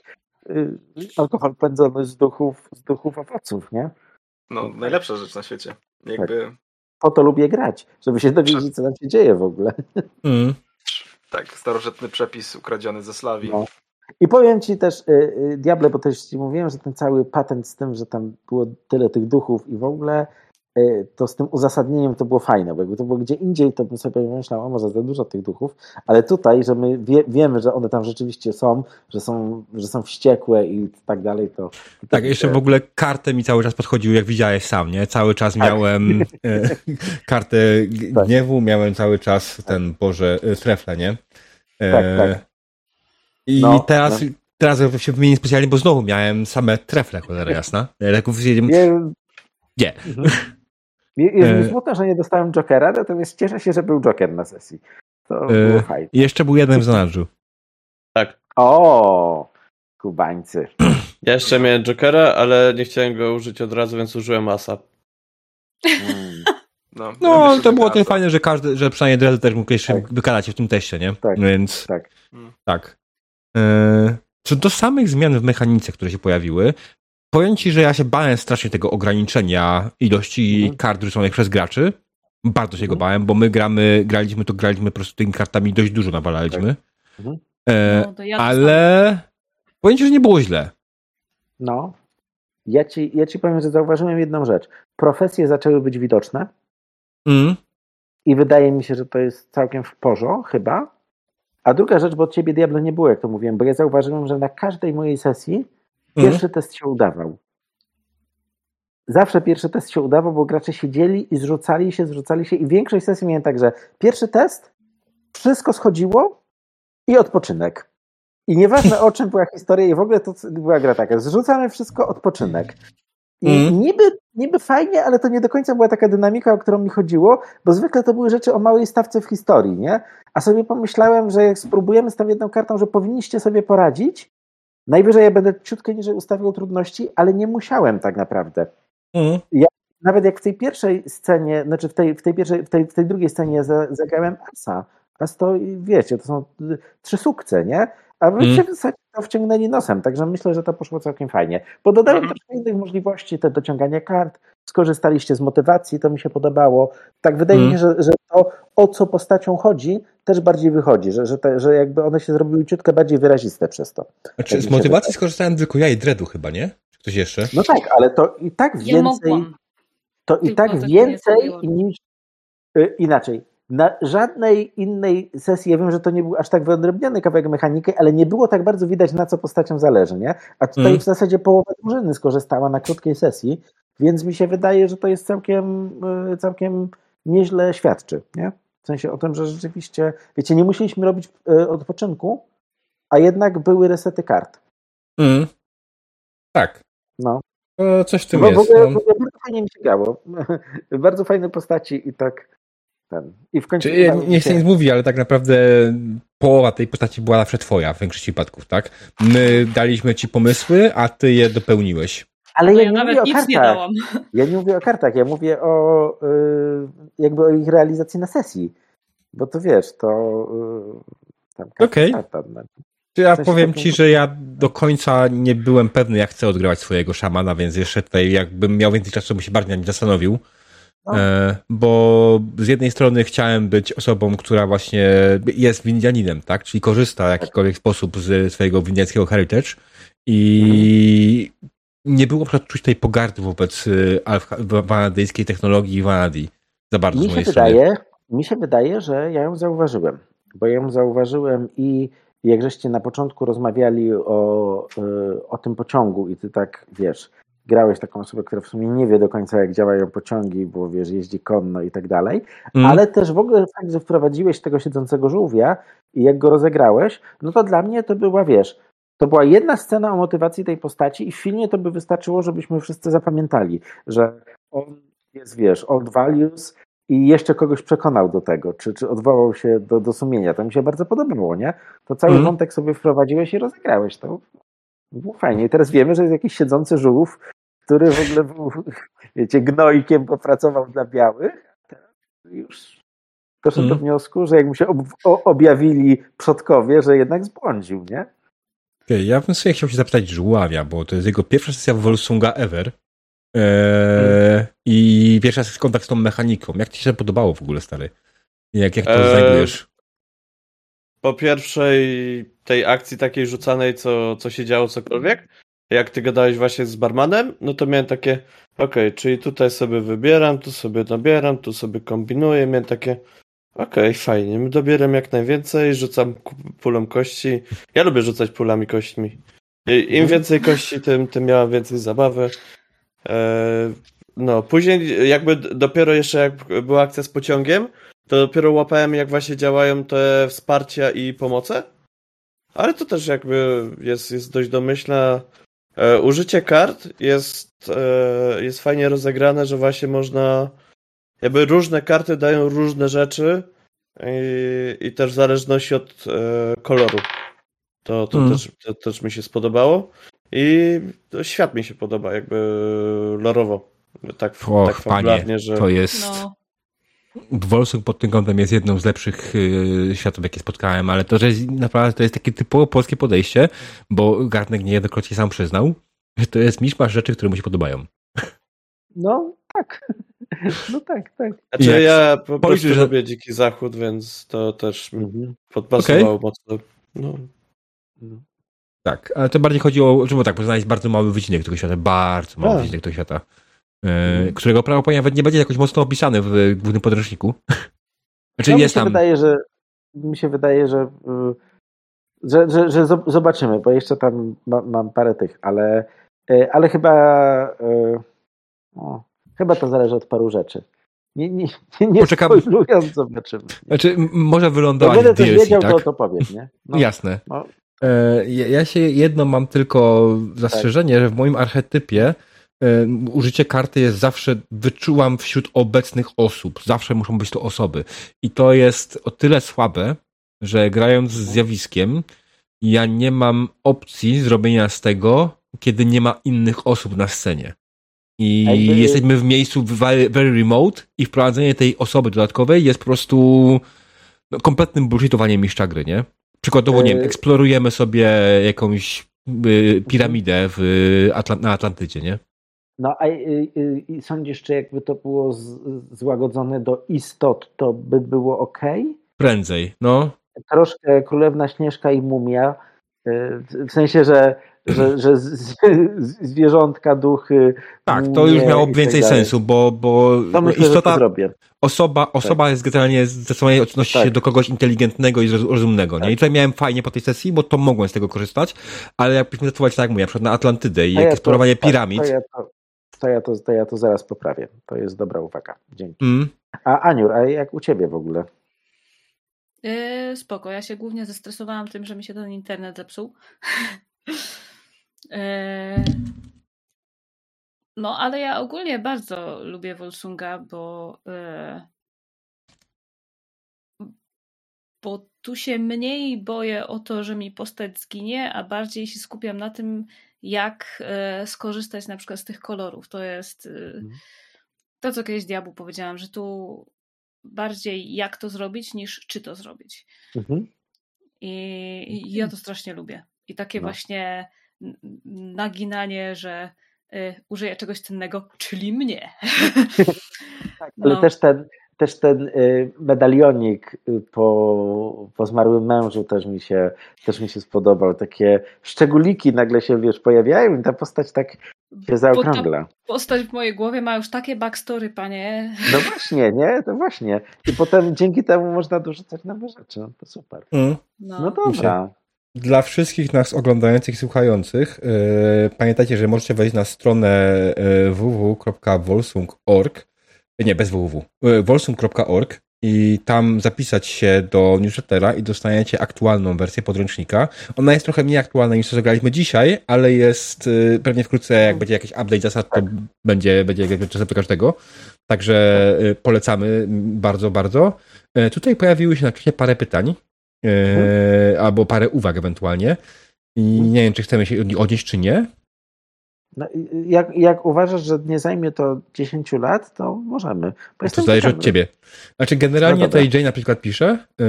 Speaker 2: y, alkohol pędzony z duchów, z duchów owoców, nie?
Speaker 4: No, najlepsza rzecz na świecie. Jakby,
Speaker 2: Po to lubię grać, żeby się dowiedzieć, co tam się dzieje w ogóle.
Speaker 1: Mm.
Speaker 4: tak, starożytny przepis ukradziony ze Slawii.
Speaker 2: No. I powiem ci też, y, y, Diable, bo też ci mówiłem, że ten cały patent z tym, że tam było tyle tych duchów i w ogóle to z tym uzasadnieniem to było fajne, bo jakby to było gdzie indziej, to bym sobie myślał, o może za dużo tych duchów, ale tutaj, że my wie, wiemy, że one tam rzeczywiście są, że są, że są wściekłe i tak dalej, to... to
Speaker 1: Tak, jeszcze w ogóle kartę mi cały czas podchodził, jak widziałeś sam, nie? Cały czas miałem e, kartę
Speaker 2: Tak.
Speaker 1: gniewu, miałem cały czas ten, Boże, e, trefle, nie? E,
Speaker 2: Tak, tak.
Speaker 1: I
Speaker 2: No,
Speaker 1: teraz,
Speaker 2: no.
Speaker 1: teraz się wymienię specjalnie, bo znowu miałem same trefle, cholera jasna. Leków zjedziemy...
Speaker 2: Je,
Speaker 1: Nie.
Speaker 2: je- jest mi
Speaker 1: E.
Speaker 2: smutno, że nie dostałem Jokera, natomiast cieszę się, że był Joker na sesji. To
Speaker 1: E.
Speaker 2: było fajne.
Speaker 1: I jeszcze był jeden w zanadrzu.
Speaker 5: tak.
Speaker 2: O, kubańcy.
Speaker 5: Ja jeszcze miałem Jokera, ale nie chciałem go użyć od razu, więc użyłem Asa.
Speaker 2: Mm.
Speaker 4: No,
Speaker 1: No, to było
Speaker 4: tak.
Speaker 1: tyle fajne, że każdy, że przynajmniej Dredd też mógł jeszcze
Speaker 2: Tak.
Speaker 1: wykalać się w tym teście, nie?
Speaker 2: Tak,
Speaker 1: Więc
Speaker 2: tak.
Speaker 1: tak. E, co do samych zmian w mechanice, które się pojawiły, powiem ci, że ja się bałem strasznie tego ograniczenia ilości
Speaker 2: Mhm.
Speaker 1: kart rzuconych przez graczy. Bardzo się go
Speaker 2: Mhm.
Speaker 1: bałem, bo my gramy, graliśmy to, graliśmy po prostu tymi kartami dość dużo nawalaliśmy.
Speaker 2: Mhm.
Speaker 1: E,
Speaker 3: No, to ja
Speaker 1: ale powiem ci, że nie było źle.
Speaker 2: No. Ja ci, ja ci powiem, że zauważyłem jedną rzecz. Profesje zaczęły być widoczne
Speaker 1: Mm.
Speaker 2: i wydaje mi się, że to jest całkiem w porządku, chyba. A druga rzecz, bo od ciebie Diablo nie było, jak to mówiłem, bo ja zauważyłem, że na każdej mojej sesji
Speaker 1: Mm.
Speaker 2: pierwszy test się udawał. Zawsze pierwszy test się udawał, bo gracze siedzieli i zrzucali się, zrzucali się i większość sesji miałem tak, że pierwszy test, wszystko schodziło i odpoczynek. I nieważne o czym była historia i w ogóle to była gra taka, zrzucamy wszystko, odpoczynek. I
Speaker 1: Mm.
Speaker 2: niby, niby fajnie, ale to nie do końca była taka dynamika, o którą mi chodziło, bo zwykle to były rzeczy o małej stawce w historii, nie? A sobie pomyślałem, że jak spróbujemy z tą jedną kartą, że powinniście sobie poradzić, najwyżej ja będę ciutkę niżej ustawiał trudności, ale nie musiałem tak naprawdę.
Speaker 1: Mm.
Speaker 2: Nawet jak w tej pierwszej scenie, znaczy w tej, w tej, pierwszej, w tej, w tej drugiej scenie za, zagrałem Asa. As to, wiecie, to są y, trzy sukce, nie? A wy
Speaker 1: Mm.
Speaker 2: się w zasadzie to wciągnęli nosem, także myślę, że to poszło całkiem fajnie. Bo dodałem
Speaker 4: Mhm.
Speaker 2: troszkę innych możliwości, te dociąganie kart, skorzystaliście z motywacji, to mi się podobało. Tak wydaje mi
Speaker 1: Mm.
Speaker 2: się, że, że to, o co postacią chodzi, też bardziej wychodzi, że, że, te, że jakby one się zrobiły ciutkę bardziej wyraziste przez to.
Speaker 1: Znaczy,
Speaker 2: Tak
Speaker 1: z motywacji
Speaker 2: wydaje.
Speaker 1: skorzystałem tylko ja i Dredu chyba, nie? Czy ktoś jeszcze?
Speaker 2: No tak, ale to i tak
Speaker 3: Ja
Speaker 2: więcej...
Speaker 3: mogłam.
Speaker 2: to i
Speaker 3: Tylko
Speaker 2: tak więcej niż y, inaczej. Na żadnej innej sesji, ja wiem, że to nie był aż tak wyodrębniony kawałek mechaniki, ale nie było tak bardzo widać, na co postaciom zależy, nie? A tutaj
Speaker 1: Mm.
Speaker 2: w zasadzie połowa drużyny skorzystała na krótkiej sesji, więc mi się wydaje, że to jest całkiem, y, całkiem nieźle świadczy, nie? W sensie o tym, że rzeczywiście, wiecie, nie musieliśmy robić y, odpoczynku, a jednak były resety kart.
Speaker 1: Mm. Tak.
Speaker 2: No.
Speaker 1: To coś w tym
Speaker 2: Bo w
Speaker 1: jest.
Speaker 2: ogóle,
Speaker 1: No.
Speaker 2: w ogóle bardzo fajnie mi się grało. bardzo fajne postaci i tak ten. I w końcu
Speaker 1: Czy, nie chcę nic mówić, ale tak naprawdę połowa tej postaci była zawsze twoja w większości przypadków, tak? My daliśmy ci pomysły, a ty je dopełniłeś.
Speaker 2: Ale
Speaker 3: No
Speaker 2: ja,
Speaker 3: ja
Speaker 2: nie
Speaker 3: nawet
Speaker 2: mówię o kartach.
Speaker 3: nie dałam.
Speaker 2: Ja nie mówię o kartach, ja mówię o y, jakby o ich realizacji na sesji. Bo to wiesz, to y, tam karta,
Speaker 1: Okej.
Speaker 2: karta, no.
Speaker 1: Ja powiem ci, że ja do końca nie byłem pewny, jak chcę odgrywać swojego szamana, więc jeszcze tutaj jakbym miał więcej czasu, bym się bardziej nad nim zastanowił.
Speaker 2: No.
Speaker 1: E, bo z jednej strony chciałem być osobą, która właśnie jest Windianinem, tak? Czyli korzysta w jakikolwiek sposób z swojego windiańskiego heritage i nie było przykład czuć tej pogardy wobec y, wanadyjskiej technologii i Vanadii za bardzo z
Speaker 2: Mi się,
Speaker 1: mojej strony.
Speaker 2: wydaje, mi się wydaje, że ja ją zauważyłem. Bo ja ją zauważyłem i jak żeście na początku rozmawiali o, y, o tym pociągu i ty tak, wiesz, grałeś taką osobę, która w sumie nie wie do końca, jak działają pociągi, bo wiesz, jeździ konno i tak dalej,
Speaker 1: Mm.
Speaker 2: ale też w ogóle fakt, że wprowadziłeś tego siedzącego żółwia i jak go rozegrałeś, no to dla mnie to była, wiesz, to była jedna scena o motywacji tej postaci i w filmie to by wystarczyło, żebyśmy wszyscy zapamiętali, że on jest, wiesz, old values i jeszcze kogoś przekonał do tego, czy, czy odwołał się do, do sumienia. To mi się bardzo podobało, nie? To cały
Speaker 1: Mhm.
Speaker 2: wątek sobie wprowadziłeś i rozegrałeś. To było fajnie. I teraz wiemy, że jest jakiś siedzący żółw, który w ogóle był, wiecie, gnojkiem popracował dla białych, już doszedł do
Speaker 1: Mhm.
Speaker 2: wniosku, że jak mu się ob, objawili przodkowie, że jednak zbłądził, nie?
Speaker 1: Okej, ja bym sobie chciał się zapytać Żuławia, bo to jest jego pierwsza sesja w Volsunga ever. Eee, I pierwsza sesja kontakt z tą mechaniką. Jak ci się podobało w ogóle, stary? Jak, jak to
Speaker 5: Eee,
Speaker 1: znajdujesz?
Speaker 5: Po pierwszej tej akcji takiej rzucanej, co, co się działo, cokolwiek, jak ty gadałeś właśnie z barmanem, no to miałem takie, okej, czyli tutaj sobie wybieram, tu sobie dobieram, tu sobie kombinuję, miałem takie, okej, fajnie, dobieram jak najwięcej, rzucam pulą kości. Ja lubię rzucać pulami kośćmi. Im więcej kości, tym, tym miałem więcej zabawy. Eee, no, później jakby dopiero jeszcze jak była akcja z pociągiem, to dopiero łapałem jak właśnie działają te wsparcia i pomoce. Ale to też jakby jest, jest dość domyślne. E, użycie kart jest, e, jest fajnie rozegrane, że właśnie można jakby różne karty dają różne rzeczy i, i też w zależności od e, koloru. To, to,
Speaker 1: Mm.
Speaker 5: też, to też mi się spodobało. I to świat mi się podoba, jakby lorowo. Tak,
Speaker 1: Och,
Speaker 5: tak
Speaker 1: panie,
Speaker 5: fabularnie, że...
Speaker 1: to jest...
Speaker 3: No,
Speaker 1: Wolsung pod tym kątem jest jedną z lepszych yy, światów, jakie spotkałem, ale to, że jest, naprawdę to jest takie typowo polskie podejście, bo Garnek niejednokrotnie sam przyznał, że to jest miszmasz rzeczy, które mu się podobają.
Speaker 2: No tak. No tak, tak.
Speaker 5: Znaczy
Speaker 1: Jak
Speaker 5: ja po prostu
Speaker 1: że-
Speaker 5: lubię Dziki Zachód, więc to też mi
Speaker 2: Mhm.
Speaker 5: podpasowało mocno. No.
Speaker 1: Tak, ale to bardziej chodzi o, że bo tak, poznałeś bardzo mały wycinek tego świata, bardzo mały
Speaker 2: Tak.
Speaker 1: wycinek tego świata, yy, którego prawdopodobnie nawet nie będzie jakoś mocno opisany w głównym podręczniku. Znaczy
Speaker 2: No, mi
Speaker 1: jest
Speaker 2: się
Speaker 1: tam...
Speaker 2: wydaje, że mi się wydaje, że, y, że, że, że zob- zobaczymy, bo jeszcze tam ma, mam parę tych, ale, y, ale chyba y, o, chyba to zależy od paru rzeczy. Nie, nie, nie, nie
Speaker 1: Poczekam-
Speaker 2: zobaczymy.
Speaker 1: Znaczy, może
Speaker 2: Jak
Speaker 1: wylądować
Speaker 2: będę
Speaker 1: w DLC,
Speaker 2: wiedział,
Speaker 1: tak?
Speaker 2: to, to powiem, nie? No,
Speaker 1: Jasne.
Speaker 2: no.
Speaker 1: E, Ja ja się jedno mam tylko zastrzeżenie, że w moim archetypie e, użycie karty jest zawsze, wyczułam wśród obecnych osób. Zawsze muszą być to osoby. I to jest o tyle słabe, że grając z zjawiskiem, ja nie mam opcji zrobienia z tego, kiedy nie ma innych osób na scenie. I
Speaker 2: jakby-
Speaker 1: jesteśmy w miejscu very, very remote i wprowadzenie tej osoby dodatkowej jest po prostu no, kompletnym bullshitowaniem mistrza gry, nie? Przykładowo, nie wiem,
Speaker 2: Yy.
Speaker 1: eksplorujemy sobie jakąś y, piramidę w, na Atlantydzie, nie?
Speaker 2: No a y, y, y, sądzisz, czy jakby to było z, złagodzone do istot, to by było ok?
Speaker 1: Prędzej, no.
Speaker 2: troszkę Królewna Śnieżka i Mumia, y, w- sensie, że, że, że z, z, zwierzątka, duchy.
Speaker 1: Tak, to już miało
Speaker 2: i tak
Speaker 1: więcej sensu, bo, bo
Speaker 2: To myślę,
Speaker 1: istota, osoba, osoba jest generalnie zdecydowanie odnosi się
Speaker 2: Tak.
Speaker 1: do kogoś inteligentnego i rozumnego, nie?
Speaker 2: Tak.
Speaker 1: I tutaj miałem fajnie po tej sesji, bo to mogłem z tego korzystać, ale jakbyśmy zastosować, tak jak mówię, na przykład na Atlantydę i
Speaker 2: ja
Speaker 1: eksplorowanie
Speaker 2: tak,
Speaker 1: piramid,
Speaker 2: To ja to, to, ja to, to ja to zaraz poprawię. To jest dobra uwaga. Dzięki.
Speaker 1: mm,
Speaker 2: A Aniur, a jak u ciebie w ogóle?
Speaker 3: Yy, spoko, ja się głównie zestresowałam tym, że mi się ten internet zepsuł. Yy, no, ale ja ogólnie bardzo lubię Volsunga, bo yy, bo tu się mniej boję o to, że mi postać zginie, a bardziej się skupiam na tym, jak e, skorzystać na przykład z tych kolorów. To jest e, to, co kiedyś diabłu powiedziałam, że tu bardziej jak to zrobić, niż czy to zrobić.
Speaker 2: Mhm.
Speaker 3: I, I ja to strasznie lubię. I takie
Speaker 2: No.
Speaker 3: właśnie naginanie, że y, użyję czegoś cennego, czyli mnie.
Speaker 2: Tak, ale
Speaker 3: No.
Speaker 2: też ten, też ten y, medalionik y, po, po zmarłym mężu też mi, się, też mi się spodobał. Takie szczególiki nagle się, wiesz, pojawiają i ta postać tak się
Speaker 3: Bo ta
Speaker 2: zaokrągla.
Speaker 3: postać w mojej głowie ma już takie backstory, panie.
Speaker 2: No właśnie, nie? To właśnie. I potem dzięki temu można dorzucać nowe rzeczy. No to super.
Speaker 1: Mm.
Speaker 3: No.
Speaker 2: No dobra.
Speaker 1: Dla wszystkich nas oglądających i słuchających, yy, pamiętajcie, że możecie wejść na stronę yy, www.volsung.org, nie, bez www, yy, volsung.org i tam zapisać się do newslettera i dostaniecie aktualną wersję podręcznika. Ona jest trochę mniej aktualna niż to, co graliśmy dzisiaj, ale jest yy, pewnie wkrótce, jak będzie jakiś update zasad, to będzie, będzie jakby czasem do każdego. Także yy, polecamy bardzo, bardzo. Tutaj pojawiły się na czacie parę pytań. Yy, albo parę uwag ewentualnie. I nie wiem, czy chcemy się odnieść, czy nie.
Speaker 2: No, jak, jak uważasz, że nie zajmie to 10 lat, to możemy. Bo
Speaker 1: To zależy od ciebie. Znaczy, generalnie
Speaker 2: No
Speaker 1: tutaj Jay na przykład pisze, yy,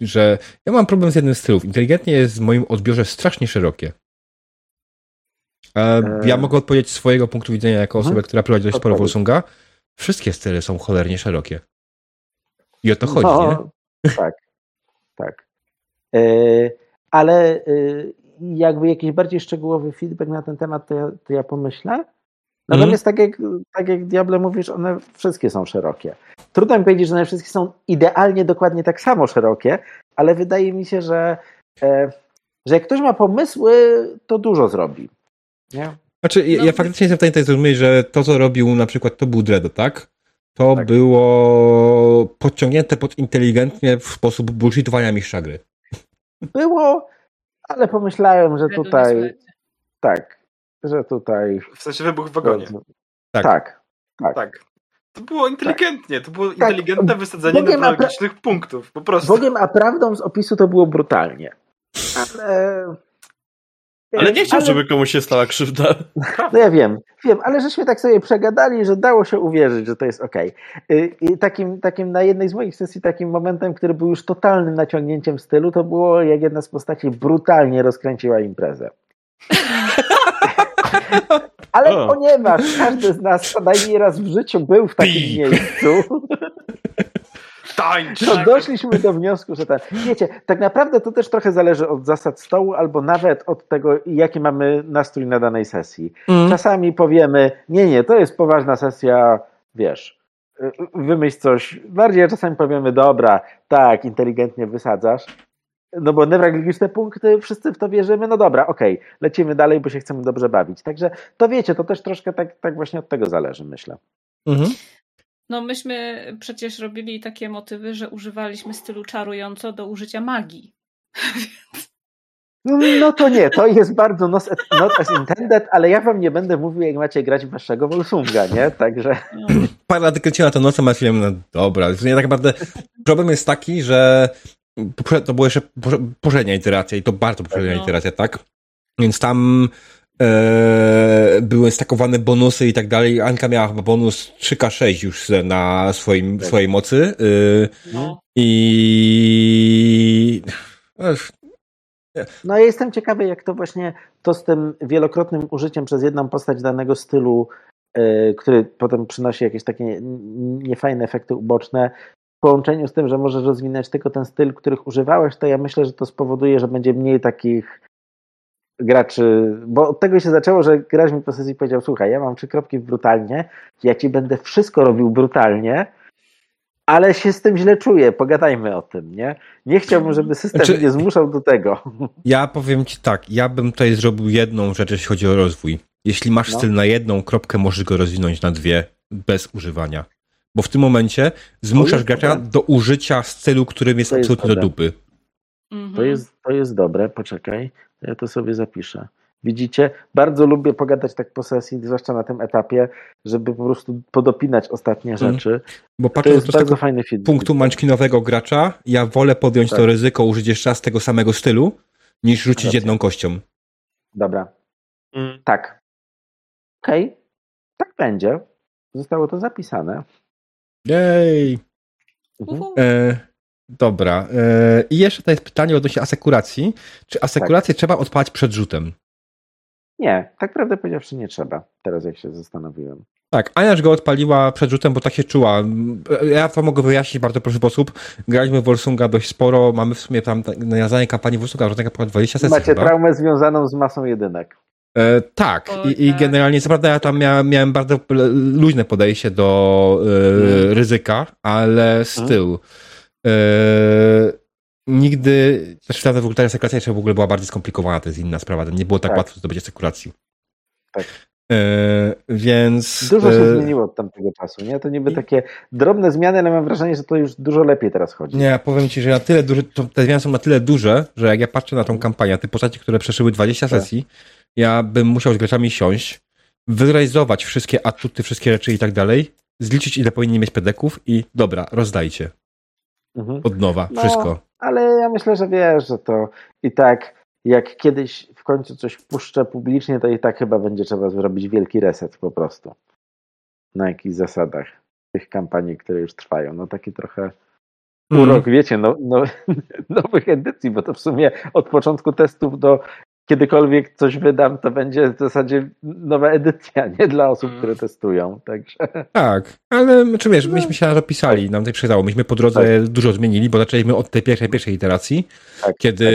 Speaker 1: że ja mam problem z jednym z stylów. Inteligentnie jest w moim odbiorze strasznie szerokie. E, Ja mogę odpowiedzieć z swojego punktu widzenia jako
Speaker 2: Mhm.
Speaker 1: osoba, która prowadzi dość sporo. Volsunga. Wszystkie style są cholernie szerokie. I o to chodzi, nie?
Speaker 2: No, tak, tak. E, ale jakby jakiś bardziej szczegółowy feedback na ten temat, to ja, to ja pomyślę. Natomiast tak, jak, tak jak Diable mówisz, one wszystkie są szerokie. Trudno mi powiedzieć, że one wszystkie są idealnie, dokładnie tak samo szerokie, ale wydaje mi się, że, e, że jak ktoś ma pomysły, to dużo zrobi. Nie?
Speaker 1: Znaczy, ja,
Speaker 3: No.
Speaker 1: ja faktycznie jestem w stanie zrozumieć, że to, co robił na przykład, to był tak? To
Speaker 2: Tak.
Speaker 1: było podciągnięte pod inteligentnie w sposób bullshitowania mistrza gry.
Speaker 2: Było, ale pomyślałem, że tutaj tak, że tutaj
Speaker 4: W sensie wybuch w wagonie.
Speaker 1: Tak.
Speaker 2: tak, tak.
Speaker 4: Tak. To było inteligentnie, to było
Speaker 2: Tak.
Speaker 4: inteligentne wysadzenie
Speaker 2: Bogiem, a pra-
Speaker 4: punktów, po prostu.
Speaker 2: Bogiem, a prawdą z opisu to było brutalnie. Ale.
Speaker 5: Ale nie chciał,
Speaker 2: ale-
Speaker 5: żeby komuś się stała krzywda.
Speaker 2: No ja wiem, wiem, ale żeśmy tak sobie przegadali, że dało się uwierzyć, że to jest okej. Y, I takim, takim na jednej z moich sesji, takim momentem, który był już totalnym naciągnięciem stylu, to było jak jedna z postaci brutalnie rozkręciła imprezę. Ale
Speaker 5: O.
Speaker 2: ponieważ każdy z nas co najmniej raz w życiu był w takim miejscu,
Speaker 4: Tańcz!
Speaker 2: to doszliśmy do wniosku, że ten. Wiecie, tak naprawdę to też trochę zależy od zasad stołu, albo nawet od tego, jaki mamy nastrój na danej sesji. Czasami powiemy, nie, nie, to jest poważna sesja, wiesz, wymyśl coś. Bardziej czasami powiemy, dobra, tak, inteligentnie wysadzasz. No bo newralgiczne punkty, wszyscy w to wierzymy, no dobra, okej, lecimy dalej, bo się chcemy dobrze bawić. Także to wiecie, to też troszkę tak, tak właśnie od tego zależy, myślę.
Speaker 1: Mhm.
Speaker 3: No myśmy przecież robili takie motywy, że używaliśmy stylu czarująco do użycia magii.
Speaker 2: No, no to nie, to jest bardzo not, not as intended, ale ja wam nie będę mówił, jak macie grać waszego Volsunga, nie? Także
Speaker 3: No.
Speaker 1: Parę lat kręciła to nocą, a film, no dobra. Sumie tak naprawdę problem jest taki, że to była jeszcze poprze- poprzednia iteracja i to bardzo poprzednia
Speaker 3: No.
Speaker 1: iteracja, tak? Więc tam e, były stakowane bonusy i tak dalej. Anka miała chyba bonus 3K6 już na swoim,
Speaker 2: Tak.
Speaker 1: swojej mocy. Y,
Speaker 3: No.
Speaker 1: I... Ech,
Speaker 2: No ja jestem ciekawy, jak to właśnie to z tym wielokrotnym użyciem przez jedną postać danego stylu, yy, który potem przynosi jakieś takie niefajne efekty uboczne, w połączeniu z tym, że możesz rozwinąć tylko ten styl, których używałeś, to ja myślę, że to spowoduje, że będzie mniej takich graczy, bo od tego się zaczęło, że gracz mi po sesji powiedział, słuchaj, ja mam trzy kropki brutalnie, ja ci będę wszystko robił brutalnie, ale się z tym źle czuję, pogadajmy o tym, nie? Nie chciałbym, żeby system
Speaker 1: Znaczy-
Speaker 2: mnie zmuszał do tego.
Speaker 1: Ja powiem ci tak, ja bym tutaj zrobił jedną rzecz, jeśli chodzi o rozwój. Jeśli masz
Speaker 2: No.
Speaker 1: styl na jedną kropkę, możesz go rozwinąć na dwie bez używania. Bo w tym momencie zmuszasz gracza
Speaker 2: dobre.
Speaker 1: do użycia stylu, którym jest
Speaker 2: jest
Speaker 1: absolutnie do dupy.
Speaker 3: Mhm.
Speaker 2: To jest, to jest dobre, poczekaj, to ja to sobie zapiszę. Widzicie? Bardzo lubię pogadać tak po sesji, zwłaszcza na tym etapie, żeby po prostu podopinać ostatnie
Speaker 1: Mm.
Speaker 2: rzeczy.
Speaker 1: Bo
Speaker 2: To
Speaker 1: patrząc
Speaker 2: jest
Speaker 1: z
Speaker 2: bardzo
Speaker 1: tego
Speaker 2: fajny film.
Speaker 1: punktu manczkinowego gracza, ja wolę podjąć
Speaker 2: Tak.
Speaker 1: to ryzyko, użyć jeszcze raz tego samego stylu, niż rzucić
Speaker 2: Racja.
Speaker 1: jedną kością.
Speaker 2: Dobra,
Speaker 5: Mm.
Speaker 2: tak. Okej, tak będzie. Zostało to zapisane.
Speaker 1: Jej!
Speaker 2: Mhm.
Speaker 1: E, dobra. E, I jeszcze to jest pytanie odnośnie asekuracji. Czy asekurację trzeba odpalać przed rzutem?
Speaker 2: Nie, tak prawdę powiedziawszy nie trzeba. Teraz jak się zastanowiłem.
Speaker 1: Tak, Aniaż go odpaliła przed rzutem, bo tak się czuła. Ja to mogę wyjaśnić w bardzo prosty sposób. Graliśmy w Wolsunga dość sporo, mamy w sumie tam nawiązanie kampanii Wolsunga, różnego ponad 20 sesji
Speaker 2: Macie
Speaker 1: chyba.
Speaker 2: traumę związaną z masą jedynek.
Speaker 1: E, tak,
Speaker 3: Oj,
Speaker 1: I, i
Speaker 3: tak.
Speaker 1: generalnie, co prawda ja tam miałem, miałem bardzo luźne podejście do e,
Speaker 2: Mm.
Speaker 1: ryzyka, ale styl. E, nigdy, też w ogóle ta sekuracja jeszcze w ogóle była bardziej skomplikowana, to jest inna sprawa, nie było tak,
Speaker 2: Tak.
Speaker 1: łatwo zdobycie sekuracji.
Speaker 2: Tak.
Speaker 1: E, więc...
Speaker 2: Dużo się
Speaker 1: e,
Speaker 2: zmieniło od tamtego czasu, nie? To niby takie drobne zmiany, ale mam wrażenie, że to już dużo lepiej teraz chodzi.
Speaker 1: Nie, powiem ci, że na tyle duże, te zmiany są na tyle duże, że jak ja patrzę na tą kampanię, te postaci, które przeszyły 20
Speaker 2: Tak.
Speaker 1: sesji, ja bym musiał z graczami siąść, wyrealizować wszystkie atuty, wszystkie rzeczy i tak dalej, zliczyć ile powinni mieć pedeków i dobra, rozdajcie.
Speaker 2: Mhm.
Speaker 1: Od nowa,
Speaker 2: No,
Speaker 1: wszystko.
Speaker 2: Ale ja myślę, że wiesz, że to i tak, jak kiedyś w końcu coś wpuszczę publicznie, to i tak chyba będzie trzeba zrobić wielki reset po prostu. Na jakichś zasadach tych kampanii, które już trwają. No taki trochę
Speaker 1: Mm.
Speaker 2: urok, wiecie, no, no, nowych edycji, bo to w sumie od początku testów do kiedykolwiek coś wydam, to będzie w zasadzie nowa edycja, nie dla osób,
Speaker 4: Mm.
Speaker 2: które testują. Także
Speaker 1: Tak, ale czy wiesz,
Speaker 2: No.
Speaker 1: myśmy się zapisali, nam to przydało. Myśmy po drodze dużo zmienili, bo zaczęliśmy od tej pierwszej, pierwszej iteracji,
Speaker 2: Tak,
Speaker 1: kiedy
Speaker 2: tak.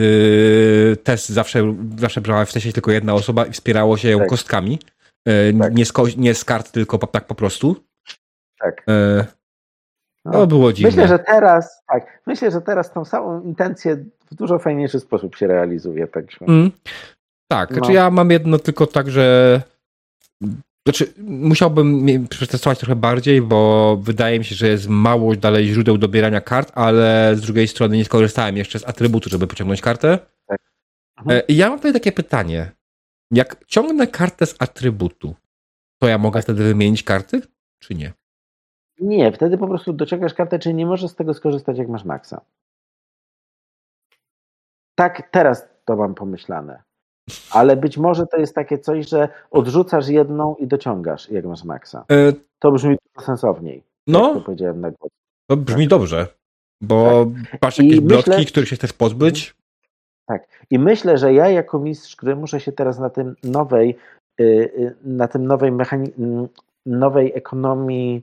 Speaker 1: yy, test zawsze, zawsze brała w teście tylko jedna osoba i wspierało się ją
Speaker 2: Tak.
Speaker 1: kostkami. Yy,
Speaker 2: Tak.
Speaker 1: nie, z ko- nie z kart, tylko po, tak po prostu.
Speaker 2: tak.
Speaker 1: Yy,
Speaker 2: No.
Speaker 1: to było dziwne.
Speaker 2: Myślę, że teraz, tak, myślę, że teraz tą samą intencję w dużo fajniejszy sposób się realizuje. Także.
Speaker 1: Mm. Tak,
Speaker 2: No.
Speaker 1: znaczy ja mam jedno tylko tak, że znaczy musiałbym przetestować trochę bardziej, bo wydaje mi się, że jest mało dalej źródeł dobierania kart, ale z drugiej strony nie skorzystałem jeszcze z atrybutu, żeby pociągnąć kartę.
Speaker 2: Mhm.
Speaker 1: E, I ja mam tutaj takie pytanie. Jak ciągnę kartę z atrybutu, to ja mogę wtedy wymienić karty, czy nie?
Speaker 2: Nie, wtedy po prostu dociągasz kartę, czyli nie możesz z tego skorzystać, jak masz maksa. Tak, teraz to mam pomyślane. Ale być może to jest takie coś, że odrzucasz jedną i dociągasz, jak masz maksa.
Speaker 1: E,
Speaker 2: To brzmi sensowniej. Jak to
Speaker 1: No,
Speaker 2: powiedziałem na głos.
Speaker 1: to brzmi dobrze, bo masz jakieś
Speaker 2: I
Speaker 1: blotki,
Speaker 2: myślę-
Speaker 1: których się chcesz pozbyć.
Speaker 2: I myślę, że ja jako mistrz gry muszę się teraz na tym nowej, y, y, na tym nowej mechani- nowej ekonomii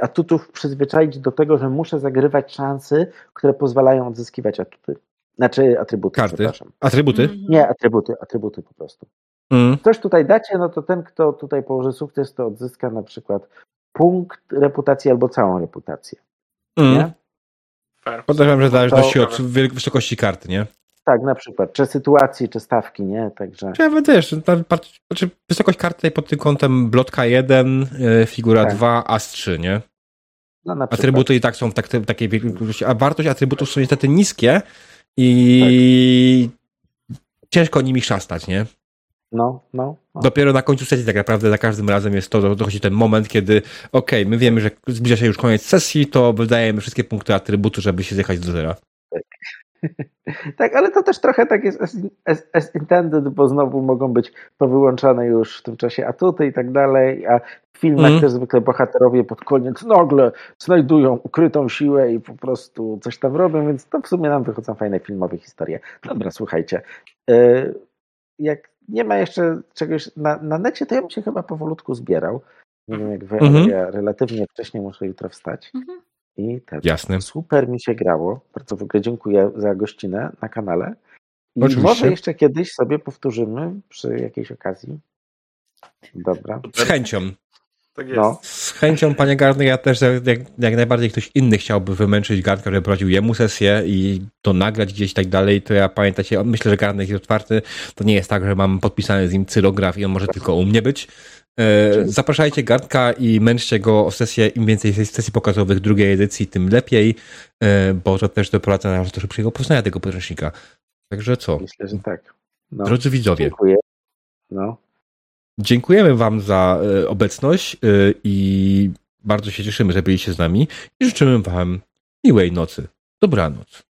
Speaker 2: atutów przyzwyczaić do tego, że muszę zagrywać szansy, które pozwalają odzyskiwać atuty. Znaczy atrybuty,
Speaker 1: Karty.
Speaker 2: przepraszam.
Speaker 1: Atrybuty.
Speaker 3: Mhm.
Speaker 2: Nie, atrybuty, atrybuty po prostu.
Speaker 1: Mm.
Speaker 2: Coś tutaj dacie, no to ten, kto tutaj położy sukces, to odzyska na przykład punkt reputacji albo całą reputację.
Speaker 1: Mm.
Speaker 2: Nie?
Speaker 1: Podejrzewam, że w zależności
Speaker 4: To-
Speaker 1: od wysokości karty, nie?
Speaker 2: Tak, na przykład. Czy sytuacji, czy stawki, nie? Także.
Speaker 1: Czy nawet tam patrz- znaczy wysokość karty tutaj pod tym kątem blotka 1, e, figura
Speaker 2: Tak.
Speaker 1: 2, as 3, nie?
Speaker 2: No.
Speaker 1: Atrybuty i tak są w tak, takiej wielkości, a wartość atrybutów są niestety niskie i ciężko nimi szastać, nie?
Speaker 2: No, no. no.
Speaker 1: Dopiero na końcu sesji tak naprawdę za każdym razem jest to, dochodzi ten moment, kiedy okej, my wiemy, że zbliża się już koniec sesji, to wydajemy wszystkie punkty atrybutu, żeby się zjechać do zera.
Speaker 2: Tak, ale to też trochę tak jest as, as, as intended, bo znowu mogą być powyłączane już w tym czasie atuty i tak dalej, a w filmach
Speaker 1: Mhm.
Speaker 2: też zwykle bohaterowie pod koniec nagle znajdują ukrytą siłę i po prostu coś tam robią, więc to w sumie nam wychodzą fajne filmowe historie. Dobra, słuchajcie. y, Jak nie ma jeszcze czegoś na, na necie, to ja bym się chyba powolutku zbierał. Nie wiem jak wy,
Speaker 1: Mhm.
Speaker 2: ale ja relatywnie wcześnie muszę jutro wstać.
Speaker 3: Mhm.
Speaker 2: I ten.
Speaker 1: Jasne.
Speaker 2: Super mi się grało. Bardzo w ogóle dziękuję za gościnę na kanale. I
Speaker 1: Oczywiście.
Speaker 2: może jeszcze kiedyś sobie powtórzymy przy jakiejś okazji. Dobra.
Speaker 1: Z chęcią.
Speaker 4: Tak jest.
Speaker 2: No.
Speaker 1: Z chęcią, panie Gardner, ja też jak, jak najbardziej ktoś inny chciałby wymęczyć Gardner, żeby prowadził jemu sesję i to nagrać gdzieś i tak dalej, to ja pamiętacie, myślę, że Gardner jest otwarty. To nie jest tak, że mam podpisany z nim cylograf i on może tylko u mnie być. E, zapraszajcie Gartka i męczcie go o sesję. Im więcej sesji pokazowych drugiej edycji, tym lepiej, e, bo to też doprowadza nas do szybszego poznania tego podręcznika. Także co?
Speaker 2: Myślę, że tak. No.
Speaker 1: Drodzy widzowie.
Speaker 2: Dziękuję. No.
Speaker 1: Dziękujemy Wam za e, obecność i bardzo się cieszymy, że byliście z nami i życzymy Wam miłej nocy. Dobranoc.